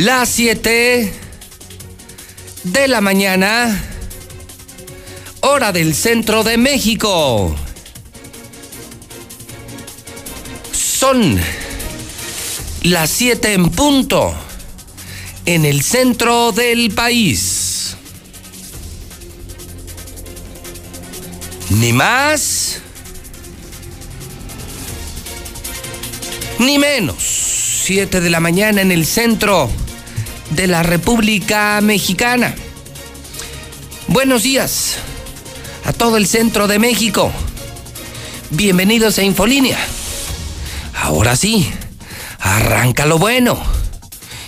Las 7 de la mañana, hora del centro de México. Son las 7 en punto en el centro del país. Ni más ni menos. 7 de la mañana en el centro de la República Mexicana. Buenos días a todo el centro de México. Bienvenidos a Infolínea. Ahora sí, arranca lo bueno.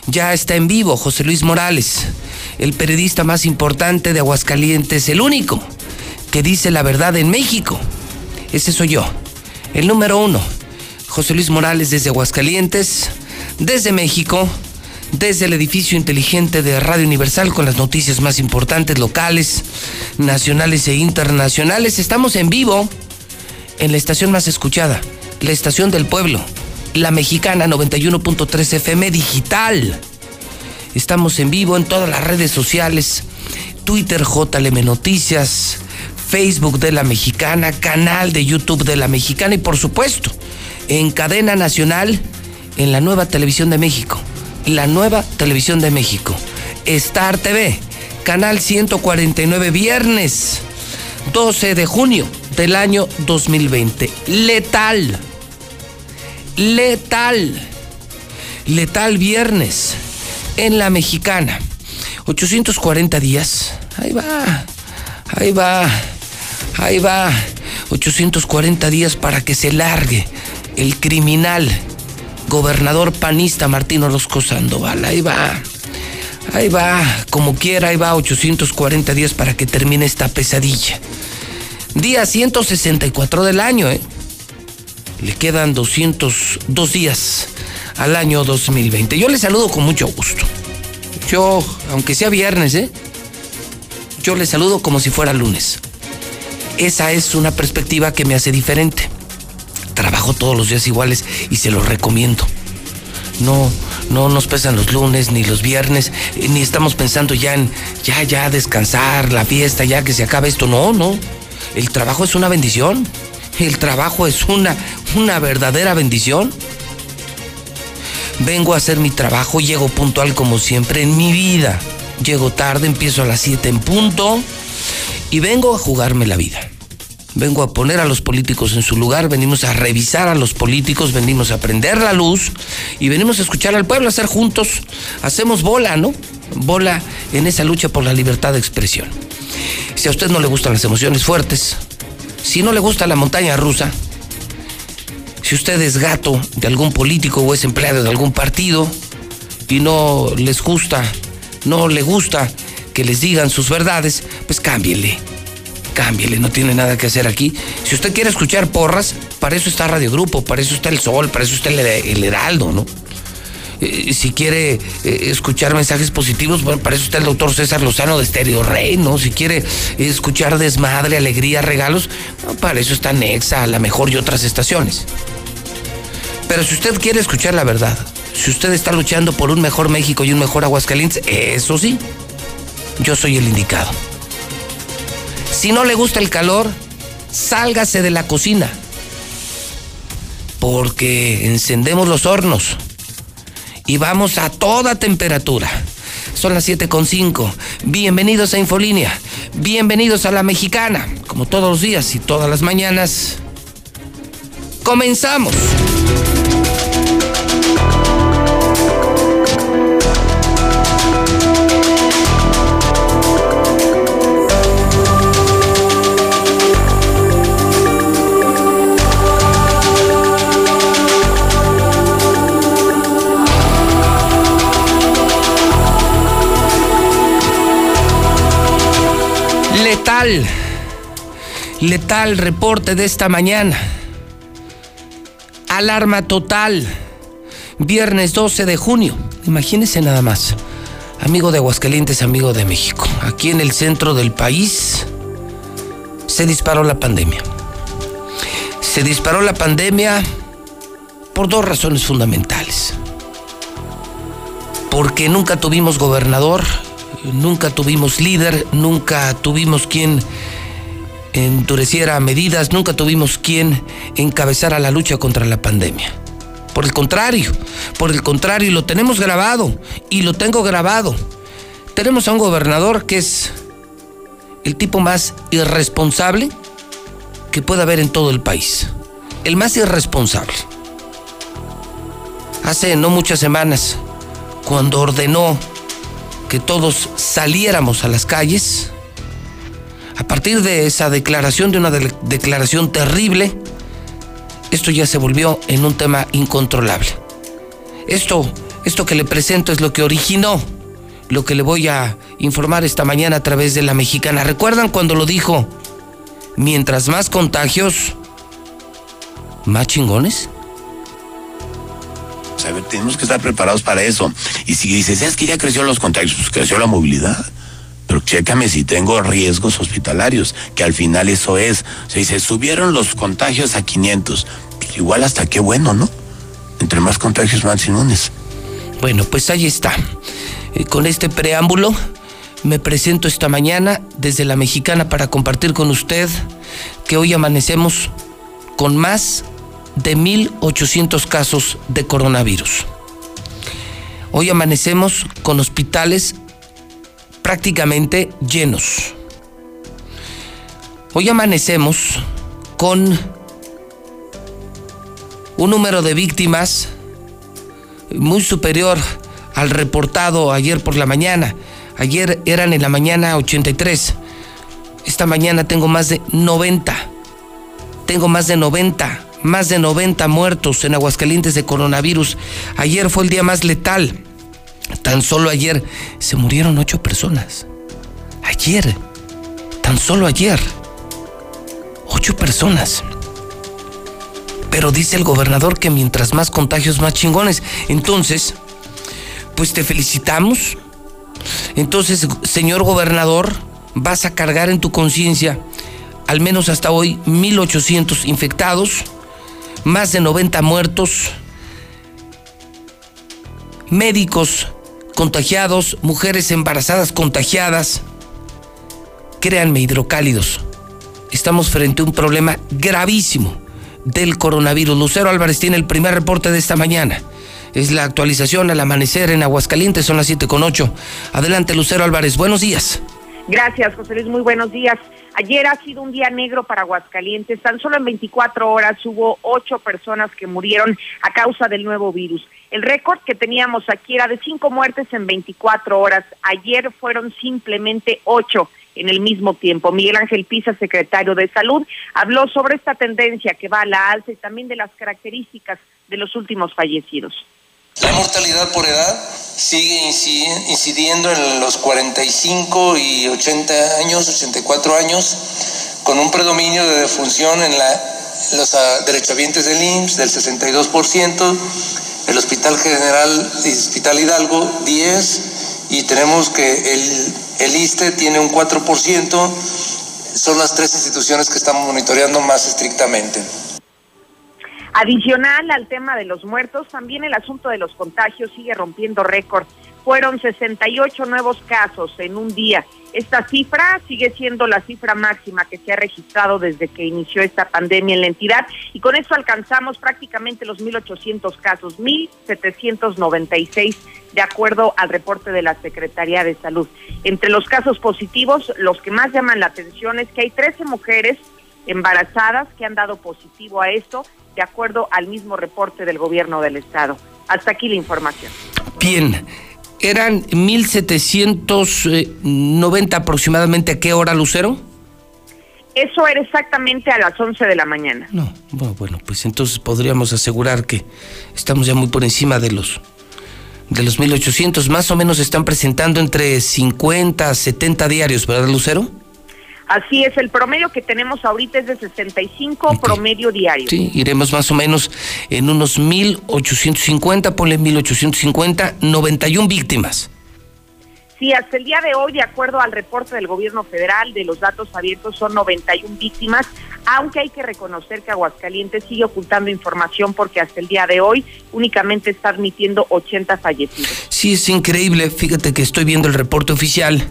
Ya está en vivo José Luis Morales, el periodista más importante de Aguascalientes, el único que dice la verdad en México. Ese soy yo, el número uno. José Luis Morales desde Aguascalientes, desde México, desde el edificio inteligente de Radio Universal con las noticias más importantes locales, nacionales e internacionales. Estamos en vivo en la estación más escuchada, la estación del pueblo, la mexicana 91.3 FM digital. Estamos en vivo en todas las redes sociales, Twitter JLM Noticias, Facebook de la Mexicana, canal de YouTube de la Mexicana y por supuesto en cadena nacional en la nueva televisión de México la nueva televisión de México. Star TV, canal 149, viernes 12 de junio del año 2020. Letal. Letal. Letal viernes en la mexicana. 840 días. Ahí va. Ahí va. Ahí va. 840 días para que se largue el criminal gobernador panista Martín Orozco Sandoval. Ahí va. Ahí va, como quiera, ahí va 840 días para que termine esta pesadilla. Día 164 del año, ¿eh? Le quedan 202 días al año 2020. Yo le saludo con mucho gusto. Yo, aunque sea viernes, ¿eh? Yo le saludo como si fuera lunes. Esa es una perspectiva que me hace diferente trabajo todos los días iguales y se los recomiendo. No, no nos pesan los lunes ni los viernes, eh, ni estamos pensando ya en ya, ya descansar, la fiesta, ya que se acabe esto. No, no. El trabajo es una bendición. El trabajo es una, una verdadera bendición. Vengo a hacer mi trabajo, llego puntual como siempre en mi vida. Llego tarde, empiezo a las 7 en punto y vengo a jugarme la vida vengo a poner a los políticos en su lugar, venimos a revisar a los políticos, venimos a prender la luz y venimos a escuchar al pueblo, a hacer juntos, hacemos bola, ¿no? Bola en esa lucha por la libertad de expresión. Si a usted no le gustan las emociones fuertes, si no le gusta la montaña rusa, si usted es gato de algún político o es empleado de algún partido y no les gusta, no le gusta que les digan sus verdades, pues cámbienle cámbiele, no tiene nada que hacer aquí. Si usted quiere escuchar porras, para eso está Radio Grupo, para eso está El Sol, para eso está El, Heraldo, ¿no? Eh, si quiere eh, escuchar mensajes positivos, bueno, para eso está el doctor César Lozano de Estéreo Rey, ¿no? Si quiere escuchar desmadre, alegría, regalos, para eso está Nexa, la mejor y otras estaciones. Pero si usted quiere escuchar la verdad, si usted está luchando por un mejor México y un mejor Aguascalientes, eso sí, yo soy el indicado. Si no le gusta el calor, sálgase de la cocina. Porque encendemos los hornos y vamos a toda temperatura. Son las 7.5. Bienvenidos a Infolínea. Bienvenidos a la mexicana. Como todos los días y todas las mañanas. Comenzamos. Letal, letal reporte de esta mañana. Alarma total. Viernes 12 de junio. Imagínense nada más. Amigo de Aguascalientes, amigo de México. Aquí en el centro del país se disparó la pandemia. Se disparó la pandemia por dos razones fundamentales. porque nunca tuvimos gobernador, nunca tuvimos líder, nunca tuvimos quien endureciera medidas, nunca tuvimos quien encabezara la lucha contra la pandemia. Por el contrario, por el contrario, lo tenemos grabado, y lo tengo grabado. Tenemos a un gobernador que es el tipo más irresponsable que pueda haber en todo el país. El más irresponsable. Hace no muchas semanas, cuando ordenó que todos saliéramos a las calles, a partir de esa declaración, de una declaración terrible, esto ya se volvió en un tema incontrolable. Esto, esto que le presento es lo que originó lo que le voy a informar esta mañana a través de la mexicana. ¿Recuerdan cuando lo dijo? Mientras más contagios, más chingones. Sea, tenemos que estar preparados para eso. Y si dices, es que ya creció los contagios, pues creció la movilidad. Pero chécame si tengo riesgos hospitalarios, que al final eso es. Se subieron los contagios a 500. Pues igual hasta qué bueno, ¿no? Entre más contagios, más inmunes. Bueno, pues ahí está. Eh, con este preámbulo me presento esta mañana desde la mexicana para compartir con usted que hoy amanecemos con más de 1.800 casos de coronavirus. Hoy amanecemos con hospitales prácticamente llenos. Hoy amanecemos con un número de víctimas muy superior al reportado ayer por la mañana. Ayer eran en la mañana 83. Esta mañana tengo más de 90. Tengo más de 90. Más de 90 muertos en Aguascalientes de coronavirus. Ayer fue el día más letal. Tan solo ayer se murieron ocho personas. Ayer. Tan solo ayer. Ocho personas. Pero dice el gobernador que mientras más contagios, más chingones. Entonces, pues te felicitamos. Entonces, señor gobernador, vas a cargar en tu conciencia al menos hasta hoy 1.800 infectados, más de 90 muertos, médicos contagiados, mujeres embarazadas contagiadas. Créanme, hidrocálidos, estamos frente a un problema gravísimo del coronavirus. Lucero Álvarez tiene el primer reporte de esta mañana. Es la actualización al amanecer en Aguascalientes, son las 7 con 8. Adelante, Lucero Álvarez, buenos días. Gracias, José Luis, muy buenos días. Ayer ha sido un día negro para Aguascalientes. Tan solo en 24 horas hubo ocho personas que murieron a causa del nuevo virus. El récord que teníamos aquí era de cinco muertes en 24 horas. Ayer fueron simplemente ocho en el mismo tiempo. Miguel Ángel Pisa, secretario de Salud, habló sobre esta tendencia que va a la alza y también de las características de los últimos fallecidos. La mortalidad por edad sigue incidiendo en los 45 y 80 años, 84 años, con un predominio de defunción en la, los ah, derechohabientes del IMSS del 62%, el Hospital General Hospital Hidalgo 10% y tenemos que el, el ISTE tiene un 4%, son las tres instituciones que estamos monitoreando más estrictamente. Adicional al tema de los muertos, también el asunto de los contagios sigue rompiendo récord. Fueron 68 nuevos casos en un día. Esta cifra sigue siendo la cifra máxima que se ha registrado desde que inició esta pandemia en la entidad y con eso alcanzamos prácticamente los 1.800 casos, 1.796 de acuerdo al reporte de la Secretaría de Salud. Entre los casos positivos, los que más llaman la atención es que hay 13 mujeres embarazadas que han dado positivo a esto de acuerdo al mismo reporte del gobierno del estado. Hasta aquí la información. Bien, eran 1790 aproximadamente. ¿A qué hora, Lucero? Eso era exactamente a las 11 de la mañana. No, bueno, pues entonces podríamos asegurar que estamos ya muy por encima de los de los 1800, más o menos están presentando entre 50 70 diarios, ¿verdad, Lucero? Así es, el promedio que tenemos ahorita es de 65 promedio diario. Sí, iremos más o menos en unos 1.850, ponle 1.850, 91 víctimas. Sí, hasta el día de hoy, de acuerdo al reporte del gobierno federal de los datos abiertos, son 91 víctimas, aunque hay que reconocer que Aguascalientes sigue ocultando información porque hasta el día de hoy únicamente está admitiendo 80 fallecidos. Sí, es increíble. Fíjate que estoy viendo el reporte oficial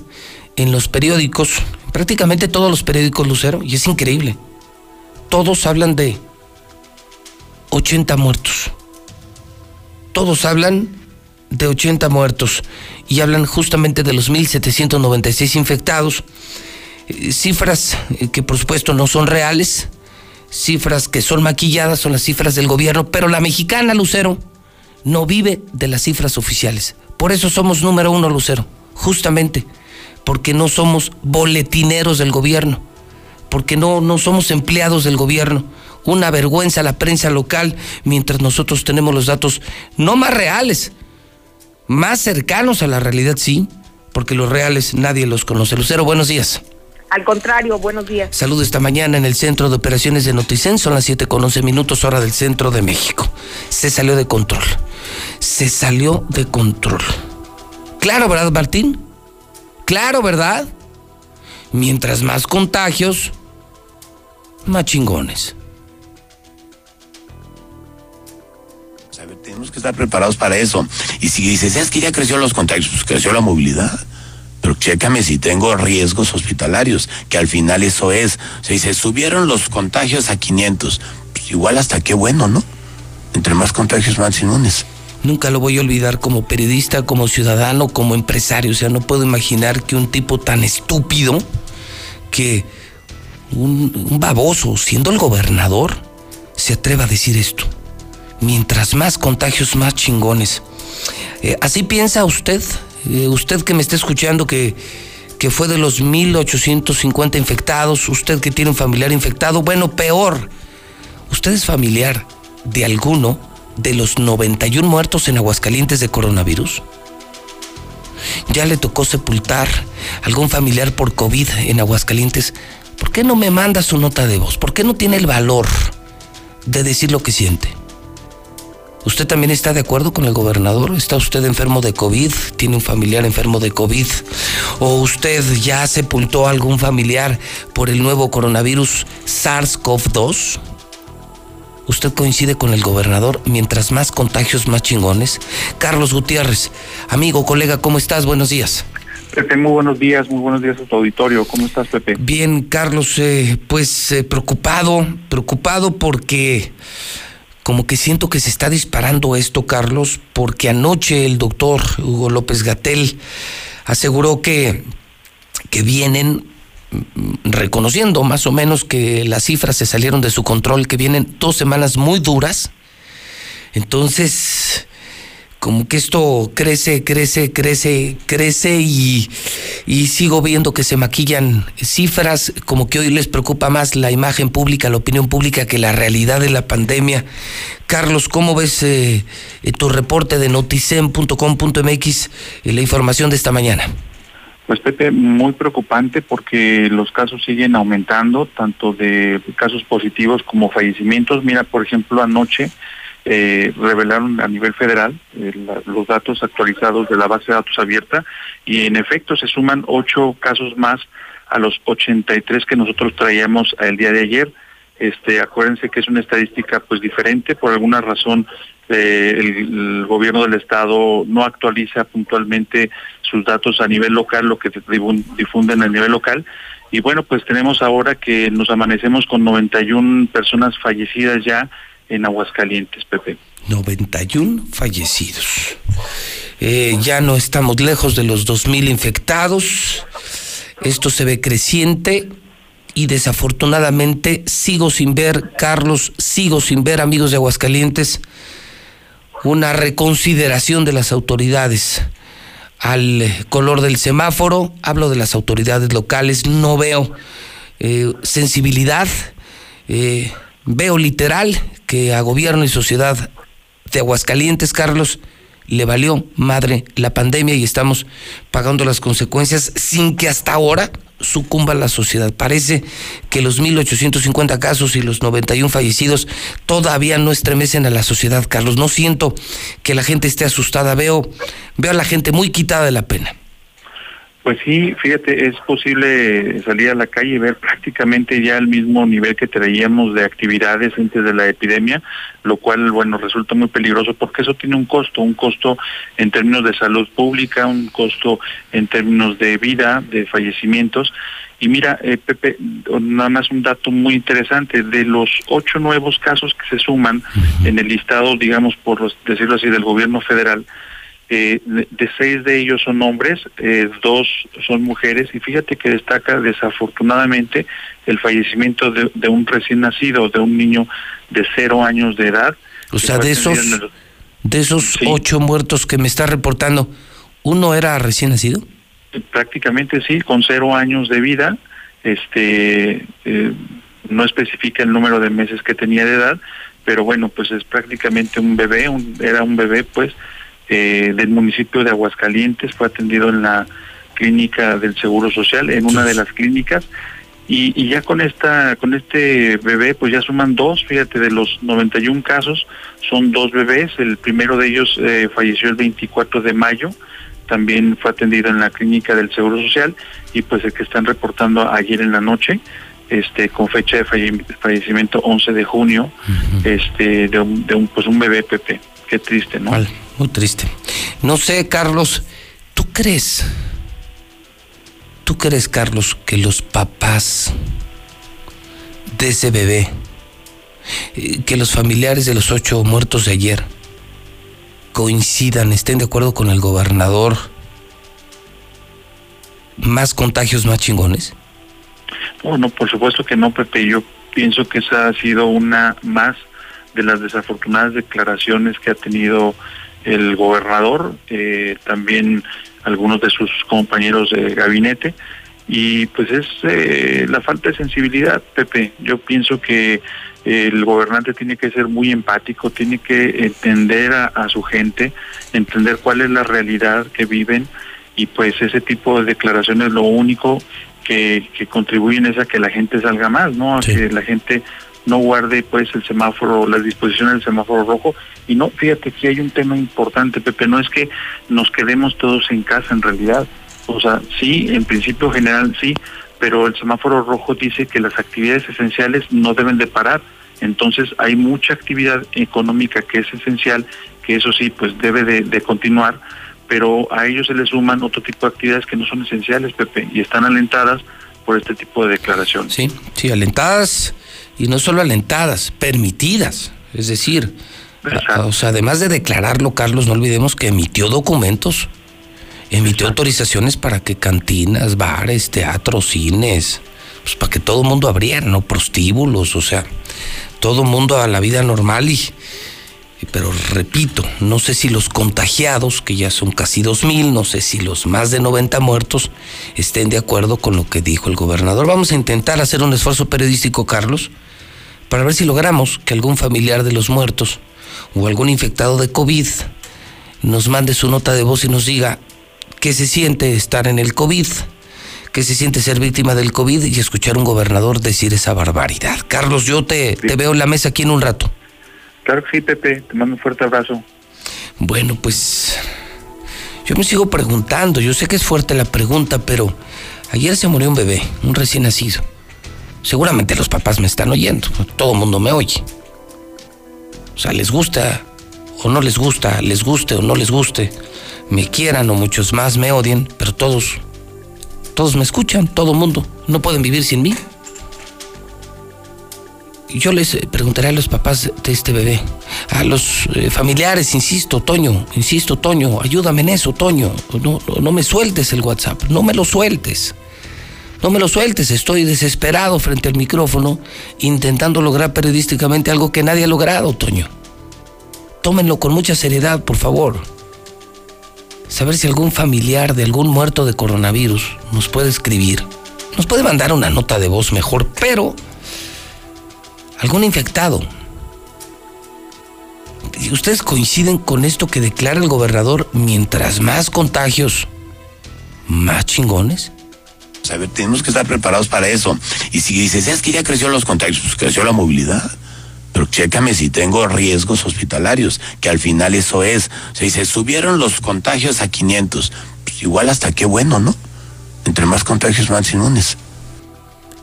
en los periódicos, prácticamente todos los periódicos Lucero, y es increíble. Todos hablan de 80 muertos. Todos hablan de 80 muertos y hablan justamente de los 1.796 infectados. Eh, cifras eh, que por supuesto no son reales, cifras que son maquilladas, son las cifras del gobierno, pero la mexicana, Lucero, no vive de las cifras oficiales. Por eso somos número uno, Lucero, justamente, porque no somos boletineros del gobierno, porque no, no somos empleados del gobierno. Una vergüenza la prensa local, mientras nosotros tenemos los datos no más reales, más cercanos a la realidad, sí, porque los reales nadie los conoce. Lucero, buenos días. Al contrario, buenos días. Saludo esta mañana en el Centro de Operaciones de Noticen, son las 7 con 11 minutos hora del centro de México. Se salió de control. Se salió de control. Claro, ¿verdad, Martín? Claro, ¿verdad? Mientras más contagios, más chingones. tenemos que estar preparados para eso. Y si dices, es que ya creció los contagios, pues creció la movilidad. Pero chécame si tengo riesgos hospitalarios, que al final eso es. O sea, se subieron los contagios a 500. Pues igual hasta qué bueno, ¿no? Entre más contagios, más inmunes. Nunca lo voy a olvidar como periodista, como ciudadano, como empresario. O sea, no puedo imaginar que un tipo tan estúpido, que un, baboso, siendo el gobernador, se atreva a decir esto mientras más contagios, más chingones. Eh, ¿Así piensa usted? Eh, usted que me está escuchando que, que fue de los 1850 infectados, usted que tiene un familiar infectado, bueno, peor, usted es familiar de alguno de los 91 muertos en Aguascalientes de coronavirus. Ya le tocó sepultar algún familiar por COVID en Aguascalientes. ¿Por qué no me manda su nota de voz? ¿Por qué no tiene el valor de decir lo que siente? ¿Usted también está de acuerdo con el gobernador? ¿Está usted enfermo de COVID? ¿Tiene un familiar enfermo de COVID? ¿O usted ya sepultó a algún familiar por el nuevo coronavirus SARS-CoV-2? ¿Usted coincide con el gobernador? Mientras más contagios, más chingones. Carlos Gutiérrez, amigo, colega, ¿cómo estás? Buenos días. Pepe, muy buenos días, muy buenos días a tu auditorio. ¿Cómo estás, Pepe? Bien, Carlos, eh, pues eh, preocupado, preocupado porque como que siento que se está disparando esto, Carlos, porque anoche el doctor Hugo López Gatel aseguró que, que vienen reconociendo más o menos que las cifras se salieron de su control, que vienen dos semanas muy duras. Entonces, como que esto crece, crece, crece, crece y, y, sigo viendo que se maquillan cifras, como que hoy les preocupa más la imagen pública, la opinión pública que la realidad de la pandemia. Carlos, ¿cómo ves eh, eh, tu reporte de noticen.com.mx, la información de esta mañana? Pues Pepe, muy preocupante porque los casos siguen aumentando, tanto de casos positivos como fallecimientos. Mira, por ejemplo, anoche eh, revelaron a nivel federal eh, los datos actualizados de la base de datos abierta y en efecto se suman ocho casos más a los 83 que nosotros traíamos el día de ayer. Este, acuérdense que es una estadística pues diferente, por alguna razón eh, el, gobierno del estado no actualiza puntualmente sus datos a nivel local, lo que difunden a nivel local. Y bueno, pues tenemos ahora que nos amanecemos con 91 personas fallecidas ya en Aguascalientes, Pepe. 91 fallecidos. Eh, ya no estamos lejos de los 2.000 infectados. Esto se ve creciente y desafortunadamente sigo sin ver, Carlos, sigo sin ver, amigos de Aguascalientes, una reconsideración de las autoridades al color del semáforo. Hablo de las autoridades locales, no veo eh, sensibilidad. Eh, Veo literal que a gobierno y sociedad de Aguascalientes, Carlos, le valió madre la pandemia y estamos pagando las consecuencias sin que hasta ahora sucumba la sociedad. Parece que los 1.850 casos y los 91 fallecidos todavía no estremecen a la sociedad, Carlos. No siento que la gente esté asustada, veo, veo a la gente muy quitada de la pena. Pues sí, fíjate, es posible salir a la calle y ver prácticamente ya el mismo nivel que traíamos de actividades antes de la epidemia, lo cual, bueno, resulta muy peligroso porque eso tiene un costo, un costo en términos de salud pública, un costo en términos de vida, de fallecimientos. Y mira, eh, Pepe, nada más un dato muy interesante, de los ocho nuevos casos que se suman en el listado, digamos, por decirlo así, del gobierno federal, eh, de, seis de ellos son hombres, eh, dos son mujeres, y fíjate que destaca desafortunadamente el fallecimiento de, un recién nacido, de un niño de cero años de edad. O sea, de esos, de esos ocho muertos que me está reportando, ¿uno era recién nacido? Prácticamente sí, con cero años de vida, este eh, no especifica el número de meses que tenía de edad, pero bueno, pues es prácticamente un bebé, un, era un bebé pues eh, del municipio de Aguascalientes, fue atendido en la clínica del Seguro Social, en una de las clínicas, y, ya con esta con este bebé pues ya suman dos, fíjate, de los 91 casos son dos bebés, el primero de ellos eh, falleció el 24 de mayo, también fue atendido en la clínica del Seguro Social y pues el que están reportando ayer en la noche este con fecha de fallecimiento 11 de junio este de un, de un pues un bebé Pepe qué triste no muy triste. No sé, Carlos, ¿tú crees? ¿Tú crees, Carlos, que los papás de ese bebé, eh, que los familiares de los ocho muertos de ayer coincidan, estén de acuerdo con el gobernador? ¿Más contagios, más chingones? Bueno, por supuesto que no, Pepe. Yo pienso que esa ha sido una más de las desafortunadas declaraciones que ha tenido el gobernador, eh, también algunos de sus compañeros de gabinete, y pues es eh, la falta de sensibilidad, Pepe. Yo pienso que el gobernante tiene que ser muy empático, tiene que entender a, su gente, entender cuál es la realidad que viven, y pues ese tipo de declaraciones lo único que, que contribuyen es a que la gente salga más, ¿no? A que la gente no guarde pues el semáforo, las disposiciones del semáforo rojo. Y no, fíjate que hay un tema importante, Pepe, no es que nos quedemos todos en casa en realidad. O sea, sí, en principio general sí, pero el semáforo rojo dice que las actividades esenciales no deben de parar. Entonces hay mucha actividad económica que es esencial, que eso sí, pues debe de, de continuar, pero a ellos se les suman otro tipo de actividades que no son esenciales, Pepe, y están alentadas por este tipo de declaraciones. Sí, sí, alentadas y no solo alentadas, permitidas. Es decir, o sea, además de declararlo, Carlos, no olvidemos que emitió documentos, emitió autorizaciones para que cantinas, bares, teatros, cines, pues para que todo el mundo abriera, no prostíbulos, o sea, todo el mundo a la vida normal y, pero repito, no sé si los contagiados, que ya son casi dos mil, no sé si los más de 90 muertos estén de acuerdo con lo que dijo el gobernador. Vamos a intentar hacer un esfuerzo periodístico, Carlos, para ver si logramos que algún familiar de los muertos o algún infectado de COVID nos mande su nota de voz y nos diga qué se siente estar en el COVID, qué se siente ser víctima del COVID y escuchar a un gobernador decir esa barbaridad. Carlos, yo te, te veo en la mesa aquí en un rato. Claro que sí, Pepe, te mando un fuerte abrazo. Bueno, pues yo me sigo preguntando, yo sé que es fuerte la pregunta, pero ayer se murió un bebé, un recién nacido. Seguramente los papás me están oyendo, todo el mundo me oye. O sea, les gusta o no les gusta, les guste o no les guste, me quieran o muchos más me odien, pero todos, todos me escuchan, todo el mundo, no pueden vivir sin mí. Yo les preguntaré a los papás de este bebé, a los eh, familiares, insisto, Toño, insisto, Toño, ayúdame en eso, Toño, no, no me sueltes el WhatsApp, no me lo sueltes. No me lo sueltes, estoy desesperado frente al micrófono intentando lograr periodísticamente algo que nadie ha logrado, Toño. Tómenlo con mucha seriedad, por favor. Saber si algún familiar de algún muerto de coronavirus nos puede escribir. Nos puede mandar una nota de voz mejor, pero algún infectado. ¿Y ustedes coinciden con esto que declara el gobernador mientras más contagios, más chingones? A ver, tenemos que estar preparados para eso. Y si dices, es que ya creció los contagios, pues creció la movilidad. Pero chécame si tengo riesgos hospitalarios, que al final eso es. O sea, se subieron los contagios a 500. Pues igual hasta qué bueno, ¿no? Entre más contagios, más chingones.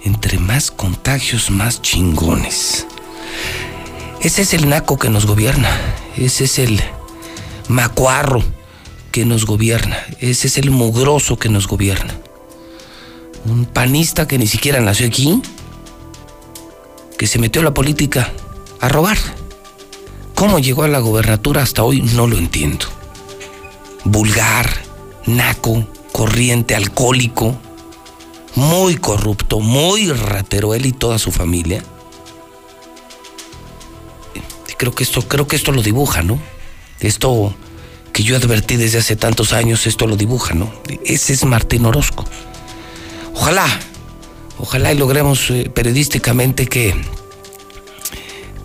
Entre más contagios, más chingones. Ese es el naco que nos gobierna. Ese es el macuarro que nos gobierna. Ese es el mugroso que nos gobierna. Un panista que ni siquiera nació aquí, que se metió a la política a robar. ¿Cómo llegó a la gobernatura hasta hoy? No lo entiendo. Vulgar, naco, corriente, alcohólico, muy corrupto, muy ratero él y toda su familia creo que esto, creo que esto lo dibuja, ¿no? Esto que yo advertí desde hace tantos años, esto lo dibuja, ¿no? Ese es Martín Orozco. Ojalá, ojalá y logremos eh, periodísticamente que,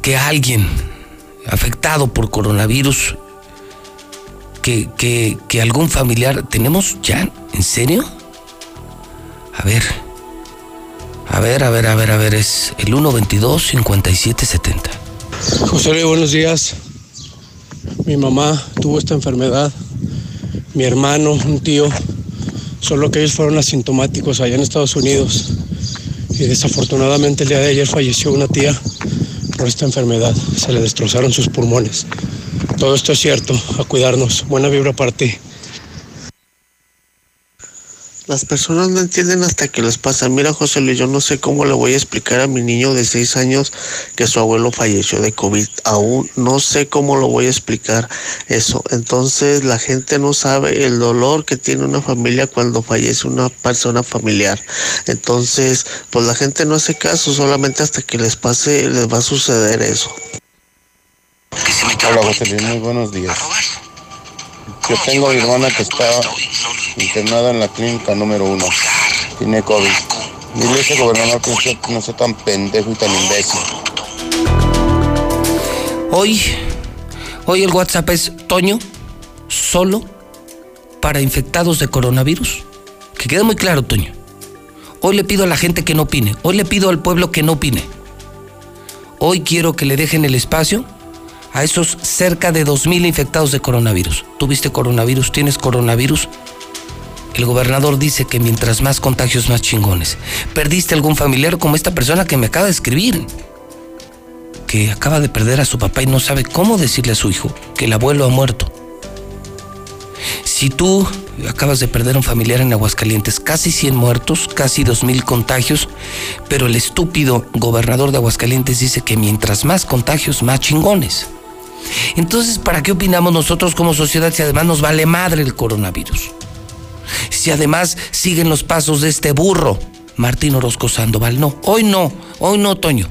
que alguien afectado por coronavirus, que, que, que algún familiar, ¿tenemos ya? ¿En serio? A ver, a ver, a ver, a ver, a ver, es el 122 5770. José Luis, buenos días. Mi mamá tuvo esta enfermedad, mi hermano, un tío, solo que ellos fueron asintomáticos allá en Estados Unidos. Y desafortunadamente el día de ayer falleció una tía por esta enfermedad. Se le destrozaron sus pulmones. Todo esto es cierto, a cuidarnos. Buena vibra para ti. Las personas no entienden hasta que les pasa. Mira, José Luis, yo no sé cómo le voy a explicar a mi niño de seis años que su abuelo falleció de COVID. Aún no sé cómo lo voy a explicar eso. Entonces, la gente no sabe el dolor que tiene una familia cuando fallece una persona familiar. Entonces, pues la gente no hace caso, solamente hasta que les pase les va a suceder eso. Hola, José Luis, muy buenos días. Yo tengo a mi hermana que está internada en la clínica número uno. Tiene COVID. Dile gobernador no sea tan pendejo y tan imbécil. Hoy, hoy el WhatsApp es Toño, solo para infectados de coronavirus. Que quede muy claro, Toño. Hoy le pido a la gente que no opine. Hoy le pido al pueblo que no opine. Hoy quiero que le dejen el espacio a esos cerca de 2.000 infectados de coronavirus. ¿Tuviste coronavirus? ¿Tienes coronavirus? El gobernador dice que mientras más contagios, más chingones. ¿Perdiste algún familiar como esta persona que me acaba de escribir? Que acaba de perder a su papá y no sabe cómo decirle a su hijo que el abuelo ha muerto. Si tú acabas de perder a un familiar en Aguascalientes, casi 100 muertos, casi 2.000 contagios, pero el estúpido gobernador de Aguascalientes dice que mientras más contagios, más chingones. Entonces, ¿para qué opinamos nosotros como sociedad si además nos vale madre el coronavirus? Si además siguen los pasos de este burro, Martín Orozco Sandoval. No, hoy no, hoy no, Toño.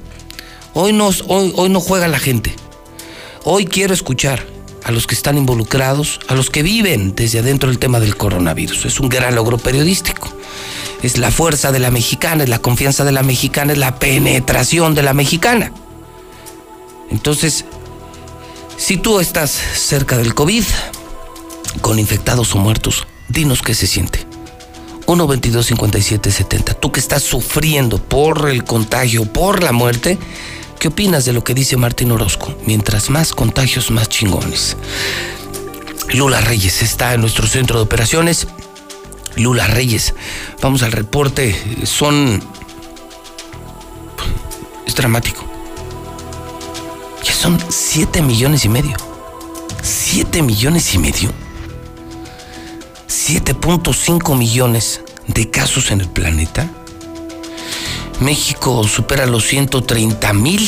Hoy no, hoy, hoy no juega la gente. Hoy quiero escuchar a los que están involucrados, a los que viven desde adentro del tema del coronavirus. Es un gran logro periodístico. Es la fuerza de la mexicana, es la confianza de la mexicana, es la penetración de la mexicana. Entonces, si tú estás cerca del COVID, con infectados o muertos, dinos qué se siente. 1 22 57 70. Tú que estás sufriendo por el contagio, por la muerte, ¿qué opinas de lo que dice Martín Orozco? Mientras más contagios, más chingones. Lula Reyes está en nuestro centro de operaciones. Lula Reyes, vamos al reporte. Son. Es dramático. Ya son 7 millones y medio. 7 millones y medio 7.5 millones de casos en el planeta. México supera los 130 mil.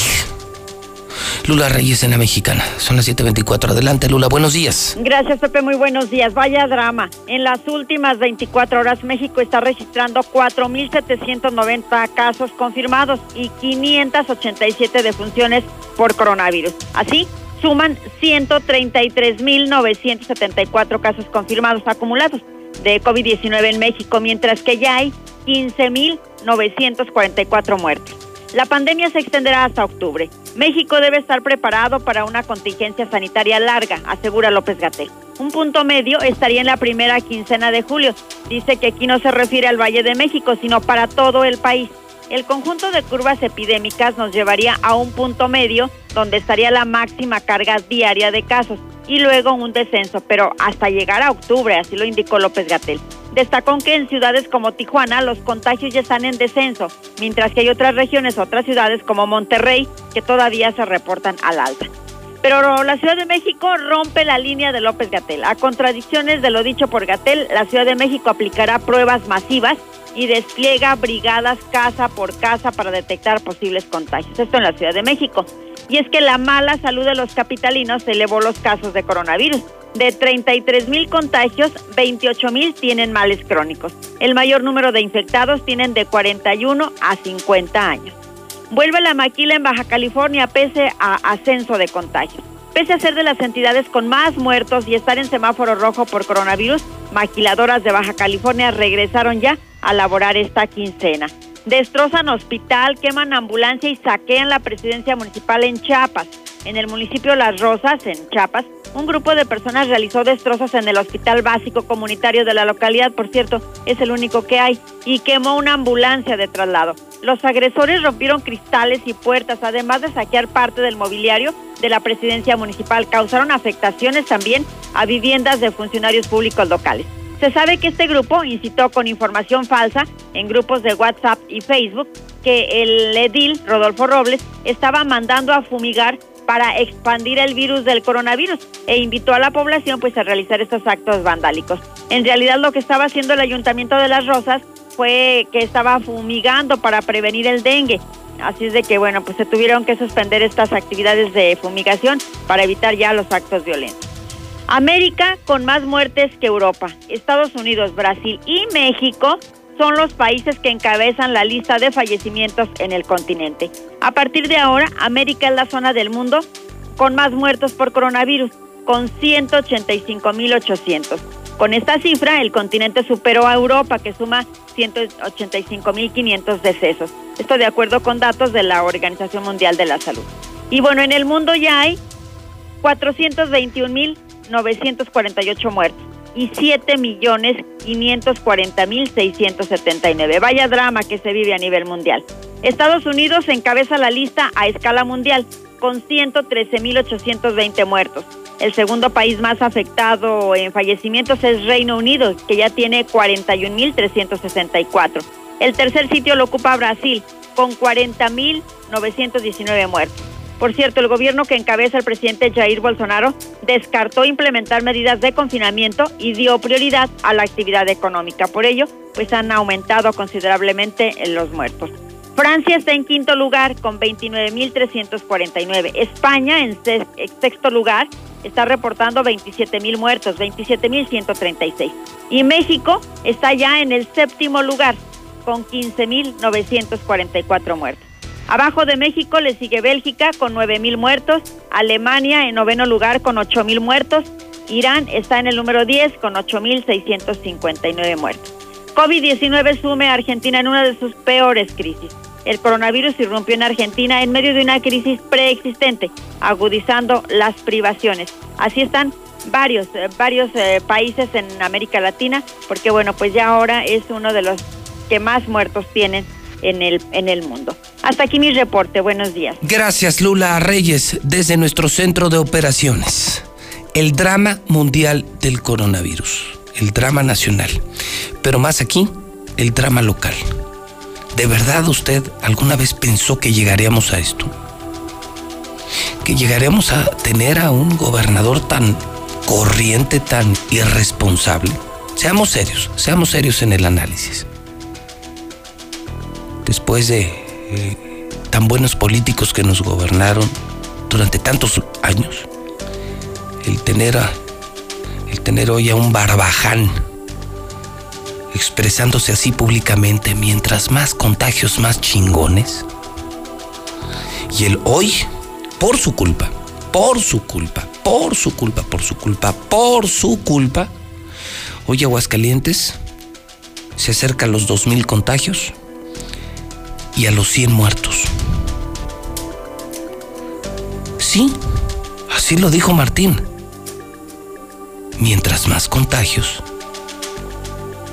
Lula Reyes en la mexicana. Son las 7.24. Adelante, Lula. Buenos días. Gracias, Pepe. Muy buenos días. Vaya drama. En las últimas 24 horas, México está registrando 4.790 casos confirmados y 587 defunciones por coronavirus. Así, suman 133.974 casos confirmados acumulados de COVID-19 en México, mientras que ya hay 15.944 muertos. La pandemia se extenderá hasta octubre. México debe estar preparado para una contingencia sanitaria larga, asegura López Gatel. Un punto medio estaría en la primera quincena de julio. Dice que aquí no se refiere al Valle de México, sino para todo el país. El conjunto de curvas epidémicas nos llevaría a un punto medio donde estaría la máxima carga diaria de casos. y luego un descenso, pero hasta llegar a octubre, así lo indicó López Gatel. Destacó que en ciudades como Tijuana los contagios ya están en descenso, mientras que hay otras regiones, otras ciudades como Monterrey, que todavía se reportan al alta. Pero la Ciudad de México rompe la línea de López Gatel. A contradicciones de lo dicho por Gatel, la Ciudad de México aplicará pruebas masivas y despliega brigadas casa por casa para detectar posibles contagios. Esto en la Ciudad de México. Y es que la mala salud de los capitalinos elevó los casos de coronavirus. De 33 mil contagios, 28 mil tienen males crónicos. El mayor número de infectados tienen de 41 a 50 años. Vuelve la maquila en Baja California pese a ascenso de contagios. Pese a ser de las entidades con más muertos y estar en semáforo rojo por coronavirus, maquiladoras de Baja California regresaron ya a laborar esta quincena. Destrozan hospital, queman ambulancia y saquean la presidencia municipal en Chiapas. En el municipio Las Rosas, en Chiapas, un grupo de personas realizó destrozos en el hospital básico comunitario de la localidad, por cierto, es el único que hay, y quemó una ambulancia de traslado. Los agresores rompieron cristales y puertas, además de saquear parte del mobiliario de la presidencia municipal. Causaron afectaciones también a viviendas de funcionarios públicos locales. Se sabe que este grupo incitó con información falsa en grupos de WhatsApp y Facebook que el edil Rodolfo Robles estaba mandando a fumigar para expandir el virus del coronavirus e invitó a la población pues a realizar estos actos vandálicos. En realidad lo que estaba haciendo el Ayuntamiento de Las Rosas fue que estaba fumigando para prevenir el dengue. Así es de que bueno, pues se tuvieron que suspender estas actividades de fumigación para evitar ya los actos violentos. América con más muertes que Europa. Estados Unidos, Brasil y México son los países que encabezan la lista de fallecimientos en el continente. A partir de ahora, América es la zona del mundo con más muertos por coronavirus, con 185.800. Con esta cifra, el continente superó a Europa, que suma 185.500 decesos. Esto de acuerdo con datos de la Organización Mundial de la Salud. Y bueno, en el mundo ya hay 421.948 muertos y 7 millones 540 mil 679. Vaya drama que se vive a nivel mundial. Estados Unidos encabeza la lista a escala mundial con 113 mil 820 muertos. El segundo país más afectado en fallecimientos es Reino Unido, que ya tiene 41 mil 364. El tercer sitio lo ocupa Brasil, con 40 mil 919 muertos. Por cierto, el gobierno que encabeza el presidente Jair Bolsonaro descartó implementar medidas de confinamiento y dio prioridad a la actividad económica. Por ello, pues han aumentado considerablemente los muertos. Francia está en quinto lugar con 29.349. España en sexto lugar está reportando 27.000 muertos, 27.136. Y México está ya en el séptimo lugar con 15.944 muertos. Abajo de México le sigue Bélgica con 9 mil muertos, Alemania en noveno lugar con 8 mil muertos, Irán está en el número 10 con 8 mil 659 muertos. COVID-19 sume a Argentina en una de sus peores crisis. El coronavirus irrumpió en Argentina en medio de una crisis preexistente, agudizando las privaciones. Así están varios, eh, varios eh, países en América Latina, porque bueno, pues ya ahora es uno de los que más muertos tienen en el, en el mundo. Hasta aquí mi reporte. Buenos días. Gracias, Lula Reyes, desde nuestro centro de operaciones. El drama mundial del coronavirus, el drama nacional, pero más aquí, el drama local. ¿De verdad usted alguna vez pensó que llegaríamos a esto? ¿Que llegaríamos a tener a un gobernador tan corriente, tan irresponsable? Seamos serios, seamos serios en el análisis después de eh, tan buenos políticos que nos gobernaron durante tantos años, el tener, a, el tener hoy a un barbaján expresándose así públicamente, mientras más contagios, más chingones, y el hoy, por su culpa, por su culpa, por su culpa, por su culpa, por su culpa, hoy Aguascalientes se acerca a los 2.000 contagios y a los 100 muertos. Sí, así lo dijo Martín. Mientras más contagios,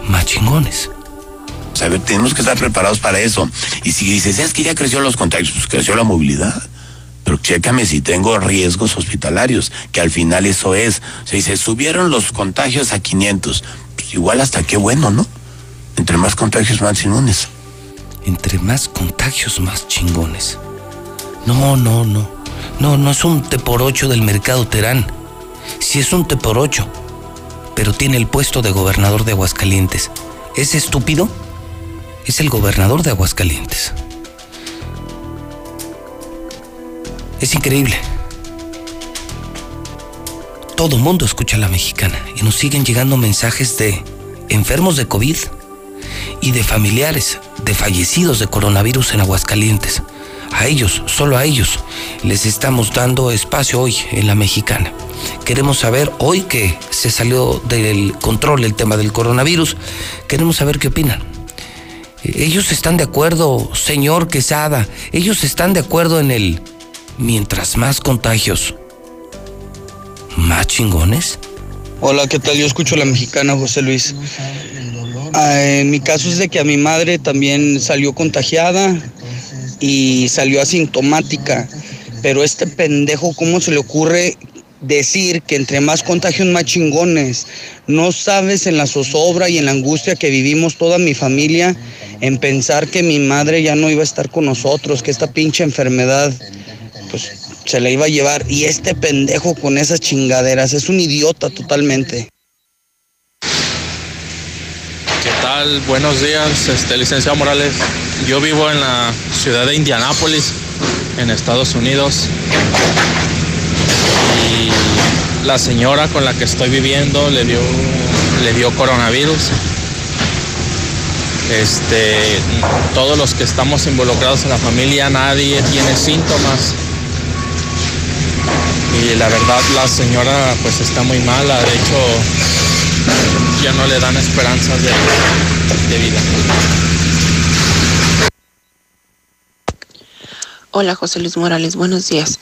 más chingones. A ver, tenemos que estar preparados para eso. Y si dices, es que ya creció los contagios, pues creció la movilidad pero chécame si tengo riesgos hospitalarios, que al final eso es. Se dice, subieron los contagios a 500. Pues igual hasta qué bueno, ¿no? Entre más contagios, más chingones. Entre más contagios, más chingones. No, no, no. No, no es un te por ocho del mercado Terán. Si es un te por ocho, pero tiene el puesto de gobernador de Aguascalientes. ¿Es estúpido? Es el gobernador de Aguascalientes. Es increíble. Todo mundo escucha a la mexicana y nos siguen llegando mensajes de enfermos de COVID y de familiares de fallecidos de coronavirus en Aguascalientes. A ellos, solo a ellos, les estamos dando espacio hoy en la mexicana. Queremos saber, hoy que se salió del control el tema del coronavirus, queremos saber qué opinan. Ellos están de acuerdo, señor Quesada, ellos están de acuerdo en el mientras más contagios, más chingones. Hola, ¿qué tal? Yo escucho a la mexicana, José Luis. Ah, en mi caso es de que a mi madre también salió contagiada y salió asintomática. Pero este pendejo, ¿cómo se le ocurre decir que entre más contagios más chingones? No sabes en la zozobra y en la angustia que vivimos toda mi familia en pensar que mi madre ya no iba a estar con nosotros, que esta pinche enfermedad pues se la iba a llevar. Y este pendejo con esas chingaderas es un idiota totalmente. ¿Qué Buenos días, este licenciado Morales. Yo vivo en la ciudad de Indianápolis, en Estados Unidos. Y la señora con la que estoy viviendo le dio, le dio coronavirus. Este, todos los que estamos involucrados en la familia, nadie tiene síntomas. Y la verdad la señora pues está muy mala, de hecho ya no le dan esperanzas de, de vida. Hola José Luis Morales, buenos días.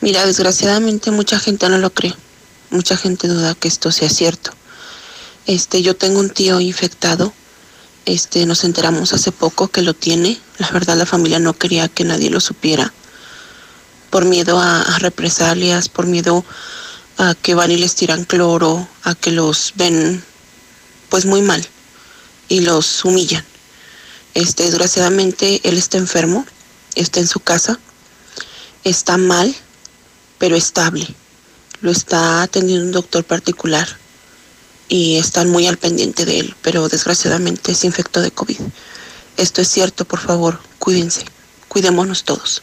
Mira, desgraciadamente mucha gente no lo cree. Mucha gente duda que esto sea cierto. Este, yo tengo un tío infectado. Este, nos enteramos hace poco que lo tiene. La verdad la familia no quería que nadie lo supiera. Por miedo a, a represalias, por miedo a que van y les tiran cloro, a que los ven pues muy mal y los humillan. Este, desgraciadamente él está enfermo está en su casa, está mal, pero estable. Lo está atendiendo un doctor particular y están muy al pendiente de él, pero desgraciadamente se infectó de COVID. Esto es cierto, por favor, cuídense, cuidémonos todos.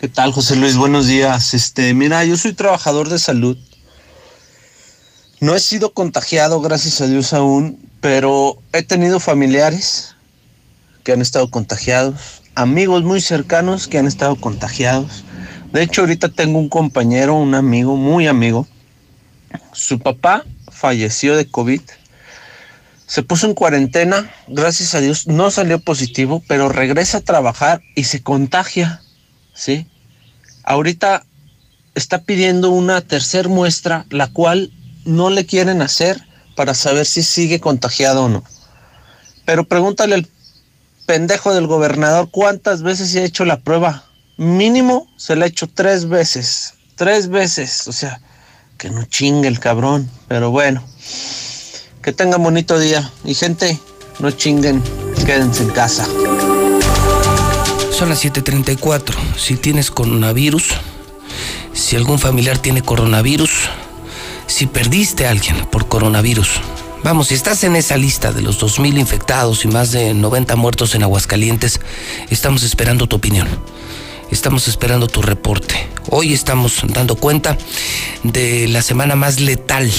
¿Qué tal, José Luis? Buenos días. Este, mira, yo soy trabajador de salud. No he sido contagiado, gracias a Dios aún, pero he tenido familiares que han estado contagiados, amigos muy cercanos que han estado contagiados. De hecho, ahorita tengo un compañero, un amigo, muy amigo. Su papá falleció de COVID. Se puso en cuarentena, gracias a Dios, no salió positivo, pero regresa a trabajar y se contagia, ¿sí? Ahorita está pidiendo una tercer muestra, la cual no le quieren hacer para saber si sigue contagiado o no. Pero pregúntale al pendejo del gobernador, ¿cuántas veces se ha hecho la prueba? Mínimo se la ha hecho tres veces. Tres veces. O sea, que no chingue el cabrón. Pero bueno, que tengan bonito día. Y gente, no chinguen, quédense en casa. Son las 7:34. Si tienes coronavirus, si algún familiar tiene coronavirus, si perdiste a alguien por coronavirus, Vamos, si estás en esa lista de los 2.000 infectados y más de 90 muertos en Aguascalientes, estamos esperando tu opinión. Estamos esperando tu reporte. Hoy estamos dando cuenta de la semana más letal,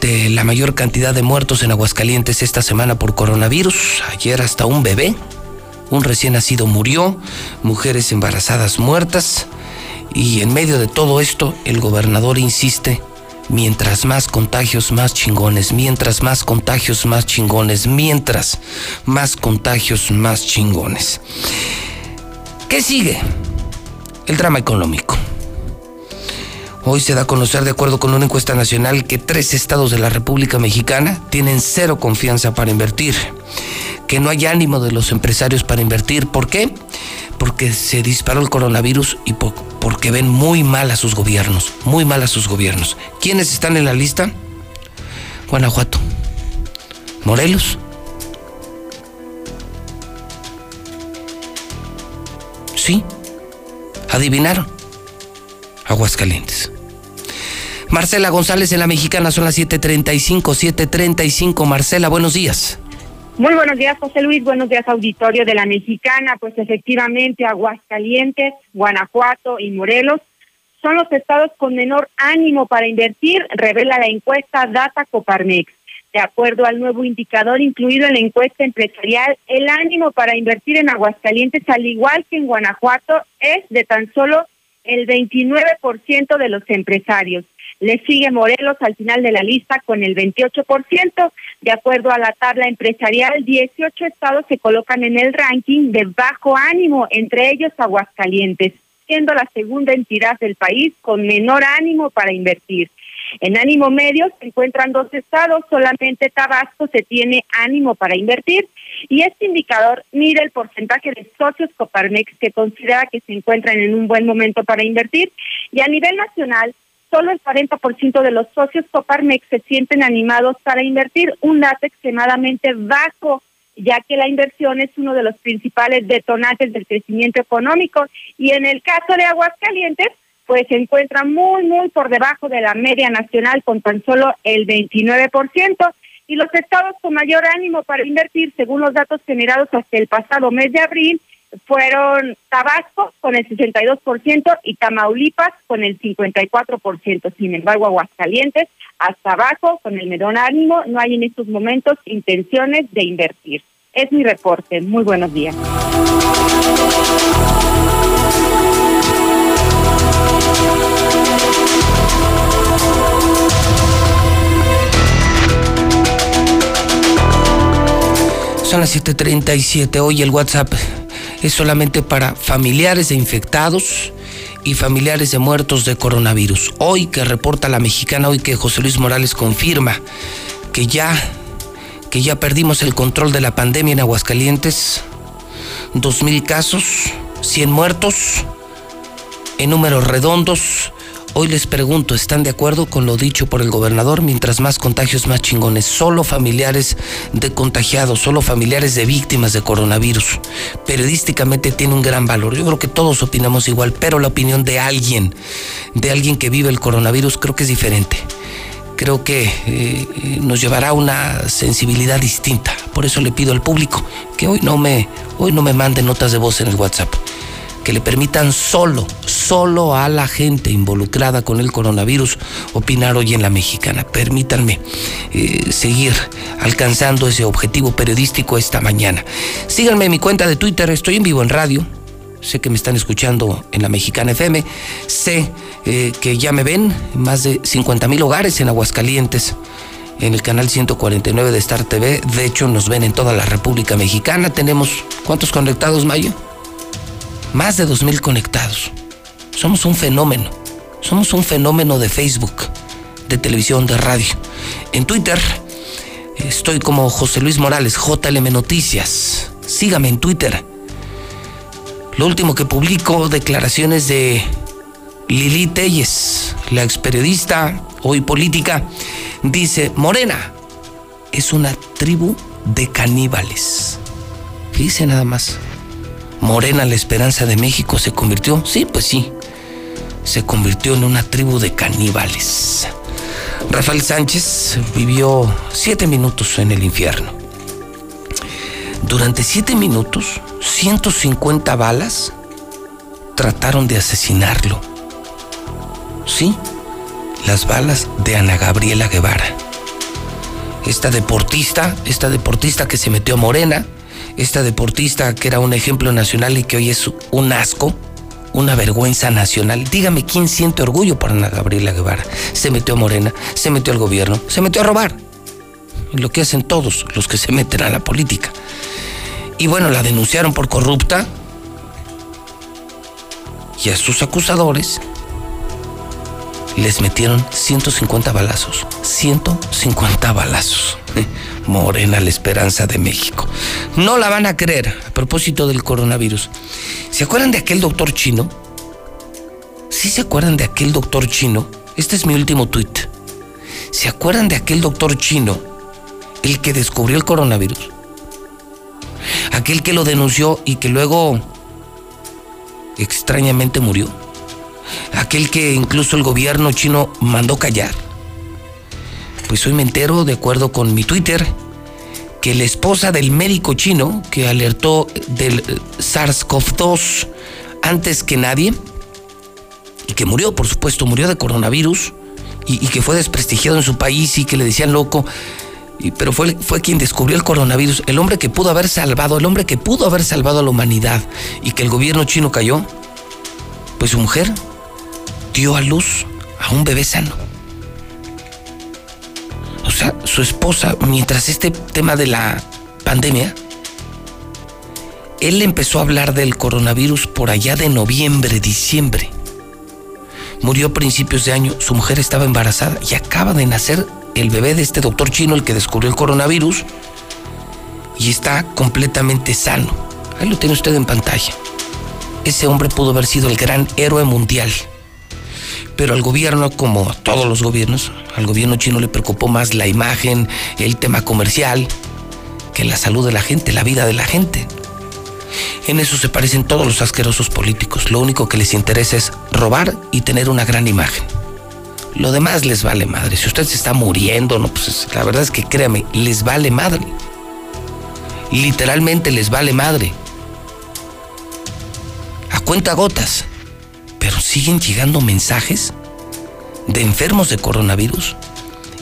de la mayor cantidad de muertos en Aguascalientes esta semana por coronavirus. Ayer hasta un bebé, un recién nacido murió, mujeres embarazadas muertas. Y en medio de todo esto, el gobernador insiste Mientras más contagios, más chingones. Mientras más contagios, más chingones. Mientras más contagios, más chingones. ¿Qué sigue? El drama económico. Hoy se da a conocer, de acuerdo con una encuesta nacional, que tres estados de la República Mexicana tienen cero confianza para invertir. Que no hay ánimo de los empresarios para invertir. ¿Por qué? Porque se disparó el coronavirus y porque ven muy mal a sus gobiernos, muy mal a sus gobiernos. ¿Quiénes están en la lista? Guanajuato, Morelos. Sí, adivinaron. Aguascalientes. Marcela González en la Mexicana son las 7:35, 7:35. Marcela, buenos días. Muy buenos días, José Luis. Buenos días, auditorio de la Mexicana. Pues efectivamente, Aguascalientes, Guanajuato y Morelos son los estados con menor ánimo para invertir, revela la encuesta Data Coparmex. De acuerdo al nuevo indicador incluido en la encuesta empresarial, el ánimo para invertir en Aguascalientes, al igual que en Guanajuato, es de tan solo el 29% de los empresarios. Le sigue Morelos al final de la lista con el 28%. De acuerdo a la tabla empresarial, 18 estados se colocan en el ranking de bajo ánimo, entre ellos Aguascalientes, siendo la segunda entidad del país con menor ánimo para invertir. En ánimo medio se encuentran dos estados, solamente Tabasco se tiene ánimo para invertir y este indicador mide el porcentaje de socios Coparmex que considera que se encuentran en un buen momento para invertir y a nivel nacional solo el 40% de los socios Coparmex se sienten animados para invertir, un dato extremadamente bajo, ya que la inversión es uno de los principales detonantes del crecimiento económico. Y en el caso de Aguascalientes, pues se encuentra muy, muy por debajo de la media nacional con tan solo el 29%. Y los estados con mayor ánimo para invertir, según los datos generados hasta el pasado mes de abril, fueron Tabasco con el 62% y Tamaulipas con el 54%. Sin embargo, Aguascalientes hasta abajo con el medón ánimo, no hay en estos momentos intenciones de invertir. Es mi reporte. Muy buenos días. Son las 7:37. Hoy el WhatsApp es solamente para familiares de infectados y familiares de muertos de coronavirus. Hoy que reporta la mexicana, hoy que José Luis Morales confirma que ya, que ya perdimos el control de la pandemia en Aguascalientes, dos mil casos, 100 muertos, en números redondos, Hoy les pregunto, ¿están de acuerdo con lo dicho por el gobernador? Mientras más contagios, más chingones. Solo familiares de contagiados, solo familiares de víctimas de coronavirus. Periodísticamente tiene un gran valor. Yo creo que todos opinamos igual, pero la opinión de alguien, de alguien que vive el coronavirus, creo que es diferente. Creo que eh, nos llevará a una sensibilidad distinta. Por eso le pido al público que hoy no me, hoy no me mande notas de voz en el WhatsApp que le permitan solo, solo a la gente involucrada con el coronavirus opinar hoy en la mexicana. Permítanme eh, seguir alcanzando ese objetivo periodístico esta mañana. Síganme en mi cuenta de Twitter, estoy en vivo en radio. Sé que me están escuchando en la Mexicana FM. Sé eh, que ya me ven más de 50 mil hogares en Aguascalientes en el canal 149 de Star TV. De hecho, nos ven en toda la República Mexicana. Tenemos, ¿cuántos conectados, Mayo? Más de 2.000 conectados. Somos un fenómeno. Somos un fenómeno de Facebook, de televisión, de radio. En Twitter estoy como José Luis Morales, JLM Noticias. Sígame en Twitter. Lo último que publico, declaraciones de Lili Telles, la ex periodista, hoy política, dice, Morena es una tribu de caníbales. Dice nada más. Morena, la esperanza de México, se convirtió, sí, pues sí, se convirtió en una tribu de caníbales. Rafael Sánchez vivió siete minutos en el infierno. Durante siete minutos, 150 balas trataron de asesinarlo. Sí, las balas de Ana Gabriela Guevara. Esta deportista, esta deportista que se metió morena, esta deportista que era un ejemplo nacional y que hoy es un asco, una vergüenza nacional. Dígame quién siente orgullo por Ana Gabriela Guevara. Se metió a Morena, se metió al gobierno, se metió a robar. Lo que hacen todos los que se meten a la política. Y bueno, la denunciaron por corrupta. Y a sus acusadores les metieron 150 balazos. 150 balazos. Morena, la esperanza de México. No la van a creer a propósito del coronavirus. ¿Se acuerdan de aquel doctor chino? ¿Sí se acuerdan de aquel doctor chino? Este es mi último tuit. ¿Se acuerdan de aquel doctor chino, el que descubrió el coronavirus? Aquel que lo denunció y que luego extrañamente murió. Aquel que incluso el gobierno chino mandó callar. Pues hoy me entero, de acuerdo con mi Twitter, que la esposa del médico chino que alertó del SARS-CoV-2 antes que nadie, y que murió, por supuesto, murió de coronavirus, y, que fue desprestigiado en su país y que le decían loco, pero fue, fue quien descubrió el coronavirus, el hombre que pudo haber salvado, el hombre que pudo haber salvado a la humanidad y que el gobierno chino cayó, pues su mujer dio a luz a un bebé sano. O sea, su esposa, mientras este tema de la pandemia, él empezó a hablar del coronavirus por allá de noviembre, diciembre. Murió a principios de año, su mujer estaba embarazada y acaba de nacer el bebé de este doctor chino, el que descubrió el coronavirus, y está completamente sano. Ahí lo tiene usted en pantalla. Ese hombre pudo haber sido el gran héroe mundial. Pero al gobierno, como a todos los gobiernos, al gobierno chino le preocupó más la imagen, el tema comercial, que la salud de la gente, la vida de la gente. En eso se parecen todos los asquerosos políticos. Lo único que les interesa es robar y tener una gran imagen. Lo demás les vale madre. Si usted se está muriendo, no, pues la verdad es que créame, les vale madre. Literalmente les vale madre. A cuenta gotas. Pero siguen llegando mensajes de enfermos de coronavirus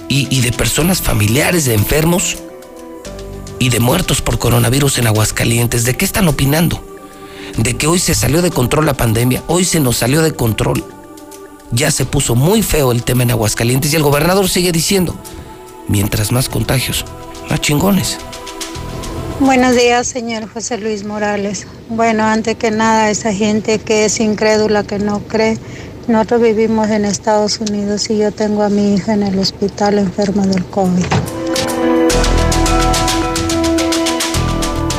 y, de personas familiares de enfermos y de muertos por coronavirus en Aguascalientes. ¿De qué están opinando? De que hoy se salió de control la pandemia, hoy se nos salió de control ya se puso muy feo el tema en Aguascalientes y el gobernador sigue diciendo, mientras más contagios, más chingones. Buenos días, señor José Luis Morales. Bueno, antes que nada, esa gente que es incrédula, que no cree, nosotros vivimos en Estados Unidos y yo tengo a mi hija en el hospital enferma del COVID.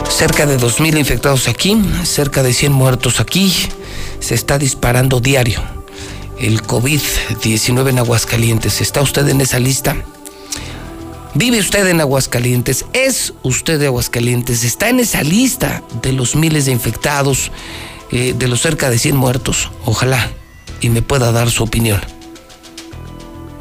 Cerca de 2.000 infectados aquí, cerca de 100 muertos aquí, se está disparando diario el COVID-19 en Aguascalientes. ¿Está usted en esa lista? ¿Vive usted en Aguascalientes? ¿Es usted de Aguascalientes? ¿Está en esa lista de los miles de infectados, eh, de los cerca de 100 muertos? Ojalá y me pueda dar su opinión.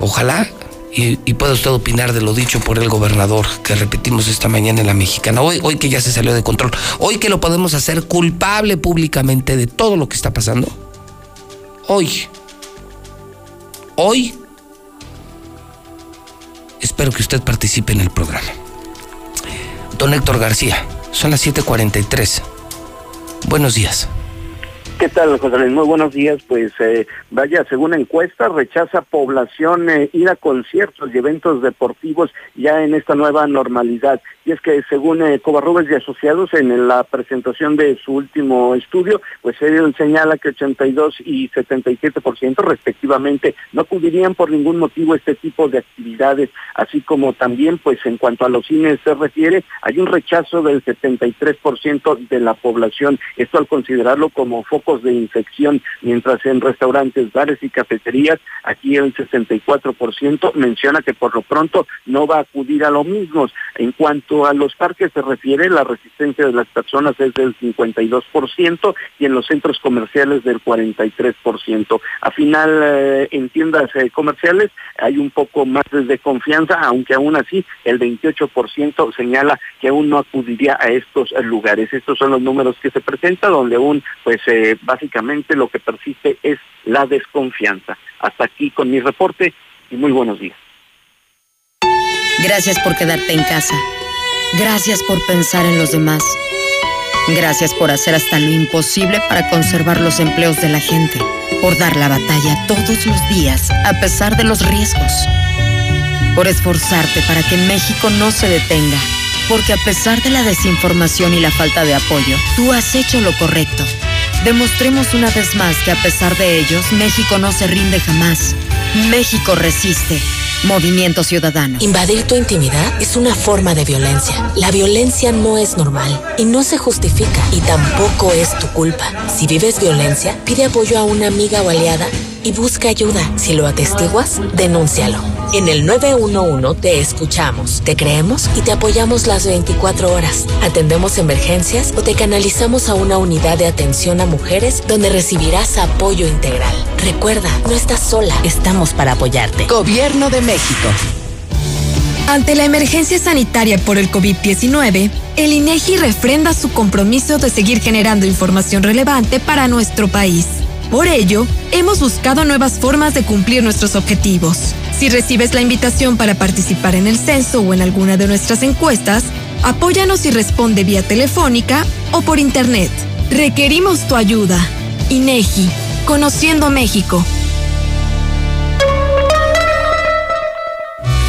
Ojalá y, pueda usted opinar de lo dicho por el gobernador que repetimos esta mañana en la mexicana. Hoy, hoy que ya se salió de control, hoy que lo podemos hacer culpable públicamente de todo lo que está pasando. Hoy Hoy espero que usted participe en el programa. Don Héctor García, son las 7:43. Buenos días. ¿Qué tal, José Luis? Muy buenos días. Pues eh, vaya, según encuesta, rechaza población eh, ir a conciertos y eventos deportivos ya en esta nueva normalidad. Y es que según eh, Covarrubias y Asociados, en la presentación de su último estudio, pues él señala que 82 y 77% respectivamente no acudirían por ningún motivo este tipo de actividades, así como también, pues en cuanto a los cines se refiere, hay un rechazo del 73% de la población, esto al considerarlo como foco de infección, mientras en restaurantes, bares y cafeterías, aquí el 64% menciona que por lo pronto no va a acudir a lo mismo. En cuanto a los parques se refiere, la resistencia de las personas es del 52% y en los centros comerciales del 43%. A final, eh, en tiendas eh, comerciales hay un poco más de confianza, aunque aún así el 28% señala que aún no acudiría a estos lugares. Estos son los números que se presentan, donde aún pues eh, básicamente lo que persiste es la desconfianza. Hasta aquí con mi reporte y muy buenos días. Gracias por quedarte en casa. Gracias por pensar en los demás. Gracias por hacer hasta lo imposible para conservar los empleos de la gente. Por dar la batalla todos los días a pesar de los riesgos. Por esforzarte para que México no se detenga. Porque a pesar de la desinformación y la falta de apoyo, tú has hecho lo correcto. Demostremos una vez más que a pesar de ellos, México no se rinde jamás. México resiste. Movimiento Ciudadano. Invadir tu intimidad es una forma de violencia. La violencia no es normal y no se justifica y tampoco es tu culpa. Si vives violencia, pide apoyo a una amiga o aliada y busca ayuda. Si lo atestiguas, denúncialo. En el 911 te escuchamos, te creemos y te apoyamos las 24 horas. Atendemos emergencias o te canalizamos a una unidad de atención a mujeres donde recibirás apoyo integral. Recuerda, no estás sola, estamos para apoyarte. Gobierno de México. Ante la emergencia sanitaria por el COVID-19, el INEGI refrenda su compromiso de seguir generando información relevante para nuestro país. Por ello, hemos buscado nuevas formas de cumplir nuestros objetivos. Si recibes la invitación para participar en el censo o en alguna de nuestras encuestas, apóyanos y responde vía telefónica o por internet. Requerimos tu ayuda. INEGI, Conociendo México.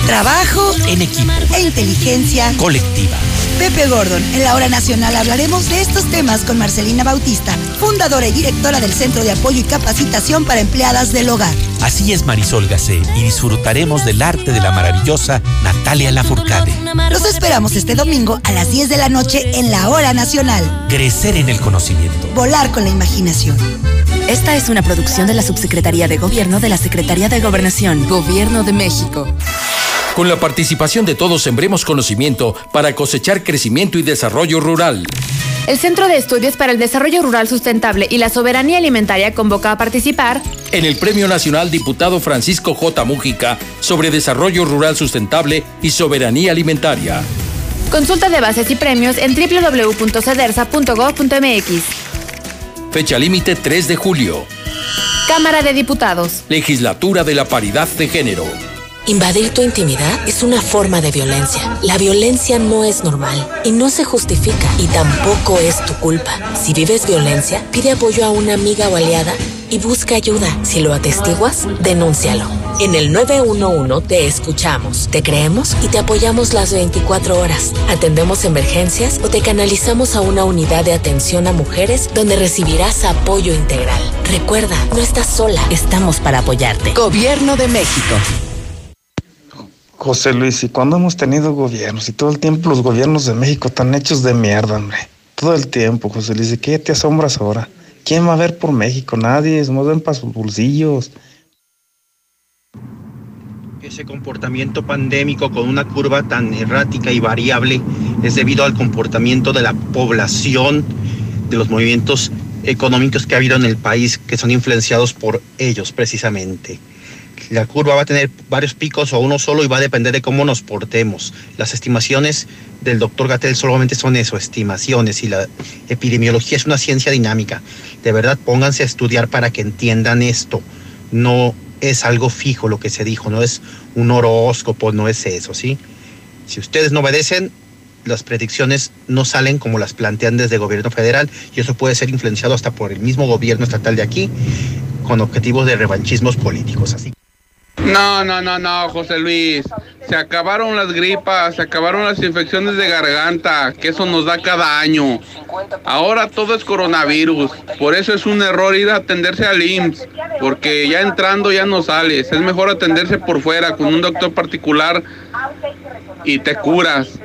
Trabajo en equipo e inteligencia colectiva. Pepe Gordon, en la hora nacional hablaremos de estos temas con Marcelina Bautista, fundadora y directora del Centro de Apoyo y Capacitación para Empleadas del Hogar. Así es Marisol Gacé y disfrutaremos del arte de la maravillosa Natalia Lafourcade. Los esperamos este domingo a las 10 de la noche en la hora nacional. Crecer en el conocimiento. Volar con la imaginación. Esta es una producción de la Subsecretaría de Gobierno de la Secretaría de Gobernación, Gobierno de México. Con la participación de todos sembremos conocimiento para cosechar crecimiento y desarrollo rural. El Centro de Estudios para el Desarrollo Rural Sustentable y la Soberanía Alimentaria convoca a participar en el Premio Nacional Diputado Francisco J. Mújica sobre Desarrollo Rural Sustentable y Soberanía Alimentaria. Consulta de bases y premios en www.cedersa.gov.mx. Fecha límite 3 de julio. Cámara de Diputados. Legislatura de la Paridad de Género. Invadir tu intimidad es una forma de violencia. La violencia no es normal y no se justifica y tampoco es tu culpa. Si vives violencia, pide apoyo a una amiga o aliada y busca ayuda. Si lo atestiguas, denúncialo. En el 911 te escuchamos, te creemos y te apoyamos las 24 horas. Atendemos emergencias o te canalizamos a una unidad de atención a mujeres donde recibirás apoyo integral. Recuerda, no estás sola, estamos para apoyarte. Gobierno de México. José Luis, ¿y cuándo hemos tenido gobiernos? Y todo el tiempo los gobiernos de México están hechos de mierda, hombre. Todo el tiempo, José Luis. ¿De qué te asombras ahora? ¿Quién va a ver por México? Nadie. Somos ven para sus bolsillos. Ese comportamiento pandémico con una curva tan errática y variable es debido al comportamiento de la población, de los movimientos económicos que ha habido en el país que son influenciados por ellos precisamente. La curva va a tener varios picos o uno solo y va a depender de cómo nos portemos. Las estimaciones del doctor Gatel solamente son eso, estimaciones y la epidemiología es una ciencia dinámica. De verdad, pónganse a estudiar para que entiendan esto. No es algo fijo lo que se dijo, no es un horóscopo, no es eso, ¿sí? Si ustedes no obedecen, las predicciones no salen como las plantean desde el gobierno federal y eso puede ser influenciado hasta por el mismo gobierno estatal de aquí con objetivos de revanchismos políticos. Así. No, no, no, no, José Luis. Se acabaron las gripas, se acabaron las infecciones de garganta, que eso nos da cada año. Ahora todo es coronavirus. Por eso es un error ir a atenderse al IMSS, porque ya entrando ya no sales. Es mejor atenderse por fuera con un doctor particular y te curas.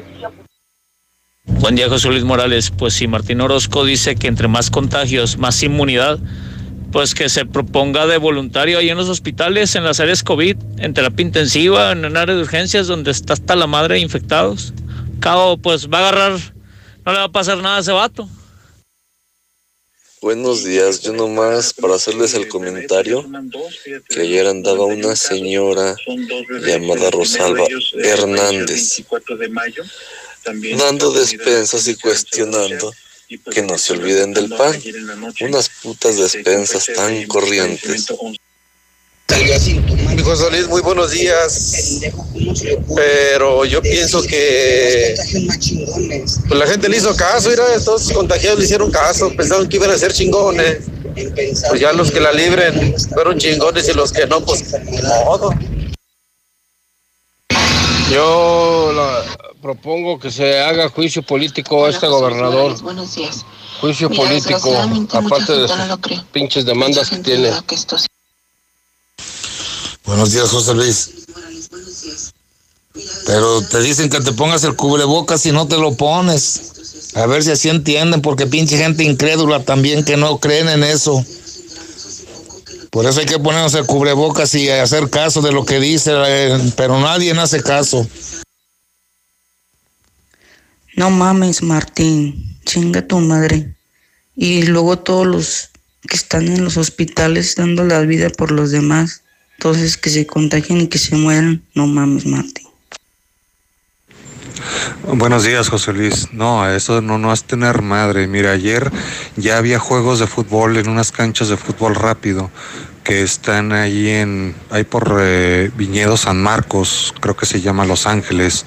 Buen día, José Luis Morales. Pues si Martín Orozco dice que entre más contagios, más inmunidad, pues que se proponga de voluntario ahí en los hospitales, en las áreas COVID, en terapia intensiva, en un área de urgencias donde está hasta la madre de infectados. Cabo, pues va a agarrar, no le va a pasar nada a ese vato. Buenos días, yo nomás para hacerles el comentario que ayer andaba una señora llamada Rosalba Hernández dando despensas y cuestionando que no se olviden del pan. Unas putas despensas tan corrientes. José Luis, muy buenos días. Pero yo pienso que pues la gente le hizo caso, mira, estos contagiados le hicieron caso, pensaron que iban a ser chingones. Pues ya los que la libren fueron chingones y los que no, pues modo. Yo la, propongo que se haga juicio político a este gobernador. Buenos días. Juicio Mira, político, aparte de sus no pinches demandas que tiene. que esto Buenos días, José Luis. Pero te dicen que te pongas el cubrebocas y no te lo pones. A ver si así entienden, porque pinche gente incrédula también que no creen en eso. Por eso hay que ponernos el cubrebocas y hacer caso de lo que dice, eh, pero nadie hace caso. No mames, Martín, chinga tu madre. Y luego todos los que están en los hospitales dando la vida por los demás. Entonces que se contagien y que se mueran. No mames, Martín. Buenos días, José Luis. No, eso no, no es tener madre. Mira, ayer ya había juegos de fútbol en unas canchas de fútbol rápido que están ahí en, ahí por eh, Viñedo San Marcos, creo que se llama Los Ángeles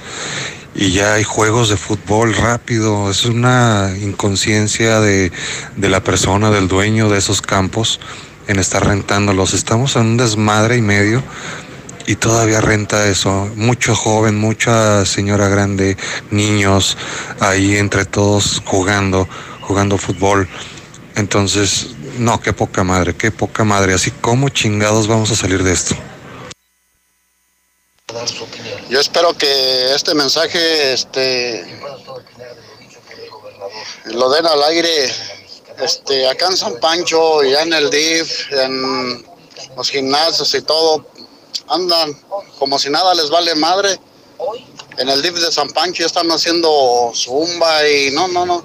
y ya hay juegos de fútbol rápido. Es una inconsciencia de, de, la persona, del dueño de esos campos en estar rentándolos. Estamos en un desmadre y medio y todavía renta eso. Mucho joven, mucha señora grande, niños ahí entre todos jugando, jugando fútbol. Entonces, no, qué poca madre, qué poca madre. Así como chingados vamos a salir de esto. Yo espero que este mensaje este, lo den al aire este, acá en San Pancho, ya en el DIF, en los gimnasios y todo. Andan como si nada les vale madre. En el DIF de San Pancho están haciendo zumba y no, no, no.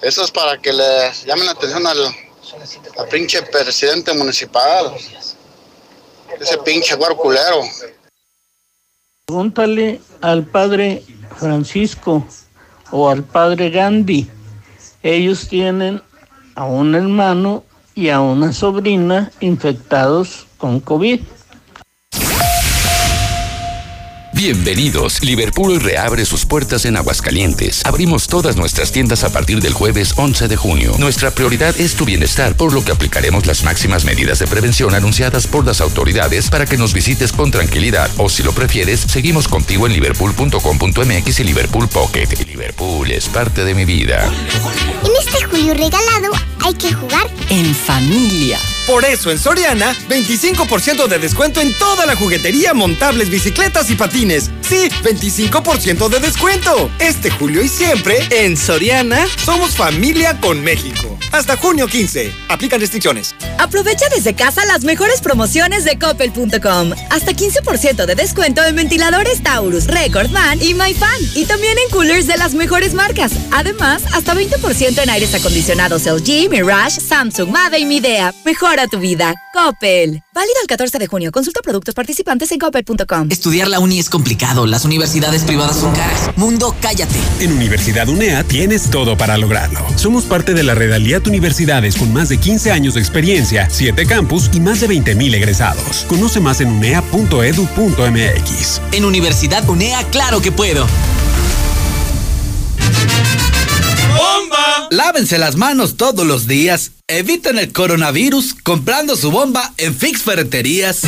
Eso es para que le llamen la atención al, al pinche presidente municipal. Ese pinche guaro culero. Pregúntale al padre Francisco o al padre Gandhi. Ellos tienen a un hermano y a una sobrina infectados con COVID. Bienvenidos. Liverpool reabre sus puertas en Aguascalientes. Abrimos todas nuestras tiendas a partir del jueves 11 de junio. Nuestra prioridad es tu bienestar, por lo que aplicaremos las máximas medidas de prevención anunciadas por las autoridades para que nos visites con tranquilidad. O si lo prefieres, seguimos contigo en liverpool.com.mx y Liverpool Pocket. Liverpool es parte de mi vida. En este julio regalado hay que jugar en familia. Por eso en Soriana, 25% de descuento en toda la juguetería, montables, bicicletas y patines. Sí, 25% de descuento. Este julio y siempre, en Soriana, somos familia con México. Hasta junio 15. Aplican restricciones. Aprovecha desde casa las mejores promociones de coppel.com. Hasta 15% de descuento en ventiladores Taurus, Record Man y MyFan. Y también en coolers de las mejores marcas. Además, hasta 20% en aires acondicionados LG, Mirage, Samsung, Mave y Midea. Mejora tu vida. Coppel. Válido el 14 de junio. Consulta productos participantes en coppel.com. Estudiar la uni es complicado. Las universidades privadas son caras. Mundo, cállate. En Universidad UNEA tienes todo para lograrlo. Somos parte de la Redaliat Universidades con más de 15 años de experiencia, 7 campus y más de 20.000 egresados. Conoce más en unea.edu.mx. En Universidad UNEA, claro que puedo. ¡Bomba! Lávense las manos todos los días. Eviten el coronavirus comprando su bomba en Fix Ferreterías.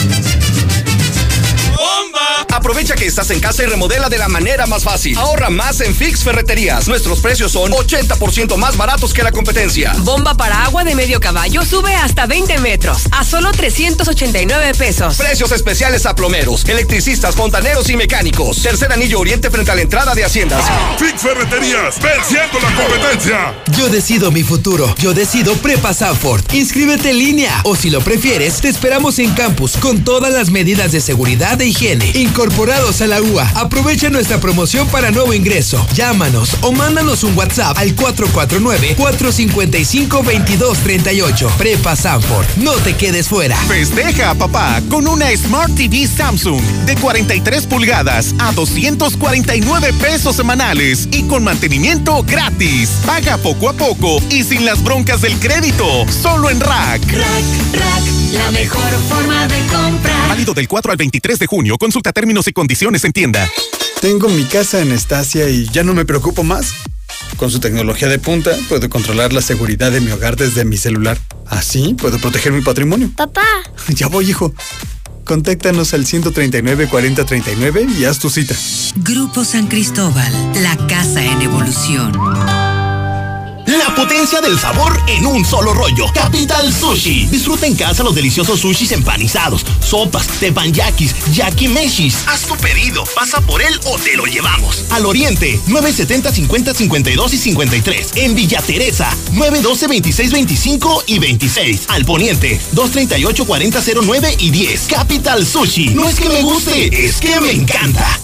¡Bomba! Aprovecha que estás en casa y remodela de la manera más fácil. Ahorra más en Fix Ferreterías. Nuestros precios son 80% más baratos que la competencia. Bomba para agua de medio caballo sube hasta 20 metros a solo 389 pesos. Precios especiales a plomeros, electricistas, fontaneros y mecánicos. Tercer anillo oriente frente a la entrada de Haciendas. Fix Ferreterías, venciendo la competencia. Yo decido mi futuro. Yo decido Prepa Sanford. Inscríbete en línea o si lo prefieres, te esperamos en campus con todas las medidas de seguridad e higiene. Incorporados a la UA. Aprovecha nuestra promoción para nuevo ingreso. Llámanos o mándanos un WhatsApp al 449-455-2238. Prepa Sanford. No te quedes fuera. Festeja a papá con una Smart TV Samsung de 43 pulgadas a 249 pesos semanales y con mantenimiento gratis. Paga poco a poco y sin las broncas del crédito. Solo en Rack. Rack, Rack, la mejor forma de comprar. Válido del 4 al 23 de junio. Consulta términos y condiciones en tienda. Tengo mi casa en Estacia y ya no me preocupo más. Con su tecnología de punta, puedo controlar la seguridad de mi hogar desde mi celular. Así puedo proteger mi patrimonio. Papá. Ya voy, hijo. Contáctanos al 139 4039 y haz tu cita. Grupo San Cristóbal, la casa en evolución. La potencia del sabor en un solo rollo. Capital Sushi. Disfruta en casa los deliciosos sushis empanizados, sopas, tepanyakis, yakimeshis. Haz tu pedido, pasa por él o te lo llevamos. Al oriente, 970 50 52 y 53. En Villa Teresa, 912 26 25 y 26. Al poniente, 238 40 09 y 10. Capital Sushi. No es que me guste, es que me encanta.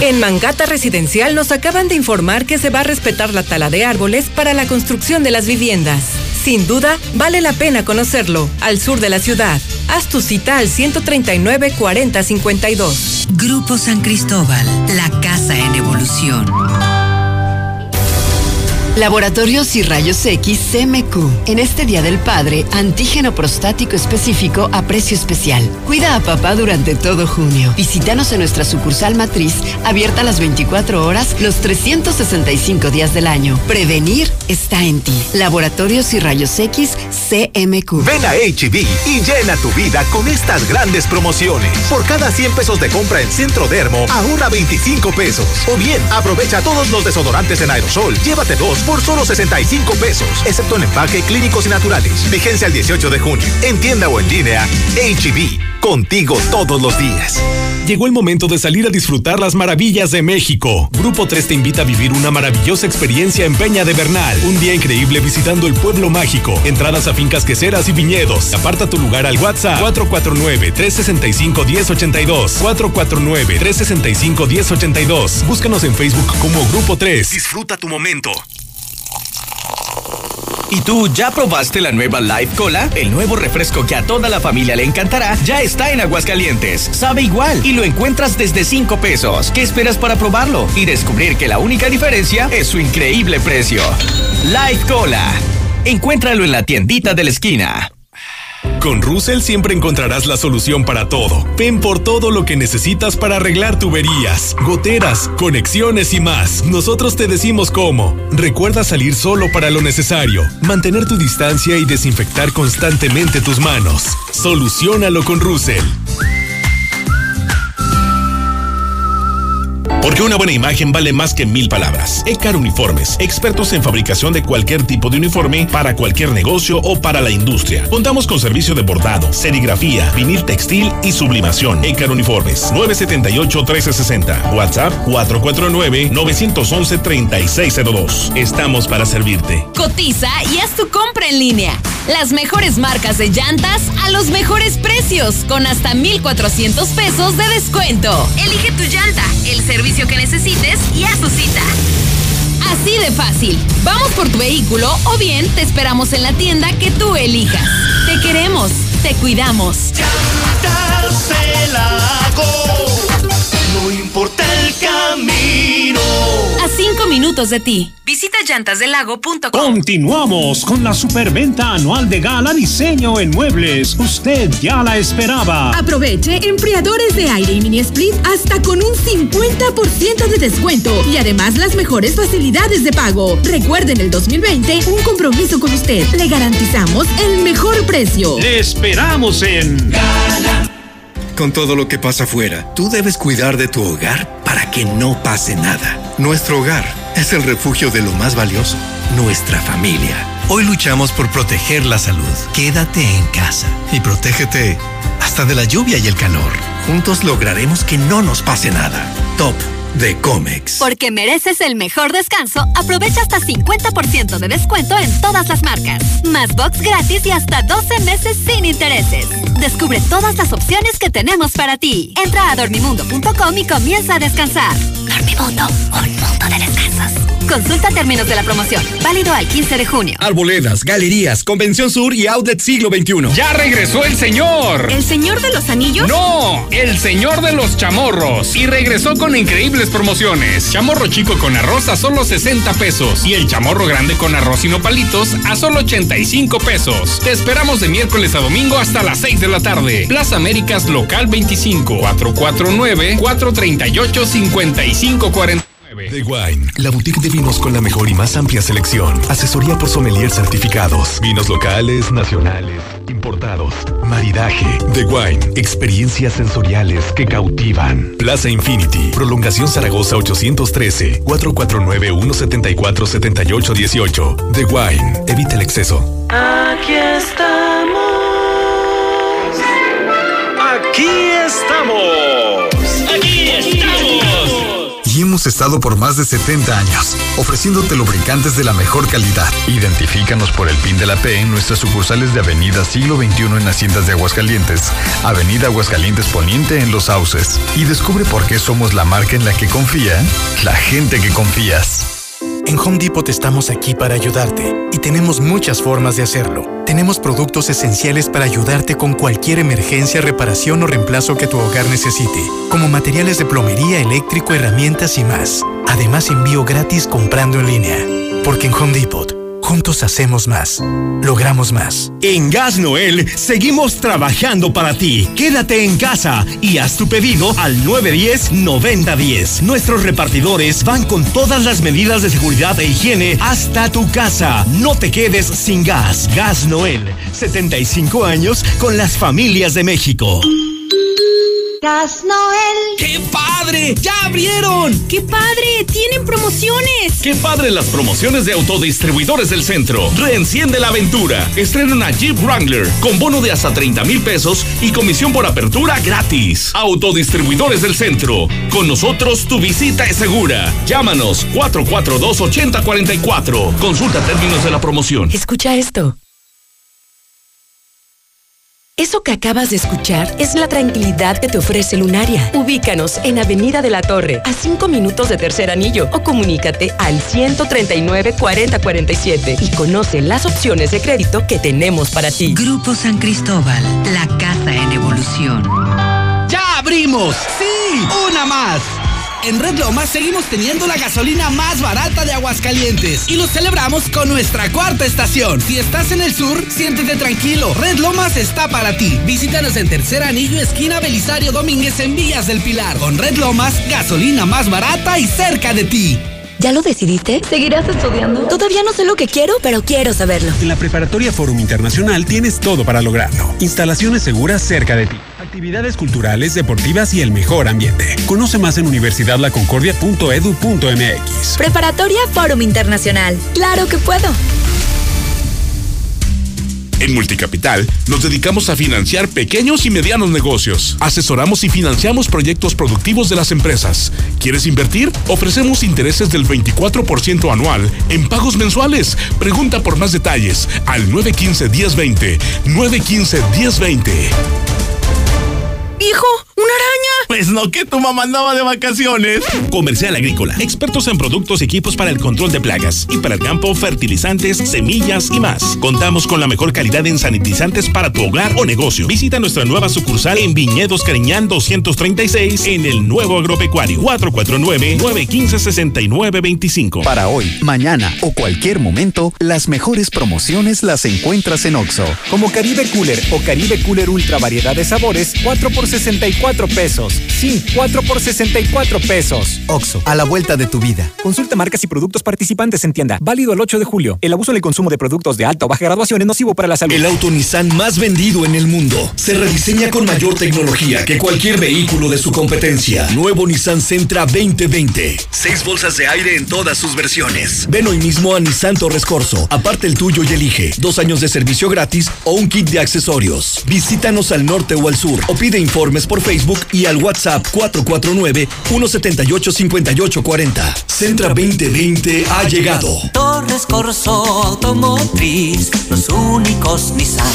En Mangata Residencial nos acaban de informar que se va a respetar la tala de árboles para la construcción de las viviendas. Sin duda, vale la pena conocerlo, al sur de la ciudad. Haz tu cita al 139 40 52. Grupo San Cristóbal, la casa en evolución. Laboratorios y Rayos X CMQ. En este Día del Padre, antígeno prostático específico a precio especial. Cuida a papá durante todo junio. Visítanos en nuestra sucursal matriz, abierta las 24 horas, los 365 días del año. Prevenir está en ti. Laboratorios y Rayos X CMQ. Ven a HB y llena tu vida con estas grandes promociones. Por cada 100 pesos de compra en Centro Dermo, ahorra 25 pesos. O bien, aprovecha todos los desodorantes en aerosol. Llévate dos por solo 65 pesos, excepto en empaque clínicos y naturales. Vigencia el 18 de junio. En tienda o en línea, HB. Contigo todos los días. Llegó el momento de salir a disfrutar las maravillas de México. Grupo 3 te invita a vivir una maravillosa experiencia en Peña de Bernal. Un día increíble visitando el pueblo mágico. Entradas a fincas queseras y viñedos. Aparta tu lugar al WhatsApp 449-365-1082. 449-365-1082. Búscanos en Facebook como Grupo 3. Disfruta tu momento. ¿Y tú ya probaste la nueva Life Cola? El nuevo refresco que a toda la familia le encantará ya está en Aguascalientes. Sabe igual y lo encuentras desde 5 pesos. ¿Qué esperas para probarlo? Y descubrir que la única diferencia es su increíble precio. Life Cola. Encuéntralo en la tiendita de la esquina. Con Russell siempre encontrarás la solución para todo. Ven por todo lo que necesitas para arreglar tuberías, goteras, conexiones y más. Nosotros te decimos cómo. Recuerda salir solo para lo necesario, mantener tu distancia y desinfectar constantemente tus manos. Solucionalo con Russell. Porque una buena imagen vale más que mil palabras. Ecar Uniformes, expertos en fabricación de cualquier tipo de uniforme para cualquier negocio o para la industria. Contamos con servicio de bordado, serigrafía, vinil textil y sublimación. Ecar Uniformes, 978-1360. WhatsApp 449-911-3602. Estamos para servirte. Cotiza y haz tu compra en línea. Las mejores marcas de llantas a los mejores precios, con hasta 1,400 pesos de descuento. Elige tu llanta, el servicio que necesites y haz tu cita. Así de fácil. Vamos por tu vehículo o bien te esperamos en la tienda que tú elijas. Te queremos, te cuidamos. Importa el camino. A cinco minutos de ti. Visita llantasdelago.com. Continuamos con la superventa anual de Gala Diseño en Muebles. Usted ya la esperaba. Aproveche enfriadores de aire y mini split hasta con un 50% de descuento y además las mejores facilidades de pago. Recuerden el 2020, un compromiso con usted. Le garantizamos el mejor precio. Le esperamos en Con todo lo que pasa afuera, tú debes cuidar de tu hogar para que no pase nada. Nuestro hogar es el refugio de lo más valioso, nuestra familia. Hoy luchamos por proteger la salud. Quédate en casa y protégete hasta de la lluvia y el calor. Juntos lograremos que no nos pase nada. Top de Comex. Porque mereces el mejor descanso, aprovecha hasta 50% de descuento en todas las marcas. Más box gratis y hasta 12 meses sin intereses. Descubre todas las opciones que tenemos para ti. Entra a dormimundo.com y comienza a descansar. Dormimundo, un mundo de descansos. Consulta términos de la promoción. Válido al 15 de junio. Arboledas, galerías, Convención Sur y Outlet Siglo XXI. ¡Ya regresó el señor! ¿El señor de los anillos? ¡No! El señor de los chamorros. Y regresó con increíbles promociones. Chamorro chico con arroz a solo 60 pesos. Y el chamorro grande con arroz y nopalitos a solo 85 pesos. Te esperamos de miércoles a domingo hasta las 6 de la tarde. Plaza Américas Local 25 449 438 5540 The Wine, la boutique de vinos con la mejor y más amplia selección. Asesoría por sommelier certificados. Vinos locales, nacionales, importados. Maridaje. The Wine, experiencias sensoriales que cautivan. Plaza Infinity, prolongación Zaragoza 813, 449-174-7818. The Wine, evita el exceso. Aquí estamos. Aquí estamos. Hemos estado por más de 70 años, ofreciéndote lubricantes de la mejor calidad. Identifícanos por el PIN de la P en nuestras sucursales de Avenida Siglo XXI en Haciendas de Aguascalientes, Avenida Aguascalientes Poniente en Los Sauces. Y descubre por qué somos la marca en la que confía la gente que confías. En Home Depot estamos aquí para ayudarte y tenemos muchas formas de hacerlo. Tenemos productos esenciales para ayudarte con cualquier emergencia, reparación o reemplazo que tu hogar necesite, como materiales de plomería, eléctrico, herramientas y más. Además, envío gratis comprando en línea. Porque en Home Depot Juntos hacemos más. Logramos más. En Gas Noel seguimos trabajando para ti. Quédate en casa y haz tu pedido al 910-9010. Nuestros repartidores van con todas las medidas de seguridad e higiene hasta tu casa. No te quedes sin gas. Gas Noel. 75 años con las familias de México. Gas Noel. ¡Qué padre! ¡Ya abrieron! ¡Qué padre! ¡Tienen promociones! ¡Qué padre las promociones de autodistribuidores del centro! Reenciende la aventura. Estrenan a Jeep Wrangler con bono de hasta 30 mil pesos y comisión por apertura gratis. Autodistribuidores del centro. Con nosotros tu visita es segura. Llámanos 442-8044. Consulta términos de la promoción. Escucha esto. Eso que acabas de escuchar es la tranquilidad que te ofrece Lunaria. Ubícanos en Avenida de la Torre, a 5 minutos de Tercer Anillo, o comunícate al 139 4047 y conoce las opciones de crédito que tenemos para ti. Grupo San Cristóbal, la casa en evolución. ¡Ya abrimos! ¡Sí! ¡Una más! En Red Lomas seguimos teniendo la gasolina más barata de Aguascalientes y lo celebramos con nuestra cuarta estación. Si estás en el sur, siéntete tranquilo. Red Lomas está para ti. Visítanos en Tercer Anillo, esquina Belisario Domínguez en Villas del Pilar. Con Red Lomas, gasolina más barata y cerca de ti. ¿Ya lo decidiste? ¿Seguirás estudiando? Todavía no sé lo que quiero, pero quiero saberlo. En la Preparatoria Forum Internacional tienes todo para lograrlo. Instalaciones seguras cerca de ti. Actividades culturales, deportivas y el mejor ambiente. Conoce más en universidadlaconcordia.edu.mx. Preparatoria Forum Internacional. Claro que puedo. En Multicapital nos dedicamos a financiar pequeños y medianos negocios. Asesoramos y financiamos proyectos productivos de las empresas. ¿Quieres invertir? Ofrecemos intereses del 24% anual en pagos mensuales. Pregunta por más detalles al 915-1020. 915-1020. ¡Hijo! ¡Una araña! Pues no, que tu mamá andaba de vacaciones. Comercial Agrícola. Expertos en productos y equipos para el control de plagas. Y para el campo, fertilizantes, semillas y más. Contamos con la mejor calidad en sanitizantes para tu hogar o negocio. Visita nuestra nueva sucursal en Viñedos Cariñán 236 en el nuevo agropecuario. 449-915-6925. Para hoy, mañana o cualquier momento, las mejores promociones las encuentras en Oxo. Como Caribe Cooler o Caribe Cooler Ultra variedad de sabores, 4 por 64 pesos. Sí, 4 por 64 pesos. Oxo, a la vuelta de tu vida. Consulta marcas y productos participantes en tienda. Válido el 8 de julio. El abuso en el consumo de productos de alta o baja graduación es nocivo para la salud. El auto Nissan más vendido en el mundo se rediseña con mayor tecnología que cualquier vehículo de su competencia. Nuevo Nissan Sentra 2020. Seis bolsas de aire en todas sus versiones. Ven hoy mismo a Nissan Torres Corso. Aparte el tuyo y elige. Dos años de servicio gratis o un kit de accesorios. Visítanos al norte o al sur o pide informes por Facebook y al WhatsApp 449-178-5840. Centra 2020 ha llegado. Torres Corso Automotriz, los únicos Nissan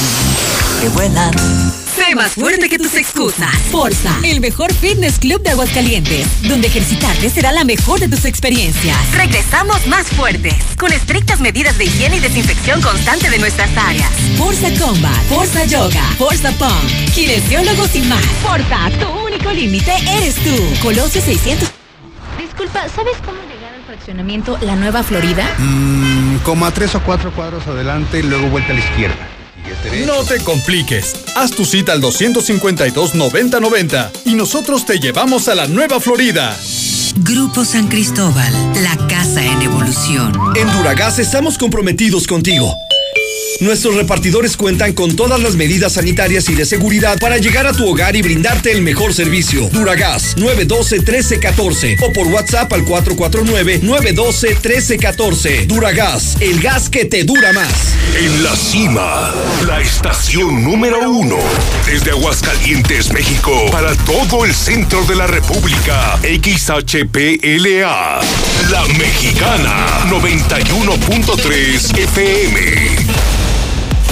que vuelan. Sé más fuerte que tus excusas. Forza, el mejor fitness club de Aguascalientes, donde ejercitarte será la mejor de tus experiencias. Regresamos más fuertes, con estrictas medidas de higiene y desinfección constante de nuestras áreas. Forza Combat, Forza Yoga, Forza Pump, kinesiólogos y más. Forza, tu único límite eres tú. Colosio 600. Disculpa, ¿sabes cómo llegar al fraccionamiento La Nueva Florida? Mmm, como a tres o cuatro cuadros adelante y luego vuelta a la izquierda. No te compliques. Haz tu cita al 252-9090 y nosotros te llevamos a la Nueva Florida. Grupo San Cristóbal, la casa en evolución. En Duragas estamos comprometidos contigo. Nuestros repartidores cuentan con todas las medidas sanitarias y de seguridad para llegar a tu hogar y brindarte el mejor servicio. Duragas 912-1314 o por WhatsApp al 449-912-1314. Duragas, el gas que te dura más. En la cima, la estación número uno. Desde Aguascalientes, México, para todo el centro de la República. XHPLA. La Mexicana 91.3 FM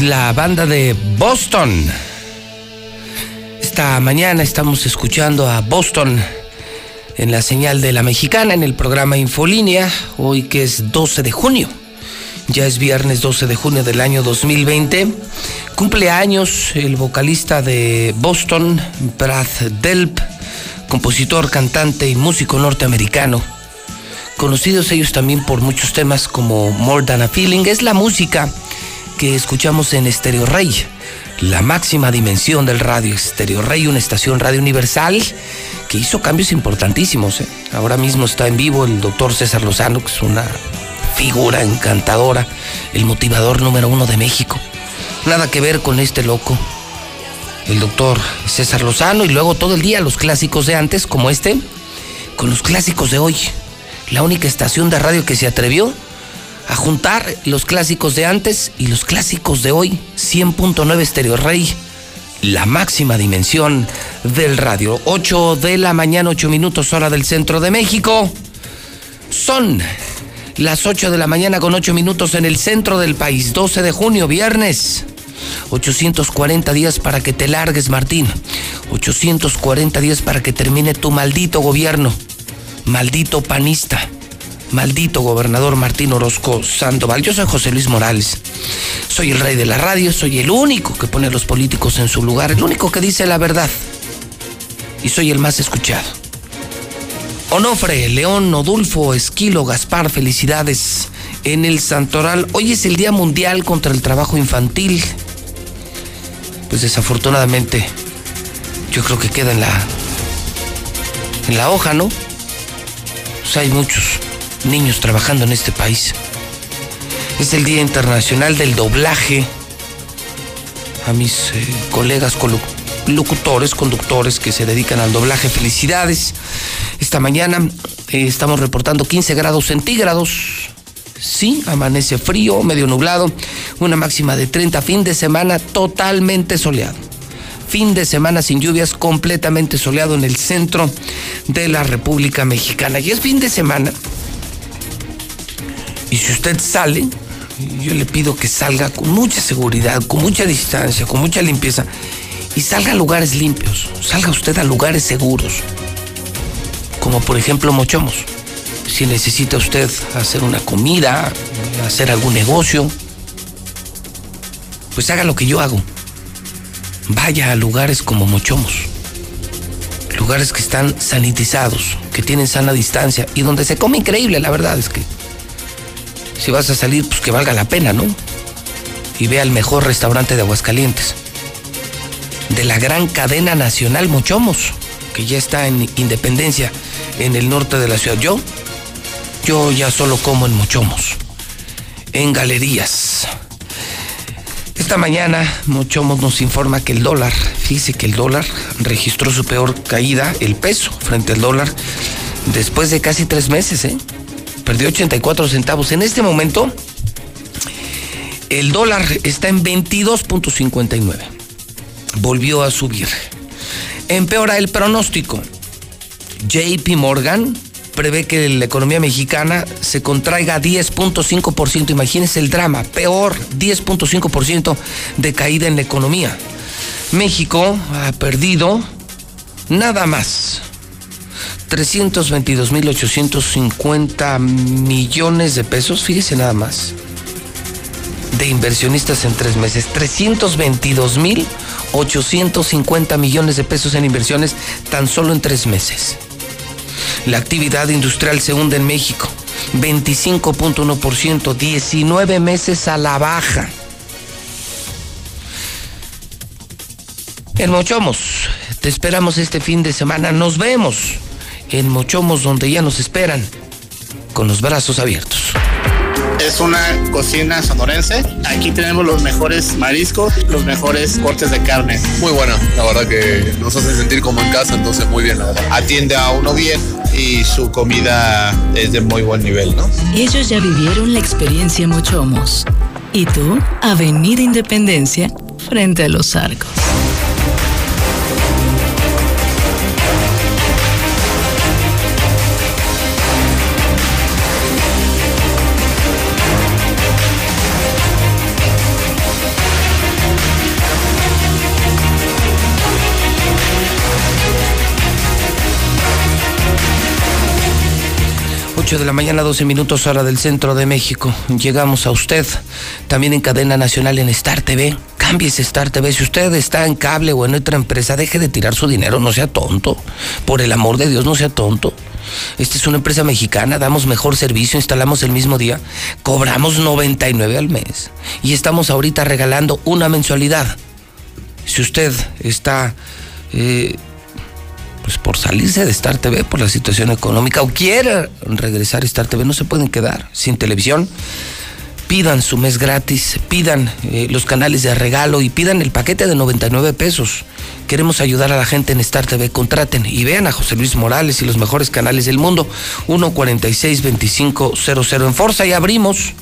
La banda de Boston. Esta mañana estamos escuchando a Boston en la señal de la mexicana en el programa Infolínea, hoy que es 12 de junio. Ya es viernes 12 de junio del año 2020. Cumple años el vocalista de Boston, Brad Delp, compositor, cantante y músico norteamericano. Conocidos ellos también por muchos temas como More Than a Feeling, es la música que escuchamos en Estéreo Rey, la máxima dimensión del radio. Estéreo Rey, una estación radio universal que hizo cambios importantísimos. ¿eh? Ahora mismo está en vivo el doctor César Lozano, que es una figura encantadora, el motivador número uno de México. Nada que ver con este loco, el doctor César Lozano, y luego todo el día los clásicos de antes, como este, con los clásicos de hoy. La única estación de radio que se atrevió a juntar los clásicos de antes y los clásicos de hoy. 100.9 Estéreo Rey, la máxima dimensión del radio. 8 de la mañana, 8 minutos hora del centro de México. Son las 8 de la mañana con 8 minutos en el centro del país. 12 de junio, viernes. 840 días para que te largues, Martín. 840 días para que termine tu maldito gobierno. Maldito panista maldito gobernador Martín Orozco Sandoval. Yo soy José Luis Morales. Soy el rey de la radio, soy el único que pone a los políticos en su lugar, el único que dice la verdad. Y soy el más escuchado. Onofre, León, Odulfo, Esquilo, Gaspar, felicidades en el Santoral. Hoy es el Día Mundial contra el Trabajo Infantil. Pues desafortunadamente, yo creo que queda en la, en la hoja, ¿no? Pues hay muchos niños trabajando en este país. Es el Día Internacional del Doblaje. A mis eh, colegas locutores, conductores que se dedican al doblaje, felicidades. Esta mañana eh, estamos reportando 15 grados centígrados. Sí, amanece frío, medio nublado, una máxima de 30, fin de semana totalmente soleado. Fin de semana sin lluvias, completamente soleado en el centro de la República Mexicana. Y es fin de semana y si usted sale, yo le pido que salga con mucha seguridad, con mucha distancia, con mucha limpieza y salga a lugares limpios, salga usted a lugares seguros, como por ejemplo Mochomos. Si necesita usted hacer una comida, hacer algún negocio, pues haga lo que yo hago. Vaya a lugares como Mochomos. lugares que están sanitizados, que tienen sana distancia y donde se come increíble, la verdad es que si vas a salir, pues que valga la pena, ¿no? Y vea el mejor restaurante de Aguascalientes, de la gran cadena nacional Mochomos, que ya está en Independencia, en el norte de la ciudad. Yo, yo ya solo como en Mochomos, en galerías. Esta mañana Mochomos nos informa que el dólar, fíjese que el dólar registró su peor caída, el peso frente al dólar, después de casi tres meses, ¿eh? Perdió 84 centavos. En este momento, el dólar está en 22.59. Volvió a subir. Empeora el pronóstico. JP Morgan prevé que la economía mexicana se contraiga 10.5%. Imagínense el drama, peor, 10.5% de caída en la economía. México ha perdido nada más 322.850 millones de pesos, fíjese nada más, de inversionistas en tres meses. 322.850 millones de pesos en inversiones tan solo en tres meses. La actividad industrial se hunde en México. 25.1%, 19 meses a la baja. En Mochomos, te esperamos este fin de semana. Nos vemos en Mochomos, donde ya nos esperan, con los brazos abiertos. Es una cocina sonorense. Aquí tenemos los mejores mariscos, los mejores cortes de carne. Muy buena, la verdad que nos hace sentir como en casa, entonces muy bien, la verdad. Atiende a uno bien y su comida es de muy buen nivel, ¿no? Ellos ya vivieron la experiencia Mochomos. ¿Y tú? Avenida Independencia, frente a los arcos. 8 de la mañana, 12 minutos hora del centro de México. Llegamos a usted también en cadena nacional en Star TV. Cámbiese Star TV. Si usted está en cable o en otra empresa, deje de tirar su dinero, no sea tonto. Por el amor de Dios, no sea tonto. Esta es una empresa mexicana, damos mejor servicio, instalamos el mismo día, cobramos 99 al mes y estamos ahorita regalando una mensualidad. Si usted está eh, pues por salirse de Star TV por la situación económica o quiere regresar a Star TV, no se pueden quedar sin televisión. Pidan su mes gratis, pidan eh, los canales de regalo y pidan el paquete de 99 pesos. Queremos ayudar a la gente en Star TV. Contraten y vean a José Luis Morales y los mejores canales del mundo. 146-2500 en Forza y abrimos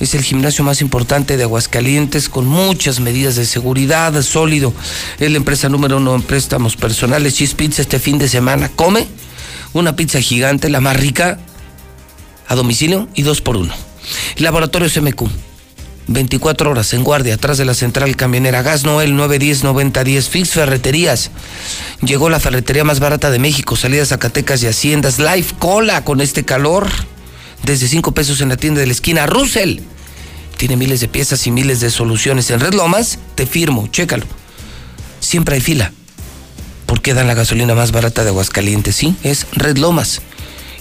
es el gimnasio más importante de Aguascalientes con muchas medidas de seguridad, sólido. Es la empresa número uno en préstamos personales. Cheese Pizza este fin de semana. Come una pizza gigante, la más rica, a domicilio y dos por uno. Laboratorio CMQ. 24 horas en guardia, atrás de la central camionera. Gas Noel 910-9010. Fix Ferreterías. Llegó la ferretería más barata de México. Salidas Zacatecas y Haciendas. Life Cola con este calor desde 5 pesos en la tienda de la esquina. Russell tiene miles de piezas y miles de soluciones. En Red Lomas, te firmo, chécalo. Siempre hay fila. Porque dan la gasolina más barata de Aguascalientes, sí, es Red Lomas.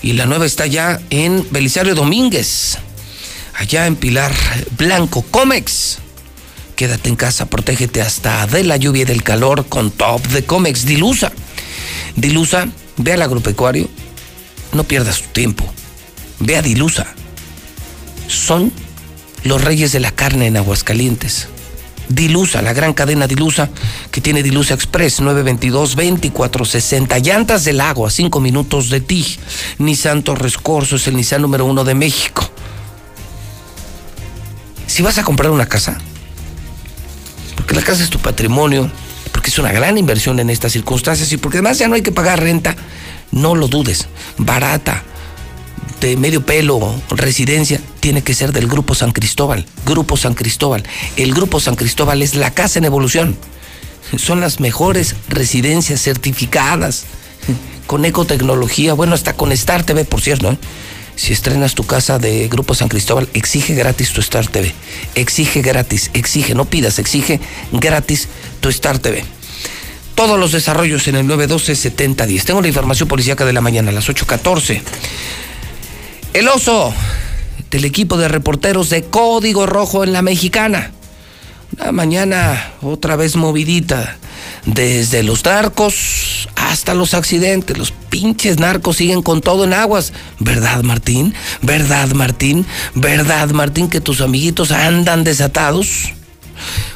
Y la nueva está ya en Belisario Domínguez. Allá en Pilar Blanco, Comex. Quédate en casa, protégete hasta de la lluvia y del calor con Top de Comex. Dilusa. Dilusa, ve al agropecuario. No pierdas tu tiempo Ve a Dilusa. Son los reyes de la carne en Aguascalientes. Dilusa, la gran cadena Dilusa, que tiene Dilusa Express 922-2460. Llantas del agua, 5 minutos de ti. Nissan Torres Corso es el Nissan número uno de México. Si vas a comprar una casa, porque la casa es tu patrimonio, porque es una gran inversión en estas circunstancias y porque además ya no hay que pagar renta, no lo dudes. Barata, de medio pelo, residencia, tiene que ser del Grupo San Cristóbal. Grupo San Cristóbal. El Grupo San Cristóbal es la casa en evolución. Son las mejores residencias certificadas con ecotecnología, bueno, hasta con Star TV, por cierto. ¿eh? Si estrenas tu casa de Grupo San Cristóbal, exige gratis tu Star TV. Exige gratis, exige, no pidas, exige gratis tu Star TV. Todos los desarrollos en el 912-7010. Tengo la información policíaca de la mañana a las 8.14. El oso del equipo de reporteros de Código Rojo en la Mexicana. Una mañana otra vez movidita. Desde los narcos hasta los accidentes. Los pinches narcos siguen con todo en aguas. ¿Verdad, Martín? ¿Verdad, Martín? ¿Verdad, Martín, que tus amiguitos andan desatados?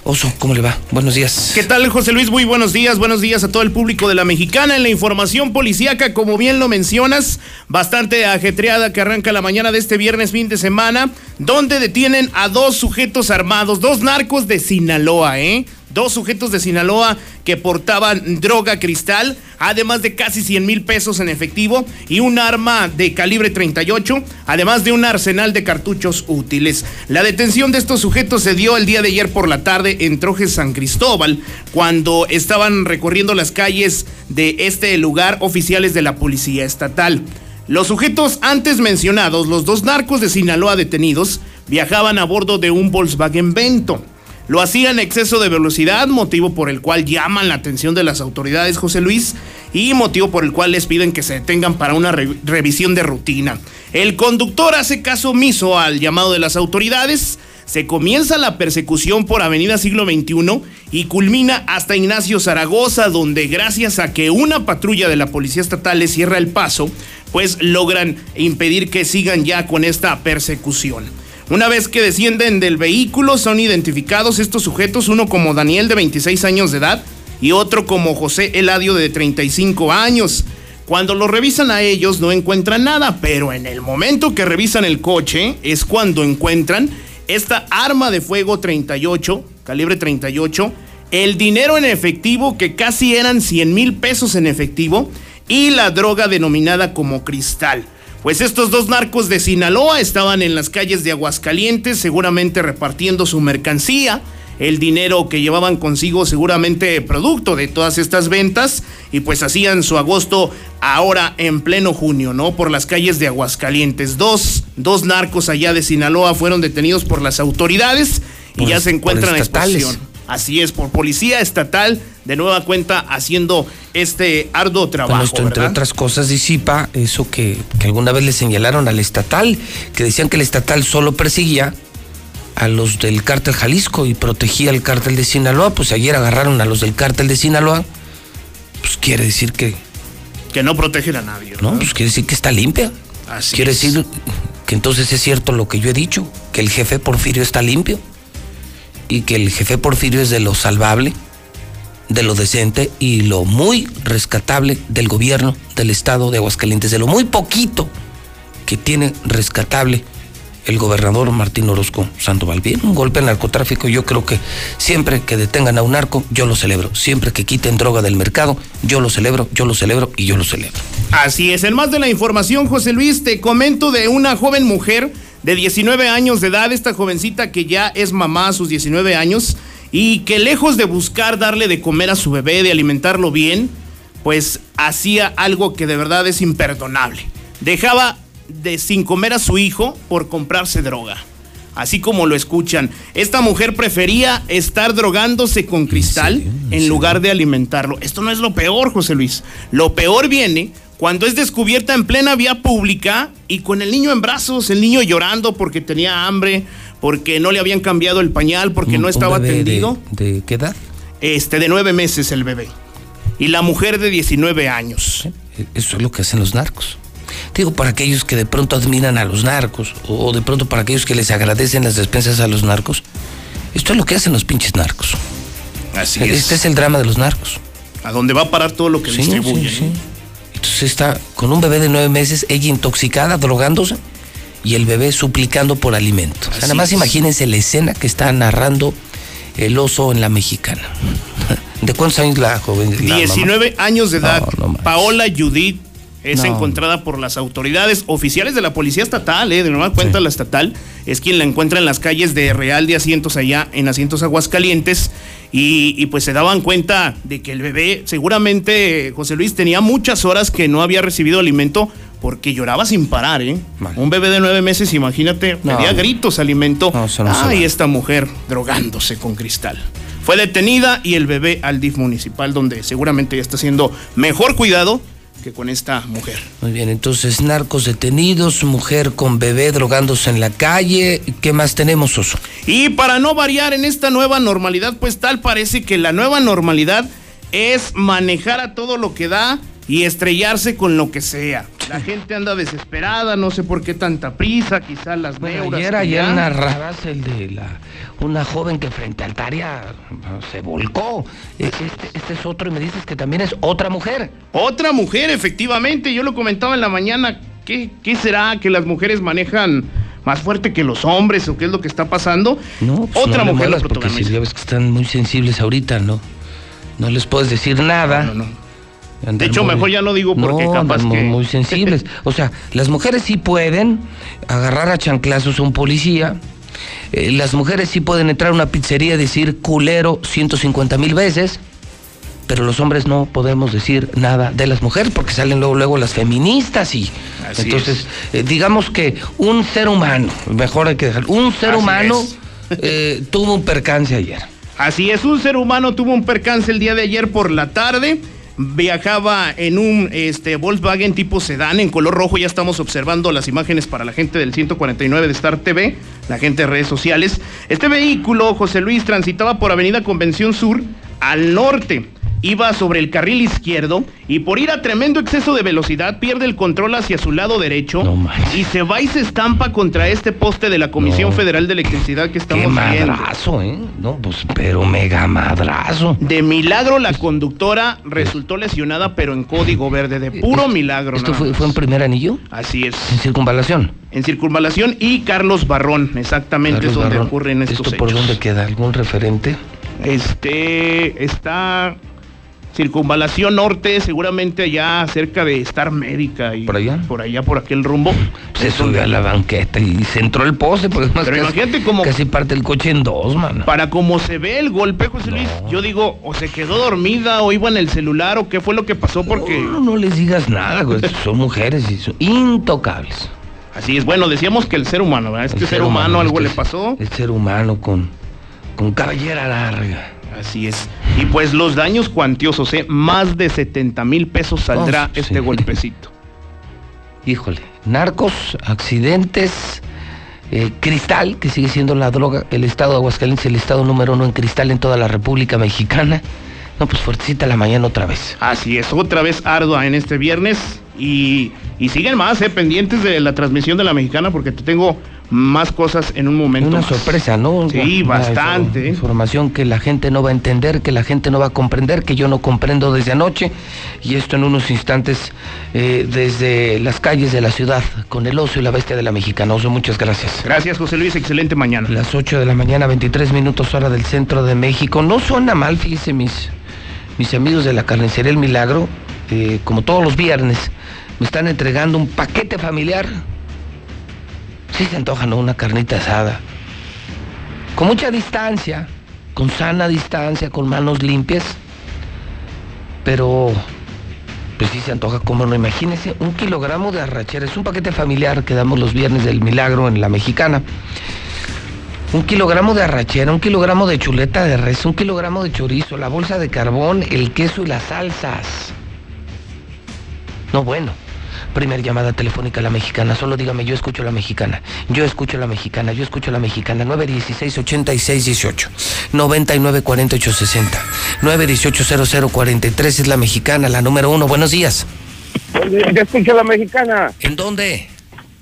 Oso, ¿cómo le va? Buenos días. ¿Qué tal, José Luis? Muy buenos días. Buenos días a todo el público de la Mexicana. En la información policíaca, como bien lo mencionas, bastante ajetreada que arranca la mañana de este viernes fin de semana, donde detienen a dos sujetos armados, dos narcos de Sinaloa, ¿eh? Dos sujetos de Sinaloa que portaban droga cristal, además de casi 100 mil pesos en efectivo y un arma de calibre 38, además de un arsenal de cartuchos útiles. La detención de estos sujetos se dio el día de ayer por la tarde en Trojes San Cristóbal, cuando estaban recorriendo las calles de este lugar oficiales de la Policía Estatal. Los sujetos antes mencionados, los dos narcos de Sinaloa detenidos, viajaban a bordo de un Volkswagen Vento. Lo hacían en exceso de velocidad, motivo por el cual llaman la atención de las autoridades, José Luis, y motivo por el cual les piden que se detengan para una revisión de rutina. El conductor hace caso omiso al llamado de las autoridades. Se comienza la persecución por Avenida Siglo XXI y culmina hasta Ignacio Zaragoza, donde gracias a que una patrulla de la Policía Estatal les cierra el paso, pues logran impedir que sigan ya con esta persecución. Una vez que descienden del vehículo, son identificados estos sujetos, uno como Daniel de 26 años de edad y otro como José Eladio de 35 años. Cuando lo revisan a ellos no encuentran nada, pero en el momento que revisan el coche es cuando encuentran esta arma de fuego 38, calibre 38, el dinero en efectivo que casi eran 100 mil pesos en efectivo y la droga denominada como cristal. Pues estos dos narcos de Sinaloa estaban en las calles de Aguascalientes, seguramente repartiendo su mercancía, el dinero que llevaban consigo seguramente producto de todas estas ventas y pues hacían su agosto ahora en pleno junio, ¿no? Por las calles de Aguascalientes. Dos, dos narcos allá de Sinaloa fueron detenidos por las autoridades y ya se encuentran en exposición. Así es, por policía estatal, de nueva cuenta haciendo este arduo trabajo. esto, entre otras cosas, disipa eso que, alguna vez le señalaron al estatal, que decían que el estatal solo perseguía a los del cártel Jalisco y protegía al cártel de Sinaloa. Pues ayer agarraron a los del cártel de Sinaloa. Pues quiere decir que. Que no protegen a nadie. No, pues quiere decir que está limpia. Así quiere decir que entonces es cierto lo que yo he dicho, que el jefe Porfirio está limpio y que el jefe Porfirio es de lo salvable, de lo decente y lo muy rescatable del gobierno del estado de Aguascalientes, de lo muy poquito que tiene rescatable el gobernador Martín Orozco Sandoval. Bien, un golpe al narcotráfico, yo creo que siempre que detengan a un narco, yo lo celebro. Siempre que quiten droga del mercado, yo lo celebro, yo lo celebro y yo lo celebro. Así es, en más de la información, José Luis, te comento de una joven mujer de 19 años de edad, esta jovencita que ya es mamá a sus 19 años y que lejos de buscar darle de comer a su bebé, de alimentarlo bien, pues hacía algo que de verdad es imperdonable. Dejaba de sin comer a su hijo por comprarse droga. Así como lo escuchan, esta mujer prefería estar drogándose con cristal en lugar de alimentarlo. Esto no es lo peor, José Luis. Lo peor viene cuando es descubierta en plena vía pública y con el niño en brazos, el niño llorando porque tenía hambre, porque no le habían cambiado el pañal, porque no estaba atendido. De, qué edad? Este, de nueve meses el bebé. Y la mujer de 19 años. Eso es lo que hacen los narcos. Digo, para aquellos que de pronto admiran a los narcos, o de pronto para aquellos que les agradecen las despensas a los narcos, esto es lo que hacen los pinches narcos. Así este es. Este es el drama de los narcos. A dónde va a parar todo lo que distribuyen. Entonces está con un bebé de nueve meses, ella intoxicada, drogándose, y el bebé suplicando por alimento. O sea, nada más imagínense la escena que está narrando el oso en la mexicana. ¿De cuántos años la joven? 19 años de edad. Paola Judith es encontrada por las autoridades oficiales de la Policía Estatal, ¿eh? de nueva cuenta la estatal, es quien la encuentra en las calles de Real de Asientos allá en Asientos Aguascalientes y, y pues se daban cuenta de que el bebé seguramente, José Luis, tenía muchas horas que no había recibido alimento porque lloraba sin parar, ¿eh? Un bebé de nueve meses, imagínate, pedía gritos alimento. Ah, y esta mujer drogándose con cristal. fue detenida y el bebé al DIF municipal, donde seguramente ya está siendo mejor cuidado que con esta mujer. Muy bien, entonces narcos detenidos, mujer con bebé drogándose en la calle, ¿qué más tenemos, Oso? Y para no variar en esta nueva normalidad, pues tal parece que la nueva normalidad es manejar a todo lo que da y estrellarse con lo que sea. La gente anda desesperada, no sé por qué tanta prisa, quizás las bueno, neuras. Ayer, ayer ya- narrabas el de la una joven que frente al Taria se volcó. E- Este, este es otro y me dices que también es otra mujer. Otra mujer, efectivamente, yo lo comentaba en la mañana. ¿Qué, qué será que las mujeres manejan más fuerte que los hombres o qué es lo que está pasando? No, pues Otra no mujer lo muevas, porque si protagoniza. ya ves que están muy sensibles ahorita, ¿no? No les puedes decir nada. No, no, no. De hecho, mejor ya no digo porque no, capaz que- muy sensibles. O sea, las mujeres sí pueden agarrar a chanclazos a un policía. eh, las mujeres sí pueden entrar a una pizzería y decir culero 150 mil veces. Pero los hombres no podemos decir nada de las mujeres porque salen luego, luego las feministas y Así entonces eh, digamos que un ser humano, mejor hay que dejar, un ser Así humano eh, tuvo un percance ayer. Así es, un ser humano tuvo un percance el día de ayer por la tarde. Viajaba en un este, Volkswagen tipo sedán en color rojo. Ya estamos observando las imágenes para la gente del 149 de Star TV, la gente de redes sociales. Este vehículo, José Luis, transitaba por Avenida Convención Sur al norte. Iba sobre el carril izquierdo y por ir a tremendo exceso de velocidad pierde el control hacia su lado derecho y se va y se estampa contra este poste de la Comisión No. Federal de Electricidad que estamos Qué viendo. madrazo, ¿eh? No, pues, pero mega madrazo. De milagro la conductora resultó lesionada, pero en código verde, de puro milagro. ¿Esto fue, en primer anillo? Así es. En circunvalación. En circunvalación y Carlos Barrón, exactamente Carlos es donde Barrón. ocurren estos ¿Esto por hechos. dónde queda? ¿Algún referente? Este está circunvalación norte, seguramente allá cerca de Star Médica y ¿Por allá? por allá por aquel rumbo. Se Es subió a la banqueta y se entró el poste, porque además Pero casi, imagínate cómo- casi parte el coche en dos, mano. Para como se ve el golpe, José Luis, yo digo, o se quedó dormida o iba en el celular o qué fue lo que pasó porque No, no les digas nada, güey. Son mujeres y son intocables. así es. Bueno, decíamos que el ser humano, ¿verdad? Este El ser, humano, algo este le es- pasó. El ser humano con, con cabellera larga. Así es. Y pues los daños cuantiosos, ¿eh? Más de 70 mil pesos saldrá Oh, sí. este golpecito. Híjole, narcos, accidentes, eh, cristal, que sigue siendo la droga, el estado de Aguascalientes, el estado número uno en cristal en toda la República Mexicana. No, pues fuertecita la mañana otra vez. Así es, otra vez ardua en este viernes. Y, y siguen más, ¿eh? Pendientes de la transmisión de la mexicana porque te tengo más cosas en un momento. Una más. sorpresa, ¿no? Sí, Una bastante. info- Información que la gente no va a entender, que la gente no va a comprender, que yo no comprendo desde anoche. Y esto en unos instantes eh, desde las calles de la ciudad con el oso y la bestia de la mexicana. Oso, muchas gracias. Gracias, José Luis. Excelente mañana. Las 8 de la mañana, 23 minutos hora del centro de México. No suena mal, fíjese mis, mis amigos de la carnicería El Milagro, eh, como todos los viernes, me están entregando un paquete familiar. Sí se antoja, ¿no? Una carnita asada. Con mucha distancia, con sana distancia, con manos limpias. Pero, pues sí se antoja como no. Imagínense, un kilogramo de arrachera. Es un paquete familiar que damos los viernes del Milagro en la Mexicana. Un kilogramo de arrachera, un kilogramo de chuleta de res, un kilogramo de chorizo, la bolsa de carbón, el queso y las salsas. No, bueno. Primer llamada telefónica a la mexicana. Solo dígame, yo escucho la mexicana. Yo escucho la mexicana. Yo escucho la mexicana. 916-8618. 994860. 918-0043 es la mexicana, la número uno. Buenos días. Yo escucho la mexicana. ¿En dónde?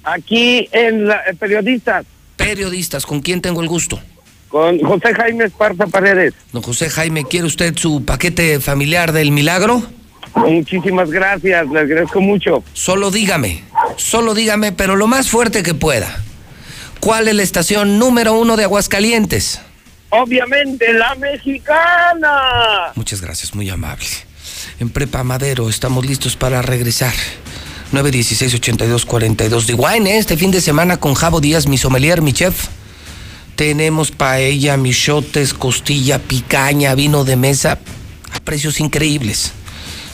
Aquí en la en Periodistas, Periodistas, ¿con quién tengo el gusto? con José Jaime Esparza Paredes. Don José Jaime, ¿quiere usted su paquete familiar del milagro? Muchísimas gracias, le agradezco mucho. Solo dígame, solo dígame, pero lo más fuerte que pueda. ¿Cuál es la estación número uno de Aguascalientes? Obviamente, la mexicana. Muchas gracias, muy amable. En Prepa Madero estamos listos para regresar. 916-8242 de Wine, este fin de semana con Javo Díaz, mi sommelier, mi chef. Tenemos paella, michotes, costilla, picaña, vino de mesa a precios increíbles.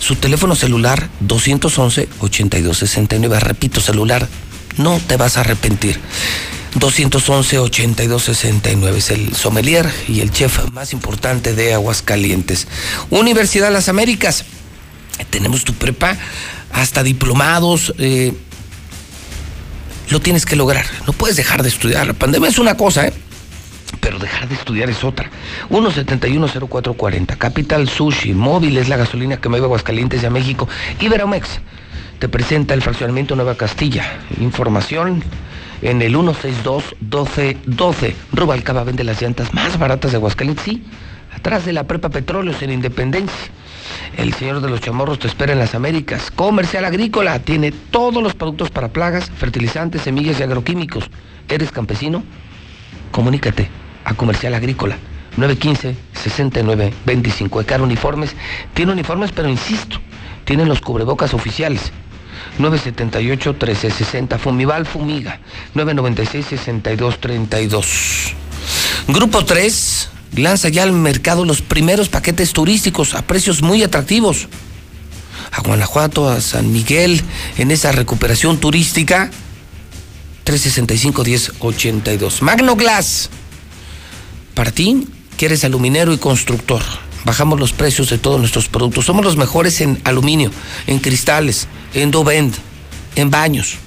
Su teléfono celular 211-8269. Repito, celular, no te vas a arrepentir. 211-8269. Es el sommelier y el chef más importante de Aguascalientes. Universidad de las Américas. Tenemos tu prepa, hasta diplomados. Eh, lo tienes que lograr. No puedes dejar de estudiar. La pandemia es una cosa, ¿eh? Pero dejar de estudiar es otra. 1710440, Capital Sushi, Móvil es la gasolina que me va a Aguascalientes a México. Iberomex te presenta el fraccionamiento Nueva Castilla. Información en el 162-1212. Rubalcaba vende las llantas más baratas de Aguascalientes, sí, atrás de la Prepa Petróleos en Independencia. El señor de los chamorros te espera en las Américas. Comercial Agrícola tiene todos los productos para plagas, fertilizantes, semillas y agroquímicos. ¿Eres campesino? Comunícate a Comercial Agrícola. 915-6925. Ecar Uniformes tiene uniformes, pero insisto, tienen los cubrebocas oficiales. 978-1360. Fumival Fumiga. 996-6232. Grupo 3 lanza ya al mercado los primeros paquetes turísticos a precios muy atractivos. A Guanajuato, a San Miguel, en esa recuperación turística. 365-1082. Magno Glass. Para ti, que eres aluminero y constructor. Bajamos los precios de todos nuestros productos. Somos los mejores en aluminio, en cristales, en dovend, en baños.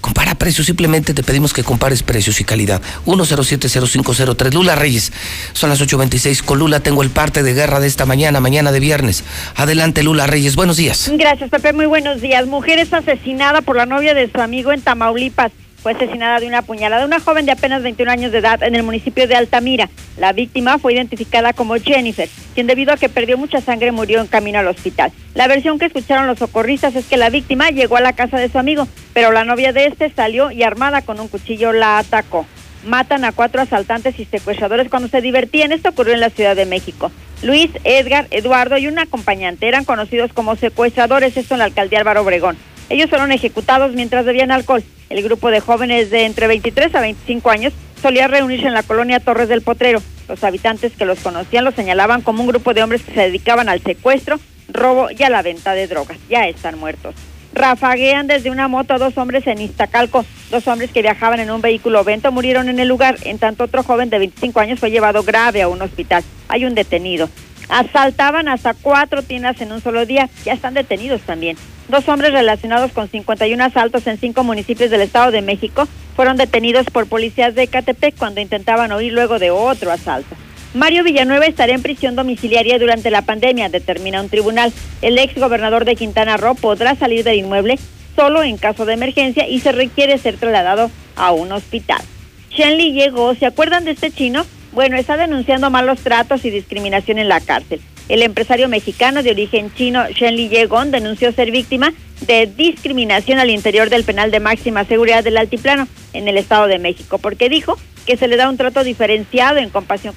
Compara precios, simplemente te pedimos que compares precios y calidad. 1070503 Lula Reyes. Son las 8.26. Con Lula tengo el parte de guerra de esta mañana, mañana de viernes. Adelante, Lula Reyes. Buenos días. Gracias, Pepe. Muy buenos días. Mujer es asesinada por la novia de su amigo en Tamaulipas fue asesinada de una puñalada. Una joven de apenas 21 años de edad en el municipio de Altamira. La víctima fue identificada como Jennifer, quien debido a que perdió mucha sangre murió en camino al hospital. La versión que escucharon los socorristas es que la víctima llegó a la casa de su amigo, pero la novia de este salió y armada con un cuchillo la atacó. Matan a cuatro asaltantes y secuestradores cuando se divertían. Esto ocurrió en la Ciudad de México. Luis, Edgar, Eduardo y un acompañante eran conocidos como secuestradores, esto en la alcaldía Álvaro Obregón. Ellos fueron ejecutados mientras bebían alcohol. El grupo de jóvenes de entre 23 a 25 años solía reunirse en la colonia Torres del Potrero. Los habitantes que los conocían los señalaban como un grupo de hombres que se dedicaban al secuestro, robo y a la venta de drogas. Ya están muertos. Rafaguean desde una moto a dos hombres en Iztacalco. Dos hombres que viajaban en un vehículo vento murieron en el lugar. En tanto, otro joven de 25 años fue llevado grave a un hospital. Hay un detenido. Asaltaban hasta cuatro tiendas en un solo día. Ya están detenidos también. Dos hombres relacionados con 51 asaltos en cinco municipios del Estado de México fueron detenidos por policías de Catepec cuando intentaban huir luego de otro asalto. Mario Villanueva estará en prisión domiciliaria durante la pandemia, determina un tribunal. El ex gobernador de Quintana Roo podrá salir del inmueble solo en caso de emergencia y se requiere ser trasladado a un hospital. Shenli llegó, ¿se acuerdan de este chino? Bueno, está denunciando malos tratos y discriminación en la cárcel. El empresario mexicano de origen chino Shen Li Yegon denunció ser víctima de discriminación al interior del penal de máxima seguridad del Altiplano en el Estado de México, porque dijo que se le da un trato diferenciado en comparación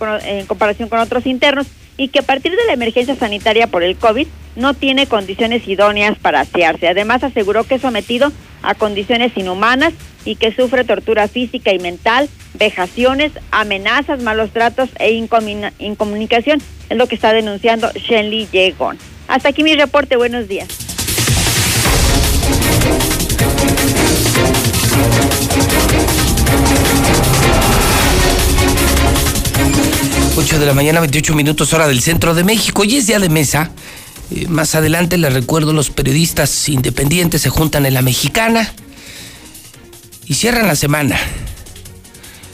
con otros internos y que a partir de la emergencia sanitaria por el COVID no tiene condiciones idóneas para asearse. Además aseguró que es sometido a condiciones inhumanas y que sufre tortura física y mental, vejaciones, amenazas, malos tratos e incomunicación. Es lo que está denunciando Shenli Yegon. Hasta aquí mi reporte. Buenos días. 8 de la mañana, 28 minutos hora del centro de México. Hoy es día de mesa. Eh, más adelante les recuerdo, los periodistas independientes se juntan en la mexicana y cierran la semana.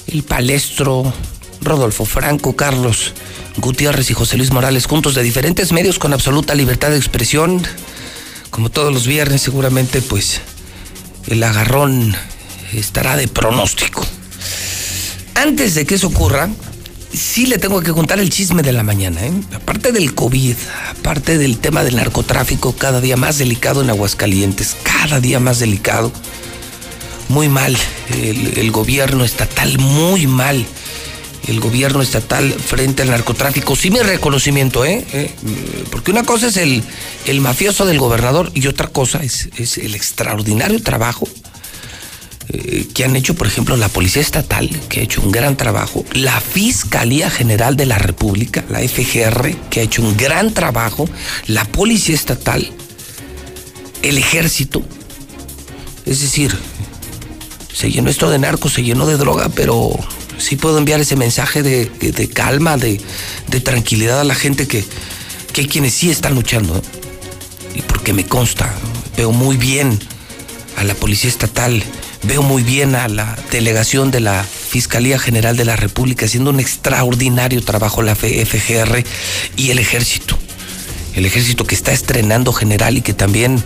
El palestro, Rodolfo Franco, Carlos Gutiérrez y José Luis Morales, juntos de diferentes medios con absoluta libertad de expresión. Como todos los viernes, seguramente, pues el agarrón estará de pronóstico. Antes de que eso ocurra, sí le tengo que contar el chisme de la mañana. ¿eh? Aparte del COVID, aparte del tema del narcotráfico, cada día más delicado en Aguascalientes, cada día más delicado. Muy mal, el, gobierno estatal, muy mal. El gobierno estatal frente al narcotráfico. Sí, mi reconocimiento, ¿eh? ¿eh? Porque una cosa es el, el mafioso del gobernador y otra cosa es, es el extraordinario trabajo que han hecho, por ejemplo, la Policía Estatal, que ha hecho un gran trabajo, la Fiscalía General de la República, la FGR, que ha hecho un gran trabajo, la Policía Estatal, el Ejército. Es decir, se llenó esto de narcos, se llenó de droga, pero sí puedo enviar ese mensaje de, calma, de, tranquilidad a la gente que, que hay quienes sí están luchando. Y porque me consta, veo muy bien a la Policía Estatal, veo muy bien a la delegación de la Fiscalía General de la República haciendo un extraordinario trabajo, la FGR y el Ejército. El Ejército que está estrenando general y que también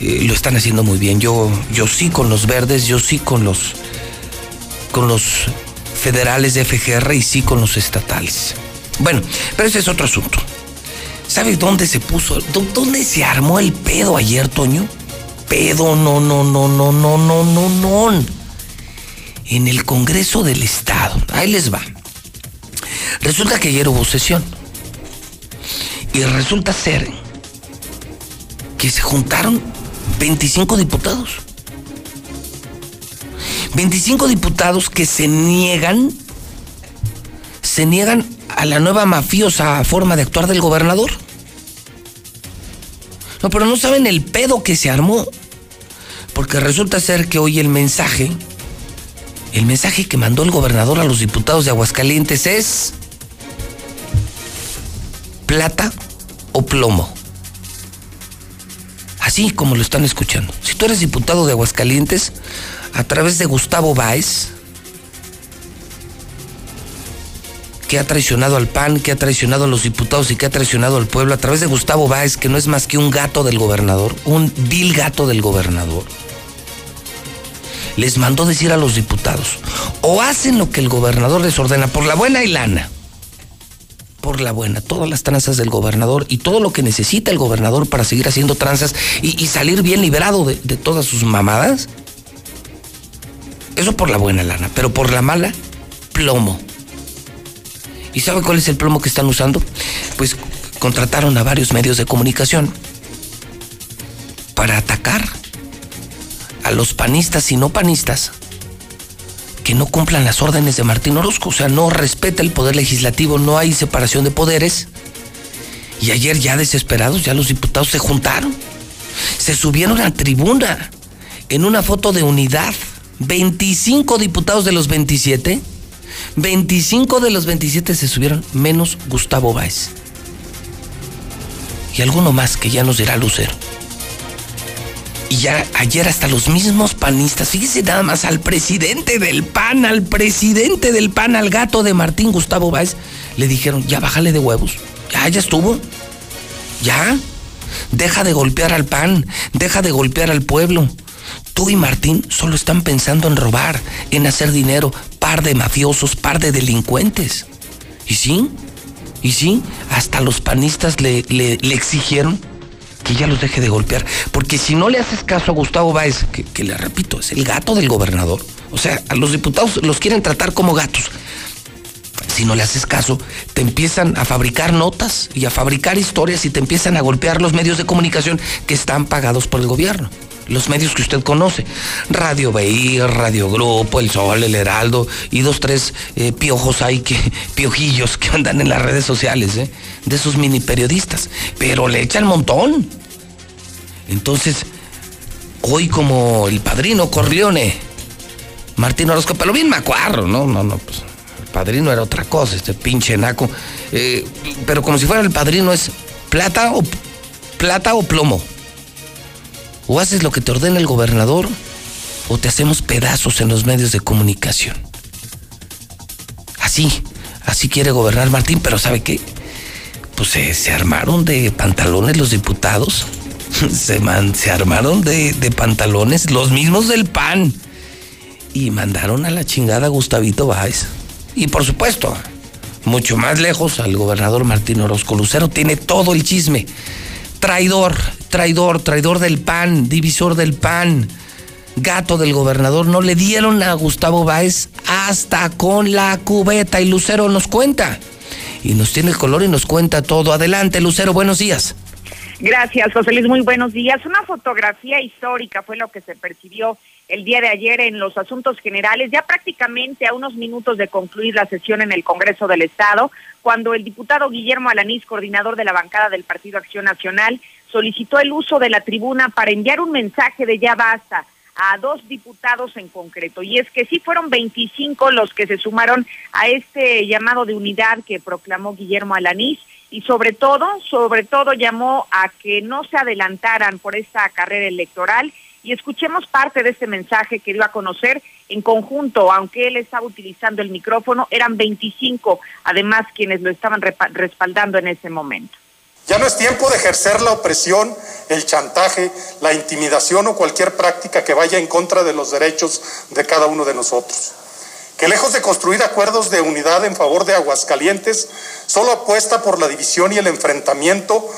eh, lo están haciendo muy bien. Yo, yo sí con los verdes, yo sí con los, con los federales de FGR y sí con los estatales. Bueno, pero ese es otro asunto. ¿Sabes dónde se puso? ¿Dónde se armó el pedo ayer, Toño? Pedo, no, no, no, no, no, no, no, no. En el Congreso del Estado. Ahí les va. Resulta que ayer hubo sesión. Y resulta ser que se juntaron 25 diputados. 25 diputados que se niegan, se niegan a la nueva mafiosa forma de actuar del gobernador. No, pero no saben el pedo que se armó. Porque resulta ser que hoy el mensaje, el mensaje que mandó el gobernador a los diputados de Aguascalientes es plata o plomo. Así como lo están escuchando. Si tú eres diputado de Aguascalientes, a través de Gustavo Báez, que ha traicionado al PAN, que ha traicionado a los diputados y que ha traicionado al pueblo, a través de Gustavo Báez, que no es más que un gato del gobernador, un vil gato del gobernador, les mandó decir a los diputados, o hacen lo que el gobernador les ordena por la buena y lana, por la buena, todas las tranzas del gobernador y todo lo que necesita el gobernador para seguir haciendo tranzas y, salir bien liberado de, de todas sus mamadas. Eso por la buena lana, pero por la mala, plomo. ¿Y sabe cuál es el plomo que están usando? Pues contrataron a varios medios de comunicación para atacar a los panistas y no panistas que no cumplan las órdenes de Martín Orozco, o sea, no respeta el poder legislativo, no hay separación de poderes. Y ayer ya desesperados, ya los diputados se juntaron, se subieron a tribuna en una foto de unidad. 25 diputados de los 27, 25 de los 27 se subieron, menos Gustavo Báez. Y alguno más que ya nos dirá Lucero. Y ya ayer hasta los mismos panistas, fíjese nada más al presidente del PAN, al presidente del PAN, al gato de Martín Gustavo Báez, le dijeron, ya bájale de huevos, ya, ya estuvo, ya, deja de golpear al PAN, deja de golpear al pueblo. Tú y Martín solo están pensando en robar, en hacer dinero, par de mafiosos, par de delincuentes. ¿Y sí? ¿Y sí? Hasta los panistas le, le, le exigieron que ya los deje de golpear. Porque si no le haces caso a Gustavo Báez, que, le repito, es el gato del gobernador, o sea, a los diputados los quieren tratar como gatos. Si no le haces caso, te empiezan a fabricar notas y a fabricar historias y te empiezan a golpear los medios de comunicación que están pagados por el gobierno. Los medios que usted conoce. Radio BI, Radio Grupo, El Sol, El Heraldo y dos, tres eh, piojos ahí, que, piojillos que andan en las redes sociales, ¿eh? de esos mini periodistas. Pero le echan montón. Entonces, hoy como el padrino Corleone, Martín Orozco, pero bien macuarro, ¿no? No, no, pues el padrino era otra cosa, este pinche naco. Eh, pero como si fuera el padrino es plata o plata o plomo. O haces lo que te ordena el gobernador o te hacemos pedazos en los medios de comunicación. Así, así quiere gobernar Martín, pero ¿sabe qué? Pues se, armaron de pantalones los diputados. Se, se armaron de, de pantalones los mismos del PAN. Y mandaron a la chingada a Gustavito Báez. Y por supuesto, mucho más lejos al gobernador Martín Orozco Lucero tiene todo el chisme. Traidor, traidor, traidor del PAN, divisor del PAN, gato del gobernador. No le dieron a Gustavo Báez hasta con la cubeta y Lucero nos cuenta. Y nos tiene el color y nos cuenta todo. Adelante, Lucero, buenos días. Gracias, José Luis, muy buenos días. Una fotografía histórica fue lo que se percibió el día de ayer en los asuntos generales, ya prácticamente a unos minutos de concluir la sesión en el Congreso del Estado, cuando el diputado Guillermo Alanís, coordinador de la bancada del Partido Acción Nacional, solicitó el uso de la tribuna para enviar un mensaje de ya basta a dos diputados en concreto. Y es que sí fueron 25 los que se sumaron a este llamado de unidad que proclamó Guillermo Alanís y sobre todo, sobre todo llamó a que no se adelantaran por esta carrera electoral y escuchemos parte de este mensaje que dio a conocer en conjunto, aunque él estaba utilizando el micrófono, eran 25 además quienes lo estaban respaldando en ese momento. Ya no es tiempo de ejercer la opresión, el chantaje, la intimidación o cualquier práctica que vaya en contra de los derechos de cada uno de nosotros. Que lejos de construir acuerdos de unidad en favor de Aguascalientes, solo apuesta por la división y el enfrentamiento,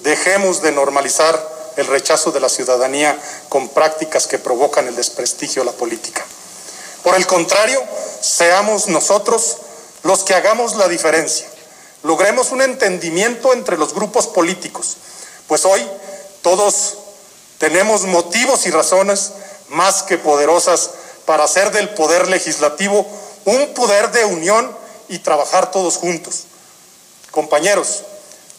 dejemos de normalizar el rechazo de la ciudadanía con prácticas que provocan el desprestigio a la política. Por el contrario, seamos nosotros los que hagamos la diferencia logremos un entendimiento entre los grupos políticos, pues hoy todos tenemos motivos y razones más que poderosas para hacer del poder legislativo un poder de unión y trabajar todos juntos. Compañeros,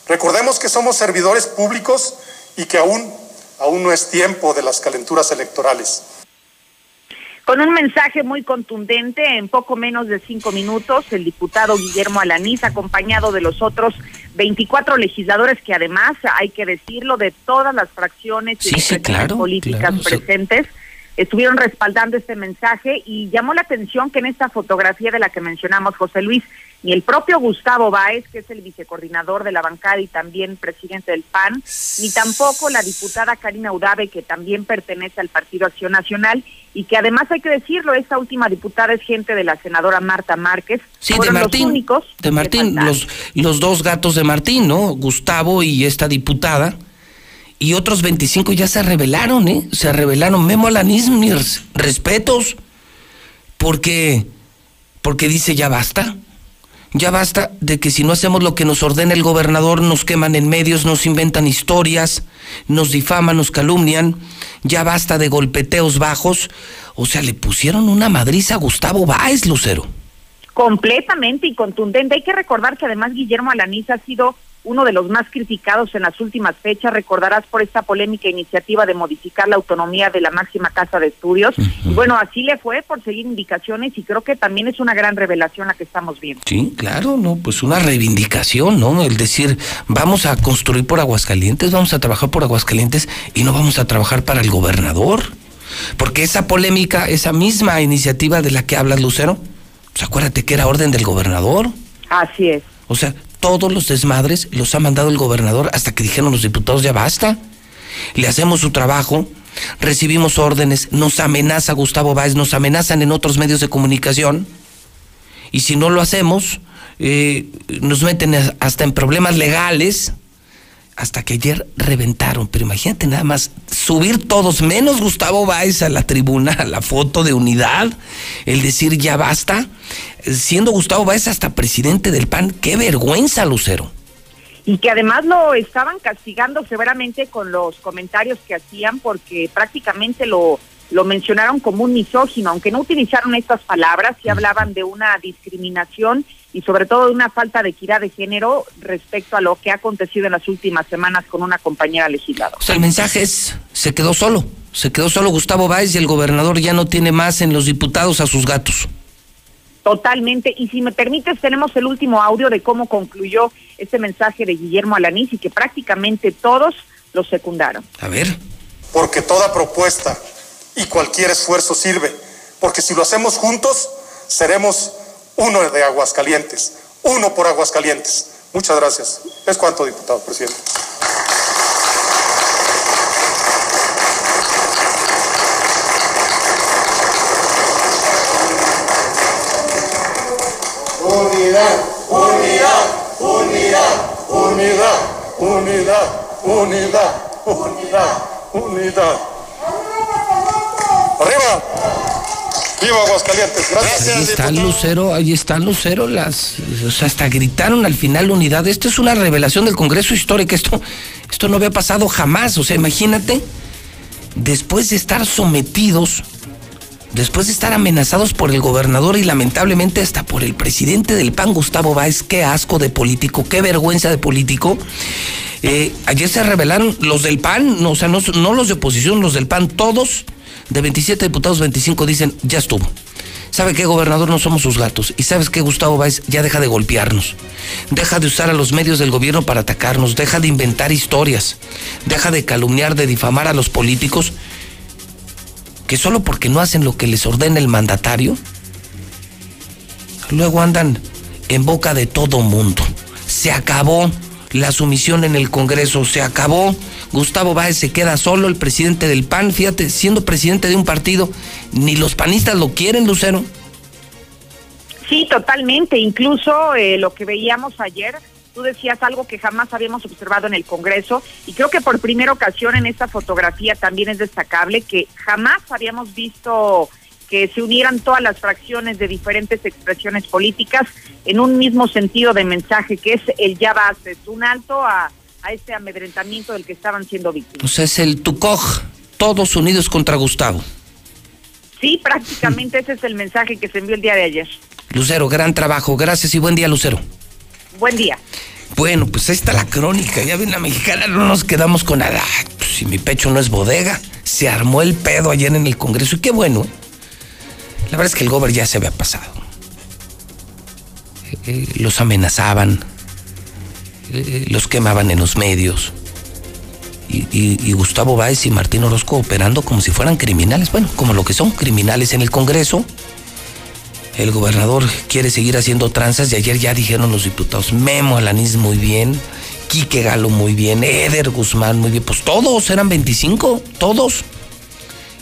recordemos que somos servidores públicos y que aún, aún no es tiempo de las calenturas electorales. Con un mensaje muy contundente, en poco menos de cinco minutos, el diputado Guillermo Alaniz, acompañado de los otros 24 legisladores que además, hay que decirlo, de todas las fracciones y políticas presentes, estuvieron respaldando este mensaje y llamó la atención que en esta fotografía de la que mencionamos, José Luis, ni el propio Gustavo Báez, que es el vicecoordinador de la bancada y también presidente del PAN, ni tampoco la diputada Karina Udave, que también pertenece al Partido Acción Nacional y que además hay que decirlo, esta última diputada es gente de la senadora Marta Márquez. Sí, de Martín. únicos de Martín, los, los dos gatos de Martín, ¿no? Gustavo y esta diputada. Y otros 25 ya se rebelaron, ¿eh? Se rebelaron. Memo Alanis, mis respetos. Porque, porque dice ya basta. Ya basta de que si no hacemos lo que nos ordena el gobernador, nos queman en medios, nos inventan historias, nos difaman, nos calumnian. Ya basta de golpeteos bajos. O sea, le pusieron una madriza a Gustavo Báez, Lucero. Completamente y contundente. Hay que recordar que además Guillermo Alaniz ha sido uno de los más criticados en las últimas fechas, recordarás por esta polémica iniciativa de modificar la autonomía de la máxima casa de estudios. Y bueno, así le fue por seguir indicaciones y creo que también es una gran revelación la que estamos viendo. Sí, claro, no, pues una reivindicación, ¿no? El decir, vamos a construir por Aguascalientes, vamos a trabajar por Aguascalientes y no vamos a trabajar para el gobernador. Porque esa polémica, esa misma iniciativa de la que hablas, Lucero, pues acuérdate que era orden del gobernador. Así es. O sea, todos los desmadres los ha mandado el gobernador hasta que dijeron los diputados ya basta. Le hacemos su trabajo, recibimos órdenes, nos amenaza Gustavo Báez, nos amenazan en otros medios de comunicación. Y si no lo hacemos, eh, nos meten hasta en problemas legales hasta que ayer reventaron. Pero imagínate nada más subir todos, menos Gustavo Báez a la tribuna, a la foto de unidad, el decir ya basta, siendo Gustavo Báez hasta presidente del PAN. ¡Qué vergüenza, Lucero! Y que además lo estaban castigando severamente con los comentarios que hacían porque prácticamente lo, lo mencionaron como un misógino, aunque no utilizaron estas palabras, y hablaban de una discriminación y sobre todo de una falta de equidad de género respecto a lo que ha acontecido en las últimas semanas con una compañera legisladora. O sea, el mensaje es, se quedó solo, se quedó solo Gustavo Báez y el gobernador ya no tiene más en los diputados a sus gatos. Totalmente. Y si me permites, tenemos el último audio de cómo concluyó este mensaje de Guillermo Alanís y que prácticamente todos lo secundaron. A ver. Porque toda propuesta y cualquier esfuerzo sirve, porque si lo hacemos juntos, seremos uno de Aguascalientes, uno por Aguascalientes. Muchas gracias. Es cuanto, diputado presidente. Unidad, unidad, unidad, unidad, unidad, unidad, unidad, unidad. ¡Arriba! ¡Viva Aguascalientes! Gracias. Ahí está Lucero, ahí está Lucero, las, o sea, hasta gritaron al final unidad. Esto es una revelación del Congreso Histórico, esto, esto no había pasado jamás, o sea, imagínate, después de estar sometidos después de estar amenazados por el gobernador y lamentablemente hasta por el presidente del PAN, Gustavo Báez, qué asco de político, qué vergüenza de político. Eh, ayer se revelaron los del PAN, no, o sea, no, no los de oposición, los del PAN, todos, de 27 diputados, 25 dicen, ya estuvo. ¿Sabe qué, gobernador? No somos sus gatos. ¿Y sabes qué, Gustavo Báez? Ya deja de golpearnos. Deja de usar a los medios del gobierno para atacarnos. Deja de inventar historias. Deja de calumniar, de difamar a los políticos que solo porque no hacen lo que les ordena el mandatario, luego andan en boca de todo mundo. Se acabó la sumisión en el Congreso, se acabó. Gustavo Báez se queda solo, el presidente del PAN, fíjate, siendo presidente de un partido, ni los panistas lo quieren, Lucero. Sí, totalmente. Incluso eh, lo que veíamos ayer, tú decías algo que jamás habíamos observado en el Congreso y creo que por primera ocasión en esta fotografía también es destacable que jamás habíamos visto que se unieran todas las fracciones de diferentes expresiones políticas en un mismo sentido de mensaje que es el ya basta, es un alto a, a este amedrentamiento del que estaban siendo víctimas. Pues es el TUCOG, todos unidos contra Gustavo. Sí, prácticamente ese es el mensaje que se envió el día de ayer. Lucero, gran trabajo, gracias y buen día, Lucero. Buen día. Bueno, pues ahí está la crónica. Ya ven la mexicana, no nos quedamos con nada. Pues si mi pecho no es bodega, se armó el pedo ayer en el Congreso y qué bueno. ¿eh? La verdad es que el gober ya se había pasado. Eh, eh, los amenazaban, eh, los quemaban en los medios. Y, Gustavo Báez y Martín Orozco operando como si fueran criminales. Bueno, como lo que son criminales en el Congreso. El gobernador quiere seguir haciendo tranzas y ayer ya dijeron los diputados, Memo Alanís muy bien, Quique Galo muy bien, Eder Guzmán muy bien, pues todos eran 25, todos.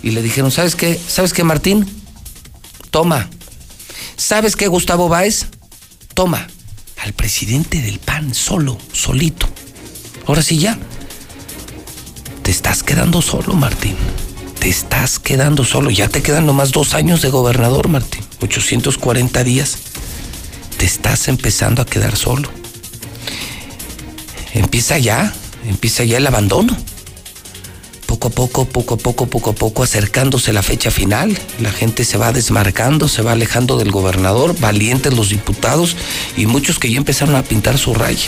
Y le dijeron, ¿sabes qué? ¿Sabes qué, Martín? Toma. ¿Sabes qué, Gustavo Báez? Toma. Al presidente del PAN, solo, solito. Ahora sí ya. Te estás quedando solo, Martín. Te estás quedando solo. Ya te quedan nomás dos años de gobernador, Martín. 840 días. Te estás empezando a quedar solo. Empieza ya. Empieza ya el abandono. Poco a poco, poco a poco, poco a poco, acercándose la fecha final. La gente se va desmarcando, se va alejando del gobernador. Valientes los diputados y muchos que ya empezaron a pintar su raya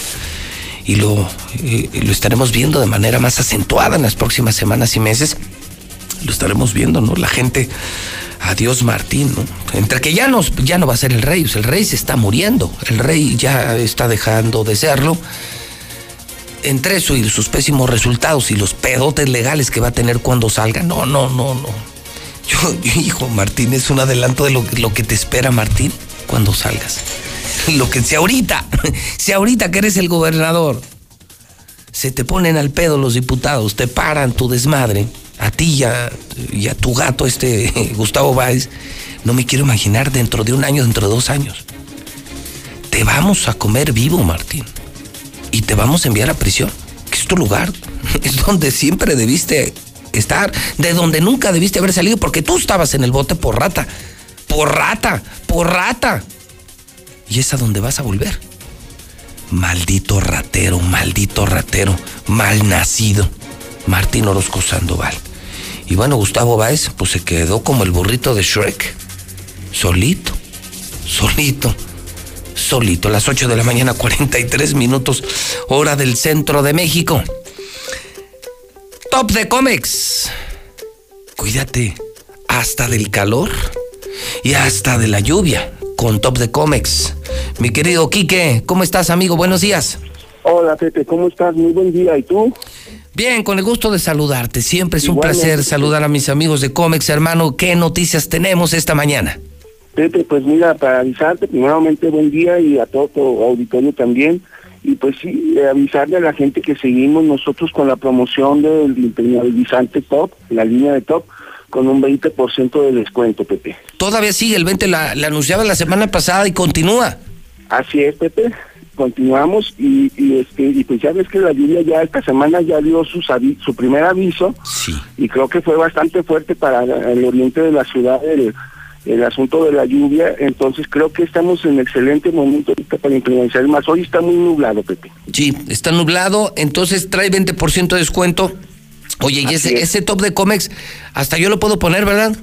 y lo, eh, lo estaremos viendo de manera más acentuada en las próximas semanas y meses. Lo estaremos viendo, ¿no? La gente, adiós Martín, ¿no? Entre que ya, nos, ya no va a ser el rey, pues el rey se está muriendo, el rey ya está dejando de serlo. Entre eso y sus pésimos resultados y los pedotes legales que va a tener cuando salga, no, no, no, no. Yo, hijo, Martín, es un adelanto de lo, que- lo que te espera, Martín, cuando salgas. Lo que si ahorita, si ahorita que eres el gobernador, se te ponen al pedo los diputados, te paran tu desmadre, a ti y a, y a tu gato, este Gustavo Báez, no me quiero imaginar dentro de un año, dentro de dos años. Te vamos a comer vivo, Martín. Y te vamos a enviar a prisión, que es tu lugar, es donde siempre debiste estar, de donde nunca debiste haber salido, porque tú estabas en el bote por rata, por rata, por rata. Y es a donde vas a volver. Maldito ratero, maldito ratero, mal nacido. Martín Orozco Sandoval. Y bueno, Gustavo Báez, pues se quedó como el burrito de Shrek. Solito, solito, solito. Las 8 de la mañana, 43 minutos, hora del centro de México. Top de cómics. Cuídate hasta del calor y hasta de la lluvia con Top de cómics. Mi querido Quique, ¿cómo estás, amigo? Buenos días. Hola, Pepe, ¿cómo estás? Muy buen día. ¿Y tú? Bien, con el gusto de saludarte. Siempre es un Igualmente. placer saludar a mis amigos de cómics, hermano. ¿Qué noticias tenemos esta mañana? Pepe, pues mira, para avisarte, primeramente buen día y a todo tu auditorio también. Y pues sí, eh, avisarle a la gente que seguimos nosotros con la promoción del impermeabilizante top, la línea de top, con un 20% de descuento, Pepe. Todavía sigue, el 20 la, la anunciaba la semana pasada y continúa. Así es, Pepe. Continuamos y, y, este y pues ya ves que la lluvia ya esta semana ya dio avi- su primer aviso y creo que fue bastante fuerte para el oriente de la ciudad el, el asunto de la lluvia, entonces creo que estamos en excelente momento ahorita para implementar más. Hoy está muy nublado, Pepe. Sí, está nublado, entonces trae 20% de descuento. Oye, y ese, ese top de cómics, hasta yo lo puedo poner, ¿verdad?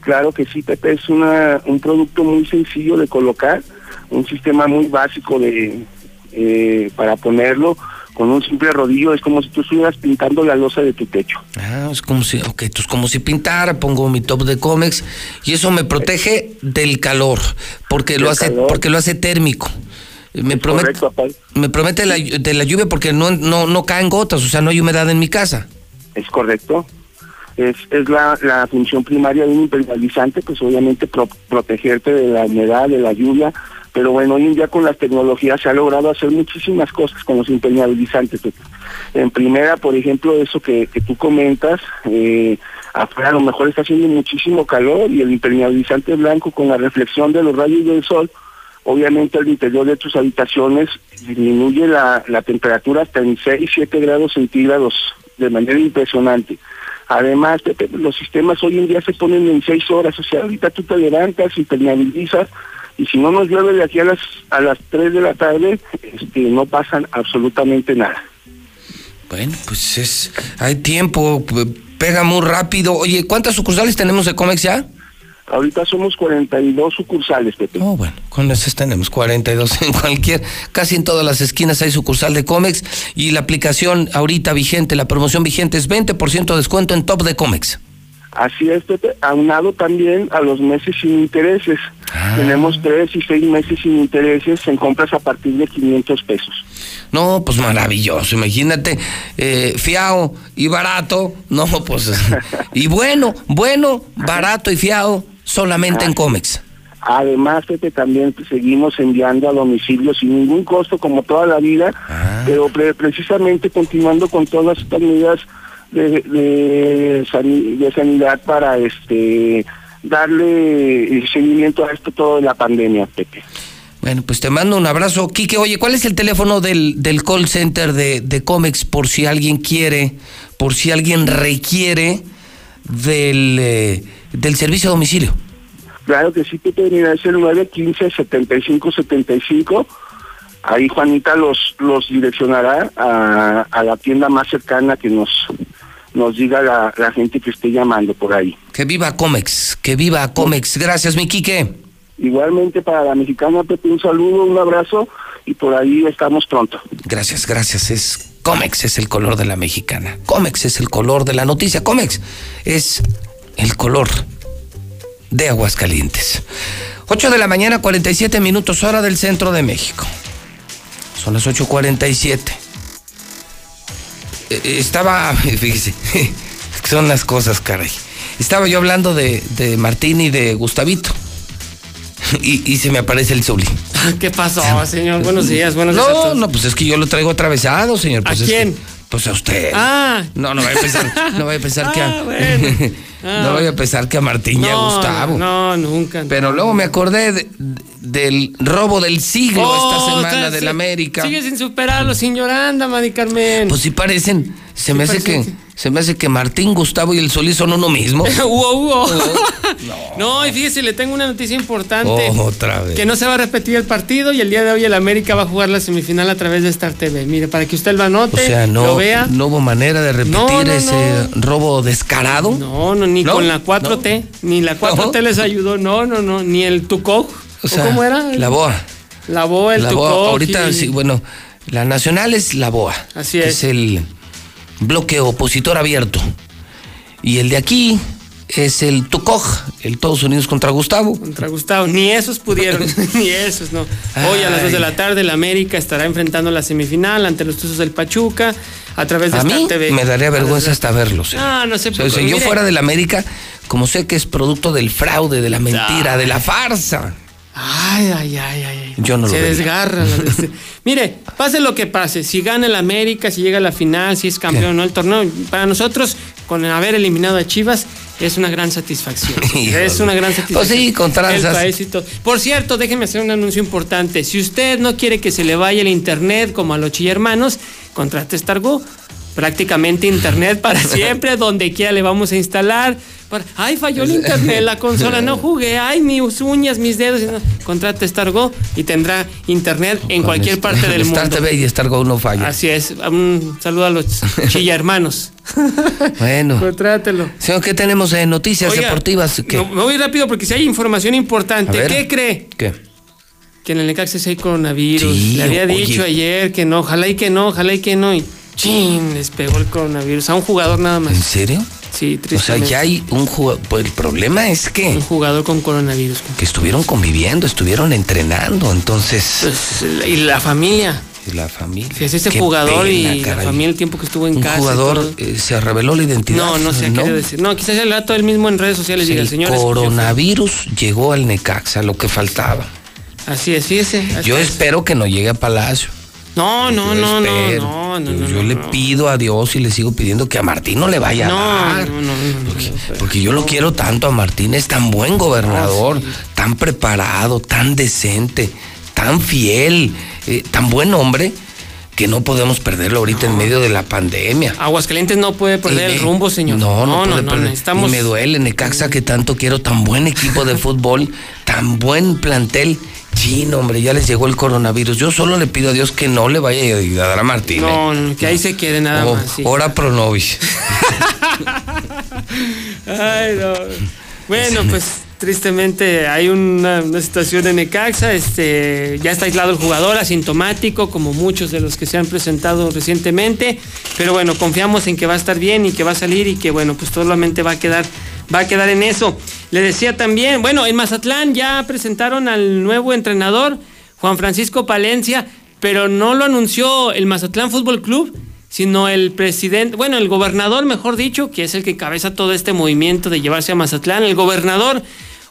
Claro que sí, Pepe, es una, un producto muy sencillo de colocar, un sistema muy básico de eh, para ponerlo con un simple rodillo, es como si tú estuvieras pintando la losa de tu techo. Ah, es como si, ok, es como si pintara, pongo mi top de cómics y eso me protege del calor, porque lo hace, porque lo hace térmico. Me promete, me promete la, de la lluvia porque no, no, no caen gotas, o sea, no hay humedad en mi casa. Es correcto. Es, es la, la función primaria de un impermeabilizante, pues obviamente protegerte de la humedad, de la lluvia, pero bueno, hoy en día con las tecnologías se ha logrado hacer muchísimas cosas con los impermeabilizantes. En primera, por ejemplo, eso que, que tú comentas, eh, a lo mejor está haciendo muchísimo calor y el impermeabilizante blanco con la reflexión de los rayos del sol, obviamente al interior de tus habitaciones disminuye la, la temperatura hasta en 6, 7 grados centígrados de manera impresionante. Además, los sistemas hoy en día se ponen en 6 horas, o sea, ahorita tú te levantas, impermeabilizas, y si no nos llueve de aquí a las a las 3 de la tarde, este, no pasan absolutamente nada. Bueno, pues es hay tiempo, pega muy rápido. Oye, ¿cuántas sucursales tenemos de Comex ya? Ahorita somos 42 sucursales, Pepe. Oh, bueno, con esas tenemos 42 en cualquier, casi en todas las esquinas hay sucursal de Comex y la aplicación ahorita vigente, la promoción vigente es 20% de descuento en top de Comex. Así es, Pepe, aunado también a los meses sin intereses. Ah. Tenemos tres y seis meses sin intereses en compras a partir de 500 pesos. No, pues maravilloso, imagínate, eh, fiao y barato, no, pues, y bueno, bueno, barato y fiao solamente en Comex. Además, Pepe, también seguimos enviando a domicilio sin ningún costo, como toda la vida, ah. pero precisamente continuando con todas estas medidas de, de, sanidad para este darle seguimiento a esto todo de la pandemia, Pepe. Bueno, pues te mando un abrazo. Quique, oye, ¿cuál es el teléfono del, del call center de, de Comex por si alguien quiere, por si alguien requiere del, eh, del servicio a domicilio? Claro que sí, Pepe, mira, es el 915-7575. Ahí Juanita los, los direccionará a, a la tienda más cercana que nos, nos diga la, gente que esté llamando por ahí. Que viva Comex, que viva Comex. Gracias, mi Quique. Igualmente para la mexicana, Pepe, un saludo, un abrazo y por ahí estamos pronto. Gracias, gracias. Es Comex es el color de la mexicana. Comex es el color de la noticia. Comex es el color de Aguascalientes. 8 de la mañana, 47 minutos hora del centro de México. Son las 8.47. Eh, estaba, fíjese, son las cosas, caray. Estaba yo hablando de, de Martín y de Gustavito. Y, se me aparece el Zuli. ¿Qué pasó, señor? Buenos días, buenos días. No, no, pues es que yo lo traigo atravesado, señor. Pues ¿A quién? Pues a usted. Ah. No, no voy a pensar, no voy a pensar que a. Ah, no voy a pensar que a Martín y a Gustavo. No, nunca. Pero luego me acordé del robo del siglo esta oh, semana del América. Sigue sin superarlo, señor. Anda, Madi Carmen. Pues sí parecen. Se me hace que se me hace que Martín, Gustavo y el Solís son uno mismo. no. y fíjese, le tengo una noticia importante. otra vez. Que no se va a repetir el partido y el día de hoy el América va a jugar la semifinal a través de Star TV. Mire, para que usted lo anote, o sea, no, lo vea. No hubo manera de repetir ese robo descarado. No, no, ni con la 4T. Ni la 4T les ayudó. No, no, no. Ni el Tucoj. O sea, ¿Cómo era? La BOA. La BOA, el la Ahorita sí, bueno, la nacional es la BOA. Así es. Es el bloque opositor abierto. Y el de aquí es el Tucoj, el Todos Unidos contra Gustavo. Contra Gustavo, ni esos pudieron, ni esos, no. Hoy a las 2 de la tarde el América estará enfrentando la semifinal ante los Tuzos del Pachuca a través de a mí TV. Me daría vergüenza hasta verlos. Ah, no sé por qué. yo fuera del América, como sé que es producto del fraude, de la mentira, de la farsa. Ay, ay, ay, ay. Yo no Se lo desgarra. Mire, pase lo que pase, si gana el América, si llega a la final, si es campeón o el torneo, para nosotros, con haber eliminado a Chivas, es una gran satisfacción. es una gran satisfacción. Pues sí, con Por cierto, déjeme hacer un anuncio importante. Si usted no quiere que se le vaya el internet como a los chillermanos, contrate Stargo prácticamente internet para siempre, donde quiera le vamos a instalar. Ay, falló el internet, la consola, no jugué, ay, mis uñas, mis dedos. Contrate Stargo y tendrá internet en cualquier parte del mundo. Star TV y Stargo no falla. Así es. Un saludo a los chilla hermanos. Bueno. Contrátelo. Señor, ¿qué tenemos de noticias deportivas? me voy rápido porque si hay información importante. ¿Qué cree? ¿Qué? Que en el Necaxa hay coronavirus. Le había dicho ayer que no, ojalá y que no, ojalá y que no. Y chin, les pegó el coronavirus a un jugador nada más. ¿En serio? Sí, O sea, ya hay un jugador. Pues el problema es que. Un jugador con coronavirus. Que estuvieron conviviendo, estuvieron entrenando, entonces. Pues, y la familia. Y la familia. Si es ese jugador y la familia el tiempo que estuvo en un casa. jugador eh, se reveló la identidad. No, no sé qué decir. No, quizás el dato él mismo en redes sociales diga el señor. Coronavirus llegó al Necaxa, lo que faltaba. Así es, fíjese. Yo espero que no llegue a Palacio. No, no, no, no, no, Yo, le pido a Dios y le sigo pidiendo que a Martín no le vaya a dar. No, no, no. Porque, yo lo quiero tanto a Martín, es tan buen gobernador, tan preparado, tan decente, tan fiel, eh, tan buen hombre que no podemos perderlo ahorita en medio de la pandemia. Aguascalientes no puede perder el rumbo, señor. No, no, no, no, no, me duele, Necaxa, que tanto quiero, tan buen equipo de fútbol, tan buen plantel Sí, no, hombre, ya les llegó el coronavirus. Yo solo le pido a Dios que no le vaya a dar a Martín. No, que ahí se quede nada más. Sí. Ora pro nobis. Ay, no. Bueno, pues tristemente hay una, situación de Necaxa, este, ya está aislado el jugador, asintomático, como muchos de los que se han presentado recientemente, pero bueno, confiamos en que va a estar bien y que va a salir y que bueno, pues solamente va a quedar va a quedar en eso. Le decía también, bueno, en Mazatlán ya presentaron al nuevo entrenador, Juan Francisco Palencia, pero no lo anunció el Mazatlán Fútbol Club, sino el presidente, bueno, el gobernador, mejor dicho, que es el que cabeza todo este movimiento de llevarse a Mazatlán. El gobernador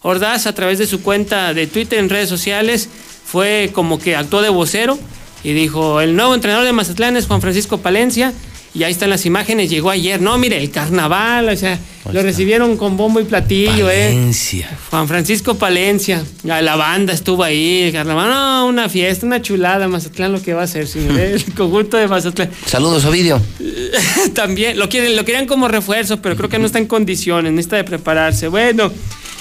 Ordaz, a través de su cuenta de Twitter en redes sociales, fue como que actuó de vocero y dijo, el nuevo entrenador de Mazatlán es Juan Francisco Palencia y ahí están las imágenes, llegó ayer. No, mire, el carnaval, o sea, lo recibieron con bombo y platillo, ¿eh? Palencia. Juan Francisco Palencia. La banda estuvo ahí, el carnaval. No, una fiesta, una chulada. Mazatlán lo que va a hacer, señor. ¿eh? el conjunto de Mazatlán. Saludos, Ovidio. También, lo quieren, lo querían como refuerzo, pero creo que no está en condiciones, necesita de prepararse. Bueno.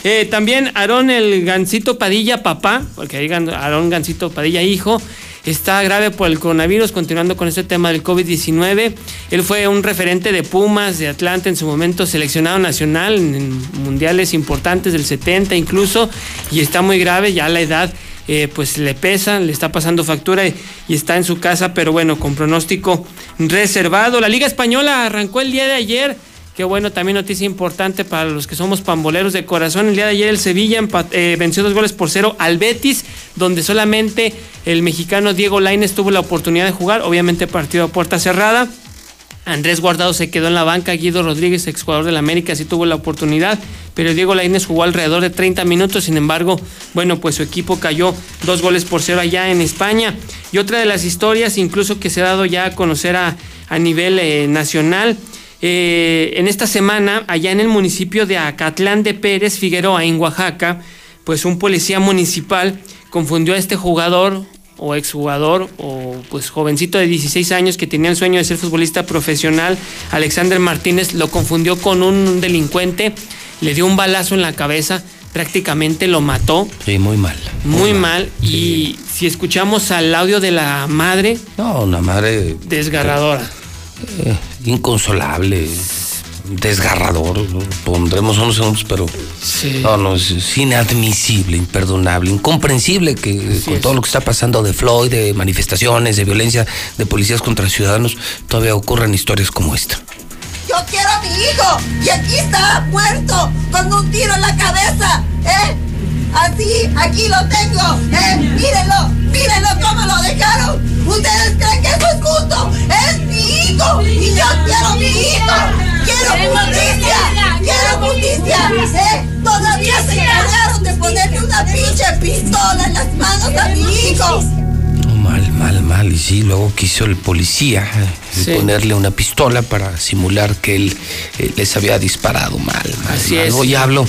Eh, también Aarón el Gancito Padilla, papá, porque ahí Aarón Gancito Padilla, hijo, está grave por el coronavirus, continuando con este tema del COVID-19. Él fue un referente de Pumas, de Atlanta en su momento, seleccionado nacional en mundiales importantes del 70 incluso, y está muy grave, ya la edad eh, pues le pesa, le está pasando factura y, y, está en su casa, pero bueno, con pronóstico reservado. La Liga Española arrancó el día de ayer Qué bueno, también noticia importante para los que somos pamboleros de corazón. El día de ayer el Sevilla eh, venció dos goles por cero al Betis, donde solamente el mexicano Diego Lainez tuvo la oportunidad de jugar, obviamente partido a puerta cerrada. Andrés Guardado se quedó en la banca, Guido Rodríguez, exjugador del América, sí tuvo la oportunidad, pero Diego Lainez jugó alrededor de 30 minutos, sin embargo, bueno, pues su equipo cayó dos goles por cero allá en España. Y otra de las historias, incluso que se ha dado ya a conocer a, nivel eh, nacional, eh, en esta semana, allá en el municipio de Acatlán de Pérez, Figueroa, en Oaxaca, pues un policía municipal confundió a este jugador o exjugador o pues jovencito de 16 años que tenía el sueño de ser futbolista profesional, Alexander Martínez, lo confundió con un delincuente, le dio un balazo en la cabeza, prácticamente lo mató. Sí, muy mal. Muy, mal. Y si escuchamos al audio de la madre. No, una madre. Desgarradora. Eh, inconsolable, desgarrador. Pondremos unos segundos, pero no, no, es, inadmisible, imperdonable, incomprensible que con todo lo que está pasando de Floyd, de manifestaciones, de violencia de policías contra ciudadanos, todavía ocurran historias como esta. Yo quiero a mi hijo y aquí está muerto con un tiro en la cabeza, ¿eh? Así, aquí lo tengo, ¿eh? Mírenlo, mírenlo cómo lo dejaron. ¿Ustedes creen que eso es justo? Es mi hijo y yo quiero mi hijo. Quiero justicia, quiero justicia. ¿eh? Todavía se encargaron de ponerle una pinche pistola en las manos a mi hijo. Mal, mal, mal. Y sí, luego quiso el policía eh, ponerle una pistola para simular que él eh, les había disparado mal, mal. Así mal. es. Hoy hablo,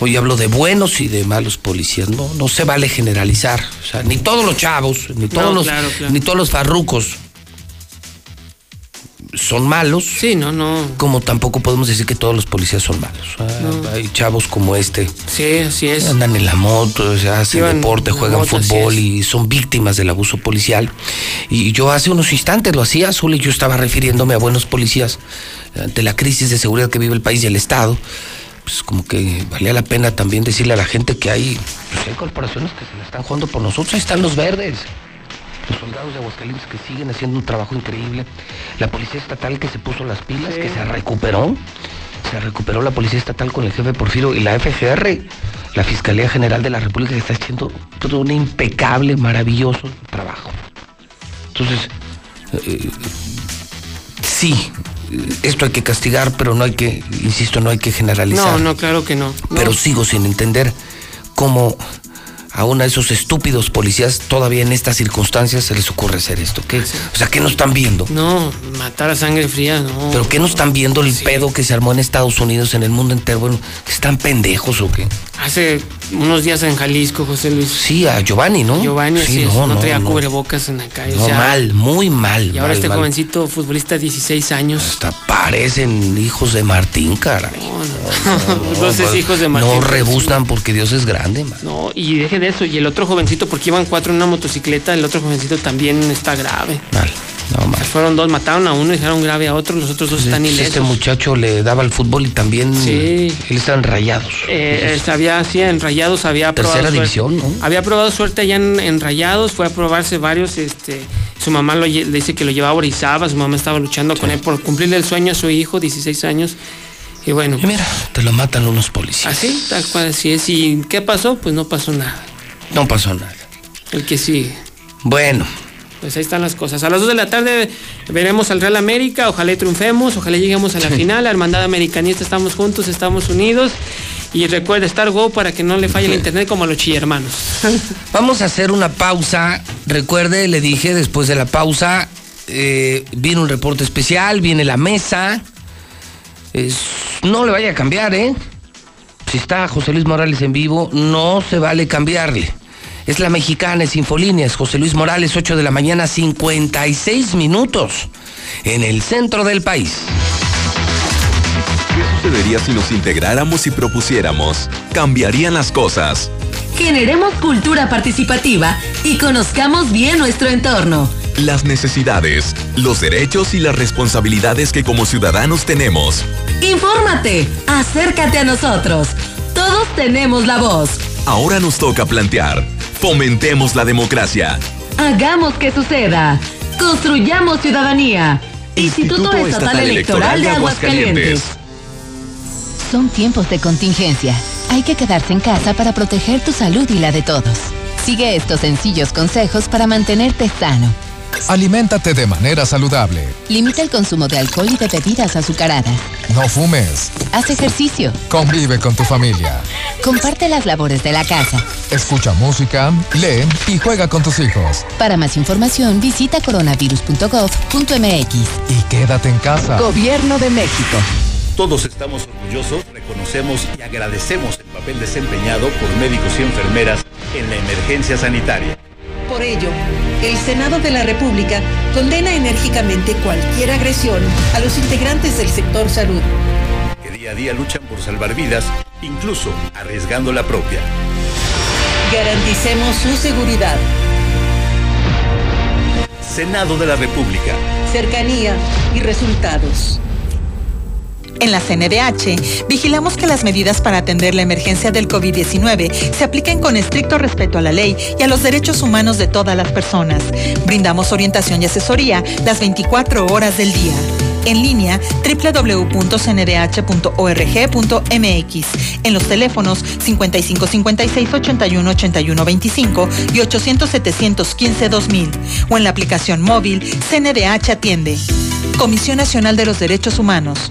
hoy hablo de buenos y de malos policías. No, no se vale generalizar. O sea, ni todos los chavos, ni todos No, los, claro, claro. ni todos los farrucos son malos. Sí, no, no. Como tampoco podemos decir que todos los policías son malos. Ah, No. Hay chavos como este. Sí, así es. Andan en la moto, o sea, hacen Iban deporte, juegan moto, fútbol y son víctimas del abuso policial. Y yo hace unos instantes lo hacía, Azul, y yo estaba refiriéndome a buenos policías ante la crisis de seguridad que vive el país y el Estado. Pues como que valía la pena también decirle a la gente que hay, pues, hay corporaciones que se la están jugando por nosotros. Ahí están los verdes. Los soldados de Aguascalientes que siguen haciendo un trabajo increíble. La policía estatal que se puso las pilas, que se recuperó. Se recuperó la policía estatal con el jefe Porfirio y la FGR, la Fiscalía General de la República, que está haciendo todo un impecable, maravilloso trabajo. Entonces, eh, sí, esto hay que castigar, pero no hay que, insisto, no hay que generalizar. No, no, claro que no. No. Pero sigo sin entender cómo aún a esos estúpidos policías todavía en estas circunstancias se les ocurre hacer esto. ¿Qué? O sea, ¿qué no están viendo? No, matar a sangre fría, no. ¿Pero qué no están viendo el pedo que se armó en Estados Unidos, en el mundo entero? Bueno, ¿están pendejos o qué? Hace unos días en Jalisco, José Luis. Sí, a Giovanni, ¿no? Giovanni, Sí, no, no, no, traía no. cubrebocas en la calle. No, o sea, mal, muy mal. Y ahora mal, este mal. jovencito futbolista, 16 años. Hasta parecen hijos de Martín, caray. Entonces, no, hijos de Martín. No rebusnan porque Dios es grande, man. No, y deje de eso. Y el otro jovencito, porque iban cuatro en una motocicleta, el otro jovencito también está grave. Mal, no mal. Fueron dos, mataron a uno y dejaron grave a otro, los otros dos están Pues ilesos. Este muchacho le daba al fútbol y también Sí. él estaba en rayados. Eh, eh, había, sí, en Rayados había Tercera probado división, suerte. ¿no? Había probado suerte allá en, en Rayados, fue a probarse varios, este, su mamá lo, le dice que lo llevaba a Orizaba, su mamá estaba luchando con él por cumplirle el sueño a su hijo, 16 años. Y bueno. Y mira, te lo matan unos policías. Así, tal cual así es. ¿Y qué pasó? Pues no pasó nada. No pasó nada. El que sigue. Bueno, Pues ahí están las cosas. A las 2 de la tarde veremos al Real América. Ojalá y triunfemos. Ojalá lleguemos a la final. La hermandad americanista estamos juntos, estamos unidos. Y recuerde estar go para que no le falle el internet como a los chillermanos. vamos a hacer una pausa. Recuerde, le dije después de la pausa, eh, viene un reporte especial, viene la mesa. Es- no le vaya a cambiar, ¿eh? Si está José Luis Morales en vivo, no se vale cambiarle. Es la mexicana, es Infolíneas, José Luis Morales, 8 de la mañana, 56 minutos, en el centro del país. ¿Qué sucedería si nos integráramos y propusiéramos? Cambiarían las cosas. Generemos cultura participativa y conozcamos bien nuestro entorno. Las necesidades, los derechos y las responsabilidades que como ciudadanos tenemos. Infórmate, acércate a nosotros. Todos tenemos la voz. Ahora nos toca plantear. Fomentemos la democracia. Hagamos que suceda. Construyamos ciudadanía. Instituto, Estatal, Electoral de Aguascalientes. Son tiempos de contingencia. Hay que quedarse en casa para proteger tu salud y la de todos. Sigue estos sencillos consejos para mantenerte sano. Aliméntate de manera saludable. Limita el consumo de alcohol y de bebidas azucaradas. No fumes. Haz ejercicio. Convive con tu familia. Comparte las labores de la casa. Escucha música, lee y juega con tus hijos. Para más información, visita coronavirus.gov.mx. Y quédate en casa. Gobierno de México. Todos estamos orgullosos, reconocemos y agradecemos el papel desempeñado por médicos y enfermeras en la emergencia sanitaria. Por ello, el Senado de la República condena enérgicamente cualquier agresión a los integrantes del sector salud. que día a día luchan por salvar vidas, incluso arriesgando la propia. Garanticemos su seguridad, Senado de la República. cercanía y resultados. En la CNDH, vigilamos que las medidas para atender la emergencia del COVID-19 se apliquen con estricto respeto a la ley y a los derechos humanos de todas las personas. Brindamos orientación y asesoría las 24 horas del día. En línea www.cndh.org.mx. En los teléfonos 5556 81 81 25 y 800 715 2000 o en la aplicación móvil CNDH Atiende. Comisión Nacional de los Derechos Humanos.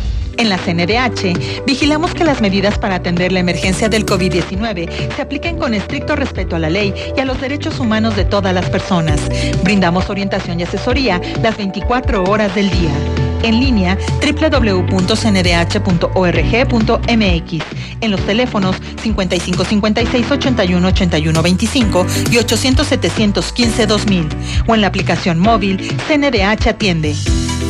En la CNDH, vigilamos que las medidas para atender la emergencia del COVID-19 se apliquen con estricto respeto a la ley y a los derechos humanos de todas las personas. Brindamos orientación y asesoría las 24 horas del día. En línea www.cndh.org.mx. En los teléfonos 5556 81 81 25 y 800 715 2000 o en la aplicación móvil CNDH Atiende.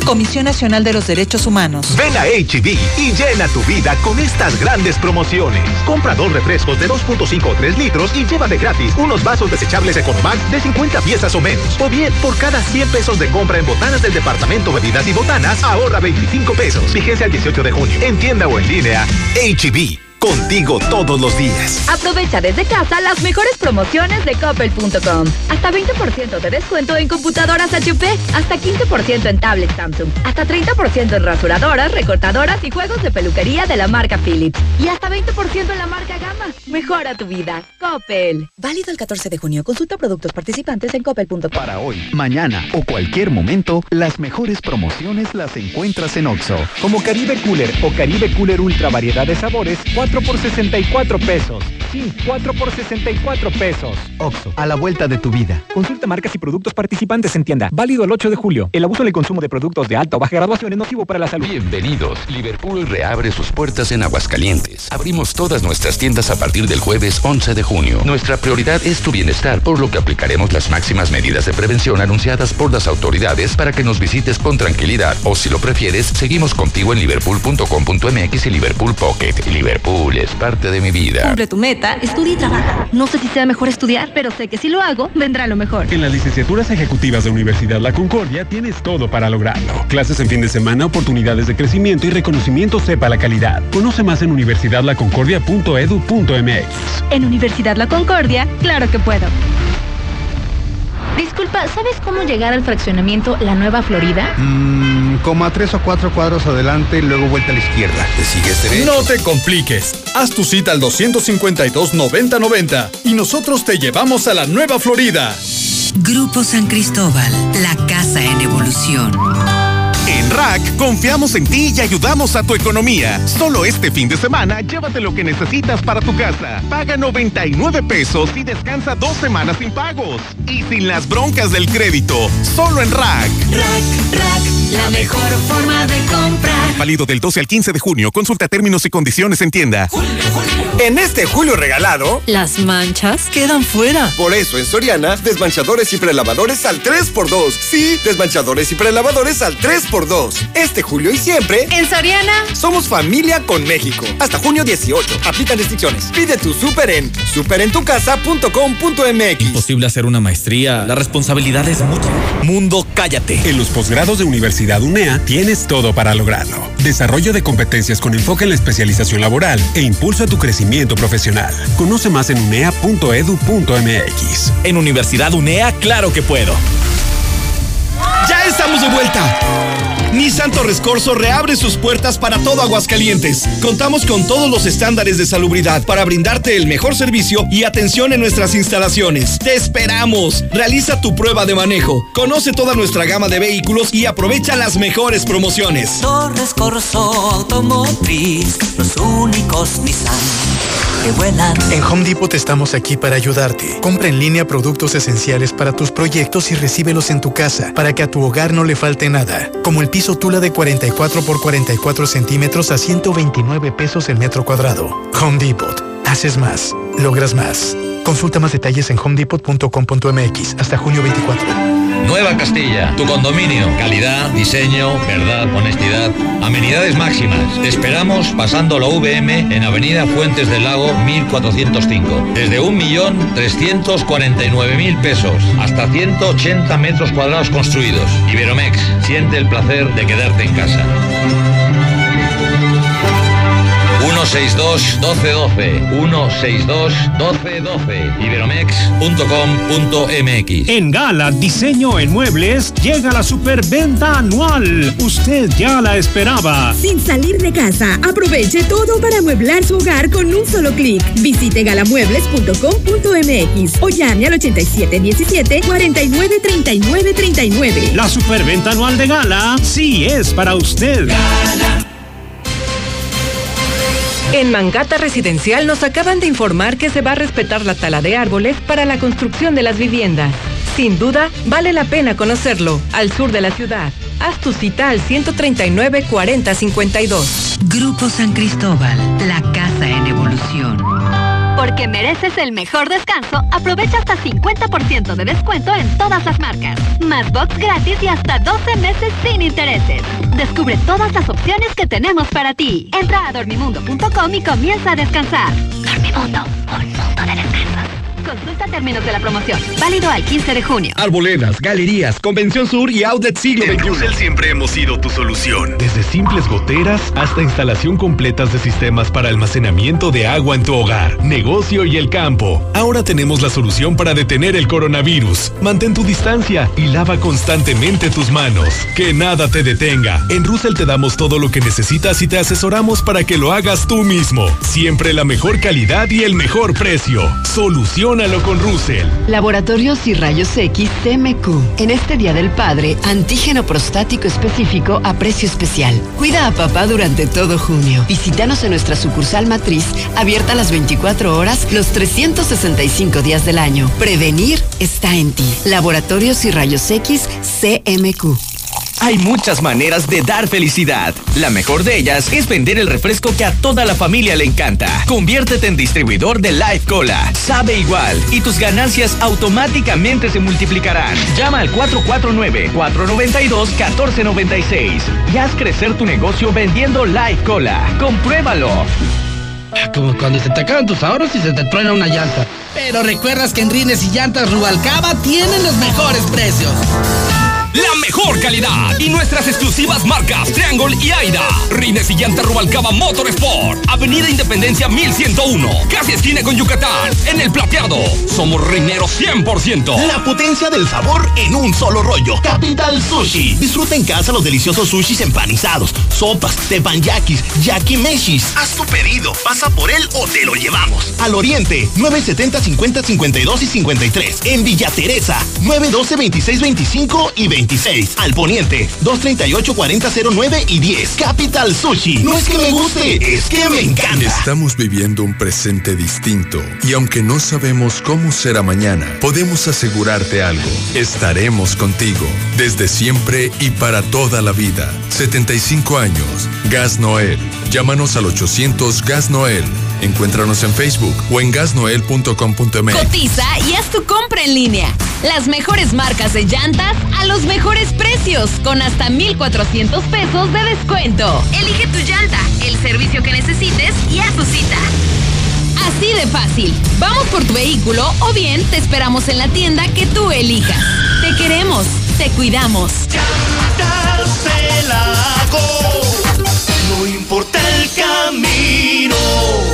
Comisión Nacional de los Derechos Humanos. Ven a HB y llena tu vida con estas grandes promociones. Compra dos refrescos de 2.5 o 3 litros y llévate gratis unos vasos desechables Economac de 50 piezas o menos. O bien, por cada 100 pesos de compra en botanas del departamento Bebidas y Botanas, ahorra 25 pesos. Fíjese al 18 de junio. En tienda o en línea. HB. Contigo todos los días. Aprovecha desde casa las mejores promociones de coppel.com. Hasta 20% de descuento en computadoras HP, hasta 15% en tablets Samsung, hasta 30% en rasuradoras, recortadoras y juegos de peluquería de la marca Philips. Y hasta 20% en la marca Gama. Mejora tu vida. Coppel. Válido el 14 de junio. Consulta productos participantes en coppel.com. Para hoy, mañana o cualquier momento, las mejores promociones las encuentras en Oxo. Como Caribe Cooler o Caribe Cooler Ultra variedad de sabores, 4 por 64 pesos. Sí, 4 por 64 pesos. Oxo, a la vuelta de tu vida. Consulta marcas y productos participantes en tienda. Válido el 8 de julio. El abuso en el consumo de productos de alta o baja graduación es nocivo para la salud. Bienvenidos. Liverpool reabre sus puertas en Aguascalientes. Abrimos todas nuestras tiendas a partir del jueves 11 de junio. Nuestra prioridad es tu bienestar, por lo que aplicaremos las máximas medidas de prevención anunciadas por las autoridades para que nos visites con tranquilidad. O si lo prefieres, seguimos contigo en liverpool.com.mx y Liverpool Pocket. Liverpool es parte de mi vida. Cumple tu meta, estudia y trabaja. No sé si sea mejor estudiar, pero sé que si lo hago, vendrá lo mejor. En las licenciaturas ejecutivas de Universidad La Concordia tienes todo para lograrlo. Clases en fin de semana, oportunidades de crecimiento y reconocimiento sepa la calidad. Conoce más en universidadlaconcordia.edu.mx. En Universidad La Concordia, claro que puedo. Disculpa, ¿sabes cómo llegar al fraccionamiento La Nueva Florida? Mmm, como a tres o cuatro cuadros adelante, luego vuelta a la izquierda. ¿Te sigues derecho? No te compliques. Haz tu cita al 252-9090 y nosotros te llevamos a La Nueva Florida. Grupo San Cristóbal, la casa en evolución. En Rack confiamos en ti y ayudamos a tu economía. Solo este fin de semana llévate lo que necesitas para tu casa. Paga 99 pesos y descansa dos semanas sin pagos. Y sin las broncas del crédito. Solo en Rack. Rack, Rack, la mejor forma de comprar. Válido del 12 al 15 de junio. Consulta términos y condiciones en tienda. En este julio regalado, las manchas quedan fuera. Por eso en Soriana, desmanchadores y prelavadores al 3x2. Sí, desmanchadores y prelavadores al 3x2. Este julio y siempre. En Soriana. Somos familia con México. Hasta junio 18. Aplican restricciones. Pide tu súper en superentucasa.com.mx. Imposible hacer una maestría. La responsabilidad es mucha. Mundo, cállate. En los posgrados de Universidad UNEA tienes todo para lograrlo. Desarrollo de competencias con enfoque en la especialización laboral e impulso a tu crecimiento profesional. Conoce más en unea.edu.mx. En Universidad UNEA, claro que puedo. ¡Ya estamos de vuelta! Nissan Torres Corso reabre sus puertas para todo Aguascalientes. Contamos con todos los estándares de salubridad para brindarte el mejor servicio y atención en nuestras instalaciones. ¡Te esperamos! Realiza tu prueba de manejo. Conoce toda nuestra gama de vehículos y aprovecha las mejores promociones. Torres Corso Automotriz, los únicos Nissan que vuelan. En Home Depot estamos aquí para ayudarte. Compra en línea productos esenciales para tus proyectos y recíbelos en tu casa para que a tu hogar no le falte nada. Como el piso Tula de 44 por 44 centímetros a 129 pesos el metro cuadrado. Home Depot. Haces más. Logras más. Consulta más detalles en homedepot.com.mx hasta junio 24. Nueva Castilla, tu condominio. Calidad, diseño, verdad, honestidad. Amenidades máximas. Esperamos pasando la VM en Avenida Fuentes del Lago 1405. Desde 1.349.000 pesos hasta 180 metros cuadrados construidos. Iberomex, siente el placer de quedarte en casa. 162 1212. 162 1212. Iberomex.com.mx. En Gala Diseño en Muebles llega la superventa anual. Usted ya la esperaba. Sin salir de casa, aproveche todo para amueblar su hogar con un solo clic. Visite galamuebles.com.mx o llame al 8717 493939. 39. La superventa anual de Gala sí es para usted. En Mangata Residencial nos acaban de informar que se va a respetar la tala de árboles para la construcción de las viviendas. Sin duda, vale la pena conocerlo, al sur de la ciudad. Haz tu cita al 139 40 52. Grupo San Cristóbal, la casa en evolución. Porque mereces el mejor descanso, aprovecha hasta 50% de descuento en todas las marcas. Más box gratis y hasta 12 meses sin intereses. Descubre todas las opciones que tenemos para ti. Entra a dormimundo.com y comienza a descansar. Dormimundo, un mundo de descanso. Consulta términos de la promoción. Válido al 15 de junio. Arboledas, galerías, Convención Sur y Outlet Siglo En Russell siempre hemos sido tu solución. Desde simples goteras hasta instalación completas de sistemas para almacenamiento de agua en tu hogar, negocio y el campo. Ahora tenemos la solución para detener el coronavirus. Mantén tu distancia y lava constantemente tus manos. Que nada te detenga. En Russell te damos todo lo que necesitas y te asesoramos para que lo hagas tú mismo. Siempre la mejor calidad y el mejor precio. Solución con Russell. Laboratorios y Rayos X CMQ. En este Día del Padre, antígeno prostático específico a precio especial. Cuida a papá durante todo junio. Visítanos en nuestra sucursal matriz, abierta las 24 horas, los 365 días del año. Prevenir está en ti. Laboratorios y Rayos X CMQ. Hay muchas maneras de dar felicidad. La mejor de ellas es vender el refresco que a toda la familia le encanta. Conviértete en distribuidor de Life Cola. Sabe igual y tus ganancias automáticamente se multiplicarán. Llama al 449-492-1496 y haz crecer tu negocio vendiendo Life Cola. Compruébalo. Como cuando se te acaban tus ahorros y se te truena una llanta. Pero recuerdas que en Rines y Llantas Rubalcaba tienen los mejores precios la mejor calidad y nuestras exclusivas marcas Triangle y Aida. Rines y llanta Rubalcaba Motorsport. Avenida Independencia 1101. Casi esquina con Yucatán. En el plateado. Somos rineros 100%. La potencia del sabor en un solo rollo. Capital Sushi. Disfruta en casa los deliciosos sushis empanizados, sopas, tepanyakis, yakimeshis. Haz tu pedido. Pasa por él o te lo llevamos. Al Oriente. 970 50 52 y 53. En Villa Teresa. 912 26 25 y 20. Al poniente, 238-4009 y 10. Capital Sushi. No es que me guste, es que me encanta. Estamos viviendo un presente distinto y aunque no sabemos cómo será mañana, podemos asegurarte algo. Estaremos contigo desde siempre y para toda la vida. 75 años. Gas Noel. Llámanos al 800 Gas Noel. Encuéntranos en Facebook o en gasnoel.com.mx. Cotiza y haz tu compra en línea. Las mejores marcas de llantas a los mejores precios, con hasta 1,400 pesos de descuento. Elige tu llanta, el servicio que necesites y haz tu cita. Así de fácil. Vamos por tu vehículo o bien te esperamos en la tienda que tú elijas. Te queremos, te cuidamos. No importa el camino.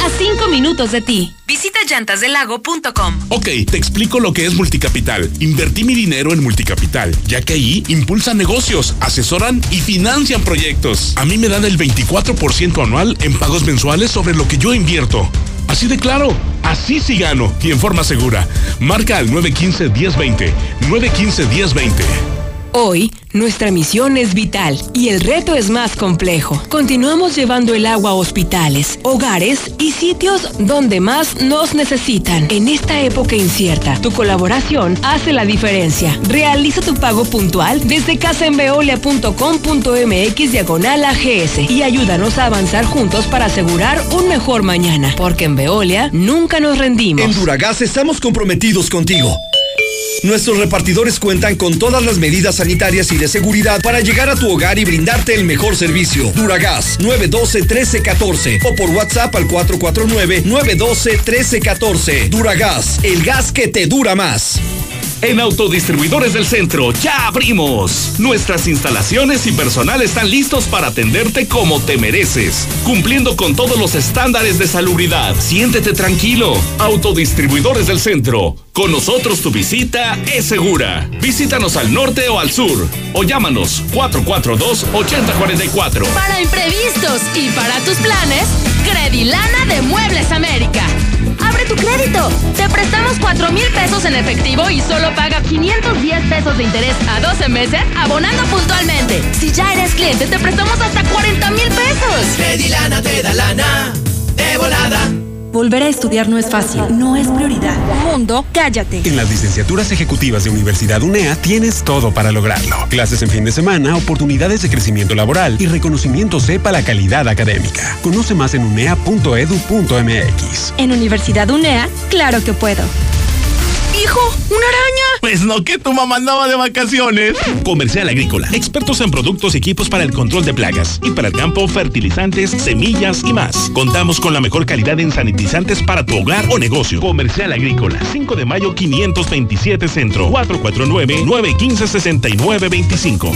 A cinco minutos de ti. Visita llantasdelago.com. Ok, te explico lo que es Multicapital. Invertí mi dinero en Multicapital, ya que ahí impulsan negocios, asesoran y financian proyectos. A mí me dan el 24% anual en pagos mensuales sobre lo que yo invierto. Así de claro, así sí gano y en forma segura. Marca al 915-1020. 915-1020. Hoy, nuestra misión es vital y el reto es más complejo. Continuamos llevando el agua a hospitales, hogares y sitios donde más nos necesitan. En esta época incierta, tu colaboración hace la diferencia. Realiza tu pago puntual desde casaenveolia.com.mx diagonal AGS y ayúdanos a avanzar juntos para asegurar un mejor mañana. Porque en Veolia nunca nos rendimos. En Duragas estamos comprometidos contigo. Nuestros repartidores cuentan con todas las medidas sanitarias y de seguridad para llegar a tu hogar y brindarte el mejor servicio. Duragas 912-1314 o por WhatsApp al 449-912-1314. Duragas, el gas que te dura más. En Autodistribuidores del Centro ya abrimos. Nuestras instalaciones y personal están listos para atenderte como te mereces, cumpliendo con todos los estándares de salubridad. Siéntete tranquilo. Autodistribuidores del Centro. Con nosotros tu visita es segura. Visítanos al norte o al sur o llámanos 442-8044. Para imprevistos y para tus planes, Credilana de Muebles América. Abre tu crédito. Te prestamos 4 mil pesos en efectivo y solo paga 510 pesos de interés a 12 meses abonando puntualmente. Si ya eres cliente, te prestamos hasta 40 mil pesos. Credilana te da lana de volada. Volver a estudiar no es fácil, no es prioridad. Mundo, cállate. En las licenciaturas ejecutivas de Universidad UNEA tienes todo para lograrlo. Clases en fin de semana, oportunidades de crecimiento laboral y reconocimiento sepa la calidad académica. Conoce más en unea.edu.mx. En Universidad UNEA, claro que puedo. ¡Hijo! ¡Una araña! Pues no, que tu mamá andaba de vacaciones. Comercial Agrícola. Expertos en productos y equipos para el control de plagas. Y para el campo, fertilizantes, semillas y más. Contamos con la mejor calidad en sanitizantes para tu hogar o negocio. Comercial Agrícola. 5 de mayo 527 Centro. 449-915-6925.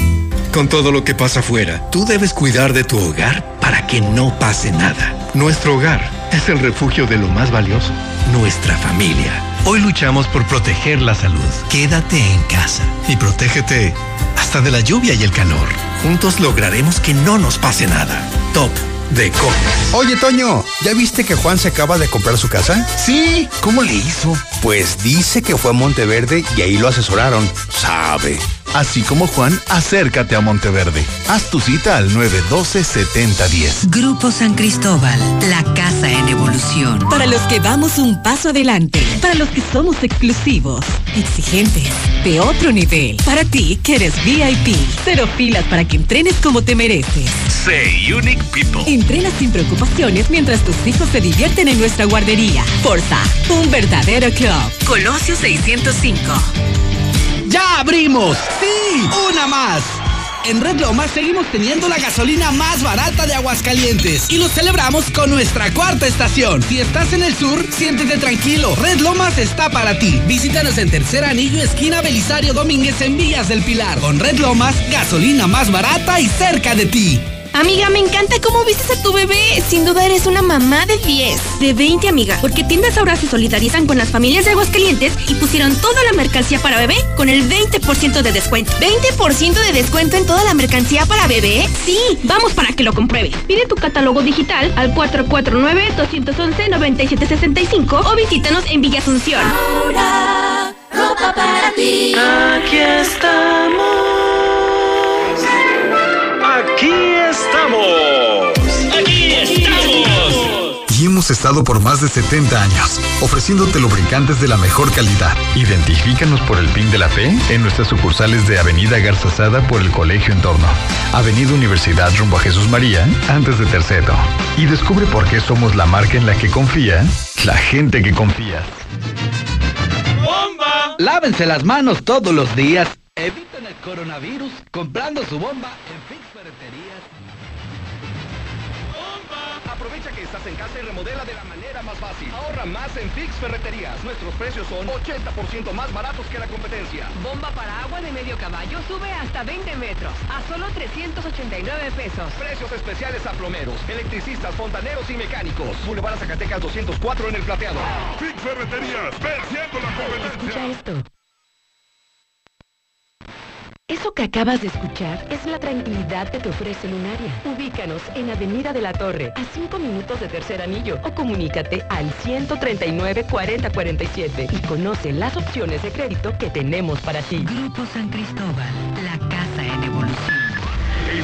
Con todo lo que pasa afuera, tú debes cuidar de tu hogar para que no pase nada. Nuestro hogar es el refugio de lo más valioso, nuestra familia. Hoy luchamos por proteger la salud. Quédate en casa y protégete hasta de la lluvia y el calor. Juntos lograremos que no nos pase nada. Top de Comex. Oye, Toño, ¿ya viste que Juan se acaba de comprar su casa? Sí, ¿cómo le hizo? Pues dice que fue a Monteverde y ahí lo asesoraron. Sabe. Así como Juan, acércate a Monteverde. Haz tu cita al 912-7010. Grupo San Cristóbal, la casa en evolución. Para los que vamos un paso adelante, para los que somos exclusivos, exigentes, de otro nivel. Para ti, que eres VIP, cero filas para que entrenes como te mereces. Say Unique People. Entrena sin preocupaciones mientras tus hijos se divierten en nuestra guardería. Forza, un verdadero club. Colosio 605. ¡Ya abrimos! ¡Sí! ¡Una más! En Red Lomas seguimos teniendo la gasolina más barata de Aguascalientes y lo celebramos con nuestra cuarta estación. Si estás en el sur, siéntete tranquilo. Red Lomas está para ti. Visítanos en Tercer Anillo, esquina Belisario Domínguez en Villas del Pilar. Con Red Lomas, gasolina más barata y cerca de ti. Amiga, me encanta cómo vistes a tu bebé. Sin duda eres una mamá de 10. De 20, amiga. Porque tiendas ahora se solidarizan con las familias de Aguascalientes y pusieron toda la mercancía para bebé con el 20% de descuento. ¿20% de descuento en toda la mercancía para bebé? Sí, vamos para que lo compruebe. Pide tu catálogo digital al 449-211-9765 o visítanos en Villa Asunción. Ahora, ropa para ti. Aquí estamos. Aquí estamos. Aquí estamos. Y hemos estado por más de 70 años, ofreciéndote lubricantes de la mejor calidad. Identifícanos por el PIN de la fe en nuestras sucursales de Avenida Garzazada por el Colegio Entorno, Avenida Universidad rumbo a Jesús María, antes de Terceto. Y descubre por qué somos la marca en la que confía la gente que confía. ¡Bomba! Lávense las manos todos los días. Eviten el coronavirus comprando su bomba en Fix Ferreterías. Aprovecha que estás en casa y remodela de la manera más fácil. Ahorra más en Fix Ferreterías. Nuestros precios son 80% más baratos que la competencia. Bomba para agua de medio caballo sube hasta 20 metros a solo 389 pesos. Precios especiales a plomeros, electricistas, fontaneros y mecánicos. Boulevard Zacatecas 204 en el plateado. Fix Ferreterías, venciendo la competencia. esto. Eso que acabas de escuchar es la tranquilidad que te ofrece Lunaria. Ubícanos en Avenida de la Torre, a 5 minutos de Tercer Anillo, o comunícate al 139 4047 y conoce las opciones de crédito que tenemos para ti. Grupo San Cristóbal, la casa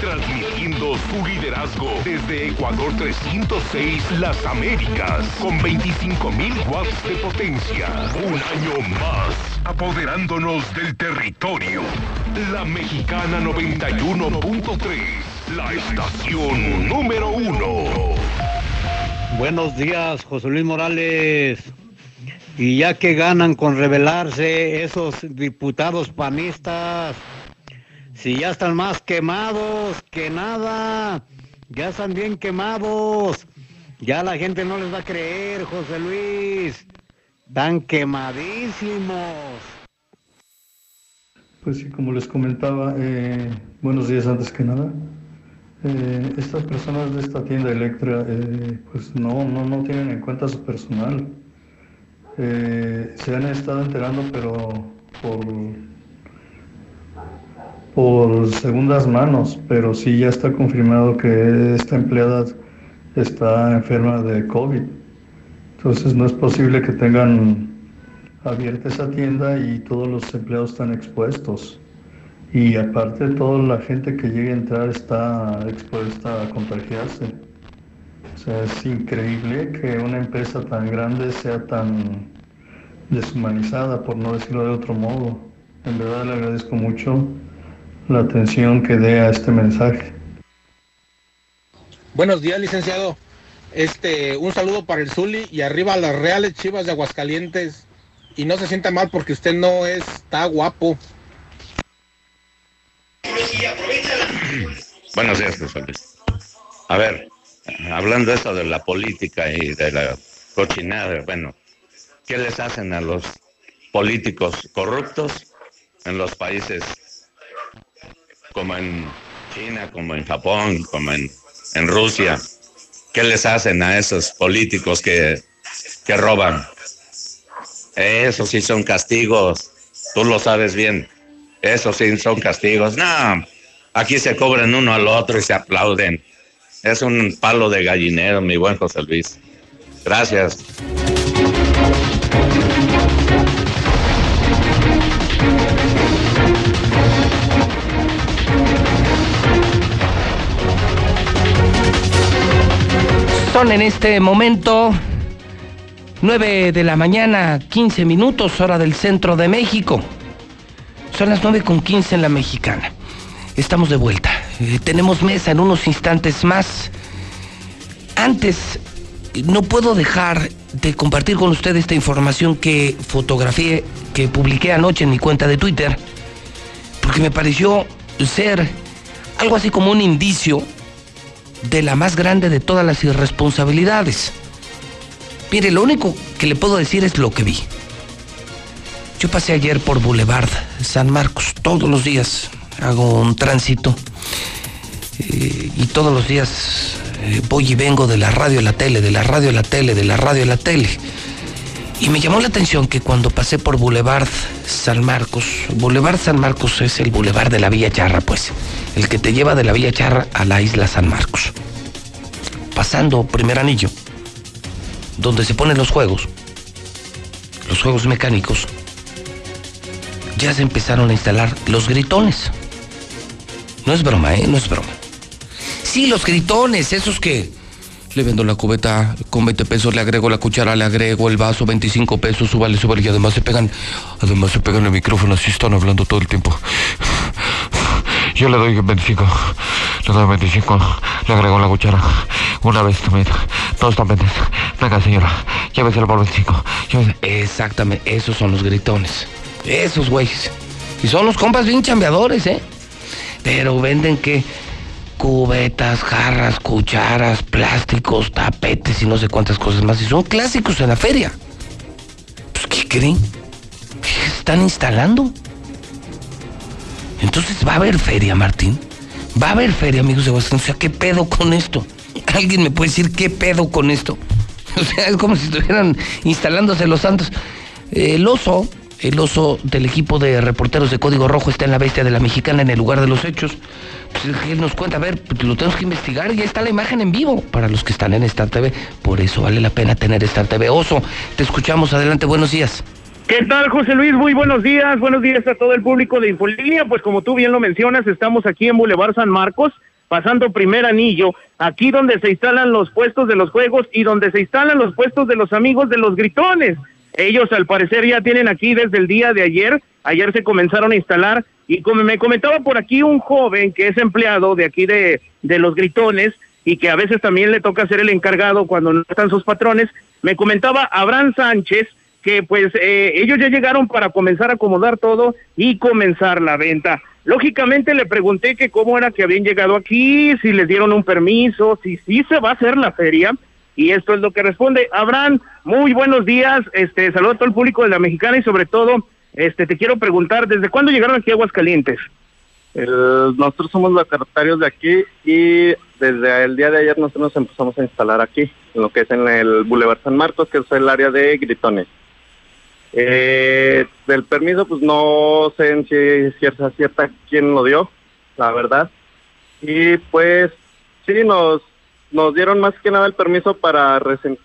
Transmitiendo su liderazgo desde Ecuador 306 Las Américas con 25.000 watts de potencia. Un año más, apoderándonos del territorio. La Mexicana 91.3, la estación número uno. Buenos días, José Luis Morales. Y ya que ganan con rebelarse esos diputados panistas, si ya están más quemados que nada, ya están bien quemados, ya la gente no les va a creer, José Luis, están quemadísimos. Pues sí, como les comentaba, eh, buenos días antes que nada. Eh, estas personas de esta tienda Electra, eh, pues no, no, no tienen en cuenta su personal. Se han estado enterando, pero por, por segundas manos, pero sí ya está confirmado que esta empleada está enferma de COVID. Entonces no es posible que tengan abierta esa tienda y todos los empleados están expuestos. Y aparte toda la gente que llegue a entrar está expuesta a contagiarse. O sea, es increíble que una empresa tan grande sea tan deshumanizada, por no decirlo de otro modo. En verdad le agradezco mucho la atención que dé a este mensaje. Buenos días, licenciado. Este, un saludo para el Zuli y arriba a las Reales Chivas de Aguascalientes. Y no se sienta mal porque usted no está guapo. Buenos días, José Luis. A ver, hablando de eso de la política y de la cochinada, bueno, ¿qué les hacen a los políticos corruptos en los países como en China, como en Japón, como en, Rusia? ¿Qué les hacen a esos políticos que, que roban? Eso sí son castigos, tú lo sabes bien. Eso sí son castigos. No, aquí se cobran uno al otro y se aplauden. Es un palo de gallinero, mi buen José Luis. Gracias. Son en este momento 9 de la mañana, 15 minutos, hora del centro de México. Son las 9 con 15 en la mexicana. Estamos de vuelta. Eh, tenemos mesa en unos instantes más. Antes, no puedo dejar de compartir con usted esta información que fotografié, que publiqué anoche en mi cuenta de Twitter, porque me pareció ser algo así como un indicio de la más grande de todas las irresponsabilidades. Mire, lo único que le puedo decir es lo que vi. Yo pasé ayer por Boulevard San Marcos, todos los días hago un tránsito eh, y todos los días eh, voy y vengo de la radio a la tele, de la radio a la tele, de la radio a la tele. Y me llamó la atención que cuando pasé por Boulevard San Marcos, Boulevard San Marcos es el Boulevard de la Villa Charra, pues, el que te lleva de la Villa Charra a la isla San Marcos. Pasando primer anillo, donde se ponen los juegos, los juegos mecánicos, ya se empezaron a instalar los gritones. No es broma, ¿eh? No es broma. Sí, los gritones, esos que le vendo la cubeta con 20 pesos, le agrego la cuchara, le agrego el vaso, 25 pesos, súbale, súbale, y además se pegan, además se pegan el micrófono, así están hablando todo el tiempo. Yo le doy 25, le doy 25, le agrego la cuchara, una vez también, dos también. Venga señora, lléveselo por 25. Exactamente, esos son los gritones. Esos güeyes. Y son los compas bien chambeadores, ¿eh? Pero venden que cubetas, jarras, cucharas, plásticos, tapetes y no sé cuántas cosas más. Y son clásicos en la feria. Pues, ¿qué creen? ¿Qué están instalando? Entonces va a haber feria, Martín. Va a haber feria, amigos de Washington. O sea, ¿qué pedo con esto? ¿Alguien me puede decir qué pedo con esto? O sea, es como si estuvieran instalándose los santos. El oso, el oso del equipo de reporteros de Código Rojo está en la bestia de la mexicana en el lugar de los hechos. Pues él nos cuenta, a ver, pues, lo tenemos que investigar, ya está la imagen en vivo para los que están en Star TV. Por eso vale la pena tener Star TV. Oso, te escuchamos, adelante, buenos días. ¿Qué tal, José Luis? Muy buenos días. Buenos días a todo el público de Infolínea. Pues como tú bien lo mencionas, estamos aquí en Boulevard San Marcos, pasando primer anillo, aquí donde se instalan los puestos de los juegos y donde se instalan los puestos de los amigos de los gritones. Ellos al parecer ya tienen aquí desde el día de ayer. Ayer se comenzaron a instalar y como me comentaba por aquí un joven que es empleado de aquí de, de los gritones y que a veces también le toca ser el encargado cuando no están sus patrones, me comentaba Abraham Sánchez que pues eh, ellos ya llegaron para comenzar a acomodar todo y comenzar la venta. Lógicamente le pregunté que cómo era que habían llegado aquí, si les dieron un permiso, si sí se va a hacer la feria. Y esto es lo que responde. Abraham, muy buenos días. Este, saludo a todo el público de la Mexicana y sobre todo, este, te quiero preguntar, ¿desde cuándo llegaron aquí a Aguascalientes? Nosotros somos locatarios de aquí y desde el día de ayer nosotros nos empezamos a instalar aquí, en lo que es en el Boulevard San Marcos, que es el área de gritones. Eh, del permiso, pues no sé en si cierta, cierta quién lo dio, la verdad. Y pues sí, nos, nos dieron más que nada el permiso para,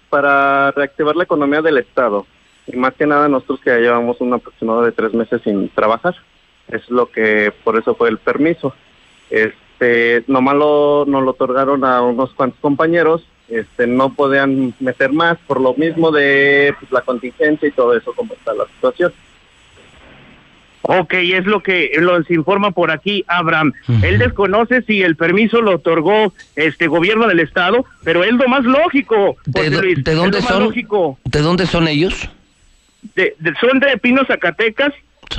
para reactivar la economía del Estado. Y más que nada nosotros que ya llevamos un aproximado de tres meses sin trabajar. Es lo que, por eso fue el permiso. Este, nomás lo, nos lo otorgaron a unos cuantos compañeros, este, no podían meter más por lo mismo de pues, la contingencia y todo eso, como está la situación. Ok, es lo que nos informa por aquí Abraham. Él desconoce si el permiso lo otorgó este gobierno del estado, pero es lo más lógico. José do- Luis, de dónde lo más son? lógico. ¿De dónde son ellos? De- de- son de Pino, Zacatecas,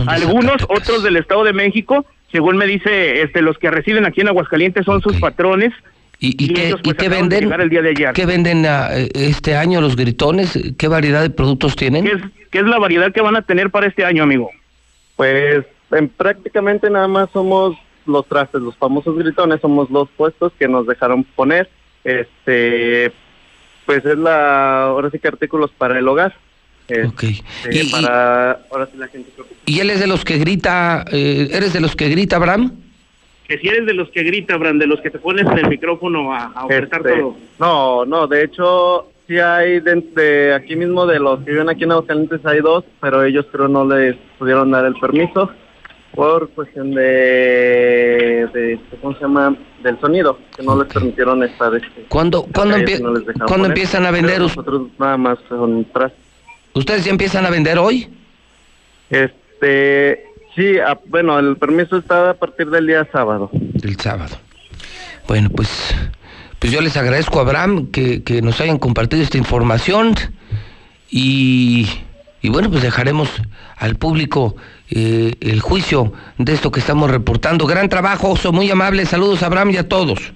algunos otros del Estado de México, según me dice este los que residen aquí en Aguascalientes son sus patrones. ¿Y, y qué, ellos, y qué acaban de venden? el día de ayer. ¿Qué venden este año los gritones? ¿Qué variedad de productos tienen? ¿Qué es, qué es la variedad que van a tener para este año, amigo? Pues en prácticamente nada más somos los trastes, los famosos gritones, somos los puestos que nos dejaron poner. Este, pues es la, ahora sí que artículos para el hogar. Este, Y- para, ahora sí la gente. ¿Y él es de los que grita, eh, eres de los que grita, Abraham? Que si eres de los que grita, Bran, de los que te pones en el micrófono a, a ofertar Este, todo. No, no, de hecho sí hay de, de aquí mismo de los que viven aquí en Aguascalientes hay dos, pero ellos creo no les pudieron dar el permiso por cuestión de, de ¿cómo se llama? del sonido, que no les permitieron estar este, ¿Cuándo, cuándo, empie- no cuándo poner. empiezan a Pero vender? Nosotros nada más son tras. ¿Ustedes ya empiezan a vender hoy? Este, sí, a- bueno, el permiso está a partir del día sábado. Del sábado. Bueno, pues, pues yo les agradezco a Abraham que, que nos hayan compartido esta información y, y bueno, pues dejaremos al público eh, el juicio de esto que estamos reportando. Gran trabajo, son muy amables. Saludos a Abraham y a todos.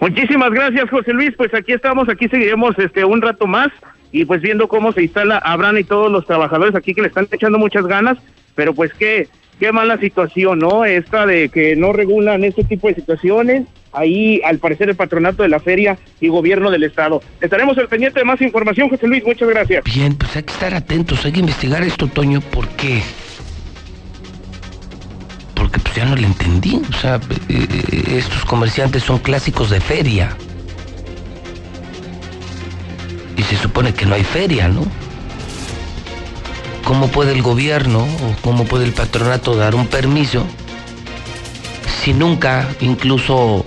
Muchísimas gracias, José Luis. Pues aquí estamos, aquí seguiremos este un rato más y pues viendo cómo se instala Abraham y todos los trabajadores aquí que le están echando muchas ganas, pero pues qué qué mala situación, ¿no? Esta de que no regulan este tipo de situaciones. Ahí, al parecer, el patronato de la feria y gobierno del estado. Estaremos al pendiente de más información, José Luis. Muchas gracias. Bien, pues hay que estar atentos, hay que investigar esto, Toño, ¿por qué? Porque pues ya no le entendí. O sea, eh, eh, estos comerciantes son clásicos de feria. Y se supone que no hay feria, ¿no? ¿Cómo puede el gobierno o cómo puede el patronato dar un permiso si nunca incluso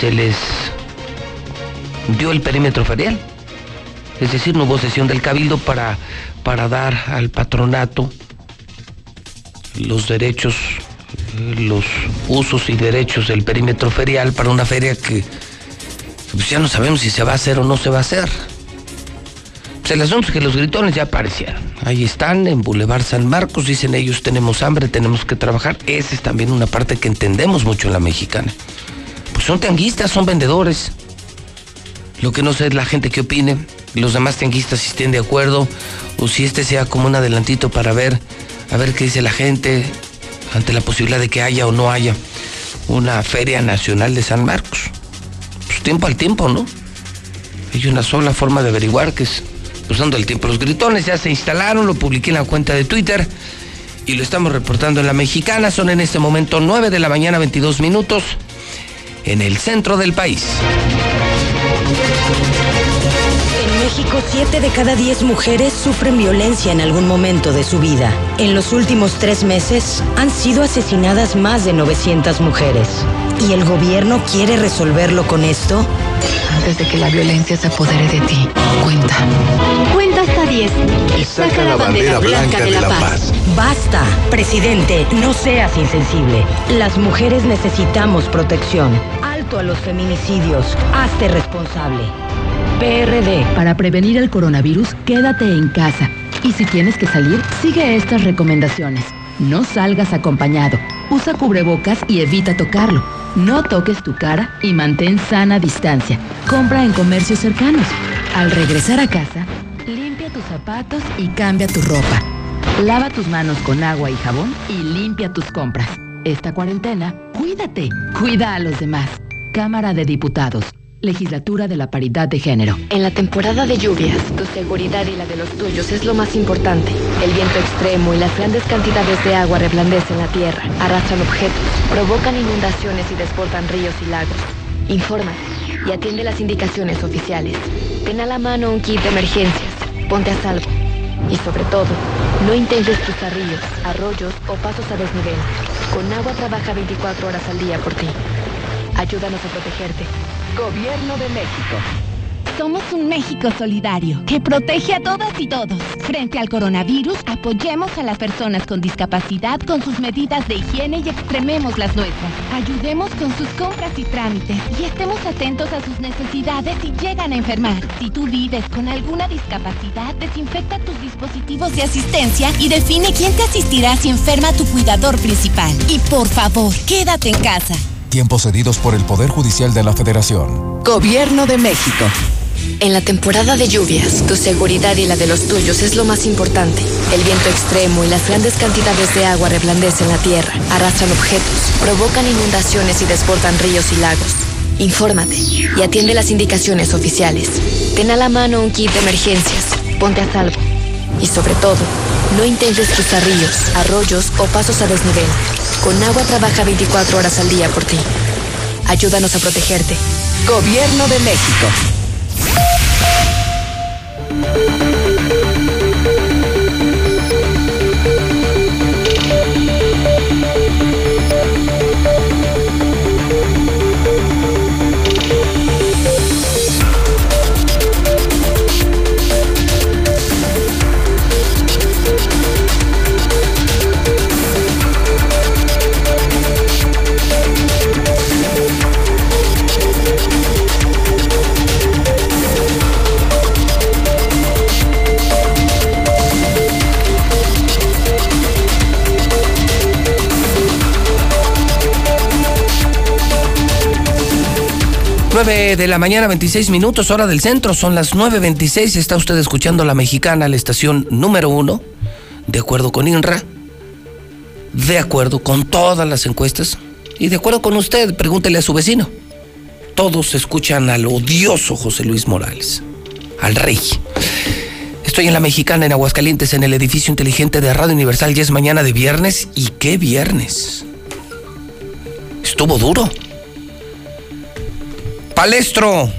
se les dio el perímetro ferial? Es decir, no hubo sesión del cabildo para, para dar al patronato los derechos, los usos y derechos del perímetro ferial para una feria que pues ya no sabemos si se va a hacer o no se va a hacer. Pues el asunto que los gritones ya aparecieron. Ahí están, en Boulevard San Marcos, dicen ellos, tenemos hambre, tenemos que trabajar. Esa es también una parte que entendemos mucho en la mexicana. Pues son tianguistas, son vendedores. Lo que no sé es la gente que opine, los demás tianguistas si estén de acuerdo, o si este sea como un adelantito para ver, a ver qué dice la gente ante la posibilidad de que haya o no haya una feria nacional de San Marcos. Pues tiempo al tiempo, ¿no? Hay una sola forma de averiguar que es usando el tiempo. Los gritones ya se instalaron, lo publiqué en la cuenta de Twitter y lo estamos reportando en la mexicana. Son en este momento 9 de la mañana, 22 minutos, en el centro del país. En México, 7 de cada 10 mujeres sufren violencia en algún momento de su vida. En los últimos tres meses han sido asesinadas más de 900 mujeres. ¿Y el gobierno quiere resolverlo con esto? Antes de que la violencia se apodere de ti, cuenta. Cuenta hasta 10 y saca la bandera blanca de la paz. Basta, presidente, no seas insensible. Las mujeres necesitamos protección. Alto a los feminicidios. Hazte responsable. PRD. Para prevenir el coronavirus, quédate en casa. Y si tienes que salir, sigue estas recomendaciones. No salgas acompañado. Usa cubrebocas y evita tocarlo. No toques tu cara y mantén sana distancia. Compra en comercios cercanos. Al regresar a casa, limpia tus zapatos y cambia tu ropa. Lava tus manos con agua y jabón y limpia tus compras. Esta cuarentena, cuídate, cuida a los demás. Cámara de Diputados. Legislatura de la Paridad de Género. En la temporada de lluvias, tu seguridad y la de los tuyos es lo más importante. El viento extremo y las grandes cantidades de agua reblandecen la tierra, arrastran objetos, provocan inundaciones y desbordan ríos y lagos. Infórmate y atiende las indicaciones oficiales. Ten a la mano un kit de emergencias. Ponte a salvo. Y sobre todo, no intentes cruzar ríos, arroyos o pasos a desnivel. Con agua trabaja 24 horas al día por ti. Ayúdanos a protegerte. Gobierno de México. Somos un México solidario que protege a todas y todos. Frente al coronavirus, apoyemos a las personas con discapacidad con sus medidas de higiene y extrememos las nuestras. Ayudemos con sus compras y trámites y estemos atentos a sus necesidades si llegan a enfermar. Si tú vives con alguna discapacidad, desinfecta tus dispositivos de asistencia y define quién te asistirá si enferma tu cuidador principal. Y por favor, quédate en casa. Tiempos cedidos por el Poder Judicial de la Federación. Gobierno de México. En la temporada de lluvias, tu seguridad y la de los tuyos es lo más importante. El viento extremo y las grandes cantidades de agua reblandecen la tierra, arrastran objetos, provocan inundaciones y desbordan ríos y lagos. Infórmate y atiende las indicaciones oficiales. Ten a la mano un kit de emergencias. Ponte a salvo. Y sobre todo, no intentes cruzar ríos, arroyos o pasos a desnivel. Con agua trabaja 24 horas al día por ti. Ayúdanos a protegerte. Gobierno de México. De la mañana, 26 minutos, hora del centro. Son las 9.26. Está usted escuchando La Mexicana, la estación número uno, de acuerdo con INRA, de acuerdo con todas las encuestas y de acuerdo con usted, pregúntele a su vecino. Todos escuchan al odioso José Luis Morales, al rey. Estoy en La Mexicana, en Aguascalientes, en el edificio inteligente de Radio Universal. Ya es mañana de viernes. ¿Y qué viernes? Estuvo duro. Palestro.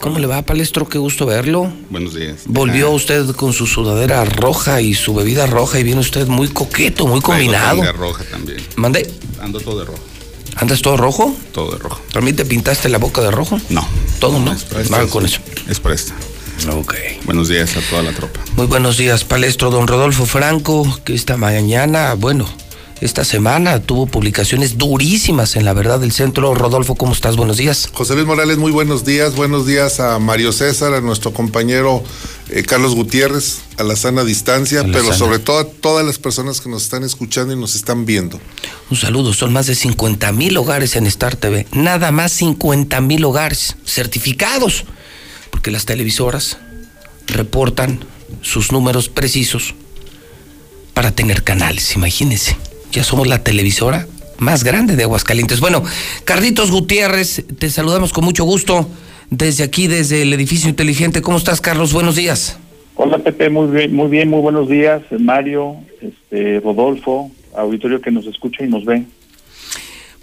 ¿Cómo le va, Palestro? Qué gusto verlo. Buenos días. Volvió usted con su sudadera roja y su bebida roja y viene usted muy coqueto, muy combinado. de roja también. ¿Mande? Ando todo de rojo. ¿Andas todo rojo? Todo de rojo. ¿También te pintaste la boca de rojo? No. ¿Todo no? Es Nada con eso. Es por esta. Ok. Buenos días a toda la tropa. Muy buenos días, Palestro. Don Rodolfo Franco, que esta mañana, bueno, esta semana tuvo publicaciones durísimas en la verdad del centro. Rodolfo, ¿cómo estás? Buenos días. José Luis Morales, muy buenos días. Buenos días a Mario César, a nuestro compañero eh, Carlos Gutiérrez, a la sana distancia, pero sana. sobre todo a todas las personas que nos están escuchando y nos están viendo. Un saludo, son más de 50 mil hogares en Star TV. Nada más 50 mil hogares certificados, porque las televisoras reportan sus números precisos para tener canales, imagínense. Ya somos la televisora más grande de Aguascalientes. Bueno, Carlitos Gutiérrez, te saludamos con mucho gusto desde aquí, desde el edificio inteligente. ¿Cómo estás, Carlos? Buenos días. Hola Pepe, muy bien, muy bien, muy buenos días, Mario, este, Rodolfo, auditorio que nos escucha y nos ve.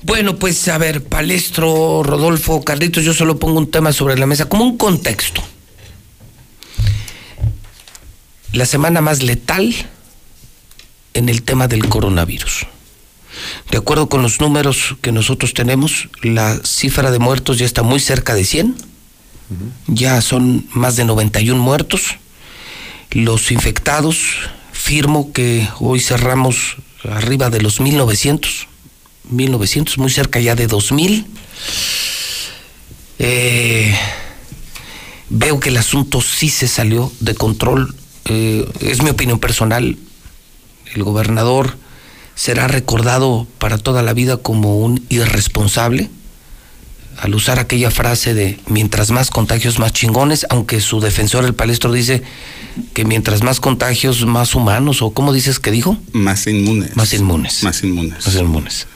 Bueno, pues a ver, Palestro, Rodolfo, Carlitos, yo solo pongo un tema sobre la mesa, como un contexto. La semana más letal en el tema del coronavirus. De acuerdo con los números que nosotros tenemos, la cifra de muertos ya está muy cerca de 100. Ya son más de 91 muertos. Los infectados, firmo que hoy cerramos arriba de los 1900. 1900, muy cerca ya de 2000. Eh, veo que el asunto sí se salió de control. Eh, es mi opinión personal. El gobernador será recordado para toda la vida como un irresponsable al usar aquella frase de mientras más contagios más chingones, aunque su defensor el palestro dice que mientras más contagios más humanos o cómo dices que dijo? Más inmunes. Más inmunes. Más inmunes. Más inmunes.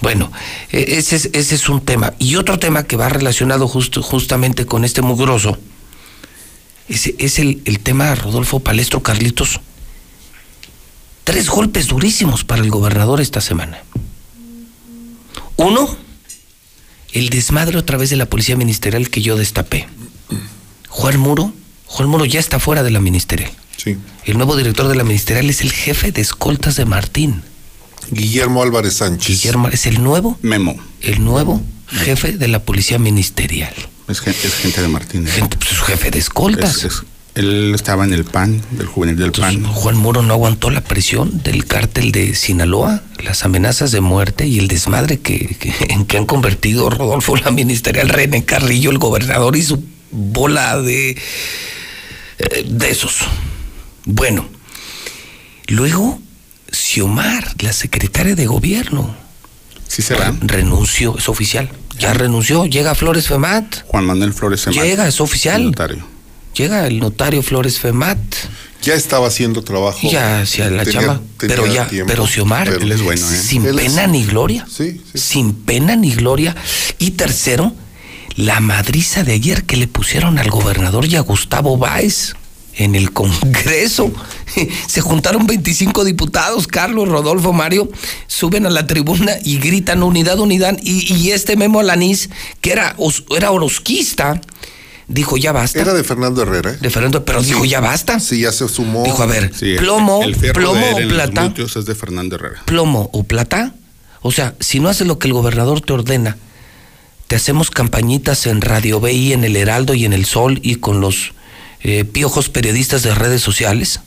Bueno, e- ese es, ese es un tema. Y otro tema que va relacionado justo, justamente con este mugroso es, es el, el tema Rodolfo Palestro Carlitos. Tres golpes durísimos para el gobernador esta semana. Uno, el desmadre otra vez de la policía ministerial que yo destapé. Juan Muro, Juan Muro ya está fuera de la ministerial. Sí. El nuevo director de la ministerial es el jefe de escoltas de Martín. Guillermo Álvarez Sánchez. Guillermo es el nuevo, Memo. el nuevo jefe de la policía ministerial. Es gente, es gente de Martínez. Gente, pues, su jefe de escoltas. Es- es- él estaba en el PAN, del juvenil del PAN. Juan Muro no aguantó la presión del cártel de Sinaloa, las amenazas de muerte y el desmadre que, que- en que han convertido Rodolfo la ministerial, René Carrillo, el gobernador y su bola de, eh, de esos. Bueno, luego Xiomar, la secretaria de gobierno, Sí será. renunció, es oficial. Ya renunció, llega Flores Femat, Juan Manuel Flores Femat, llega, es oficial. Llega el notario Flores Femat. Ya estaba haciendo trabajo. Ya hacía la Tenía- chamba, tenía pero ya, tiempo, pero Xiomar, pero- Él es bueno, ¿eh? sin Él es- pena ni gloria. Sí, sí. Sin pena ni gloria. Y tercero, la madriza de ayer que le pusieron al gobernador y a Gustavo Báez en el Congreso. Se juntaron 25 diputados, Carlos, Rodolfo, Mario, suben a la tribuna y gritan unidad, unidad. Y, y este Memo Alanís, que era, era orosquista, dijo ya basta. Era de Fernando Herrera. ¿eh? De Fernando, pero dijo ya basta. Sí, ya se sumó. Dijo, a ver, Sí, plomo, el plomo o plata, es de Fernando Herrera. plomo o plata. O sea, si no haces lo que el gobernador te ordena, te hacemos campañitas en Radio BI, en el Heraldo y en el Sol y con los eh, piojos periodistas de redes sociales.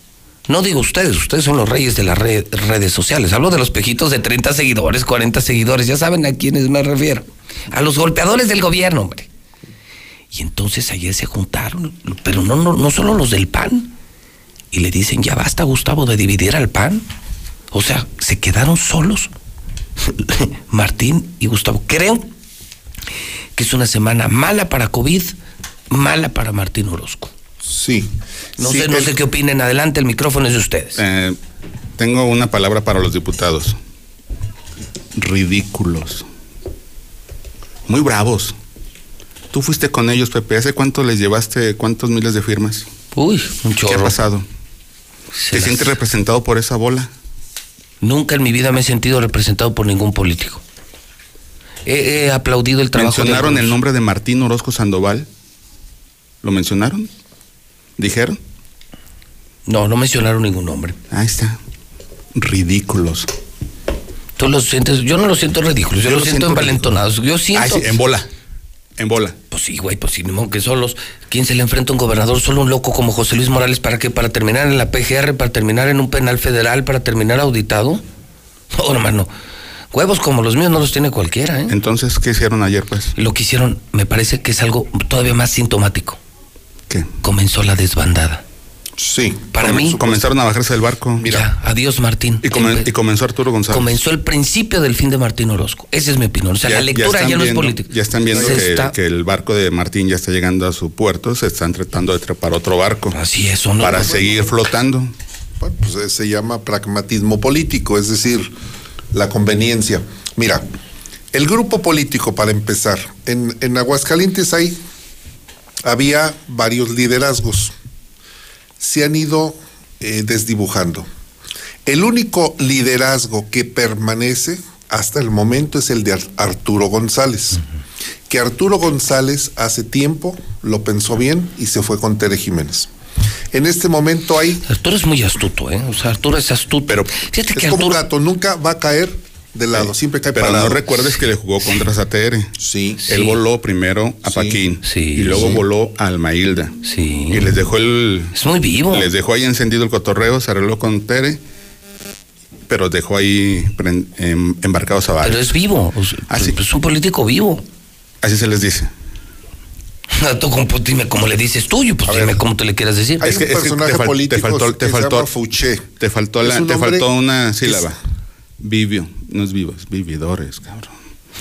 No digo ustedes, ustedes son los reyes de las re- redes sociales. Hablo de los pejitos de 30 seguidores, 40 seguidores, ya saben a quiénes me refiero. A los golpeadores del gobierno, hombre. Y entonces ayer se juntaron, pero no, no, no solo los del PAN. Y le dicen, ya basta, Gustavo, de dividir al PAN. O sea, se quedaron solos. Martín y Gustavo. Creo que es una semana mala para COVID, mala para Martín Orozco. Sí. No Sí, sé, no el- sé qué opinen. Adelante, el micrófono es de ustedes. Eh, tengo una palabra para los diputados. Ridículos. Muy bravos. Tú fuiste con ellos, Pepe. ¿Hace cuánto les llevaste cuántos miles de firmas? Uy, un ¿Qué ha chorro. pasado? Se ¿Te las- sientes representado por esa bola? Nunca en mi vida me he sentido representado por ningún político. He, he aplaudido el trabajo de ¿Mencionaron el nombre de Martín Orozco Sandoval? ¿Lo mencionaron? ¿Dijeron? No, no mencionaron ningún nombre. Ahí está. Ridículos. Tú lo sientes, yo no lo siento ridículo, yo, Yo lo, lo siento siento envalentonados. Yo siento. Ay, sí, en bola. En bola. Pues sí, güey, pues sí, ni modo que solos. ¿Quién se le enfrenta a un gobernador? Solo un loco como José Luis Morales, ¿para qué? ¿Para terminar en la PGR, para terminar en un penal federal, para terminar auditado? No, hermano. Huevos como los míos no los tiene cualquiera, ¿eh? Entonces, ¿qué hicieron ayer, pues? Lo que hicieron, me parece que es algo todavía más sintomático. ¿Qué? Comenzó la desbandada. Sí. Para mí, Comenzaron a bajarse del barco. ya, adiós Martín. Y, comen- Empe- y comenzó Arturo González. comenzó el principio del fin de Martín Orozco. Esa es mi opinión. O sea, la lectura ya, están no es política. Ya están viendo que, está- que el barco de Martín ya está llegando a su puerto, se están tratando de trepar otro barco. Así es, ¿o no? Para seguir flotando. Bueno, pues eh, se llama pragmatismo político, es decir, la conveniencia. Mira, el grupo político, para empezar, en, en Aguascalientes hay, había varios liderazgos. Se han ido eh, desdibujando. El único liderazgo que permanece hasta el momento es el de Ar- Arturo González. Que Arturo González hace tiempo lo pensó bien y se fue con Tere Jiménez. En este momento hay Arturo es muy astuto, ¿eh? O sea, Arturo es astuto. Pero fíjate es que como un gato, nunca va a caer de lado, siempre cae Pero parado. no recuerdes que le jugó contra Satere. Sí. Él voló primero a Sí. Paquín Sí, y luego sí. voló a Almailda. Sí. Y les dejó el. Es muy vivo. Les dejó ahí encendido el cotorreo, se arregló con Tere, pero dejó ahí em- embarcados a Pero varios. es vivo. sea, Ah, sí. Es un político vivo. Así se les dice. Tú como- dime cómo le dices tuyo, pues dime cómo te le quieras decir. Hay Es que- un es que personaje te fal- te político faltó- te que faltó- se llama Fouché. Te faltó, la, un te faltó una sílaba. es- Vivio, no es vivo, es vividores, cabrón.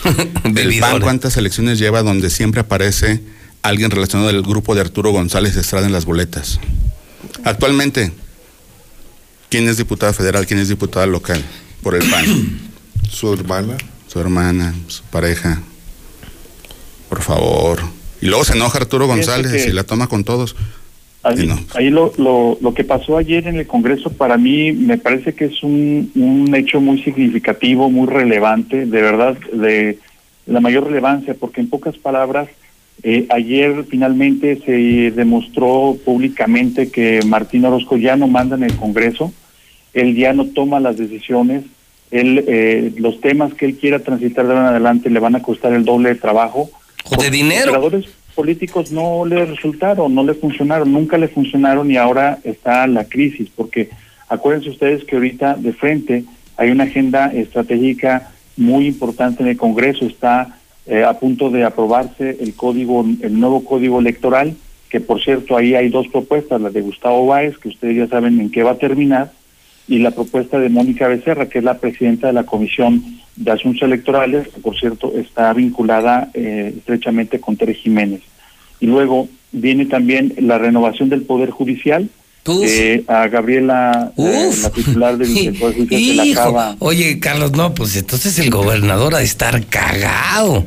El. PAN, ¿cuántas elecciones lleva donde siempre aparece alguien relacionado al grupo de Arturo González Estrada en las boletas? Actualmente, ¿quién es diputada federal? ¿Quién es diputada local? Por el PAN. Su hermana. Su hermana, su pareja. Por favor. Y luego se enoja Arturo González que- y la toma con todos. Ahí, no. ahí lo, lo, lo que pasó ayer en el Congreso para mí me parece que es un, un hecho muy significativo, muy relevante, de verdad, de la mayor relevancia, porque en pocas palabras, eh, ayer finalmente se demostró públicamente que Martín Orozco ya no manda en el Congreso, él ya no toma las decisiones, él, eh, los temas que él quiera transitar de ahora en adelante le van a costar el doble de trabajo. O de dinero. Los operadores políticos no le resultaron, no le funcionaron, nunca le funcionaron y ahora está la crisis, porque acuérdense ustedes que ahorita de frente hay una agenda estratégica muy importante en el Congreso, está eh, a punto de aprobarse el código, el nuevo código electoral, que por cierto ahí hay dos propuestas, la de Gustavo Báez, que ustedes ya saben en qué va a terminar, y la propuesta de Mónica Becerra, que es la presidenta de la Comisión de Asuntos Electorales, que por cierto está vinculada eh, estrechamente con Tere Jiménez. Y luego viene también la renovación del Poder Judicial. Eh, a Gabriela, eh, la titular del, del Poder Judicial, se la acaba. oye Carlos, no, pues entonces el gobernador ha de estar cagado.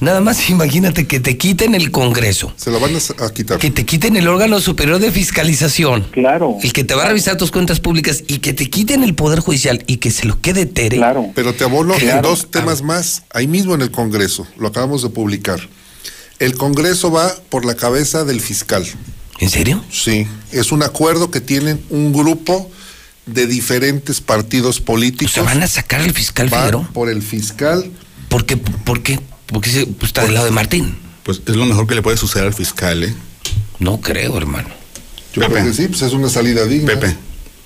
Nada más imagínate que te quiten el Congreso. Se lo van a, a quitar. Que te quiten el órgano superior de fiscalización. Claro. El que te va a revisar tus cuentas públicas y que te quiten el Poder Judicial y que se lo quede Tere. Claro. Pero te abono en dos temas más, ahí mismo en el Congreso, lo acabamos de publicar. El Congreso va por la cabeza del fiscal. ¿En serio? Sí, es un acuerdo que tienen un grupo de diferentes partidos políticos. ¿Se van a sacar al fiscal Van Figueroa? por el fiscal. ¿Por qué? ¿Por qué? Porque se- pues, está del lado de Martín. Pues es lo mejor que le puede suceder al fiscal, ¿eh? No creo, hermano. Yo creo que sí, pues es una salida digna. Pepe,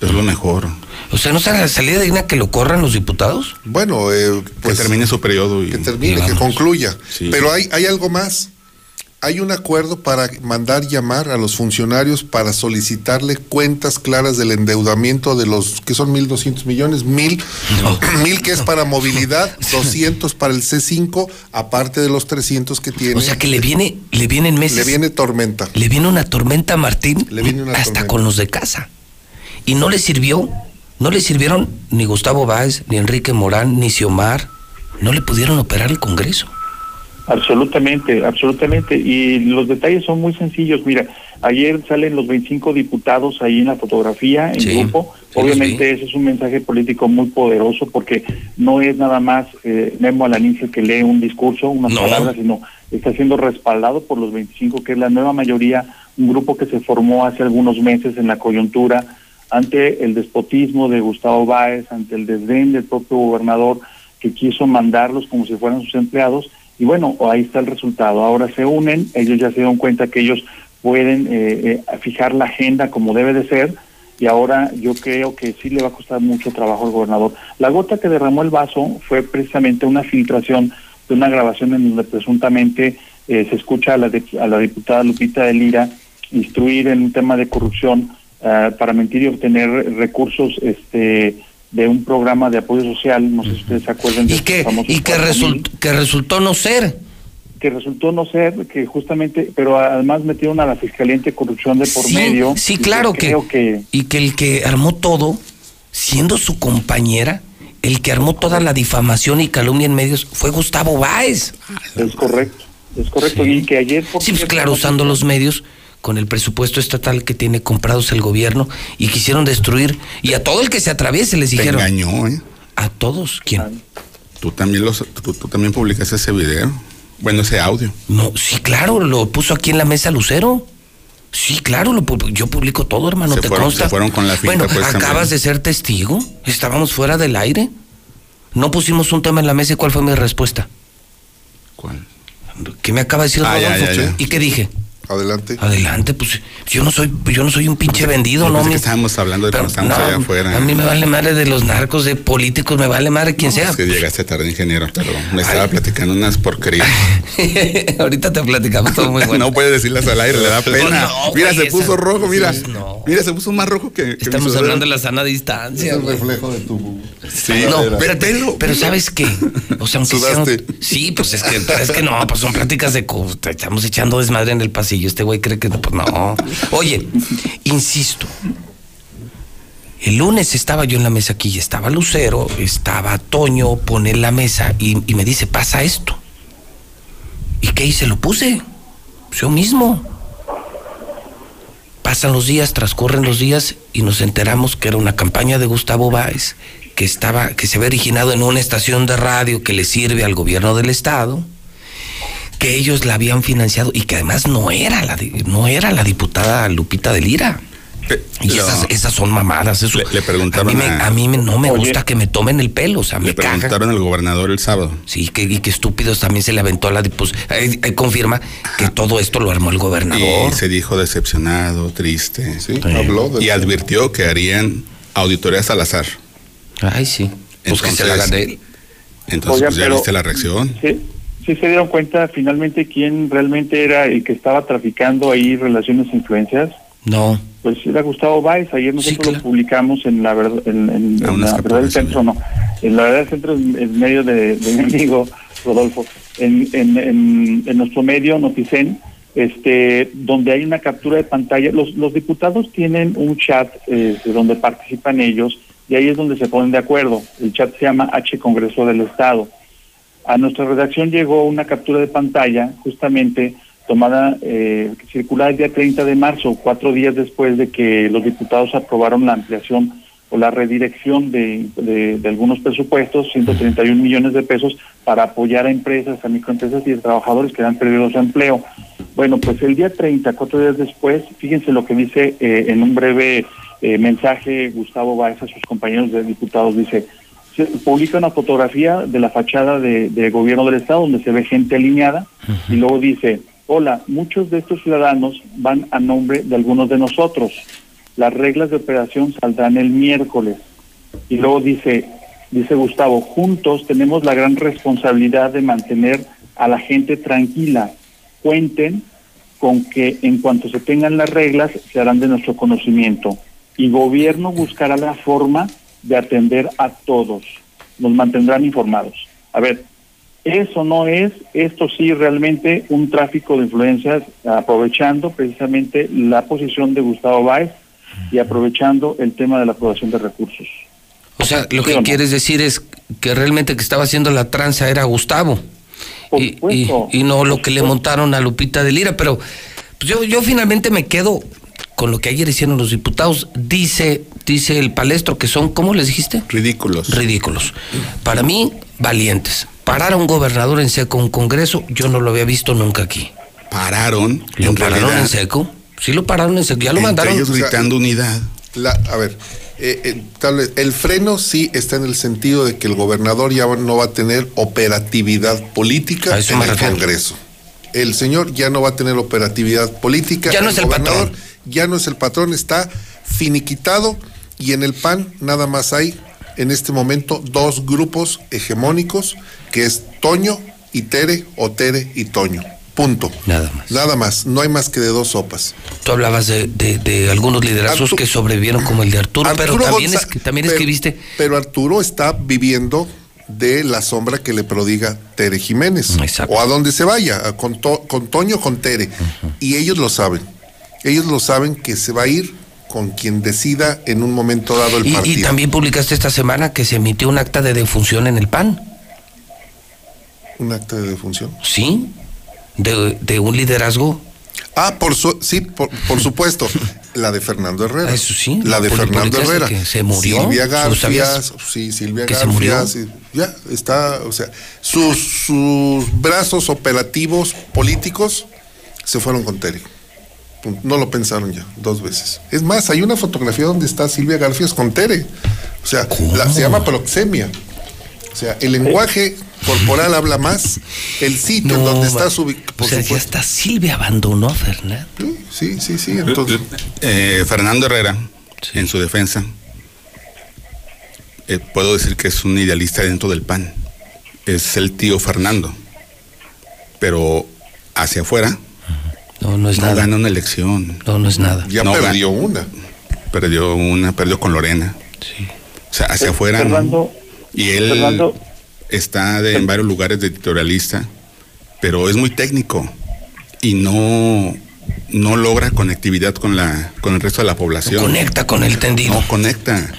es lo mejor. O sea, ¿no será la salida digna que lo corran los diputados? Bueno, eh, pues que termine su periodo y que termine, que concluya. Sí. Pero hay, hay algo más. Hay un acuerdo para mandar llamar a los funcionarios para solicitarle cuentas claras del endeudamiento de los que son 1.200 millones, mil, mil que es para movilidad, 200 para el C5, aparte de los 300 que tiene. O sea, que le viene, le vienen meses. le viene tormenta. Le viene una tormenta a Martín Le viene una hasta tormenta. con los de casa. Y no le sirvió, no le sirvieron ni Gustavo Báez, ni Enrique Morán, ni Xiomar. No le pudieron operar el Congreso. Absolutamente, absolutamente. Y los detalles son muy sencillos. Mira, ayer salen los 25 diputados ahí en la fotografía, en Sí, grupo. sí Obviamente ese es un mensaje político muy poderoso porque no es nada más eh, Memo Alanín el que lee un discurso, unas No. palabras, sino está siendo respaldado por los 25, que es la nueva mayoría, un grupo que se formó hace algunos meses en la coyuntura ante el despotismo de Gustavo Báez, ante el desdén del propio gobernador que quiso mandarlos como si fueran sus empleados y bueno, ahí está el resultado. Ahora se unen, ellos ya se dieron cuenta que ellos pueden eh, eh, fijar la agenda como debe de ser y ahora yo creo que sí le va a costar mucho trabajo al gobernador. La gota que derramó el vaso fue precisamente una filtración de una grabación en donde presuntamente eh, se escucha a la, de- a la diputada Lupita de Lira instruir en un tema de corrupción eh, para mentir y obtener recursos este de un programa de apoyo social, no sé si ustedes se acuerdan de Y estos que, y que, 4,000 result- que resultó no ser. que resultó no ser, que justamente, pero además metieron a la Fiscalía Anticorrupción de por Sí, medio. sí, y claro que, creo que Y que el que armó todo, siendo su compañera, el que armó toda la difamación y calumnia en medios, fue Gustavo Báez. es correcto, es correcto. Y que ayer, por Sí, pues claro, usando los medios con el presupuesto estatal que tiene comprados el gobierno y quisieron destruir y a todo el que se atraviese les Te dijeron engañó, ¿eh? a todos quién Tú también, los, tú, tú también publicaste ese video. Bueno, ese audio. no sí claro lo puso aquí en la mesa Lucero sí claro lo yo publico todo hermano Se te fueron- consta se fueron con la finta, bueno pues, también. acabas de ser testigo estábamos fuera del aire no pusimos un tema en la mesa y cuál fue mi respuesta ¿Cuál? ¿Qué me acaba de decir Ah, ya, Rodolfo? ya, ya. ¿Y qué dije? Adelante. Adelante, pues yo no soy, yo no soy un pinche vendido, ¿no? pensé que Mi- estábamos hablando de Pero cuando estábamos no, allá afuera. A mí me vale madre de los narcos, de políticos, me vale madre quien sea. Es que llegaste tarde, ingeniero, pero me estaba platicando unas porquerías. Ahorita te platicamos todo muy bueno. no puede decirlas al aire, le da pena. No, mira, güey, se puso esa- rojo, mira. sí, no. Mira, se puso más rojo que. que Estamos hablando de la sana distancia. Es el reflejo de tu. Sí, No, pero ¿sabes qué? O sea, aunque sea. Sí, pues es que, es que no, pues son pláticas de... Estamos echando desmadre en el pasillo. Este güey cree que... no, Pues no. Oye, insisto. El lunes estaba yo en la mesa aquí y estaba Lucero, estaba Toño, pone la mesa y, y me dice, pasa esto. ¿Y qué hice? Lo puse. Yo mismo. Pasan los días, transcurren los días y nos enteramos que era una campaña de Gustavo Báez que estaba, que se había originado en una estación de radio que le sirve al gobierno del estado, que ellos la habían financiado y que además no era la no era la diputada Lupita de Lira. Y lo- esas, esas son mamadas. Eso. Le, le preguntaron a mí, me, a- a mí me- no me Oye. gusta que me tomen el pelo, o sea, Le me preguntaron al gobernador el sábado. Sí, que, y que estúpidos también se le aventó a la pues, eh, eh, confirma que todo esto lo armó el gobernador. Y se dijo decepcionado, triste. Sí, habló de Y eso. advirtió que harían auditorías al azar. Ay, sí. Pues que se la hagan de él. Entonces, pues ya pero- viste la reacción. Sí, sí se dieron cuenta finalmente quién realmente era el que estaba traficando ahí relaciones e influencias. No. Pues era Gustavo Báez, ayer nosotros claro. lo publicamos en la verdad, en, en- en unas la verdad del centro, no, en la verdad del centro en, en medio de, de mi amigo Rodolfo, en, en, en, en nuestro medio Noticen, este, donde hay una captura de pantalla, los, los diputados tienen un chat eh, donde participan ellos y ahí es donde se ponen de acuerdo. El chat se llama H Congreso del Estado. A nuestra redacción llegó una captura de pantalla justamente tomada, eh, circulada el día 30 de marzo, cuatro días después de que los diputados aprobaron la ampliación o la redirección de, de- de algunos presupuestos, 131 millones de pesos, para apoyar a empresas, a microempresas y a trabajadores que han perdido su empleo. Bueno, pues el día 30, cuatro días después, fíjense lo que dice eh, en un breve eh, mensaje Gustavo Báez a sus compañeros de diputados, dice, se publica una fotografía de la fachada de, de gobierno del estado donde se ve gente alineada y luego dice, hola, muchos de estos ciudadanos van a nombre de algunos de nosotros. Las reglas de operación saldrán el miércoles. Y luego dice, dice Gustavo, juntos tenemos la gran responsabilidad de mantener a la gente tranquila. Cuenten con que en cuanto se tengan las reglas se harán de nuestro conocimiento y gobierno buscará la forma de atender a todos. Nos mantendrán informados. A ver, eso no es, esto sí realmente un tráfico de influencias aprovechando precisamente la posición de Gustavo Báez y aprovechando el tema de la aprobación de recursos. O sea, lo ¿Sí que no? quieres decir es que realmente que estaba haciendo la tranza era Gustavo. Y, y- y no lo que le montaron a Lupita de Lira. Pero pues yo, yo finalmente me quedo con lo que ayer hicieron los diputados. Dice, dice el palestro que son, ¿cómo les dijiste? Ridículos. Ridículos. Para mí, valientes. Parar a un gobernador en seco un congreso, yo no lo había visto nunca aquí. Pararon. ¿Lo en pararon realidad, en seco? Sí lo pararon en seco, ya lo Entre mandaron. ellos gritando unidad. La, a ver, eh, eh, tal vez el freno sí está en el sentido de que el gobernador ya no va a tener operatividad política en el refiero. Congreso. El señor ya no va a tener operatividad política. Ya no es el gobernador patrón. Ya no es el patrón, está finiquitado y en el PAN nada más hay en este momento dos grupos hegemónicos que es Toño y Tere o Tere y Toño. Punto. Nada más. Nada más. No hay más que de dos sopas. Tú hablabas de, de- de algunos liderazgos Artu- que sobrevivieron como el de Arturo, pero Arturo también, Gonza- es, que- también pero- escribiste Pero Arturo está viviendo de la sombra que le prodiga Tere Jiménez. O a donde se vaya, con, To- con Toño, con Tere. Y ellos lo saben. Ellos lo saben que se va a ir con quien decida en un momento dado el Y, y partido. también publicaste esta semana que se emitió un acta de defunción en el PAN. Un acta de defunción. Sí, de, de un liderazgo. Ah, por su, sí, por, por supuesto. La de Fernando Herrera. Eso sí, La de Fernando Herrera. que se murió. Silvia ¿Tú Garfias. sabías Sí, Silvia que se murió? Ya, está, o sea, sus, sus brazos operativos políticos se fueron con Tere. No lo pensaron ya, dos veces. Es más, hay una fotografía donde está Silvia Garfias con Tere. O sea, la- se llama proxemia. O sea, el lenguaje corporal habla más. El sitio No, donde estás ubicado. O sea, ya hasta Silvia abandonó a Fernando. Sí, sí, sí. Entonces, Eh, Fernando Herrera, en su defensa, eh, puedo decir que es un idealista dentro del PAN. Es el tío Fernando. Pero hacia afuera. No, no es no nada. gana una elección. No, no es nada. ya No, perdió una. Perdió una, perdió con Lorena. O sea, hacia afuera. ¿no? Fernando, Y él Fernando. está de- en varios lugares de editorialista, pero es muy técnico y no, no logra conectividad con la con el resto de la población. No conecta con el tendido. No conecta.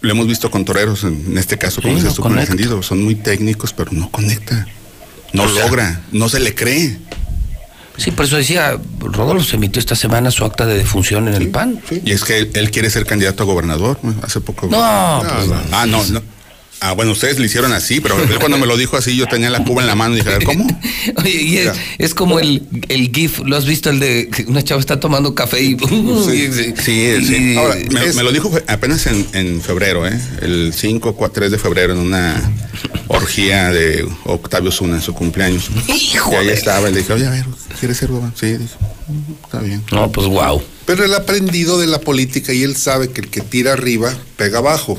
Lo hemos visto con toreros, en, en este caso, como Sí, dices no tú, con el tendido. Son muy técnicos, pero no conecta. No O sea- logra, no se le cree. Sí, por eso decía, Rodolfo se emitió esta semana su acta de defunción en el PAN. Y es que él, él quiere ser candidato a gobernador. ¿no? Hace poco. No, pues, Ah, no, no. Ah, bueno, ustedes le hicieron así, pero él cuando me lo dijo así, yo tenía la cuba en la mano y dije, a ver, ¿cómo? Oye, y es, es como el, el GIF, ¿lo has visto? El de que una chava está tomando café y. Sí, sí, sí. Y- Ahora, me, me lo dijo apenas en, en febrero, ¿eh? El 5 o 3 de febrero, en una orgía de Octavio Zuna en su cumpleaños. Y ahí estaba, y le dije, oye, a ver, ¿quieres ser gobernador? Sí, dije, "Mm, está bien. No, pues wow. Pero él ha aprendido de la política y él sabe que el que tira arriba pega abajo.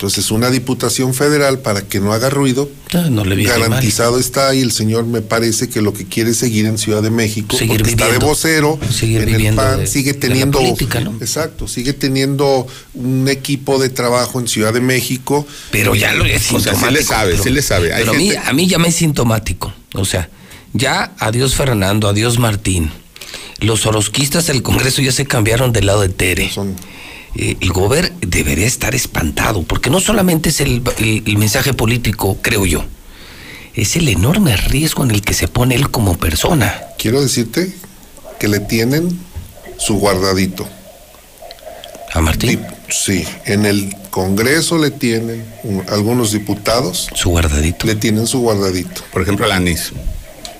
Entonces, una diputación federal para que no haga ruido, no le viene garantizado está y el señor me parece que lo que quiere es seguir en Ciudad de México, Seguir porque está de vocero, Seguir en el PAN, de- sigue teniendo, política, ¿no? exacto, sigue teniendo un equipo de trabajo en Ciudad de México. Pero ya lo es O sea, sí le sabe, pero- sí le sabe. Hay Pero a mí, a mí ya me es sintomático. O sea, ya adiós Fernando, adiós Martín. Los orosquistas del Congreso ya se cambiaron del lado de Tere. Eh, el gober debería estar espantado, porque no solamente es el, el- el mensaje político, creo yo, es el enorme riesgo en el que se pone él como persona. Quiero decirte que le tienen su guardadito. ¿A Martín? Sí, en el Congreso le tienen un- algunos diputados. Su guardadito. Le tienen su guardadito. Por ejemplo, Alanis.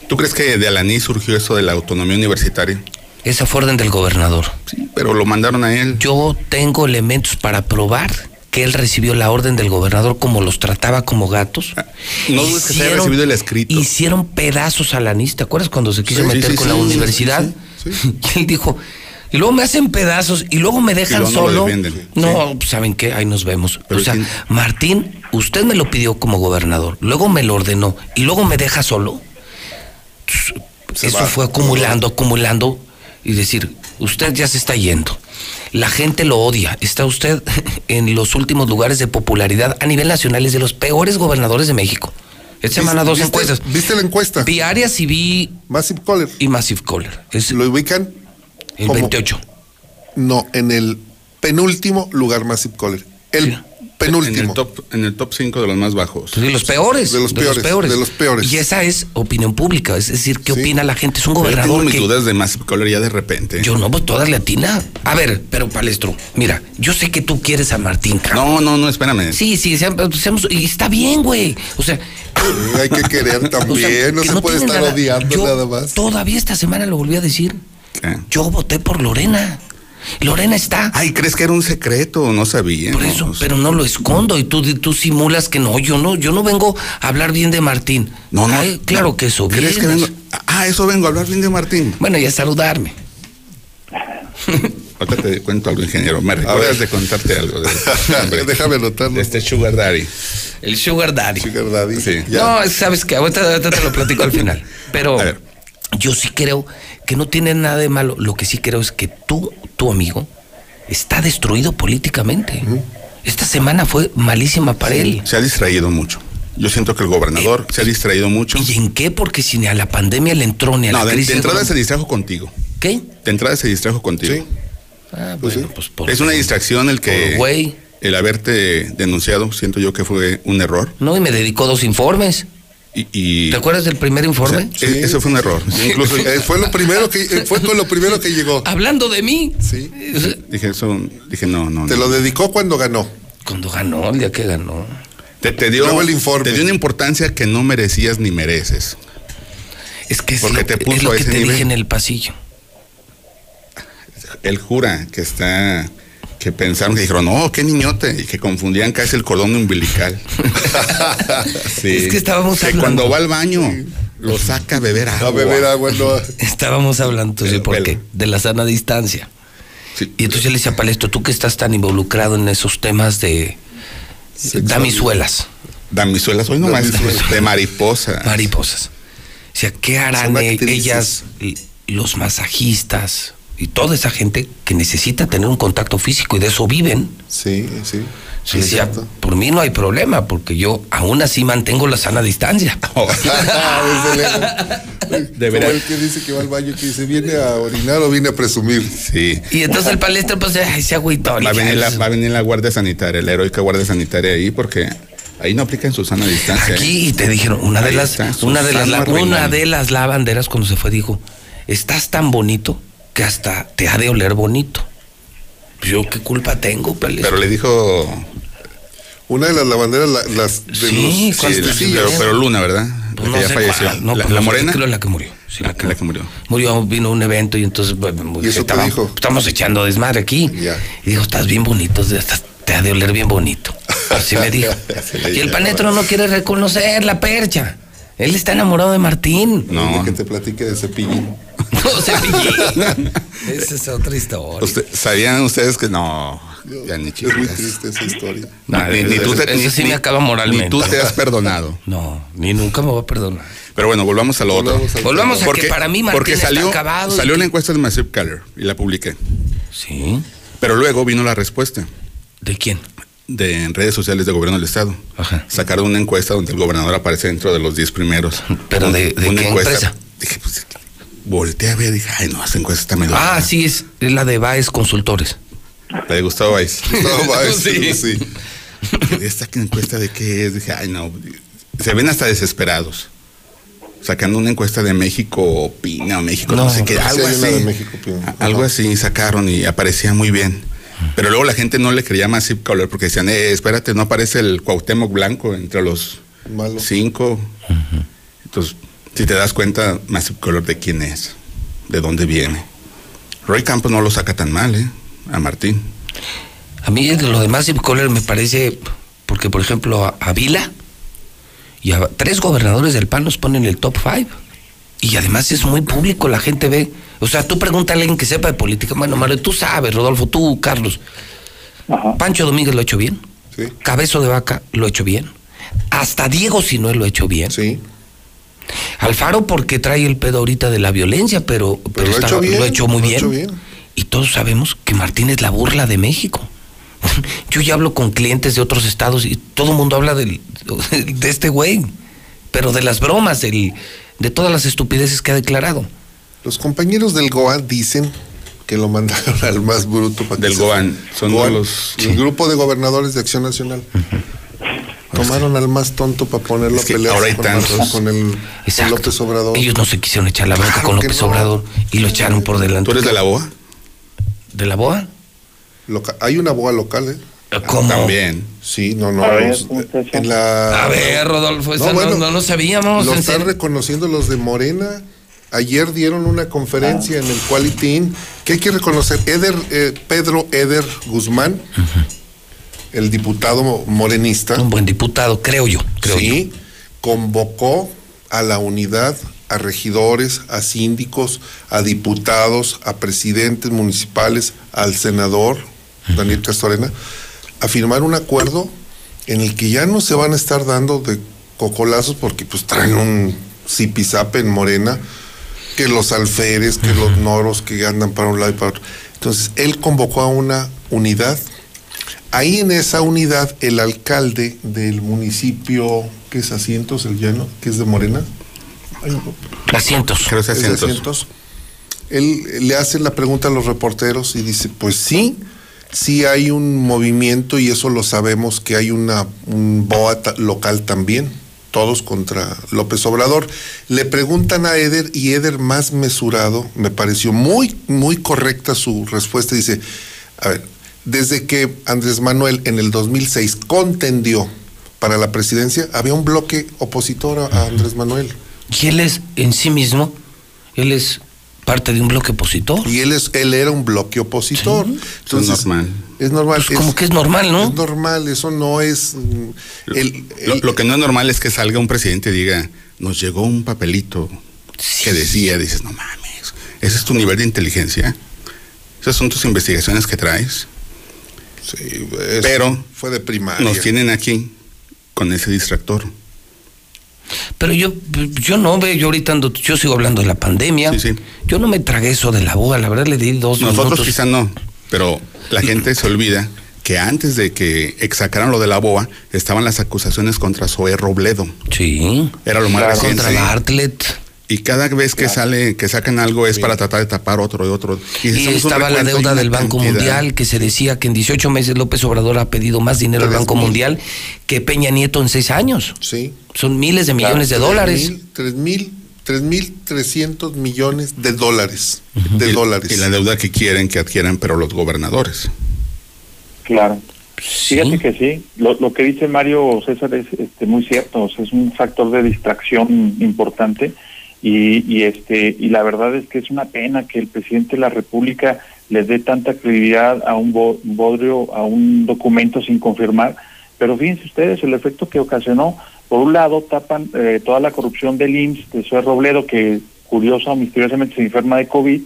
¿Tú crees que de Alanis surgió eso de la autonomía universitaria? Esa fue orden del gobernador. Sí, pero lo mandaron a él. Yo tengo elementos para probar que él recibió la orden del gobernador como los trataba como gatos. Ah, No dudes que se haya recibido el escrito. Hicieron pedazos a Lanís. ¿Te acuerdas cuando se quiso Sí, meter sí, con sí, la sí, universidad? Y él dijo, y luego me hacen pedazos y luego me dejan luego no solo. defienden. No, pues, ¿saben qué? Ahí nos vemos. Pero o sea, sí. Martín, usted me lo pidió como gobernador, luego me lo ordenó y luego me deja solo. Se Eso va. fue acumulando, acumulando y decir, usted ya se está yendo. La gente lo odia. Está usted en los últimos lugares de popularidad a nivel nacional. Es de los peores gobernadores de México. Esta semana dos ¿Viste- encuestas. ¿Viste la encuesta? Vi Arias y vi Massive Caller. y Massive Caller. Es ¿Lo ubican? el como- 28. No, en el penúltimo lugar Massive Caller. El penúltimo. En el top, en el top 5 de los más bajos. De los peores. De los peores, de los peores. Y esa es opinión pública. Es decir, ¿qué opina la gente? Es un Yo tengo gobernador mis que... dudas de Caller ya de repente. Yo no, pues todas le atina. A ver, pero Palestro, mira, yo sé que tú quieres a Martín, cabrón. No, no, no, espérame. Sí, sí, seamos- y está bien, güey. O sea, hay que querer también, O sea, no se no puede estar nada. odiando Yo nada más. todavía esta semana lo volví a decir. ¿Qué? Yo voté por Lorena. Lorena está. Ay, ¿crees que era un secreto? No sabía. Por eso, pero no lo escondo y tú, tú simulas que no, yo no, yo no vengo a hablar bien de Martín. No, no. Ay, claro que eso. ¿Crees que vengo? Ah, eso vengo a hablar bien de Martín. Bueno, y a saludarme. Ahorita te cuento algo, ingeniero. Me recuerdas de contarte algo. De, hombre, Déjame anotarlo. de este Sugar Daddy. El Sugar Daddy. Sugar Daddy. Sí. No, sabes que ahorita, ahorita te lo platico al final. Pero yo sí creo que no tiene nada de malo. Lo que sí creo es que tú, tu amigo, está destruido políticamente. Esta semana fue malísima para él. Se ha distraído mucho. Yo siento que el gobernador se ha distraído mucho. ¿Y en qué? Porque si ni a la pandemia le entró ni a No, la de, crisis. de entrada se distrajo contigo. ¿Qué? De entrada se distrajo contigo. Ah, bueno, pues por, Es una distracción el que. por güey. El haberte denunciado, siento yo que fue un error. No, y me dedicó dos informes. Y, y- ¿Te acuerdas del primer informe? o sea, e- eso fue un error. Incluso Eh, fue lo primero que eh, fue con lo primero que llegó. Hablando de mí. Sí. dije eso, dije no, no. Te no. lo dedicó cuando ganó. Cuando ganó, el día que ganó. Te, te dio, Luego el informe. te dio una importancia que no merecías ni mereces. Es que es Porque lo, te es puso lo a que ese te nivel. dije en el pasillo. Él jura que está que pensaron que dijeron, no, qué niñote, y que confundían casi el cordón umbilical. sí. Es que estábamos Que hablando. cuando va al baño, lo saca a beber agua. A beber agua, no. Estábamos hablando, sí, ¿por qué? De la sana distancia. Y entonces yo le decía a Palestro, tú que estás tan involucrado en esos temas de damizuelas. Damizuelas, hoy nomás Damizuelas. de mariposa. Mariposas. O sea, ¿qué harán e- ellas, los masajistas y toda esa gente que necesita tener un contacto físico y de eso viven? Sí, sí. Sí, decía, por mí no hay problema, porque yo aún así mantengo la sana distancia. De Como el que dice que va al baño, que dice, ¿viene a orinar o viene a presumir? Sí. Y entonces el palestro, pues, ay, se agüitó. Va a, venir la, va a venir la Guardia Sanitaria, la heroica Guardia Sanitaria ahí, porque ahí no aplican su sana distancia. ¿eh? Aquí y te dijeron, una de las, está, una de las, una de las lavanderas cuando se fue dijo, estás tan bonito que hasta te ha de oler bonito. Pues Yo qué culpa tengo. Pero le dijo. Una de las lavanderas, la- las de Sí, los ¿cuál? cestecillos. pero, pero Luna, ¿verdad? Pues La no que ya falleció. cuál, no, la, pues la morena. creo la que murió. Sí, la que, la que murió. Murió, vino un evento y entonces bueno, ¿Y eso te estaba- dijo? estamos echando desmadre aquí. Y dijo, estás bien bonito, estás- te ha de oler bien bonito. Así me dijo. y el panetro no quiere reconocer la percha. Él está enamorado de Martín. No. Que te platique de cepillín. No, cepillín. Esa es otra historia. Usted- ¿Sabían ustedes que no? Ya ni Es muy chicas. triste esa historia. No, ni, ni tú te, ni- sí me acaba moralmente. Ni tú te has perdonado. No, ni nunca me va a perdonar. Pero bueno, volvamos a lo otro. Volvamos al Volvamos tema. a que para mí Martín porque está salió, acabado y Salió la encuesta de Massive Caller y la publiqué. Sí. Pero luego vino la respuesta. ¿De quién? De en redes sociales de gobierno del estado. Ajá. Sacaron una encuesta donde el gobernador aparece dentro de los 10 primeros. ¿Pero de- de Una qué encuesta. empresa? Dije, pues, volteé a ver, dije, ay, no, esa encuesta está medio. Ah, sí, es, es la de Baez Consultores. La de Gustavo Báez. Gustavo Báez, sí. sí. ¿Esta encuesta de qué es? Dije, ay, no. Se ven hasta desesperados. Sacando una encuesta de México opina o México, no, No, sé qué, algo así. México Algo así sacaron y aparecía muy bien. Pero luego la gente no le creía Massive Color porque decían, eh, espérate, no aparece el Cuauhtémoc Blanco entre los cinco. Entonces, si te das cuenta, Massive Color de quién es, de dónde viene. Roy Campos no lo saca tan mal, ¿eh? A Martín. A mí lo de Massive Caller me parece, porque por ejemplo a, a Vila y a tres gobernadores del PAN los ponen en el top five. Y además es muy público, la gente ve. O sea, tú pregúntale a alguien que sepa de política. Bueno, Mario, tú sabes, Rodolfo, tú, Carlos. Pancho Domínguez lo ha hecho bien. Cabezo de Vaca lo ha hecho bien. Hasta Diego Sinue lo ha hecho bien. Sí. Alfaro porque trae el pedo ahorita de la violencia, pero, pero, lo ha está- hecho bien, lo ha hecho muy lo bien. hecho bien. Y todos sabemos que Martín es la burla de México. Yo ya hablo con clientes de otros estados y todo el mundo habla del- de este güey, pero de las bromas, del, de todas las estupideces que ha declarado. Los compañeros del GOAN dicen que lo mandaron al más bruto para Del GOAN, son GOAN, los- el grupo de gobernadores de Acción Nacional. Tomaron al más tonto para ponerlo Es a pelear ahora hay con, tantos. con el con López Obrador. Ellos no se quisieron echar la bronca Claro con que López no. Obrador y lo echaron por delante. ¿Tú eres de la BOA? ¿De la BOA? Loca- hay una boa local, ¿eh? ¿Cómo? También. Sí, no, no. A ver, los- ¿cómo está eso? en la, A ver, Rodolfo, esa no, no, no sabíamos. Lo están reconociendo los de Morena. Ayer dieron una conferencia en el Quality Inn que hay que reconocer. Eder, eh, Pedro Eder Guzmán, el diputado mo- morenista. Un buen diputado, creo yo. Creo sí, convocó a la unidad, a regidores, a síndicos, a diputados, a presidentes municipales, al senador Daniel Castorena, a firmar un acuerdo en el que ya no se van a estar dando de cocolazos porque pues traen un zipizape en Morena, que los alférez, que los noros que andan para un lado y para otro. Entonces, él convocó a una unidad. Ahí en esa unidad, el alcalde del municipio, que es Asientos, el llano, que es de Morena, Asientos. Creo que es asientos. Asientos, él le hace la pregunta a los reporteros y dice, pues sí, sí hay un movimiento y eso lo sabemos que hay una un BOA local también, todos contra López Obrador. Le preguntan a Eder y Eder más mesurado, me pareció muy, muy correcta su respuesta, dice, a ver, desde que Andrés Manuel en el 2006 contendió para la presidencia, había un bloque opositor a- a Andrés Manuel. Y él es en sí mismo, él es parte de un bloque opositor. Y él es, él era un bloque opositor. Es normal. Es normal. Pues como que es normal, ¿no? Es normal, eso no es... mm, El, Lo, lo que no es normal es que salga un presidente y diga, nos llegó un papelito que decía, dices, no mames, ese es tu nivel de inteligencia. Esas son tus investigaciones que traes. Sí, es- Pero fue de primaria. nos tienen aquí con ese distractor. Pero yo, yo no ve, yo ahorita ando, yo sigo hablando de la pandemia. Yo no me tragué eso de la boa, la verdad le di dos Nosotros minutos. quizá no, pero la gente se olvida que antes de que sacaran lo de la BOA, estaban las acusaciones contra Zoé Robledo. Sí. Era lo más Claro. reciente. Contra Bartlett. Y cada vez que sale, que sacan algo es para tratar de tapar otro y otro. Y estaba la deuda del Banco cantidad. Mundial, que se decía que en 18 meses López Obrador ha pedido más dinero al Banco Mundial que Peña Nieto en seis años. Sí. Son miles de millones de Tres dólares. mil- Tres mil, tres mil trescientos millones de dólares. De Y- dólares. Y la deuda que quieren que adquieran, pero los gobernadores. Claro. Fíjate que sí, lo, lo que dice Mario César es este, muy cierto, o sea, es un factor de distracción importante y, y este y la verdad es que es una pena que el presidente de la República le dé tanta credibilidad a un bo- un bodrio, a un documento sin confirmar, pero fíjense ustedes el efecto que ocasionó. Por un lado tapan eh, toda la corrupción del IMSS, de Zoe Robledo, que curioso, misteriosamente se enferma de COVID,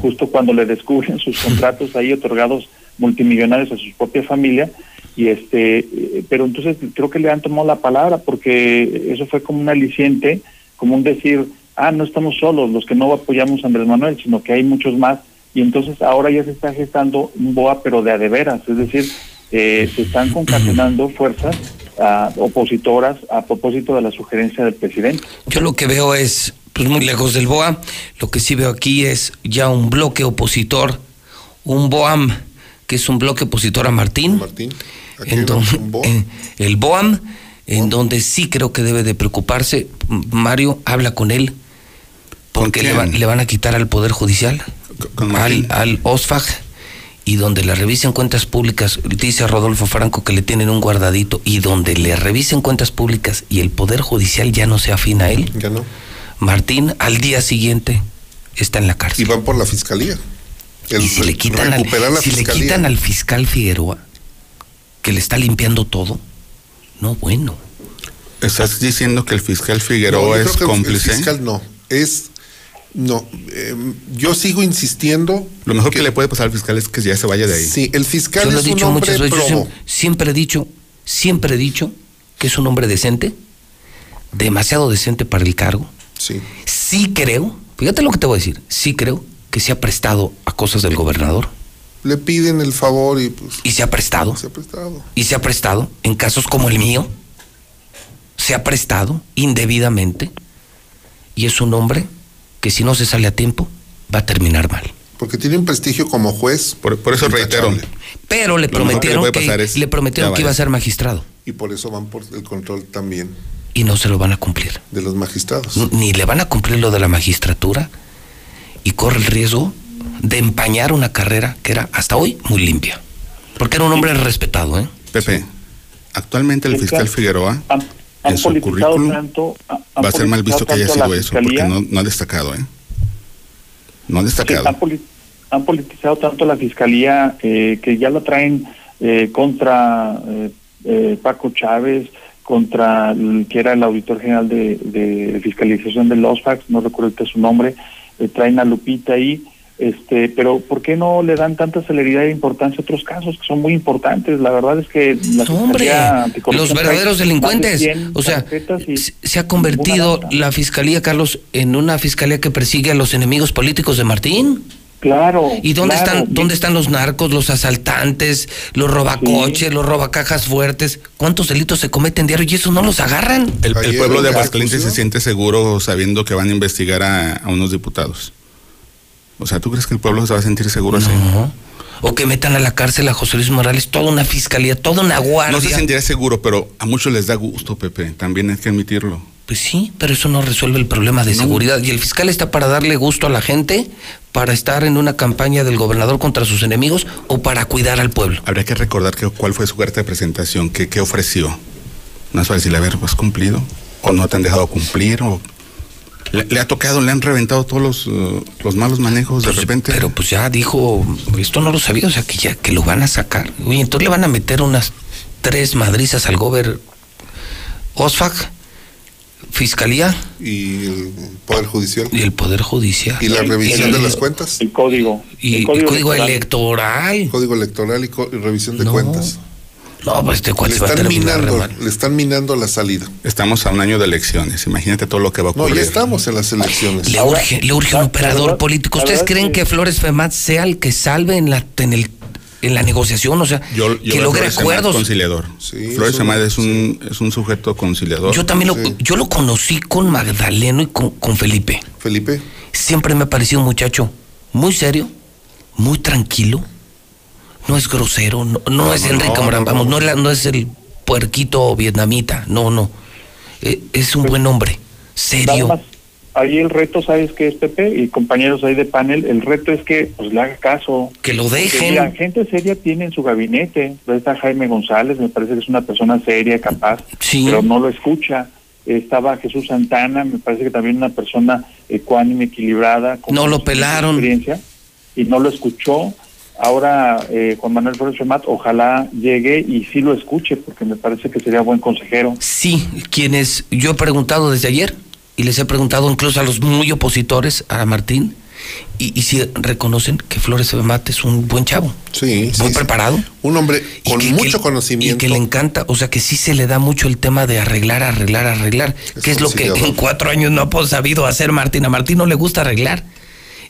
justo cuando le descubren sus contratos ahí otorgados multimillonarios a su propia familia y este eh, pero entonces creo que le han tomado la palabra porque eso fue como un aliciente como un decir ah no estamos solos los que no apoyamos a Andrés Manuel sino que hay muchos más. Y entonces ahora ya se está gestando un boa pero de a de veras. Es decir eh, se están concatenando fuerzas ah, opositoras a propósito de la sugerencia del presidente. Yo lo que veo es, pues muy lejos del BOA, lo que sí veo aquí es ya un bloque opositor, un BOAM, que es un bloque opositor a Martín. en don- en- el BOAM, en donde sí creo que debe de preocuparse. Mario habla con él, porque le, va- le van a quitar al Poder Judicial, al, al OSFAG, y donde le revisen cuentas públicas, dice Rodolfo Franco que le tienen un guardadito, y donde le revisen cuentas públicas y el Poder Judicial ya no se afina a él. Ya no. Martín al día siguiente está en la cárcel. Y van por la fiscalía. El y si le quitan, al, si le quitan al fiscal Figueroa, que le está limpiando todo, no bueno. ¿Estás diciendo que el fiscal Figueroa es cómplice? El fiscal no. Es. No. eh, yo sigo insistiendo. Lo mejor que, le puede pasar al fiscal es que ya se vaya de ahí. Sí, el fiscal Yo lo he es un dicho hombre muchas veces, yo siempre he dicho, siempre he dicho que es un hombre decente, demasiado decente para el cargo. Sí. Sí creo, fíjate lo que te voy a decir, sí creo que se ha prestado a cosas del gobernador Le piden el favor y pues. y se ha prestado. Se ha prestado. y se ha prestado en casos como el mío, se ha prestado indebidamente y es un hombre que si no se sale a tiempo va a terminar mal. Porque tiene un prestigio como juez. Por, por eso reitero. Pero le que prometieron que, es, le prometieron que iba a ser magistrado Y por eso van por el control también y no se lo van a cumplir. de los magistrados. Ni le van a cumplir lo de la magistratura y corre el riesgo de empañar una carrera que era hasta hoy muy limpia. Porque era un hombre respetado, ¿eh? Pepe, actualmente el fiscal. Figueroa han, han en su politizado currículum tanto va a ser mal visto que haya sido eso, porque fiscalía. no, no ha destacado, ¿eh? No ha Sí, destacado. han, poli- han politizado tanto la fiscalía eh, que ya la traen eh, contra eh, eh, Paco Chávez, contra el que era el auditor general de, de fiscalización de los fax, no recuerdo ahorita su nombre, eh, traen a Lupita ahí. Este, pero ¿por qué no le dan tanta celeridad e importancia a otros casos que son muy importantes? La verdad es que la Hombre, los verdaderos delincuentes. 100 O sea, se- ha convertido la fiscalía, Carlos, en una fiscalía que persigue a los enemigos políticos de Martín. Claro. ¿Y dónde claro. están dónde están los narcos, los asaltantes, los robacoches, los robacajas fuertes? ¿Cuántos delitos se cometen diario y esos no los agarran? El, pueblo de en Aguascalientes se siente seguro sabiendo que van a investigar a, a unos diputados. O sea, ¿tú crees que el pueblo se va a sentir seguro así? No. O que metan a la cárcel a José Luis Morales, toda una fiscalía, toda una guardia. No se sentiría seguro, pero a muchos les da gusto, Pepe. También hay que admitirlo. Pues sí, pero eso no resuelve el problema de seguridad. Y el fiscal está para darle gusto a la gente, para estar en una campaña del gobernador contra sus enemigos o para cuidar al pueblo. Habría que recordar que, cuál fue su carta de presentación, que, qué ofreció. No es decirle, a ver, ¿has cumplido? ¿O no te han dejado cumplir? ¿O Le, le ha tocado, le han reventado todos los, uh, los malos manejos de repente. Pero pues ya dijo, esto no lo sabía, o sea que ya que lo van a sacar. Oye, entonces le van a meter unas tres madrizas al gober OSFAC, Fiscalía Y el Poder Judicial. y el Poder Judicial. Y la revisión El- de las cuentas. El código. Y el el código electoral. Código electoral y, co- y revisión de cuentas. No, pues este cuate le va a están terminar re minando, le están minando la salida. Estamos a un año de elecciones. Imagínate todo lo que va a No, ocurrir. ya estamos en las elecciones. Le urge, le urge un operador político. ¿Ustedes creen que Flores Femat sea el que salve en la, en el, en la negociación? O sea, Yo, yo que logre acuerdos. conciliador. es Flores Femat es un, es un sujeto conciliador. Yo también lo, yo lo conocí con Magdaleno y con, con Felipe. Felipe. Siempre me ha parecido un muchacho muy serio, muy tranquilo. No es grosero, no, no es no, Enrique Morán, no, vamos, no, es la- no es el puerquito vietnamita, no, no. Eh, es un buen hombre, serio. Más, ahí el reto, ¿sabes qué es, Pepe? Y compañeros ahí de panel, el reto es que pues le haga caso. Que lo dejen. mira, gente seria tiene en su gabinete. Ahí Está Jaime González, me parece que es una persona seria, capaz, pero no lo escucha. Estaba Jesús Santana, me parece que también una persona ecuánime, equilibrada. con No lo pelaron. experiencia, y no lo escuchó. Ahora, eh, Juan Manuel Flores Femat, ojalá llegue y sí lo escuche, porque me parece que sería buen consejero. Sí, quienes yo he preguntado desde ayer y les he preguntado incluso a los muy opositores, a Martín, y, y si reconocen que Flores Femat es un buen chavo. Sí, muy preparado. Un hombre con que- mucho que- conocimiento. Y que le encanta, o sea, que sí se le da mucho el tema de arreglar, arreglar, arreglar, que es lo que en cuatro años no ha sabido hacer Martín. A Martín no le gusta arreglar.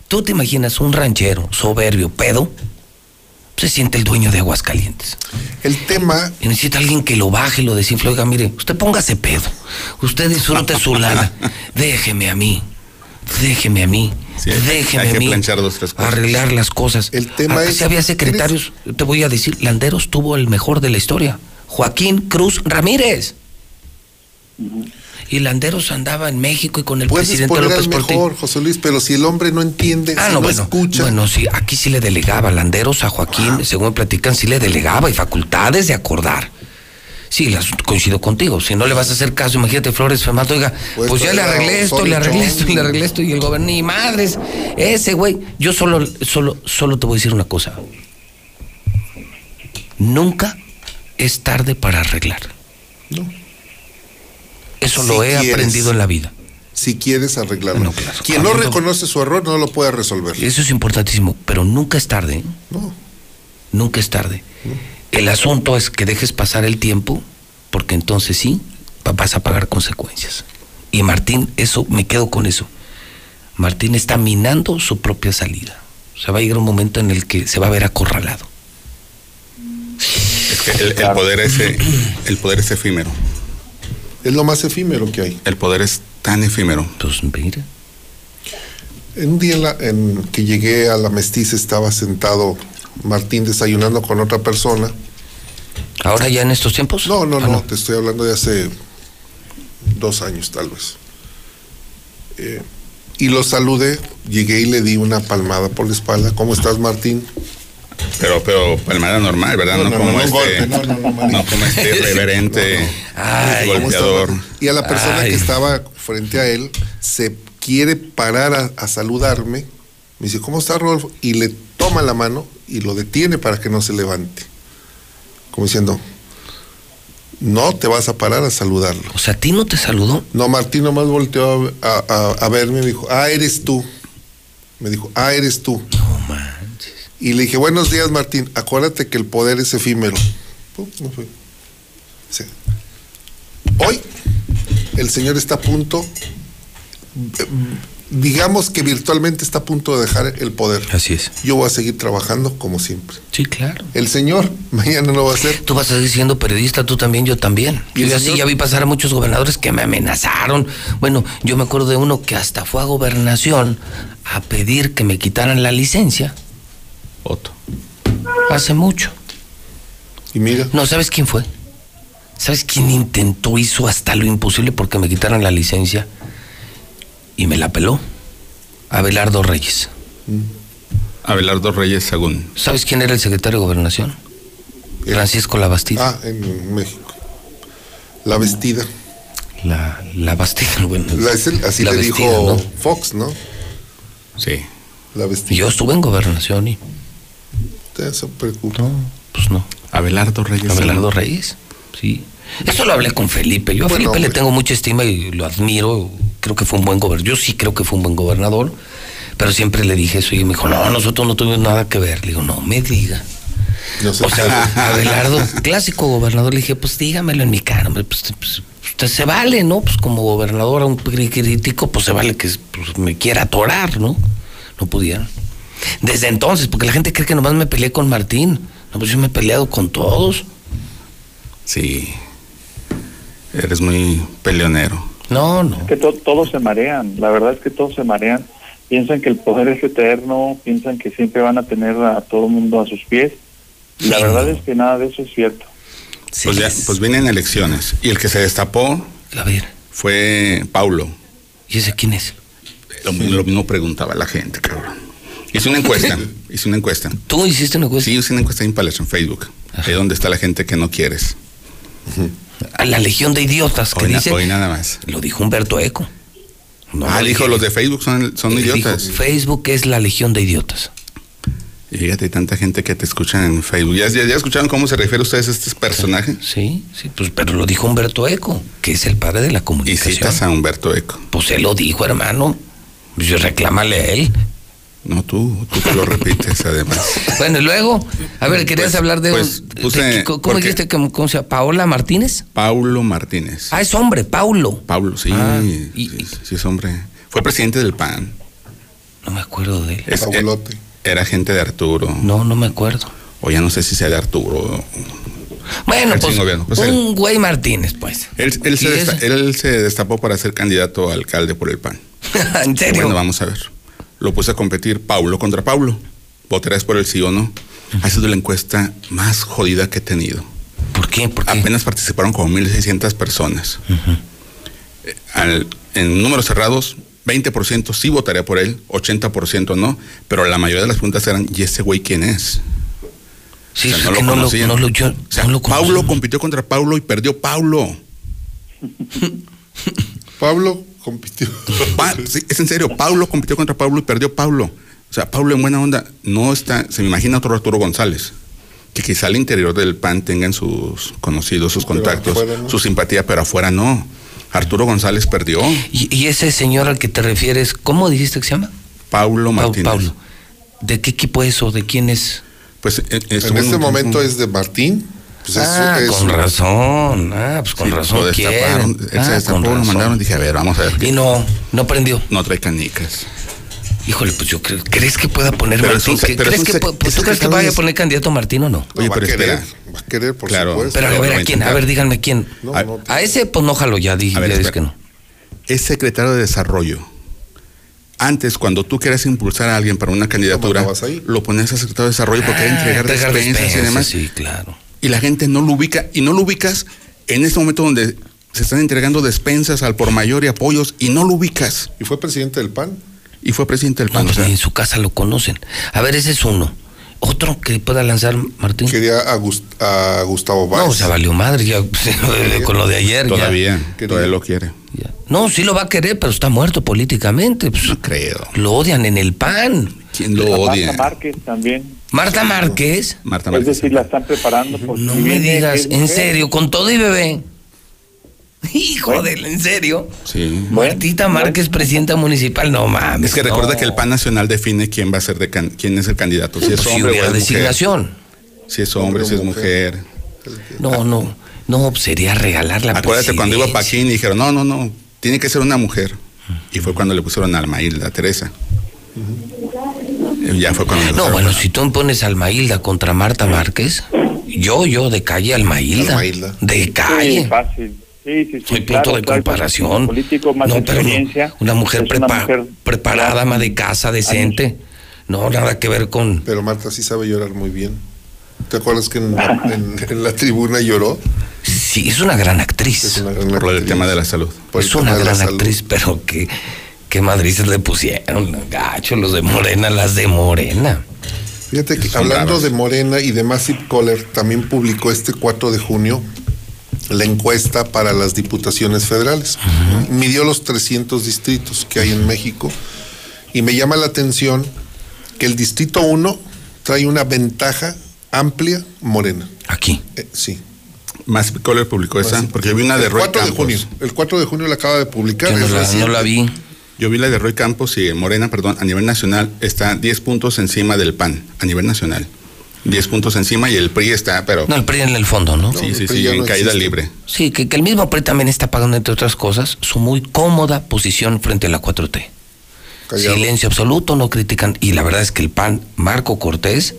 ¿Tú te imaginas un ranchero soberbio, pedo? Se siente el dueño de Aguascalientes. El tema. Y necesita alguien que lo baje y lo desinfle. Oiga, mire, usted póngase pedo. Usted disfrute su lana. Déjeme a mí. Déjeme a mí. Déjeme hay a mí. planchar dos, tres cosas. Arreglar las cosas. El tema Ah, es- Si había secretarios, te voy a decir, Landeros tuvo el mejor de la historia. Joaquín Cruz Ramírez. Y Landeros andaba en México y con el Puedes presidente López Portillo. mejor, José Luis, pero si el hombre no entiende, Ah, si no, no, bueno, escucha. bueno, sí, aquí sí le delegaba Landeros a Joaquín, según me platican, sí le delegaba y facultades de acordar. Sí, las, coincido contigo. Si no le vas a hacer caso, imagínate Flores Femato, oiga, pues, Pues ya le arreglé esto, le arreglé esto, le arreglé esto, y el gobierno, ni madres, ese güey. Yo solo, solo, solo te voy a decir una cosa. Nunca es tarde para arreglar. No. Eso Si lo he quieres. aprendido en la vida. Si quieres arreglarlo. Quien no reconoce su error no lo puede resolver. Eso es importantísimo, pero nunca es tarde. ¿eh? No. Nunca es tarde. El asunto es que dejes pasar el tiempo, porque entonces sí va- vas a pagar consecuencias. Y Martín, eso, me quedo con eso. Martín está minando su propia salida. O sea, va a llegar un momento en el que se va a ver acorralado. Es que el, el poder es, el poder es efímero. Es lo más efímero que hay. El poder es tan efímero. Pues mira. En un día en, la- en que llegué a la mestiza estaba sentado Martín desayunando con otra persona. ¿Ahora ya en estos tiempos? No, no, Ah, no, no. te estoy hablando de hace dos años tal vez. Eh, y lo saludé, llegué y le di una palmada por la espalda. ¿Cómo estás, Martín? Pero, pero palmada normal, ¿verdad? No, No, no, como no, este. golpe, no, no, no, como este irreverente Ay, ¿Cómo estás, golpeador. Y a la persona Ay. que estaba frente a él se quiere parar a, a saludarme. Me dice, ¿cómo está Rodolfo? Y le toma la mano y lo detiene para que no se levante. Como diciendo, no te vas a parar a saludarlo. O sea, ¿a ti no te saludó? No, Martín nomás volteó a, a- verme y me dijo, ah, eres tú. Me dijo, ah, eres tú. No. Y le dije, buenos días, Martín. Acuérdate que el poder es efímero. Pum, me fui. Sí. Hoy el señor está a punto, digamos que virtualmente está a punto de dejar el poder. Así es. Yo voy a seguir trabajando como siempre. Sí, claro. El señor mañana no va a ser. Tú vas a seguir siendo periodista, tú también, yo también. ¿Y Yo el ya sí señor? ya vi pasar a muchos gobernadores que me amenazaron. Bueno, yo me acuerdo de uno que hasta fue a gobernación a pedir que me quitaran la licencia. Otto. Hace mucho. Y mira. No, ¿sabes quién fue? ¿Sabes quién intentó, hizo hasta lo imposible porque me quitaran la licencia? Y me la peló. Abelardo Reyes. Abelardo Reyes Sagún. ¿Sabes quién era el secretario de gobernación? Francisco Labastida. Ah, en México. La vestida. la, la Bastida. Bueno, La- es el- así la le dijo ¿no? Fox, ¿no? Sí. La vestida. Yo estuve en gobernación y. No, pues no. Abelardo Reyes. Abelardo Reyes, sí. Eso lo hablé con Felipe. Yo a Bueno, Felipe le hombre. tengo mucha estima y lo admiro. Creo que fue un buen gobernador. Yo sí creo que fue un buen gobernador. Pero siempre le dije eso y me dijo, no, nosotros no tuvimos nada que ver. Le digo, no me diga. No sé. O sea, Abelardo, clásico gobernador, le dije, pues dígamelo en mi cara, hombre, pues, pues, usted se vale, ¿no? Pues como gobernador a un crítico, pues se vale que pues, me quiera atorar, ¿no? No pudiera. Desde entonces, porque la gente cree que nomás me peleé con Martín. No, pues yo me he peleado con todos. Sí. Eres muy peleonero. No, no. que to- todos se marean, la verdad es que todos se marean, piensan que el poder es eterno, piensan que siempre van a tener a todo el mundo a sus pies, la Sí, verdad no. es que nada de eso es cierto. Pues, ya, pues vienen elecciones. Y el que se destapó A ver, fue Paulo. ¿y ese quién es? Lo, lo mismo preguntaba la gente, cabrón. Hice una encuesta. hice una encuesta. ¿Tú hiciste una encuesta? Sí, hice una encuesta en Palacio en Facebook. Ahí donde está la gente que no quieres. A la legión de idiotas que Hoy, dice. hoy nada más. Lo dijo Humberto Eco. No ah, lo dijo, los de Facebook son, son dijo, idiotas. Facebook es la legión de idiotas. Y fíjate, tanta gente que te escucha en Facebook. ¿Ya, ya, ya escucharon cómo se refiere ustedes a este personaje? Sí, sí, pues, pero lo dijo Humberto Eco, que es el padre de la Y comunicación. citas a Humberto Eco. Pues él lo dijo, hermano. Pues yo reclámale a él. No, tú, tú te lo repites además. Bueno, y luego, a ver, ¿querías Pues- hablar de, pues un- puse- de- ¿Cómo dijiste que cómo se llama? ¿Paola Martínez? Paulo Martínez. Ah, es hombre, Paulo. Paulo, sí, Ah, sí, sí es hombre. Fue presidente del PAN. No me acuerdo de él. Es- Abuelote. era gente de Arturo. No, no me acuerdo. O ya no sé si sea de Arturo. Bueno, pues, pues él. un güey Martínez, pues. Él, él se él se destapó para ser candidato a alcalde por el PAN. ¿En serio? Bueno, vamos a ver. Lo puse a competir Paulo contra Paulo. ¿Votarás por el sí o no? Ha sido la encuesta más jodida que he tenido. ¿Por qué? ¿Por qué? Apenas participaron como 1.600 personas. Eh, al- en números cerrados, 20% sí votaría por él, 80% no, pero la mayoría de las preguntas eran, ¿y ese güey quién es? Sí, O sea, es no que lo no lo, conocían. no lo- yo O sea, no lo conocía. Paulo compitió contra Paulo y perdió Paulo. Pablo compitió. Pa- sí, es en serio, Paulo compitió contra Paulo y perdió Paulo. O sea, Paulo en buena onda no está, se me imagina otro Arturo González, que quizá al interior del PAN tengan sus conocidos, sus contactos, afuera no. su simpatía, pero afuera no. Arturo González perdió, ¿Y, y ese señor al que te refieres, ¿cómo dijiste que se llama? Paulo Pau- Martínez. Pablo. ¿De qué equipo es o de quién es? Pues eh, estuvo En este un momento es de Martín. Pues es- ah, es- con razón. Ah, pues con Sí, razón lo destaparon, él Ah, se destapó, con lo mandaron, dije, a ver, vamos a ver. Y no, no prendió. No trae canicas. Híjole, pues yo creo, ¿crees que pueda poner Pero Martín? un ¿Qué- pero ¿Crees es un que pues, ¿Tú crees que vaya a poner candidato Martín o no? Oye, va pero a querer, espera. va a querer, por Claro. supuesto. Pero a ver, lo ¿a quién? A ver, díganme quién. No, A- no, A ese, pues ya dije, A ver, ya espera. que no. Es secretario de Desarrollo. Antes, cuando tú quieres impulsar a alguien para una candidatura, lo pones a secretario de Desarrollo porque hay que entregar, despensas y demás. Sí, claro. Y la gente no lo ubica. Y no lo ubicas en este momento donde se están entregando despensas al por mayor y apoyos y no lo ubicas. Y fue presidente del PAN. Y fue presidente del No, PAN. o pues sea, ni en su casa lo conocen. A ver, ese es uno. Otro que pueda lanzar Martín. Quería a, Gus- a Gustavo Báez. No, se valió madre ya con lo de ayer. ya. todavía, Quería. todavía lo quiere. Ya. No, sí lo va a querer, pero está muerto políticamente. pues, No creo. lo odian en el PAN. ¿Quién lo odia? Márquez también. Marta Márquez. Marta Es Márquez. decir, la están preparando. porque No si me digas, es en mujer. serio, con todo y bebé. Hijo de él, en serio. Sí. Martita Márquez, presidenta municipal, no mames. Es que recuerda no. que el PAN nacional define quién va a ser de can- quién es el candidato. Si es Pues si hombre o hubiera es mujer. designación. Si es hombre, Hombre o si es mujer. mujer. No, no, no, pues sería regalar la Acuérdate cuando iba. Paquín y dijeron, no, no, no, tiene que ser una mujer. Y fue cuando le pusieron a Almailda, a Teresa. Y Ya fue cuando No, bueno, si tú pones a Almailda contra Marta Márquez, yo, yo, de calle Almailda. Almailda. De Sí, calle. fácil. Sí, sí, sí. Hay claro, punto de claro, comparación. Político, más no, pero no, una mujer, Es una prepa- mujer- preparada, ama de casa, decente. No, nada que ver con. Pero Marta sí sabe llorar muy bien. ¿Te acuerdas que en la, en- en la tribuna lloró? Sí, es una gran actriz. Es una gran Por actriz. tema de la salud. Por el es una gran actriz, pero que, que madrices le pusieron, gacho, los de Morena, las de Morena. Fíjate que Son hablando de Morena y de Massive Caller, también publicó este 4 de junio la encuesta para las diputaciones federales. Midió los 300 distritos que hay en México y me llama la atención que el distrito 1 trae una ventaja amplia morena. Aquí. Eh, sí. Más le publicó esa, porque yo vi una de el Roy 4 de Campos. junio. El 4 de junio la acaba de publicar. Yo no es la- no la vi. Yo vi la de Roy Campos y Morena, perdón, a nivel nacional está 10 puntos encima del PAN, a nivel nacional. 10 puntos encima y el PRI está, pero... No, el PRI en el fondo, ¿no? sí, sí, sí, en caída libre. Sí, que, que el mismo PRI también está pagando, entre otras cosas, su muy cómoda posición frente a la 4T. Callado. Silencio absoluto, no critican. Y la verdad es que el PAN, Marco Cortés,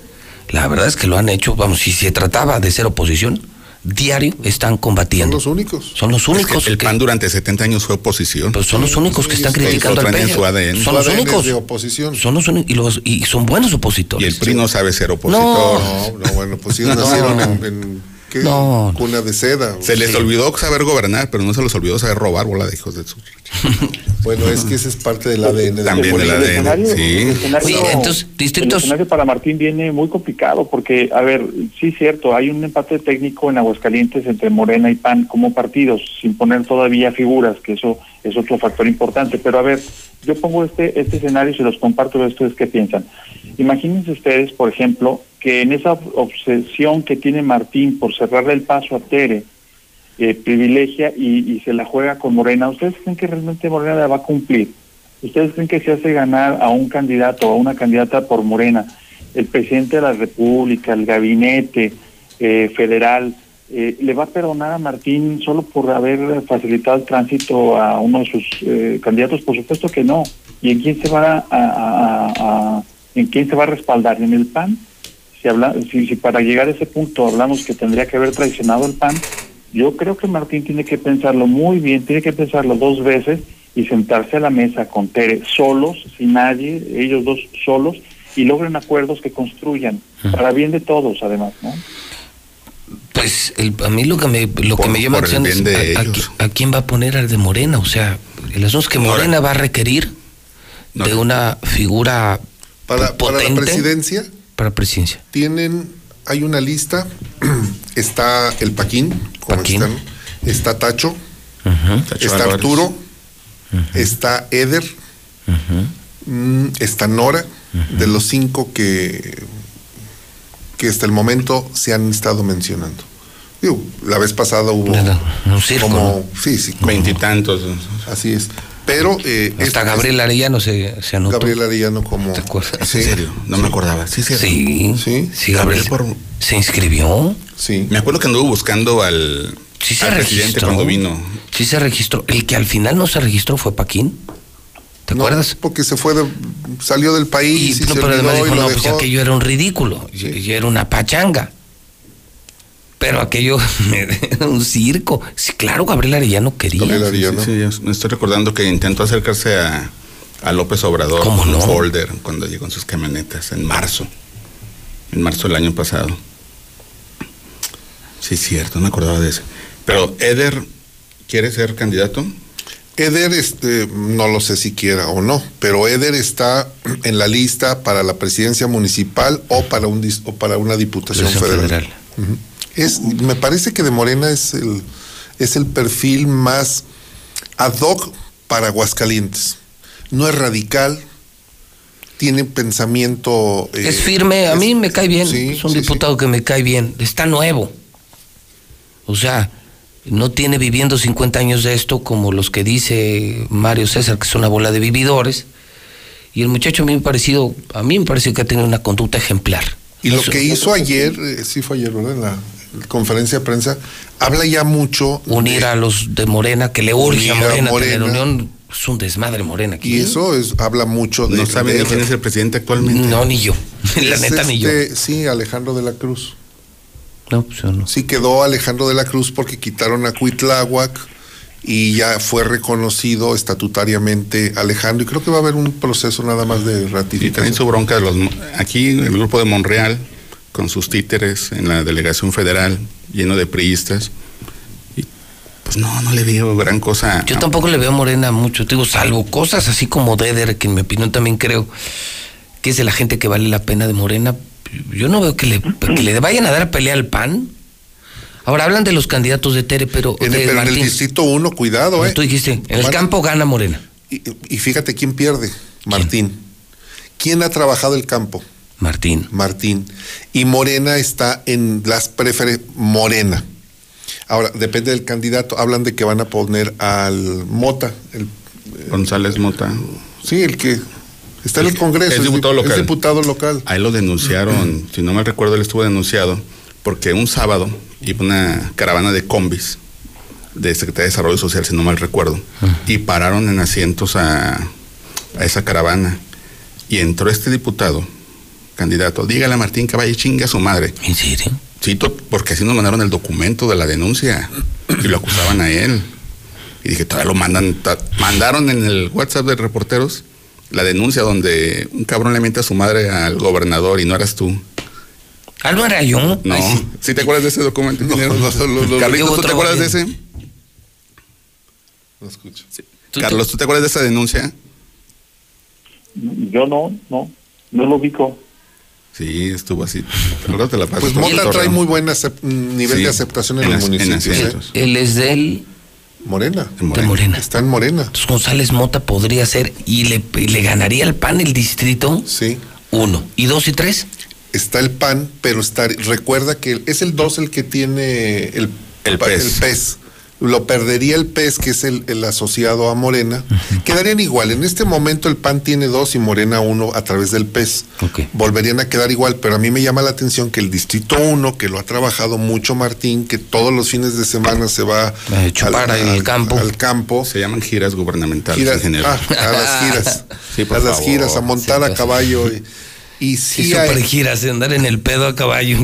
la verdad es que lo han hecho, vamos, si se trataba de ser oposición, diario están combatiendo. Son los únicos. Son los únicos. Es que el PAN durante 70 años fue oposición. Pues son los únicos que están Ellos criticando al PG. su ADN. Son los ADN únicos. de oposición. Son los únicos. Y, los, y son buenos opositores. Y el PRI no sabe ser No. opositor. No, no, bueno, pues ellos No. nacieron en, en ¿qué? No. cuna de seda. Se les olvidó saber gobernar, pero no se les olvidó saber robar, bola de hijos de su... Bueno, es que ese es parte del ADN. de También Morena. del El escenario- ADN, sí. el escenario- Oye, entonces, El escenario para Martín viene muy complicado porque, a ver, sí es cierto, hay un empate técnico en Aguascalientes entre Morena y PAN como partidos, sin poner todavía figuras, que eso es otro factor importante. Pero, a ver, yo pongo este, este escenario y se los comparto a ustedes qué piensan. Imagínense ustedes, por ejemplo, que en esa obsesión que tiene Martín por cerrarle el paso a Tere, eh, privilegia y, se la juega con Morena. ¿Ustedes creen que realmente Morena la va a cumplir? ¿Ustedes creen que se hace ganar a un candidato o a una candidata por Morena? El presidente de la República, el gabinete eh, federal, eh, ¿le va a perdonar a Martín solo por haber facilitado el tránsito a uno de sus eh, candidatos? Por supuesto que no. ¿Y en quién se va a- en quién se va a respaldar? ¿En el PAN? Si, habla, si, si para llegar a ese punto hablamos que tendría que haber traicionado el PAN, yo creo que Martín tiene que pensarlo muy bien, tiene que pensarlo dos veces y sentarse a la mesa con Tere solos, sin nadie, ellos dos solos, y logren acuerdos que construyan, para bien de todos además, ¿no? Pues el- a mí lo que me, lo que Por- me llama atención es a, quién va a poner al de Morena. O sea, el asunto es que Morena va a requerir de una figura Para, para la presidencia para presidencia. tienen, hay una lista, está el Paquín, como Paquín. están, está Tacho, Tacho está Álvarez. Arturo, está Eder, mm, está Nora, de los cinco que, que hasta el momento se han estado mencionando. Digo, la vez pasada hubo Un circo. como, ¿no? sí, sí, como- Veintitantos. así es. Pero eh, Hasta Gabriel Arellano se, se anotó. Gabriel Arellano como ¿Te acuerdas? Sí. En serio, no me acordaba. Sí, sí. Sí, Sí. sí, Gabriel. Por- ¿Se inscribió? Sí. Me acuerdo que anduvo buscando al, Sí se al presidente registró. cuando vino. Sí se registró. El que al final no se registró fue Paquín. ¿Te No, acuerdas? Porque se fue de, salió del país y, Y, no, se pero además dijo, no, pues aquello era un ridículo, y, y era una pachanga. Pero aquello era un circo. Sí, claro, Gabriel Arellano quería. Gabriel Arellano. sí, sí, me estoy recordando que intentó acercarse a, a López Obrador ¿Cómo con no? folder cuando llegó en sus camionetas en marzo. En marzo del año pasado. Sí, cierto, no me acordaba de eso. Pero Eder quiere ser candidato. Eder, este, no lo sé si quiera o no, pero Eder está en la lista para la presidencia municipal o para un o para una diputación federal. federal. Es, me parece que de Morena es el, es el perfil más ad hoc para Aguascalientes. No es radical, tiene pensamiento. eh, Es firme, a es- mí me cae bien. Sí, es un sí, diputado que me cae bien. Está nuevo. O sea, no tiene viviendo 50 años de esto como los que dice Mario César, que es una bola de vividores. Y el muchacho a mí me parecido, a mí me parece que ha tenido una conducta ejemplar. Y lo Eso- que hizo ayer, eh, sí fue ayer, ¿verdad? En la conferencia de prensa, habla ya mucho. unir de- a los de Morena, que le urge a Morena, tener Morena. unión, es un desmadre Morena aquí. Y eso es, habla mucho de. No saben quién es el presidente actualmente. No, ni yo. La es neta, ni yo. este, Sí, Alejandro de la Cruz. No, pues yo no. Sí quedó Alejandro de la Cruz porque quitaron a Cuitláhuac y ya fue reconocido estatutariamente Alejandro y creo que va a haber un proceso nada más de Y traen ratificación. su bronca de los. Aquí el grupo de Monreal, con sus títeres en la delegación federal, lleno de priistas. Y pues no, no le veo gran cosa. Yo tampoco le veo a Morena mucho, te digo, salvo cosas así como Deder, que en mi opinión también creo que es de la gente que vale la pena de Morena. Yo no veo que le, que le vayan a dar pelea al PAN. Ahora hablan de los candidatos de Tere, pero. En, de pero en el distrito 1, cuidado, ¿eh? Tú dijiste, en el campo gana Morena. Y, y fíjate quién pierde, Martín. ¿Quién ha trabajado el campo? Martín. Martín. Y Morena está en las preferencias. Morena. Ahora, depende del candidato. Hablan de que van a poner al Mota. El, González Mota. sí, el que está en el Congreso. Es diputado di- local. Es diputado local. A él lo denunciaron, si no mal recuerdo, él estuvo denunciado porque un sábado iba una caravana de combis de Secretaría de Desarrollo Social, si no mal recuerdo, y pararon en asientos a, a esa caravana. Y entró este diputado, candidato, dígale a Martín que vaya y chingue a su madre. ¿En serio? Sí, porque así nos mandaron el documento de la denuncia y lo acusaban a él. Y dije, todavía lo mandan, mandaron en el WhatsApp de reporteros la denuncia donde un cabrón le miente a su madre al gobernador y no eras tú. Ah, no era yo. No, Ay, ¿sí te acuerdas de ese documento? no, no, no, Carlitos, Digo ¿tú te acuerdas de ese? No escucho. ¿Tú te- Carlos, ¿tú te acuerdas de esa denuncia? Yo no, no, no lo ubico. Sí, estuvo así. Te la paso. Pues el Mota trae muy buen acep- nivel Sí, de aceptación en, en los as- en municipios. ¿eh? Él es del. Morena. De Morena. Está en Morena. Entonces González Mota podría ser y le, y le ganaría al PAN el distrito. Sí. Uno. ¿Y dos y tres? Está el PAN, pero está, recuerda que es el 2 el que tiene el, El pa- PES. el PES. Lo perdería el PES, que es el, el asociado a Morena. Quedarían igual. En este momento el PAN tiene dos y Morena uno a través del PES. Ok. Volverían a quedar igual, pero a mí me llama la atención que el Distrito 1, que lo ha trabajado mucho Martín, que todos los fines de semana se va A chupar el campo. al campo. Se llaman giras gubernamentales, Giras- ah, a las giras. Sí, por a las favor. giras, a montar Sí, a caballo. Y, y Sí, sí hay- giras, de andar en el pedo a caballo.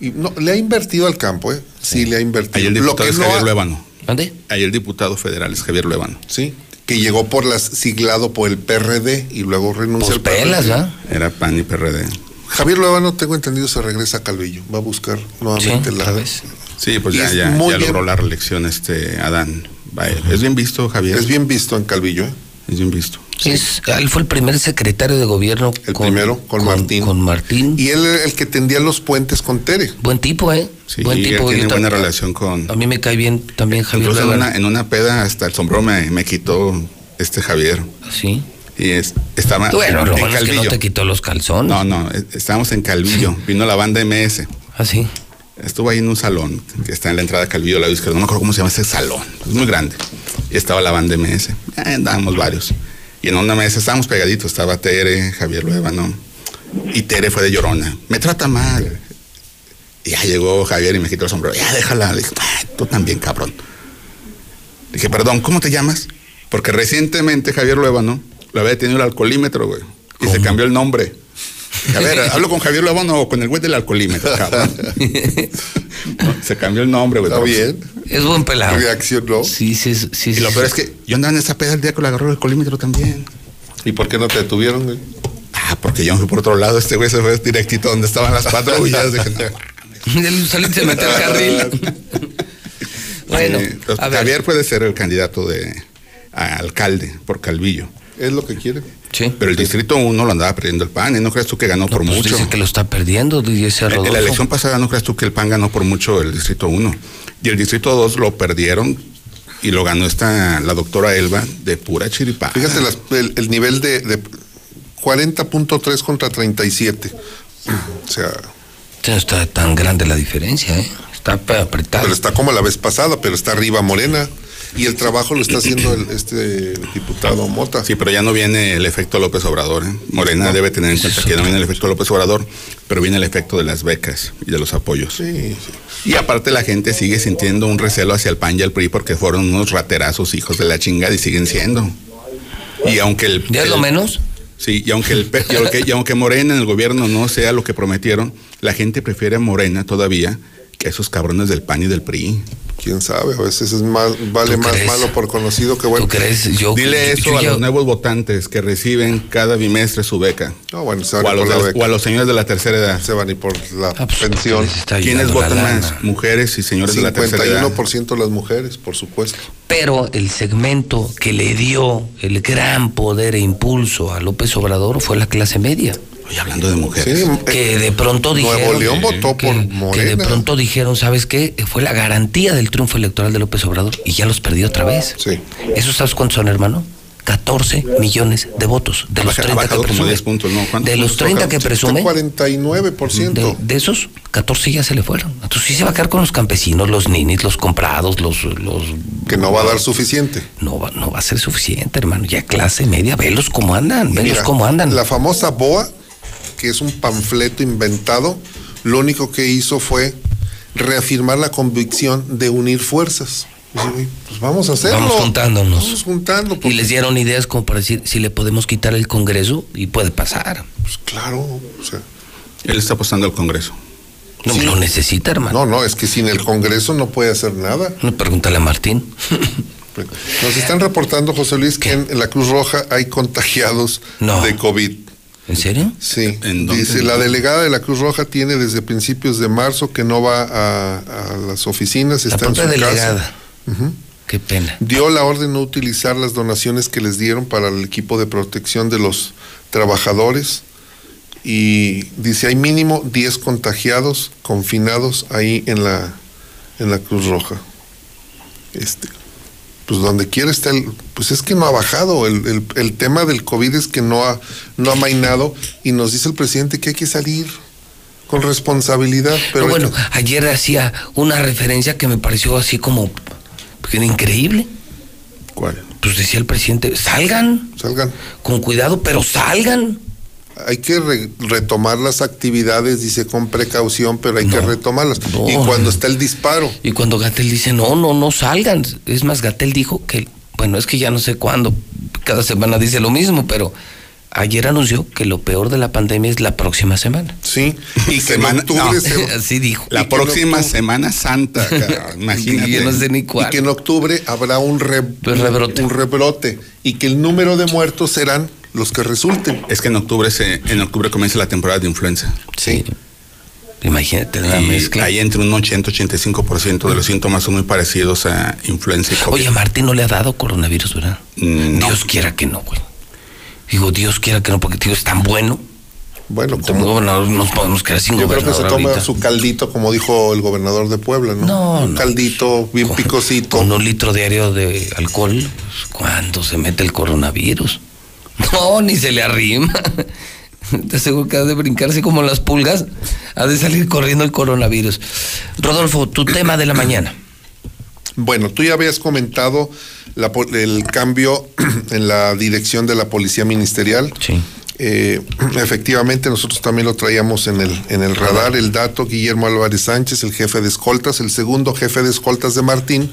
Y no, le ha invertido al campo, ¿eh? Sí, le ha invertido. Ahí el Lo diputado que es no Javier ha- Luevano. ¿Dónde? Ahí el diputado federal es Javier Luevano. Sí, que llegó por las siglado por el PRD y luego renunció Pues al pelas, PRD. Era PAN y PRD. Javier Luevano, tengo entendido, se regresa a Calvillo. Va a buscar nuevamente Sí, la. vez. Sí, pues ya, ya, ya logró la reelección este Adán. Vaya, Es bien visto, Javier. Es bien visto en Calvillo, ¿eh? Es bien visto. Es, él fue el primer secretario de gobierno. El primero, con Martín. Con Martín. Y él el que tendía los puentes con Tere. Buen tipo, ¿eh? Sí, Buen y él tipo. tiene Yo buena relación con... A mí me cae bien también Javier Incluso en una, en una peda hasta el sombrero me, me quitó este Javier. Sí. Y es, estaba Bueno, lo en bueno es que no Calvillo. te quitó los calzones. No, no, es- estábamos en Calvillo. Vino la banda MS. ¿Ah, sí? Estuvo ahí en un salón que está en la entrada de Calvillo, al lado izquierdo. No me acuerdo cómo se llama ese salón. Es muy grande. Y estaba la banda MS. Eh, andábamos varios. Y en una mesa estábamos pegaditos. Estaba Tere, Javier Luevano. Y Tere fue de llorona. Me trata mal. Y ya llegó Javier y me quitó el sombrero. Ya déjala. Le dije, "Ah, tú también, cabrón. Le dije, perdón, ¿cómo te llamas? Porque recientemente Javier Luevano lo había tenido el alcoholímetro, güey. Y se cambió el nombre. A ver, ¿hablo con Javier Luevano o con el güey del alcoholímetro, cabrón? Se cambió el nombre, güey. Está bien. Es buen pelado. Reaccionó. Sí, sí, sí. sí Y lo sí. peor es que yo andaba en esa peda el día que le agarró el alcoholímetro también. ¿Y por qué no te detuvieron? güey? Ah, porque yo me fui por otro lado. Este güey se fue directito donde estaban las patrullas. Dije, Él solito se metió al carril. bueno, Eh, entonces, a ver. Javier puede ser el candidato de a alcalde por Calvillo. Es lo que quiere. Sí. Pero el distrito 1 lo andaba perdiendo el PAN y no creas tú que ganó por Pues mucho. dice que lo está perdiendo, dice En Rodolfo. la elección pasada no creas tú que el PAN ganó por mucho el distrito 1. Y el distrito 2 lo perdieron y lo ganó esta la doctora Elba de pura chiripa. Fíjate las- el, el nivel de, de 40.3 contra 37. O sea, No está tan grande la diferencia, ¿eh? Está apretado. pero está como la vez pasada, pero está arriba Morena. Y el trabajo lo está haciendo el- este diputado Mota. Sí, pero ya no viene el efecto López Obrador. ¿eh? Morena debe tener en cuenta que no viene el efecto López Obrador, pero viene el efecto de las becas y de los apoyos. Sí, sí. Y aparte la gente sigue sintiendo un recelo hacia el PAN y el PRI porque fueron unos raterazos hijos de la chingada y siguen siendo. Y aunque el... ¿Ya es lo menos? Sí, y aunque, el, pe- y aunque, y aunque Morena en el gobierno no sea lo que prometieron, la gente prefiere a Morena todavía que a esos cabrones del PAN y del PRI. Quién sabe, a veces es más, vale ¿Tú más crees? malo por conocido que bueno. ¿Tú crees? Yo, Dile yo- eso yo a los nuevos votantes que reciben cada bimestre su beca. No, bueno, se O van a, a los por la de- beca. o a los señores de la tercera edad. Se van ir por la Ah, pues, pensión. ¿Quiénes la votan más? Mujeres y señores de la tercera edad. 51% las mujeres, por supuesto. Pero el segmento que le dio el gran poder e impulso a López Obrador fue la clase media. Y hablando de mujeres. que de pronto dijeron. Nuevo León votó que, por que de Morena. pronto dijeron, ¿sabes qué? Fue la garantía del triunfo electoral de López Obrador y ya los perdió otra vez. Sí. ¿Esos sabes cuántos son, hermano? 14 millones de votos de los Ha 30 que presume. 10 puntos, ¿no? ¿Cuánto? De los 30 que presume, 49%. de, de esos 14 ya se le fueron. Entonces sí se va a quedar con los campesinos, los ninis, los comprados, los... los que no va a dar suficiente. No va, no va a ser suficiente, hermano. Ya clase media, velos cómo andan, velos mira, cómo andan. La famosa BOA, que es un panfleto inventado, lo único que hizo fue reafirmar la convicción de unir fuerzas. Dice, "Güey, Pues vamos a hacerlo. Vamos juntándonos. Vamos juntando. Y les dieron ideas como para decir si le podemos quitar el Congreso y puede pasar. Pues claro, o sea. Él está apostando al Congreso. No lo necesita, hermano. No, no, es que sin el Congreso no puede hacer nada. No, pregúntale a Martín. Nos están reportando, José Luis, que en la Cruz Roja hay contagiados No. de COVID. ¿En serio? Sí. dónde? Dice, la delegada de la Cruz Roja tiene desde principios de marzo que no va a, a las oficinas, La está en su casa. delegada. Ujú. Qué pena. Dio la orden de no utilizar las donaciones que les dieron para el equipo de protección de los trabajadores. Y dice, hay mínimo 10 contagiados, confinados ahí en la, en la Cruz Roja. Este, pues donde quiera está el, pues es que no ha bajado. El, el- el tema del COVID es que no ha, no ha mainado y nos dice el presidente que hay que salir con responsabilidad. Pero hay bueno, que- ayer hacía una referencia que me pareció así como era increíble. ¿Cuál? Pues decía el presidente, salgan. Salgan. Con cuidado, pero salgan. Hay que re- retomar las actividades, dice con precaución, pero hay que retomarlas. No. Y cuando está el disparo, Y cuando Gatel dice, no, no, no salgan. Es más, Gatel dijo que, bueno, es que ya no sé cuándo, cada semana dice lo mismo, pero ayer anunció que lo peor de la pandemia es la próxima semana. Sí, y que octubre no. se- Así dijo. La próxima octubre- Semana Santa, cara, imagínate. Yo no sé ni y que en octubre habrá un, re- Pues rebrote. un rebrote y que el número de muertos serán los que resulten. Es que en octubre se, en octubre comienza la temporada de influenza. Sí. Imagínate la Y mezcla. Hay entre un 80-85% de los síntomas son muy parecidos a influenza y COVID. Oye, a Martín no le ha dado coronavirus, ¿verdad? Mm, no. Dios quiera que no, güey. Digo, Dios quiera que no, porque tío es tan bueno. Bueno, Como gobernador nos podemos quedar sin Yo creo que se gobernador toma ahorita. su caldito, como dijo el gobernador de Puebla, ¿no? No, un no. caldito bien picosito. Con un litro diario de alcohol, pues, ¿cuándo se mete el coronavirus? No, ni se le arrima. Te aseguro que ha de brincarse como las pulgas. Ha de salir corriendo el coronavirus. Rodolfo, tu tema de la mañana. Bueno, tú ya habías comentado la el cambio en la dirección de la policía ministerial. Sí. Eh, efectivamente, nosotros también lo traíamos en el, en el radar, el dato, Guillermo Álvarez Sánchez, el jefe de escoltas, el segundo jefe de escoltas de Martín,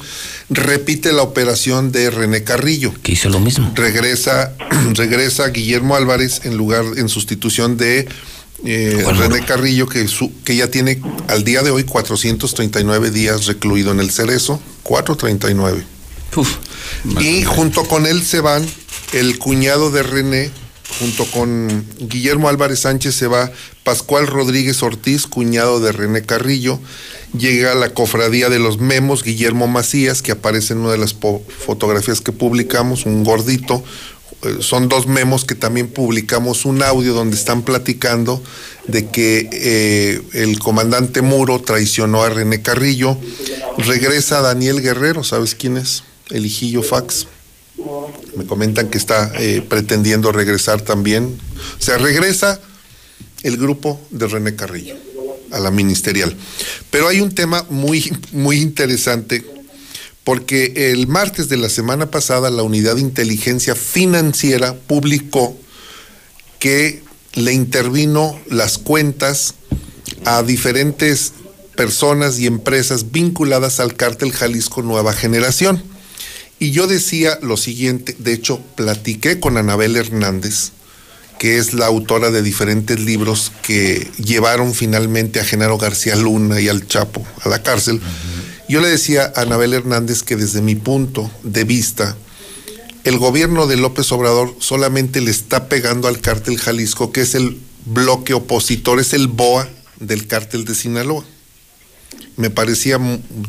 repite la operación de René Carrillo. Que hizo lo mismo. Regresa, regresa Guillermo Álvarez en lugar, en sustitución de eh. René Carrillo, que, su- que ya tiene al día de hoy 439 días recluido en el Cerezo, 439. Uf. Y junto con él se van el cuñado de René, junto con Guillermo Álvarez Sánchez se va Pascual Rodríguez Ortiz, cuñado de René Carrillo. Llega la cofradía de los memos, Guillermo Macías, que aparece en una de las fotografías que publicamos, un gordito. Eh, Son dos memos que también publicamos un audio donde están platicando de que eh, el comandante Muro traicionó a René Carrillo. Regresa Daniel Guerrero, ¿sabes quién es? El hijillo Fax. Me comentan que está eh, pretendiendo regresar también. O sea, regresa el grupo de René Carrillo a la ministerial. Pero hay un tema muy, muy interesante porque el martes de la semana pasada la Unidad de Inteligencia Financiera publicó que le intervino las cuentas a diferentes personas y empresas vinculadas al cártel Jalisco Nueva Generación. Y yo decía lo siguiente, de hecho, platiqué con Anabel Hernández, que es la autora de diferentes libros que llevaron finalmente a Genaro García Luna y al Chapo a la cárcel. Yo le decía a Anabel Hernández que desde mi punto de vista, el gobierno de López Obrador solamente le está pegando al cártel Jalisco, que es el bloque opositor, es el BOA del cártel de Sinaloa. Me parecía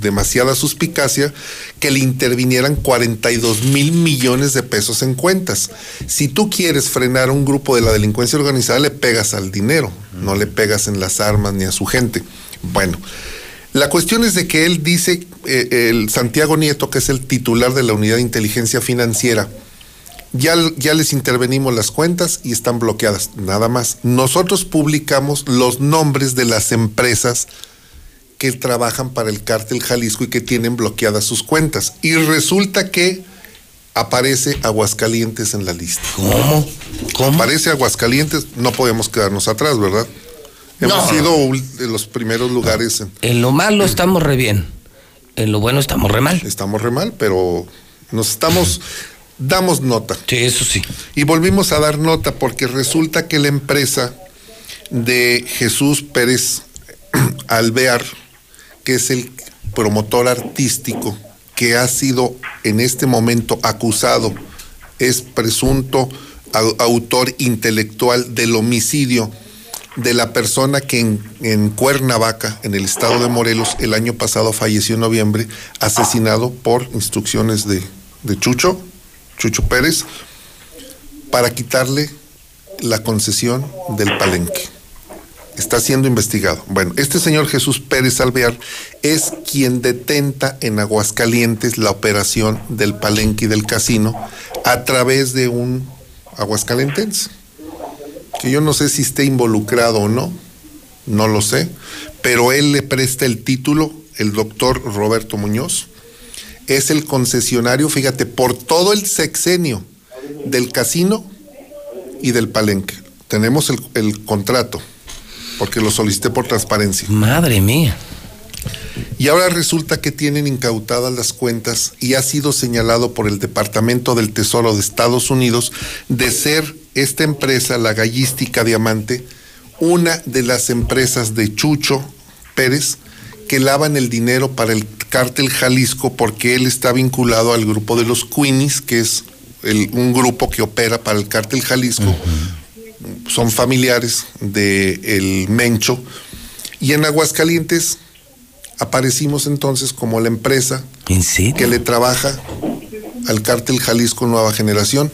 demasiada suspicacia que le intervinieran 42 mil millones de pesos en cuentas. Si tú quieres frenar a un grupo de la delincuencia organizada, le pegas al dinero, no le pegas en las armas ni a su gente. Bueno, la cuestión es de que él dice, eh, el Santiago Nieto, que es el titular de la Unidad de Inteligencia Financiera, ya, ya les intervenimos las cuentas y están bloqueadas, nada más. Nosotros publicamos los nombres de las empresas que trabajan para el cártel Jalisco y que tienen bloqueadas sus cuentas. Y resulta que aparece Aguascalientes en la lista. ¿Cómo? Aparece Aguascalientes, no podemos quedarnos atrás, ¿verdad? Hemos No. sido de los primeros lugares. en- En lo malo estamos re bien. En lo bueno estamos re mal. Estamos re mal, pero nos estamos, damos nota. Sí, eso sí. Y volvimos a dar nota porque resulta que la empresa de Jesús Pérez Alvear, que es el promotor artístico que ha sido en este momento acusado, es presunto au- autor intelectual del homicidio de la persona que en, Cuernavaca, en el estado de Morelos, el año pasado falleció en noviembre, asesinado por instrucciones de Chucho, Chucho Pérez, para quitarle la concesión del palenque. Está siendo investigado. Bueno, este señor Jesús Pérez Alvear es quien detenta en Aguascalientes la operación del palenque y del casino a través de un aguascalentense que yo no sé si esté involucrado o no, no lo sé, pero él le presta el título, el doctor Roberto Muñoz, es el concesionario, fíjate, por todo el sexenio del casino y del palenque. Tenemos el, el contrato, porque lo solicité por transparencia. Madre mía. Y ahora resulta que tienen incautadas las cuentas y ha sido señalado por el Departamento del Tesoro de Estados Unidos de ser esta empresa, la Gallística Diamante, una de las empresas de Chucho Pérez que lavan el dinero para el cártel Jalisco porque él está vinculado al grupo de los Queenies, que es el- un grupo que opera para el cártel Jalisco. Son familiares de el Mencho. Y en Aguascalientes aparecimos entonces como la empresa que le trabaja al cártel Jalisco Nueva Generación.